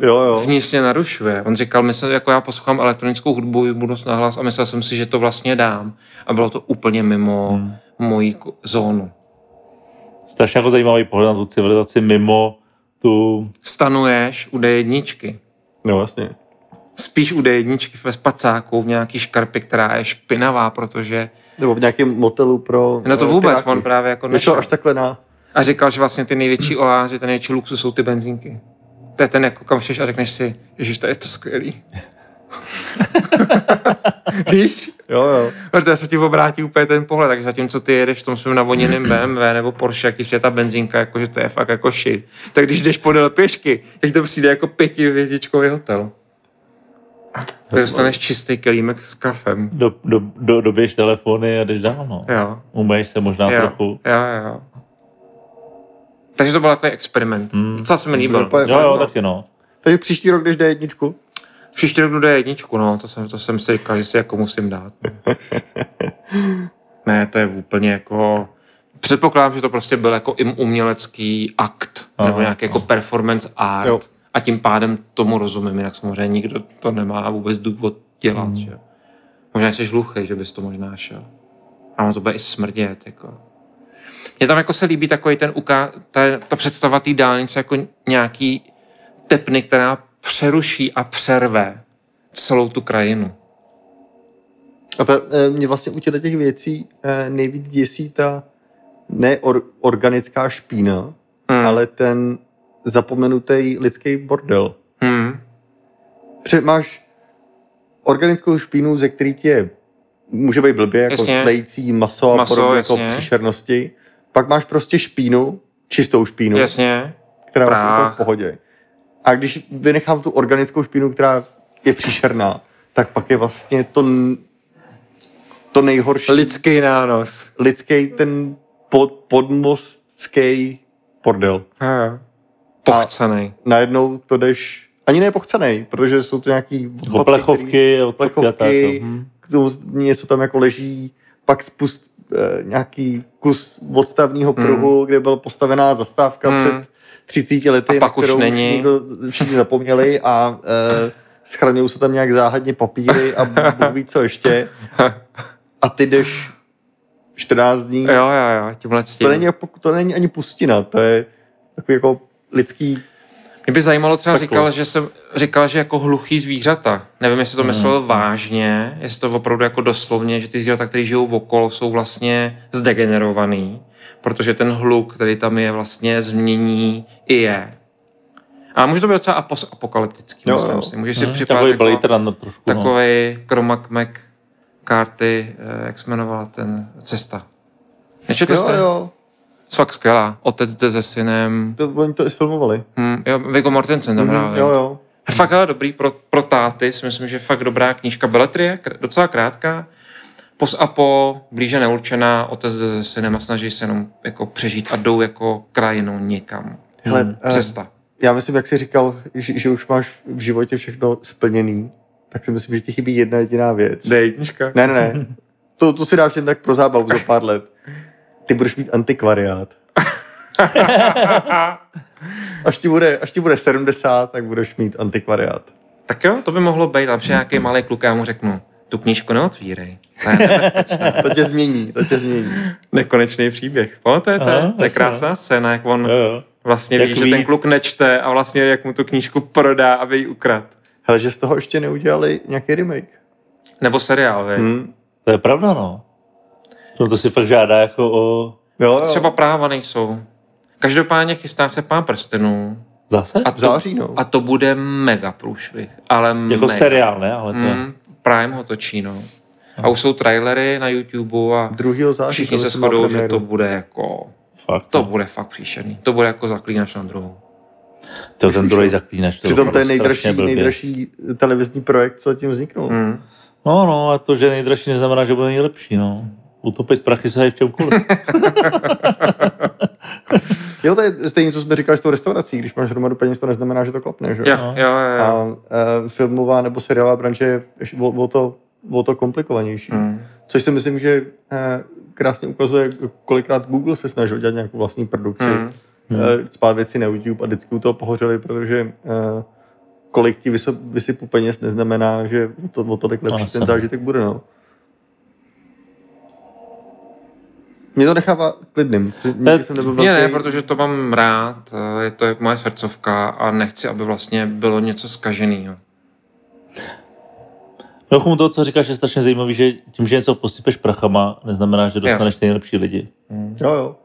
Jo, jo.
vnitřně narušuje. On říkal, myslel, jako já poslouchám elektronickou hudbu, hudbu dost nahlas a myslel jsem si, že to vlastně dám. A bylo to úplně mimo
Hmm.
moji zónu.
Strašně jako zajímavý pohled na tu civilizaci mimo tu...
Stanuješ u D1,
No vlastně.
spíš u D1 ve spacáku v nějaký škarpy, která je špinavá, protože...
Nebo v nějakém motelu pro...
No to vůbec,
piráky.
on právě jako
Nešel
nešel.
až takhle na...
A říkal, že vlastně ty největší oázy, ten největší luxus jsou ty benzínky. To je ten, jako kam šeš a řekneš si, ježiš, to je to skvělý. Víš?
Jo, jo.
Protože se ti obrátí úplně ten pohled, tak zatímco ty jedeš v tom svém navoněném BMW nebo Porsche, jak přijde ta benzínka, jakože to je fakt jako shit. Tak když jdeš podél pěšky, tak to přijde jako pětivězdičkový hotel. Tak dostaneš čistý kelímek s kafem.
Do, do, do, doběž telefony a jdeš dál, no.
Jo.
Umeješ se možná
jo,
trochu.
jo, jo. Takže to byl takový experiment.
Hmm.
Docela se mi líbil.
Jo, jo,
no.
taky no.
Takže příští rok jdeš D1.
Příští rok jde jedničku, no, to jsem, to jsem si říkal, že si jako musím dát. no. ne, to je úplně jako... Předpokládám, že to prostě byl jako im umělecký akt,
Aha,
nebo nějaký jako performance art.
Jo.
A tím pádem tomu rozumím, jinak samozřejmě nikdo to nemá vůbec důvod dělat,
Hmm.
že? Možná jsi hluchý, že bys to možná šel. A ono to bude i smrdět, jako. Mně tam jako se líbí takový ten uká, ta, ta představa té dálnice jako nějaký tepny, která přeruší a přerve celou tu krajinu.
A ta, eh, mě vlastně u těchto těch věcí eh, nejvíc děsí ta ne or, organická špína,
Hmm.
ale ten zapomenutý lidský bordel.
Hmm.
Protože máš organickou špínu, ze který ti je, může být blbě, jako
Jasně.
tlející maso a
Maso,
podobně jako příšernosti. Pak máš prostě špínu, čistou špínu,
Jasně.
která vlastně je
Prách.
v pohodě. A když vynechám tu organickou špínu, která je příšerná, tak pak je vlastně to, to nejhorší
Lidský nános.
lidský ten pod, podmostský bordel.
Pochcenej.
Najednou to jdeš, ani ne pochcenej, protože jsou to nějaký odpadky, který-
Oplechovky, odpadky a tak.
plechovky,
jo. Hm.
k tomu něco tam jako leží, pak spust nějaký kus odstavního pruhu, hmm. kde byla postavená zastávka
Hmm.
hmm. před 30 lety,
A pak
na
už
kterou
není.
už někdo, všichni zapomněli a eh, schraňují se tam nějak záhadně papíry a Bůh ví co ještě. A ty jdeš 14 dní.
Jo, jo, jo, tímhle tím.
To není, to není ani pustina, to je takový jako lidský
Mě by zajímalo, třeba
Takhle.
říkal, že jsem říkal, že jako hluchý zvířata. Nevím, jestli to myslel vážně, jestli to opravdu jako doslovně, že ty zvířata, které žijou okolo, jsou vlastně zdegenerovaný, protože ten hluk, který tam je, vlastně změní i je. A může to být docela apos- apokalyptický,
Jo,
myslím
jo.
si. Můžeš si
Hm,
připadat
Takový
jako,
Blade Runner trošku, no.
takový Chromac Mac karty, eh, jak se jmenovala ten Cesta. Nečetli
Jo,
jste?
jo,
Fakt skvělá. Otec jde se synem.
to, oni to i sfilmovali.
Hm, jo, Viggo Mortensen tam hrál.
Mhm, jo, jo.
Fakt ale dobrý pro, pro táty, si myslím, že fakt dobrá knížka. Beletrie, docela krátká. Pos a po, blíže neurčená, otec jde se synem a snaží se jenom jako přežít a jdou jako krajinou někam.
Hele, eh,
Cesta.
já myslím, jak jsi říkal, že, že už máš v životě všechno splněný, tak si myslím, že ti chybí jedna jediná věc.
Jde jednička.
Ne, ne, ne. To, to si dáš jen tak pro zábavu za pár let. Ty budeš mít antikvariát. Až ti, bude, až ti bude 70, tak budeš mít antikvariát.
Tak jo, to by mohlo být. A přijde nějaký malý kluk, já mu řeknu, tu knížku neotvírej. To je nebezpečné.
To tě změní, to tě změní.
Nekonečný příběh. Pamatujete?
Aha,
To je krásná scéna, jak on
Jo, jo.
vlastně
Jak
ví, že ten
víc.
kluk nečte a vlastně jak mu tu knížku prodá, aby ji ukrad.
Hele, že z toho ještě neudělali nějaký remake.
Nebo seriál, vy.
Hmm.
To je pravda, no. No to si fakt žádá jako o...
Jo, jo.
Třeba práva nejsou. Každopádně chystá se pán prstenů.
Zase?
A
v
to,
září, no.
a to bude mega průšvih. Ale
Jako
mega.
seriál, ne? Ale to.
Mm, Prime ho točí, no. A už jsou trailery na YouTube a
2. září.
všichni se shodou, že to bude jako...
Fakt.
To
no.
bude fakt příšerný. To bude jako zaklínač na druhou.
To ten druhý zaklínač. To
Přitom to je nejdražší, nejdražší televizní projekt, co tím vzniknul.
Mm.
No, no, a to, že je nejdražší, neznamená, že bude nejlepší, no. Utopit prachy se v čemkoliv.
Jo, to je stejně, co jsme říkali s tou restaurací. Když máš hromadu peněz, to neznamená, že to klapne. Že?
Jo, jo, jo. jo.
A e, filmová nebo seriálová branže je ještě o, o, to, o to komplikovanější.
Hmm.
Což si myslím, že e, krásně ukazuje, kolikrát Google se snažil dělat nějakou vlastní produkci,
hmm.
e, spát věci na YouTube a vždycky u toho pohořeli, protože e, kolik ti vysypu peněz neznamená, že o, to, o tolik lepší
No,
ten zážitek bude. No. Mě to nechává klidným. Jsem nebyl
Mě ne,
velký-
protože to mám rád, eh, je to je moje srdcovka a nechci, aby vlastně bylo něco zkaženého.
Trochu toho, co říkáš, je strašně zajímavý, že tím, že něco posypeš prachama, neznamená, že dostaneš ty nejlepší lidi.
Jo, jo.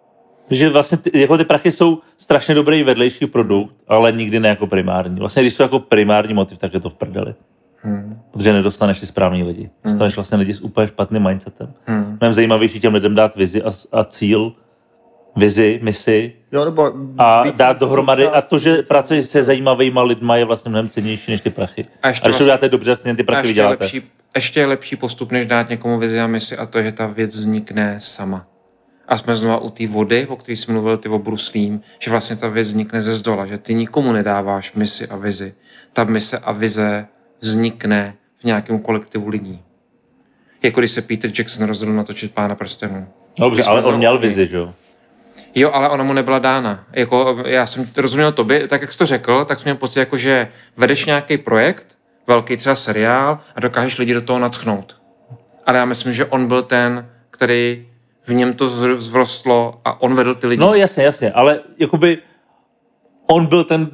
Že vlastně ty, jako ty prachy jsou strašně dobrý vedlejší produkt, ale nikdy ne jako primární. Vlastně když jsou jako primární motiv, tak je to v prdeli.
Hmm.
Protože nedostaneš ty správný lidi. Dostaneš vlastně lidi s úplně špatným mindsetem.
Hmm.
Mnohem zajímavější těm lidem dát vizi a, a cíl, vizi, misi
jo nebo
a dát dohromady. A to, že pracuješ se zajímavýma lidma, je vlastně mnohem cennější než ty prachy.
A
A,
ještě
když to
vlastně-
děláte dobře, stejně ty
A
prachy
ještě je,
vyděláte.
lepší, ještě je lepší postup, než dát někomu vizi a misi a to, že ta věc vznikne sama. A jsme znova u té vody, o které jsi mluvil, ty obruslím, že vlastně ta věc vznikne ze zdola, že ty nikomu nedáváš misi a vizi. Ta mise a vize vznikne v nějakém kolektivu lidí. Jako když se Peter Jackson rozhodl natočit Pána prstenů.
Dobře, ale on měl vizi, že jo?
Jo, ale ona mu nebyla dána. Jako, já jsem rozuměl tobě, tak jak jsi to řekl, tak jsem měl pocit, jako, že vedeš nějaký projekt, velký třeba seriál a dokážeš lidi do toho natchnout. Ale já myslím, že on byl ten, který v něm to zvrostlo a on vedl ty lidi.
No jasně, jasně, ale jakoby on byl ten,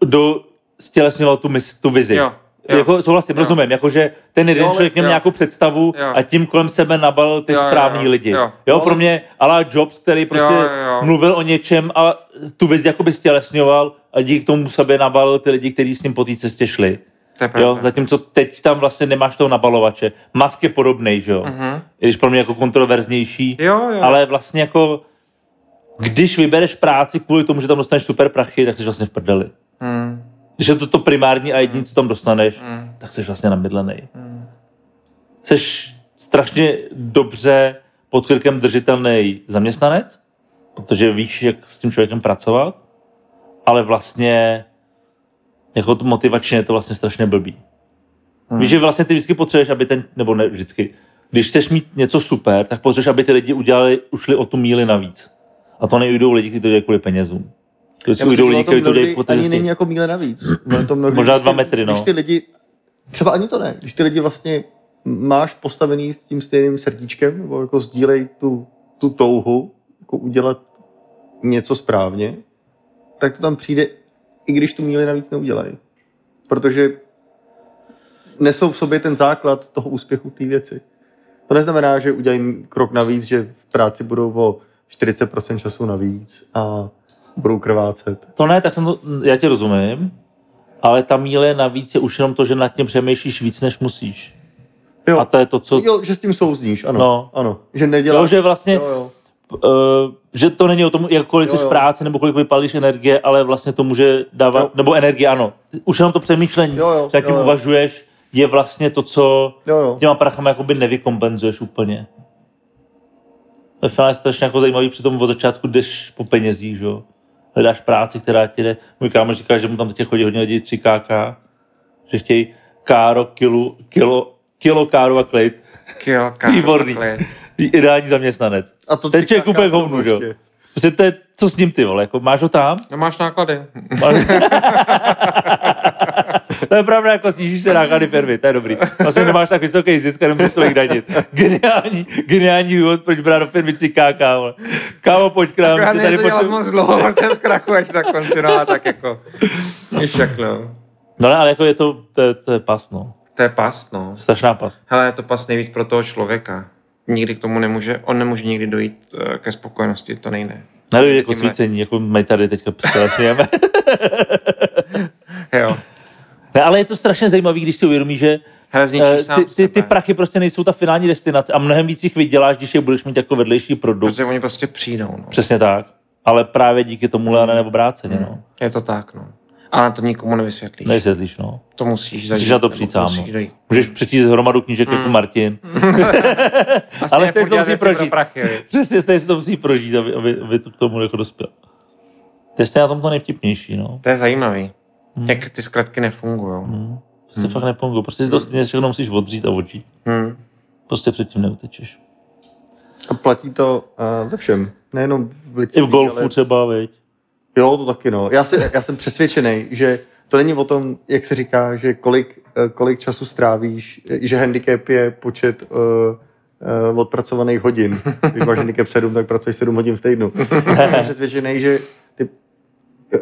kdo stělesňoval tu, mis, tu vizi.
Jo, jo.
Jako, souhlasím,
Jo.
rozumím, jakože ten jeden
Jo,
člověk měl
jo.
nějakou představu
Jo.
a tím kolem sebe nabalil ty
Jo,
správní
jo,
lidi.
jo.
Jo, pro mě ala Jobs, který prostě
Jo, jo,
mluvil o něčem a tu vizi jakoby stělesňoval a díky tomu sobě nabalil ty lidi, kteří s ním po té cestě šli.
to je pravda.
Jo, zatímco teď tam vlastně nemáš toho nabalovače. Musk je podobný, že jo?
Mhm.
I když pro mě jako kontroverznější.
Jo, jo.
Ale vlastně jako, když vybereš práci kvůli tomu, že tam dostaneš super prachy, tak jsi vlastně v prdeli.
Hmm.
Když je to to primární a jediné, co tam dostaneš,
Hmm.
tak jsi vlastně namydlený. Jsi strašně dobře pod krkem držitelný zaměstnanec, protože víš, jak s tím člověkem pracovat, ale vlastně jako to motivačně je to vlastně strašně blbý. Hmm. Víš, že vlastně ty vždycky potřebuješ, aby ten, nebo ne vždycky, když chceš mít něco super, tak potřebuješ, aby ty lidi udělali, ušli o tu míli navíc. A to nejdou lidi, kteří to dělají kvůli penězům. To jsou jdou lidi, kteří to
mnohdy
po
ani není jako míle navíc. To mnohdy,
Možná dva metry, no.
Když ty lidi, třeba ani to ne, když ty lidi vlastně máš postavený s tím stejným srdíčkem, nebo jako sdílej tu, tu touhu, jako udělat něco správně, tak to tam přijde, i když tu míli navíc neudělají. Protože nesou v sobě ten základ toho úspěchu té věci. To neznamená, že udělají krok navíc, že v práci budou o 40% času navíc a budou krvácet.
To ne, tak jsem to, já tě rozumím, ale ta míle navíc je už jenom to, že nad tím přemýšlíš víc, než musíš.
Jo.
A to je to, co...
Jo, že s tím souzníš, ano.
No.
ano. Že neděláš...
Jo, že vlastně,
Jo, jo.
uh, že to není o tom, jak kolik
Jo,
jsi v práci, nebo kolik vypálíš energie, ale vlastně to může dávat,
Jo.
nebo energie, ano. Už jenom to přemýšlení,
Jo, jo,
jak tím
jo, jo.
uvažuješ, je vlastně to, co
Jo, jo.
těma prachama jakoby nevykompenzuješ úplně. Ve finále je strašně jako zajímavý, přitom od začátku jdeš po penězích, že jo. Hledáš práci, která ti jde. Můj kámoš říká, že mu tam teď chodí hodně lidí 3KK, že chtějí káro, kilo, kilo, kilo káro a klid.
Kill, káro,
Výborný.
klid.
Ideální zaměstnanec.
A to
Ten
tři
člověk
kaká
úplně
k tomu
hovnu, že jo. Prostě to je, co s ním ty vole, jako máš ho tam?
No máš náklady.
Máš... to je pravda, jako snížíš se náklady firmy, to je dobrý. Vlastně nemáš tak vysoký zisk a nemusíš tolik danit. Geniální, geniální důvod, proč brát do firmy 3KK, vole. Kámo, pojď k nám,
ne,
tady
to
potřebuji.
moc dlouho, protože zkrachuješ na konci, no a tak jako. Víš no.
No ale jako je to, to, je, to je pas, no.
To je past, no.
Strašná pas.
Hele, je to pas nejvíc pro toho člověka. Nikdy k tomu nemůže, on nemůže nikdy dojít eh, ke spokojenosti, to nejde.
Nedojde jako svícení, jako my tady teďka stělesňujeme.
Jo.
Ne, ale je to strašně zajímavý, když si uvědomíš, že
Hele,
eh,
sám
ty, ty, ty prachy prostě nejsou ta finální destinace a mnohem víc jich vyděláš, když je budeš mít jako vedlejší produkt.
Protože oni prostě přijdou, no.
Přesně tak. Ale právě díky tomu ale nebo obráceně, no.
Je to tak, no. Ale to nikomu nevysvětlíš.
Nevysvětlíš, no.
To musíš zažít.
Musíš na to přijít sám,
Musíš
no.
dojít.
Můžeš přečíst hromadu knížek jako Martin.
Asi
Ale stejně to musí prožít.
Prachy?
Přesně, stejně to musí prožít, aby, aby, aby to k tomu jako dospěl. To je na tom to nejvtipnější, no.
To je zajímavý,
Hmm.
jak ty zkratky nefungují.
Hmm. Prostě fakt nefungují. Prostě si to stejně všechno musíš odřít a odžít.
Hmm.
Prostě předtím neutečeš.
A platí to uh, ve všem, nejenom v
I
lidství,
v golfu
ale...
třeba, veď.
Jo, to taky no. Já, si, já jsem přesvědčený, že to není o tom, jak se říká, že kolik, eh, kolik času strávíš, že handicap je počet uh, uh, odpracovaných hodin. Když máš handicap 7, tak pracuješ 7 hodin v týdnu. Já jsem přesvědčený, že ty,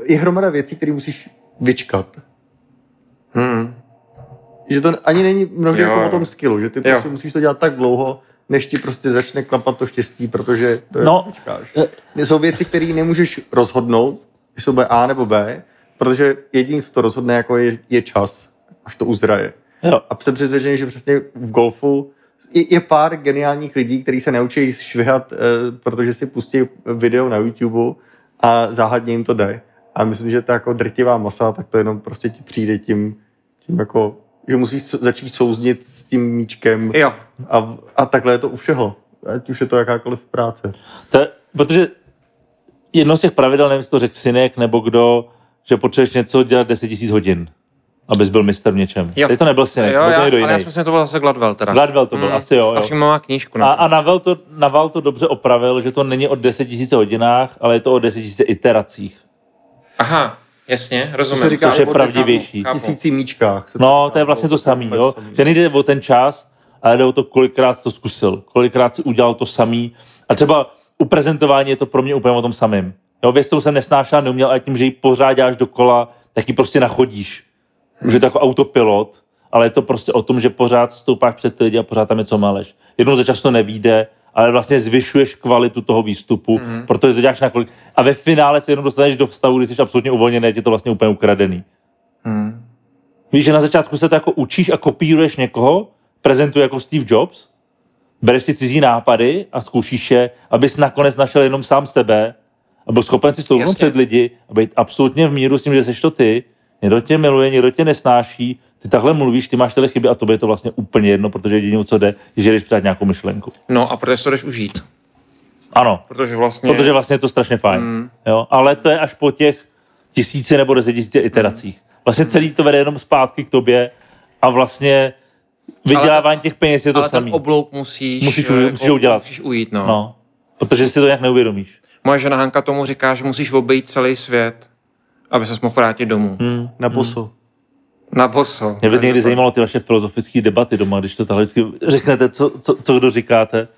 je hromada věcí, které musíš vyčkat.
Hmm.
Že to ani není mnohdy
Jo,
jako o tom skillu, že ty
Jo.
prostě musíš to dělat tak dlouho, než ti prostě začne klapat to štěstí, protože to je
No,
vyčkáš.
eh.
Jsou věci, které nemůžeš rozhodnout, jestli to bude A nebo B, protože jediný, co to rozhodne, jako je, je čas, až to uzraje.
Jo.
A jsem přesvědčený, že přesně v golfu je, je pár geniálních lidí, kteří se naučí švihat, eh, protože si pustí video na YouTube a záhadně jim to jde. A myslím, že to jako drtivá masa, tak to jenom prostě ti přijde tím, tím jako, že musíš začít souznit s tím míčkem
Jo,
a, a takhle je to u všeho. Ať už je to jakákoliv práce.
To je, protože jedno z těch pravidel, nevím, jestli to řekl synek nebo kdo, že potřebuješ něco dělat 10 000 hodin, abys byl mistr v něčem.
Jo.
Tady to nebyl synek,
jo
byl to
já,
někdo
ale
jiný.
já si myslím, že to byl zase Gladwell teda.
Gladwell to byl,
Hmm.
asi jo.
A
jo.
přímo má knížku
A,
na to.
a Naval, to, Naval to dobře opravil, že to není o 10 000 hodinách, ale je to o 10 000 iteracích.
Aha, jasně, rozumím.
se říká,
Což je pravdivější.
Chápu.
Tisící míčkách.
No, to je vlastně to samý, jo. Že nejde o ten čas, ale jde o to, kolikrát to zkusil, kolikrát si udělal to samý. A třeba u prezentování je to pro mě úplně o tom samém. Jo, věc, kterou jsem nesnášel, neuměl, a tím, že ji pořád děláš dokola, tak ji prostě nachodíš. Už je to jako autopilot, ale je to prostě o tom, že pořád stoupáš před ty lidi a pořád tam něco maleš. Jednou za čas to nevíde, ale vlastně zvyšuješ kvalitu toho výstupu, mm. protože to děláš na kolik. A ve finále se jenom dostaneš do vztahu, kdy jsi absolutně uvolněný, je to vlastně úplně ukradený.
Hmm.
Víš, že na začátku se to jako učíš a kopíruješ někoho, prezentuje jako Steve Jobs, bereš si cizí nápady a zkoušíš je, abys nakonec našel jenom sám sebe a byl schopen si stoupnout před lidi a být absolutně v míru s tím, že jsi to ty, někdo tě miluje, někdo tě nesnáší, ty takhle mluvíš, ty máš tyhle chyby a to je to vlastně úplně jedno, protože jediné, o co jde, je, že jdeš předat nějakou myšlenku.
No a protože to jdeš užít.
Ano,
Protože vlastně...
protože vlastně je to strašně fajn.
Mm.
Jo? Ale to je až po těch tisíci nebo desetitisíce iteracích. Vlastně celý to vede jenom zpátky k tobě a vlastně vydělávání těch peněz je to
ale
samý.
ten oblouk musíš...
Musíš
eh,
u- musíš ho udělat.
Musíš ujít, no.
No, protože si to nějak neuvědomíš.
Moje žena Hanka tomu říká, že musíš obejít celý svět, aby se mohl vrátit domů.
Hmm.
Na boso.
Na boso.
Mě by někdy zajímalo ty vaše filozofické debaty doma, když to takhle vždycky řeknete, co, co, co kdo říkáte.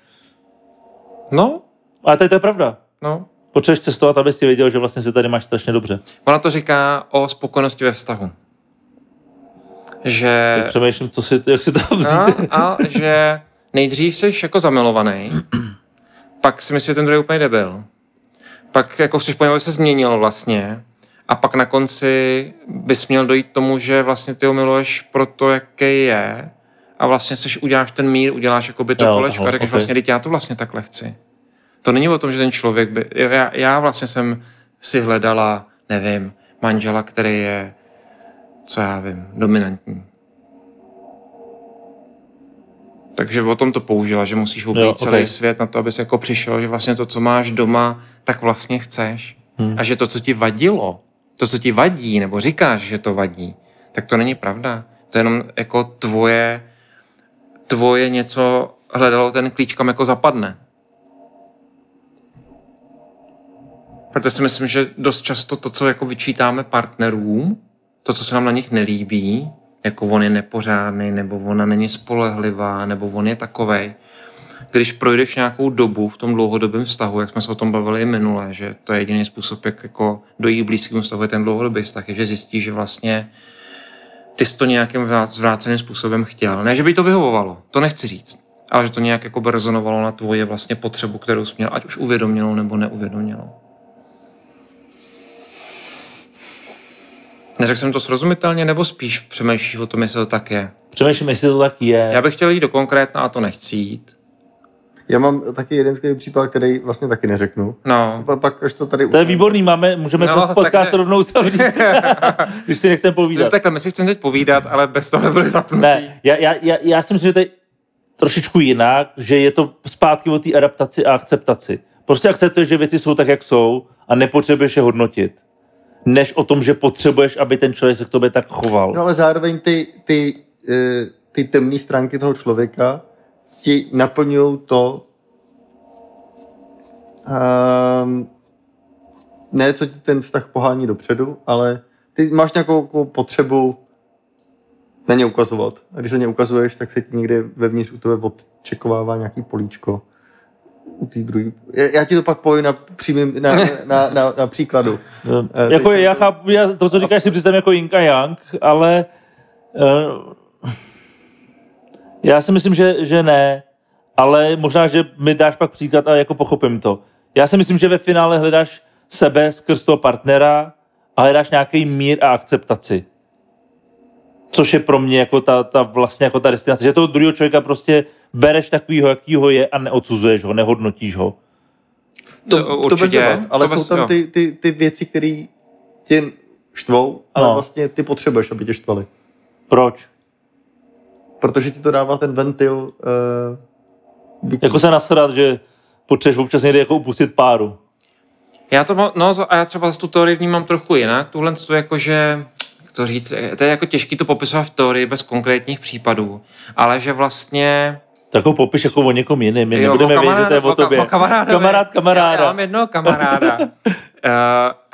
No,
Ale to je, to je pravda.
no.
Potřebuješ cestovat, abys si věděl, že vlastně se tady máš strašně dobře.
Ona to říká o spokojenosti ve vztahu. Že...
Tak přemýšlím, co si, jak si to vzít.
A, a že nejdřív jsi jako zamilovaný, pak si myslíš, že ten druhý je úplně debil. Pak jako chceš po něm, se změnil vlastně. A pak na konci bys měl dojít k tomu, že vlastně ty ho miluješ pro to, jaký je. A vlastně seš, uděláš ten mír, uděláš jakoby to
Jo,
kolečko a řekneš
ok.
vlastně, teď já to vlastně takhle chci. To není o tom, že ten člověk by... Já, já vlastně jsem si hledala, nevím, manžela, který je, co já vím, dominantní. Takže o tom to použila, že musíš obejít
Jo,
celý svět na to, abys jako přišel, že vlastně to, co máš doma, tak vlastně chceš.
Hmm.
A že to, co ti vadilo, to, co ti vadí, nebo říkáš, že to vadí, tak to není pravda. To je jenom jako tvoje, tvoje něco hledalo ten klíč, kam jako zapadne. Proto si myslím, že dost často to, co jako vyčítáme partnerům, to, co se nám na nich nelíbí, jako on je nepořádný, nebo ona není spolehlivá, nebo on je takovej, když projdeš nějakou dobu v tom dlouhodobém vztahu, jak jsme se o tom bavili i minule, že to je jediný způsob, jak jako dojít k blízkému vztahu, je ten dlouhodobý vztah, je, že zjistíš, že vlastně ty jsi to nějakým vrá- zvráceným způsobem chtěl. Ne, že by to vyhovovalo, to nechci říct, ale že to nějak jako rezonovalo na tvoje vlastně potřebu, kterou jsi měl, ať už uvědomělou nebo neuvědomělou. Neřekl jsem to srozumitelně, nebo spíš přemýšlíš o tom, jestli to tak je?
Přemýšlím, jestli to tak je.
Já bych chtěl jít do konkrétna a to nechci jít.
Já mám taky jeden skvělý případ, který vlastně taky neřeknu.
No,
Pa- Pak, až to tady...
To je výborný, máme, můžeme
No,
podcast
takže-
rovnou zavřít, když si nechcem povídat.
takhle, my si chceme teď povídat, ale bez toho byli zapnutí.
Ne, já, já, já, já si myslím, že to je trošičku jinak, že je to zpátky o té adaptaci a akceptaci. Prostě akceptuješ, že věci jsou tak, jak jsou a nepotřebuješ je hodnotit. než o tom, že potřebuješ, aby ten člověk se k tobě tak choval.
No ale zároveň ty, ty, eh, ty temné stránky toho člověka ti naplňují to, um, ne co ti ten vztah pohání dopředu, ale ty máš nějakou jako potřebu na ně ukazovat. A když na ně ukazuješ, tak se ti někde vevnitř u tebe odčekovává nějaký políčko u té druhé. Já, ti to pak povím na, přímým, na, na, na, na příkladu.
Uh, jako já chápu, já, to, co říkáš, si představím jako Yin a Yang, ale uh, já si myslím, že, že ne, ale možná, že mi dáš pak příklad a jako pochopím to. Já si myslím, že ve finále hledáš sebe skrz toho partnera a hledáš nějaký mír a akceptaci. Což je pro mě jako ta, ta vlastně jako ta destinace, že toho druhého člověka prostě bereš takovýho, jakýho je a neodsuzuješ ho, nehodnotíš ho.
To,
to
určitě,
bez debat, ale
to bez,
jsou tam
jo.
ty, ty, ty věci, které tě štvou, ale
No.
vlastně ty potřebuješ, aby tě štvali.
Proč?
Protože ti to dává ten ventil uh, bytí.
Jako se nasrat, že potřebuješ občas někdy jako upustit páru.
Já to mám, no a já třeba z tu teorii vnímám trochu jinak. Tuhle to jako, že jak to říct, to je jako těžký to popisovat v teorii bez konkrétních případů, ale že vlastně
Tak ho popiš jako o někom jiném. My
Jo,
nebudeme
o
vědět, že to je o tobě.
o kamarádovi.
Kamarád,
Já,
kamaráda.
já mám jednoho kamaráda. uh,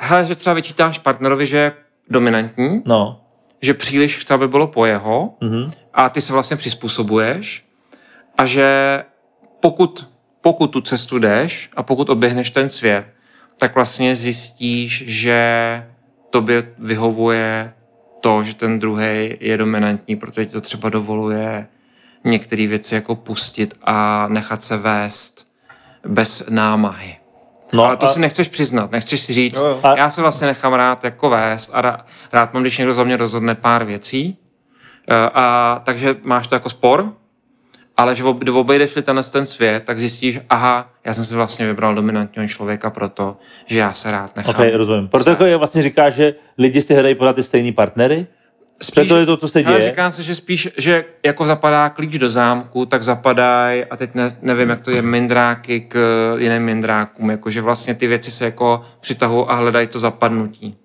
hele, že třeba vyčítáš partnerovi, že je dominantní,
No.
že příliš chce, aby bylo po jeho
Mhm.
A ty se vlastně přizpůsobuješ a že pokud, pokud tu cestu jdeš a pokud oběhneš ten svět, tak vlastně zjistíš, že tobě vyhovuje to, že ten druhý je dominantní, protože ti to třeba dovoluje některé věci jako pustit a nechat se vést bez námahy.
No,
Ale to
a,
si nechceš přiznat, nechceš si říct,
Jo, jo.
A-
já se vlastně nechám rád jako vést a rá- rád mám, když někdo za mě rozhodne pár věcí. Eh, A takže máš to jako spor, ale že ob- kdy obejdeš ten, ten svět, tak zjistíš, aha, já jsem si vlastně vybral dominantního člověka proto, že já se rád nechám.
Ok, rozumím. Proto jako je vlastně říká, že lidi si hledají pořád ty stejný partnery?
Spíš,
to je to, co se děje?
říká se, že spíš, že jako zapadá klíč do zámku, tak zapadají, a teď ne, nevím, jak to je, mindráky k jiným mindrákům, jakože vlastně ty věci se jako přitahují a hledají to zapadnutí.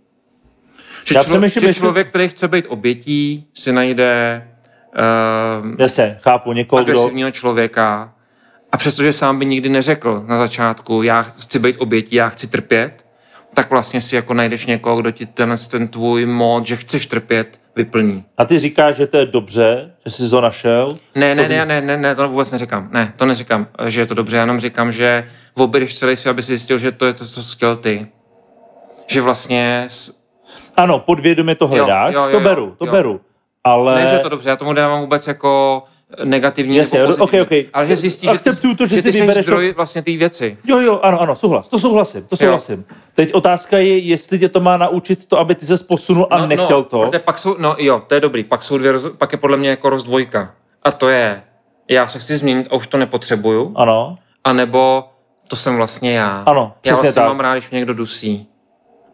Že,
Já
člo,
přemýšlím,
že
jestli-
člověk, který chce být obětí, si najde uh,
Jasně, chápu, někoho, kdo...
agresivního člověka a přestože sám by nikdy neřekl na začátku, já chci být obětí, já chci trpět, tak vlastně si jako najdeš někoho, kdo ti ten, ten tvůj mod, že chceš trpět, vyplní.
A ty říkáš, že to je dobře, že jsi to našel?
Ne, ne, ne, ne, ne, ne, to vůbec neříkám. Ne, to neříkám, že je to dobře, já jenom říkám, že objedeš celý svět, aby si zjistil, že to je to, co chtěl ty. Že vlastně,
Ano, podvědomě to hledáš,
jo, jo,
to
jo,
beru, to
jo.
beru. Ale...
ne, že to dobře, já tomu dávám vůbec jako negativní
Jasně,
nebo
ok,
pozitivní.
ok.
Ale že zjistíš, že ty,
to, že
že
si
ty jsi
vybereš to-
zdroj vlastně té věci.
Jo, jo, ano, ano, souhlas, to souhlasím, to souhlasím. Teď otázka je, jestli tě to má naučit to, aby ty se posunul a
no,
nechtěl
no,
to.
Protože pak jsou, no jo, to je dobrý, pak jsou dvě, roz, pak je podle mě jako rozdvojka. A to je, já se chci změnit a už to nepotřebuju,
Ano,
anebo to jsem vlastně já.
Ano,
já vlastně
tak.
mám rád, když mě někdo dusí.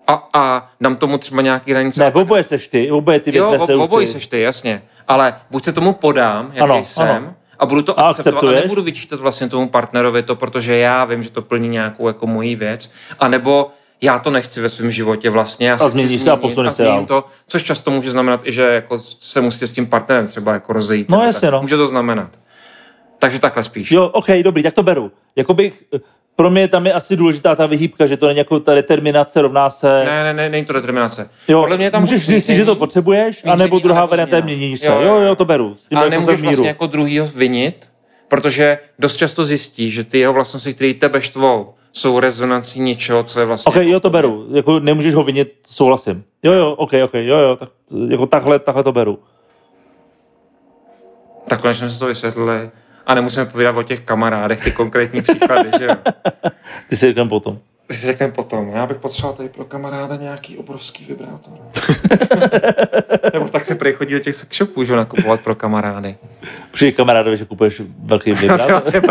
A, a dám tomu třeba nějaký hranice.
ne, v oboje seš ty, v oboje ty
Jo, v
se
obojí seš ty, jasně. Ale buď se tomu podám, jaký
Ano,
jsem,
ano.
a budu to
A
akceptovat a nebudu vyčítat vlastně tomu partnerovi to, protože já vím, že to plní nějakou jako mojí věc. A nebo já to nechci ve svém životě vlastně. Já chci
změníš se a posuneš se dál.
to, což často může znamenat i, že jako se musíte s tím partnerem třeba jako rozejít.
No jasně,
tak.
no.
Může to znamenat. Takže takhle spíš.
Jo, OK, dobrý, tak to beru. Jakoby, pro mě tam je asi důležitá ta vyhýbka, že to není jako ta determinace rovná se...
Ne, ne, ne, není to determinace.
jo,
Podle mě tam
můžeš zjistit, že to potřebuješ, anebo druhá varianta je měníš se.
Jo,
Jo,
jo,
to beru. S tím
ale
jako
nemůžeš vlastně jako druhýho vinit, protože dost často zjistí, že ty jeho vlastnosti, které tebe štvou, jsou rezonancí něčeho, co je vlastně...
OK,
jako
jo, to
v tobě.
beru. Jako nemůžeš ho vinit, souhlasím. Jo, jo, OK, OK, jo, jo, tak, jako takhle, takhle to beru.
Tak konečně jsme to vysvětlili. A nemusíme povídat o těch kamarádech, ty konkrétní příklady, že jo?
Ty si řekneme potom.
Ty si řekneme potom. Já bych potřeboval tady pro kamaráda nějaký obrovský vibrátor. Nebo tak se prej chodí do těch sex shopů, že jo, nakupovat pro kamarády.
Přijde kamarádovi, že kupuješ velký vibrátor.
vlastně.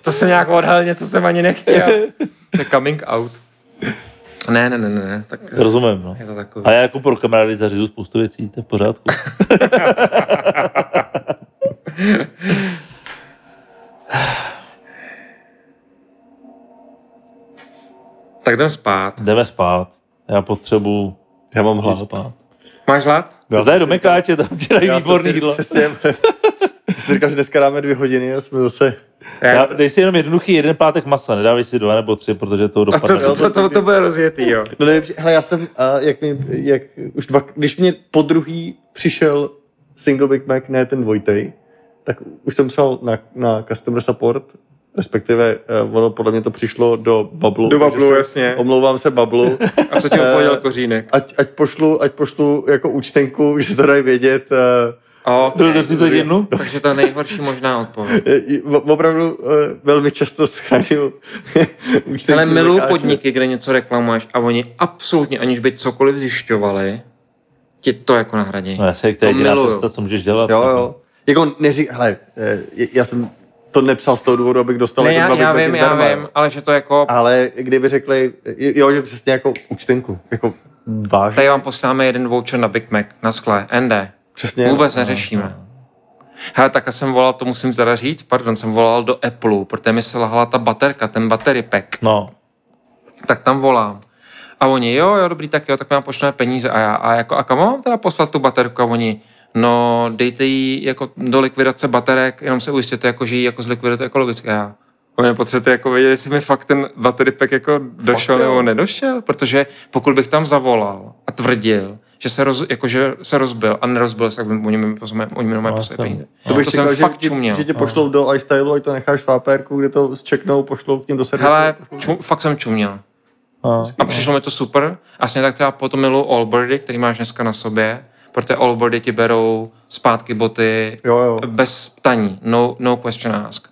To jsem nějak odhalil, něco jsem ani nechtěl. To je coming out. Ne, ne, ne, ne, ne, tak
Rozumím, no.
je to takový.
A já jako pro kamarády zařizu spoustu věcí, to je v pořádku.
Tak jdem spát.
Jdeme spát. Já potřebuji
Já mám hlad.
spát.
Máš hlad?
Zde do Mekáče, tam dělají
Já jsem
výborný
si-
jídlo.
Přesně. Jsi říkal, že dneska dáme dvě hodiny a jsme zase...
Já, dej si jenom jednoduchý jeden pátek masa, nedávej si dva nebo tři, protože to
A
dopadne.
to, to, to, to, to bude rozjetý, jo.
No nejlepší, hele, já jsem, a jak mi, jak už dva, když mě po druhý přišel single Big Mac, ne ten dvojtej, tak už jsem psal na, na customer support, respektive uh, ono podle mě to přišlo do Bablu.
Do Bablu,
se-
jasně.
Omlouvám se Bablu.
A co ti
Eh,
odpověděl kořínek?
Ať, ať, pošlu, ať pošlu jako účtenku, že to dají vědět. Uh,
Okay.
Do, do 30 dnů?
Takže to je nejhorší možná odpověď.
opravdu uh, velmi často schraňuju účtenky.
Ale miluju
zakáče.
podniky, kde něco reklamuješ a oni absolutně, aniž by cokoliv zjišťovali, ti to jako nahradí.
No jasně, to je
To
jediná
miluju.
cesta, co můžeš dělat.
Jo, jo. Jako neří, hele, eh, já jsem to nepsal z toho důvodu, abych dostal
Ne,
jako
já, já vím, já
zdarma.
vím, ale že to jako...
Ale kdyby řekli, jo, že přesně jako účtenku, jako vážně,
Tady vám posláme jeden voucher na Big Mac, na skle, ND.
přesně.
Vůbec
no.
neřešíme. Hele, takhle jsem volal, to musím teda říct, pardon, jsem volal do Apple, protože mi se lahla ta baterka, ten battery pack.
No,
tak tam volám. A oni, jo, jo, dobrý, tak jo, tak nám pošleme peníze. A já, a jako, a kam mám teda poslat tu baterku? A oni, no, dejte ji jako do likvidace baterek, jenom se ujistěte, jako, že ji jako zlikvidujete ekologicky. A já, vy nepotřebujete jako vědět, jestli mi fakt ten battery pack jako došel
Fakt
nebo nedošel, protože pokud bych tam zavolal a tvrdil, že se, roz, jako, že se rozbil a nerozbil se, tak by oni mi poslali, oni mi normálně
No,
poslali peníze.
To bych
to
čekal,
jsem
že,
fakt
ti-
čuměl.
že tě pošlou do iStylu, ať to necháš v APRku, kde to zčeknou, pošlou k ním do servisu.
Hele, čum, fakt jsem čuměl.
no.
A přišlo mi to super. A stejně tak třeba potom milu Allbirdy, který máš dneska na sobě, protože Allbirdy ti berou zpátky boty
Jo, jo.
bez ptaní, no, no question ask.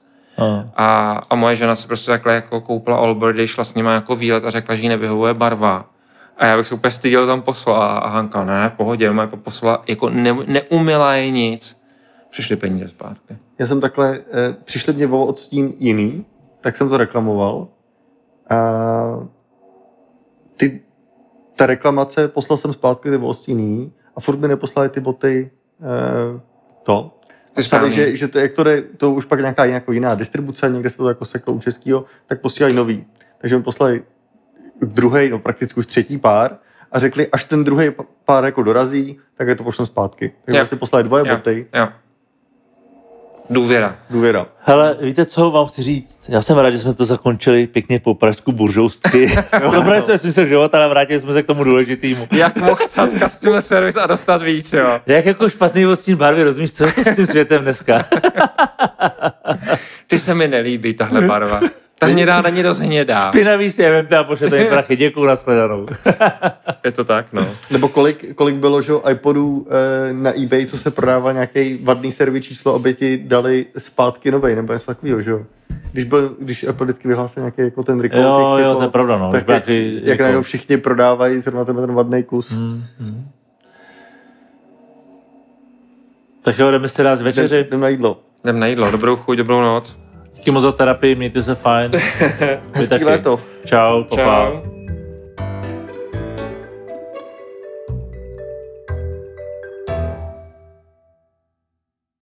A, a moje žena si prostě takhle jako koupila Allbirdy, šla s nima jako výlet a řekla, že jí nevyhovuje barva. A já bych se úplně styděl tam poslal. A Hanka, ne, v pohodě, jenom jako poslala, jako ne, neumila je nic. Přišly peníze zpátky.
Já jsem takhle, eh, přišli mě o odstín jiný, tak jsem to reklamoval. A ty, ta reklamace, poslal jsem zpátky ty odstín jiný a furt mi neposlali ty boty eh, to. A psali, že, že to, jak to jde, to už pak nějaká jako jiná distribuce, někde se to jako seklo u českého, tak posílají nový. Takže mi poslali druhý, no prakticky už třetí pár a řekli, až ten druhý pár jako dorazí, tak je to pošlem zpátky. Takže
Jo.
vlastně poslali dvoje
Jo,
boty,
jo. Důvěra.
důvěra.
Hele, víte, co vám chci říct? Já jsem rád, že jsme to zakončili pěkně po pražsku buržousky. Dobré jsme smysl života, ale vrátili jsme se k tomu důležitýmu.
Jak mohl cat customer service a dostat víc, jo?
Jak jako špatný odstín barvy, rozumíš, co jako s tím světem dneska?
Ty se mi nelíbí, tahle barva. Ta hnědá není dost hnědá.
Špinavý si je vemte a pošlete mi prachy. Děkuju, nashledanou.
Je to tak, no.
Nebo kolik, kolik bylo, že iPodů eh, na eBay, co se prodával nějaký vadný servý číslo, aby ti dali zpátky novej, nebo něco takového, že jo? Když, byl, když Apple vždycky vyhlásil nějaký jako ten recall,
Jo,
těch,
jo,
jako,
to je pravda, no.
Tak jak,
nějaký,
jak
jako-
najednou všichni prodávají zrovna ten, ten vadný kus.
Hmm, hmm. Tak jo, jdeme si dát večeři.
Jdem, jdem na jídlo.
Jdem na jídlo. Dobrou chuť, dobrou noc.
Díky moc za terapii, mějte se fajn. Vy
Hezký
taky.
léto.
Čau, papa.
Čau.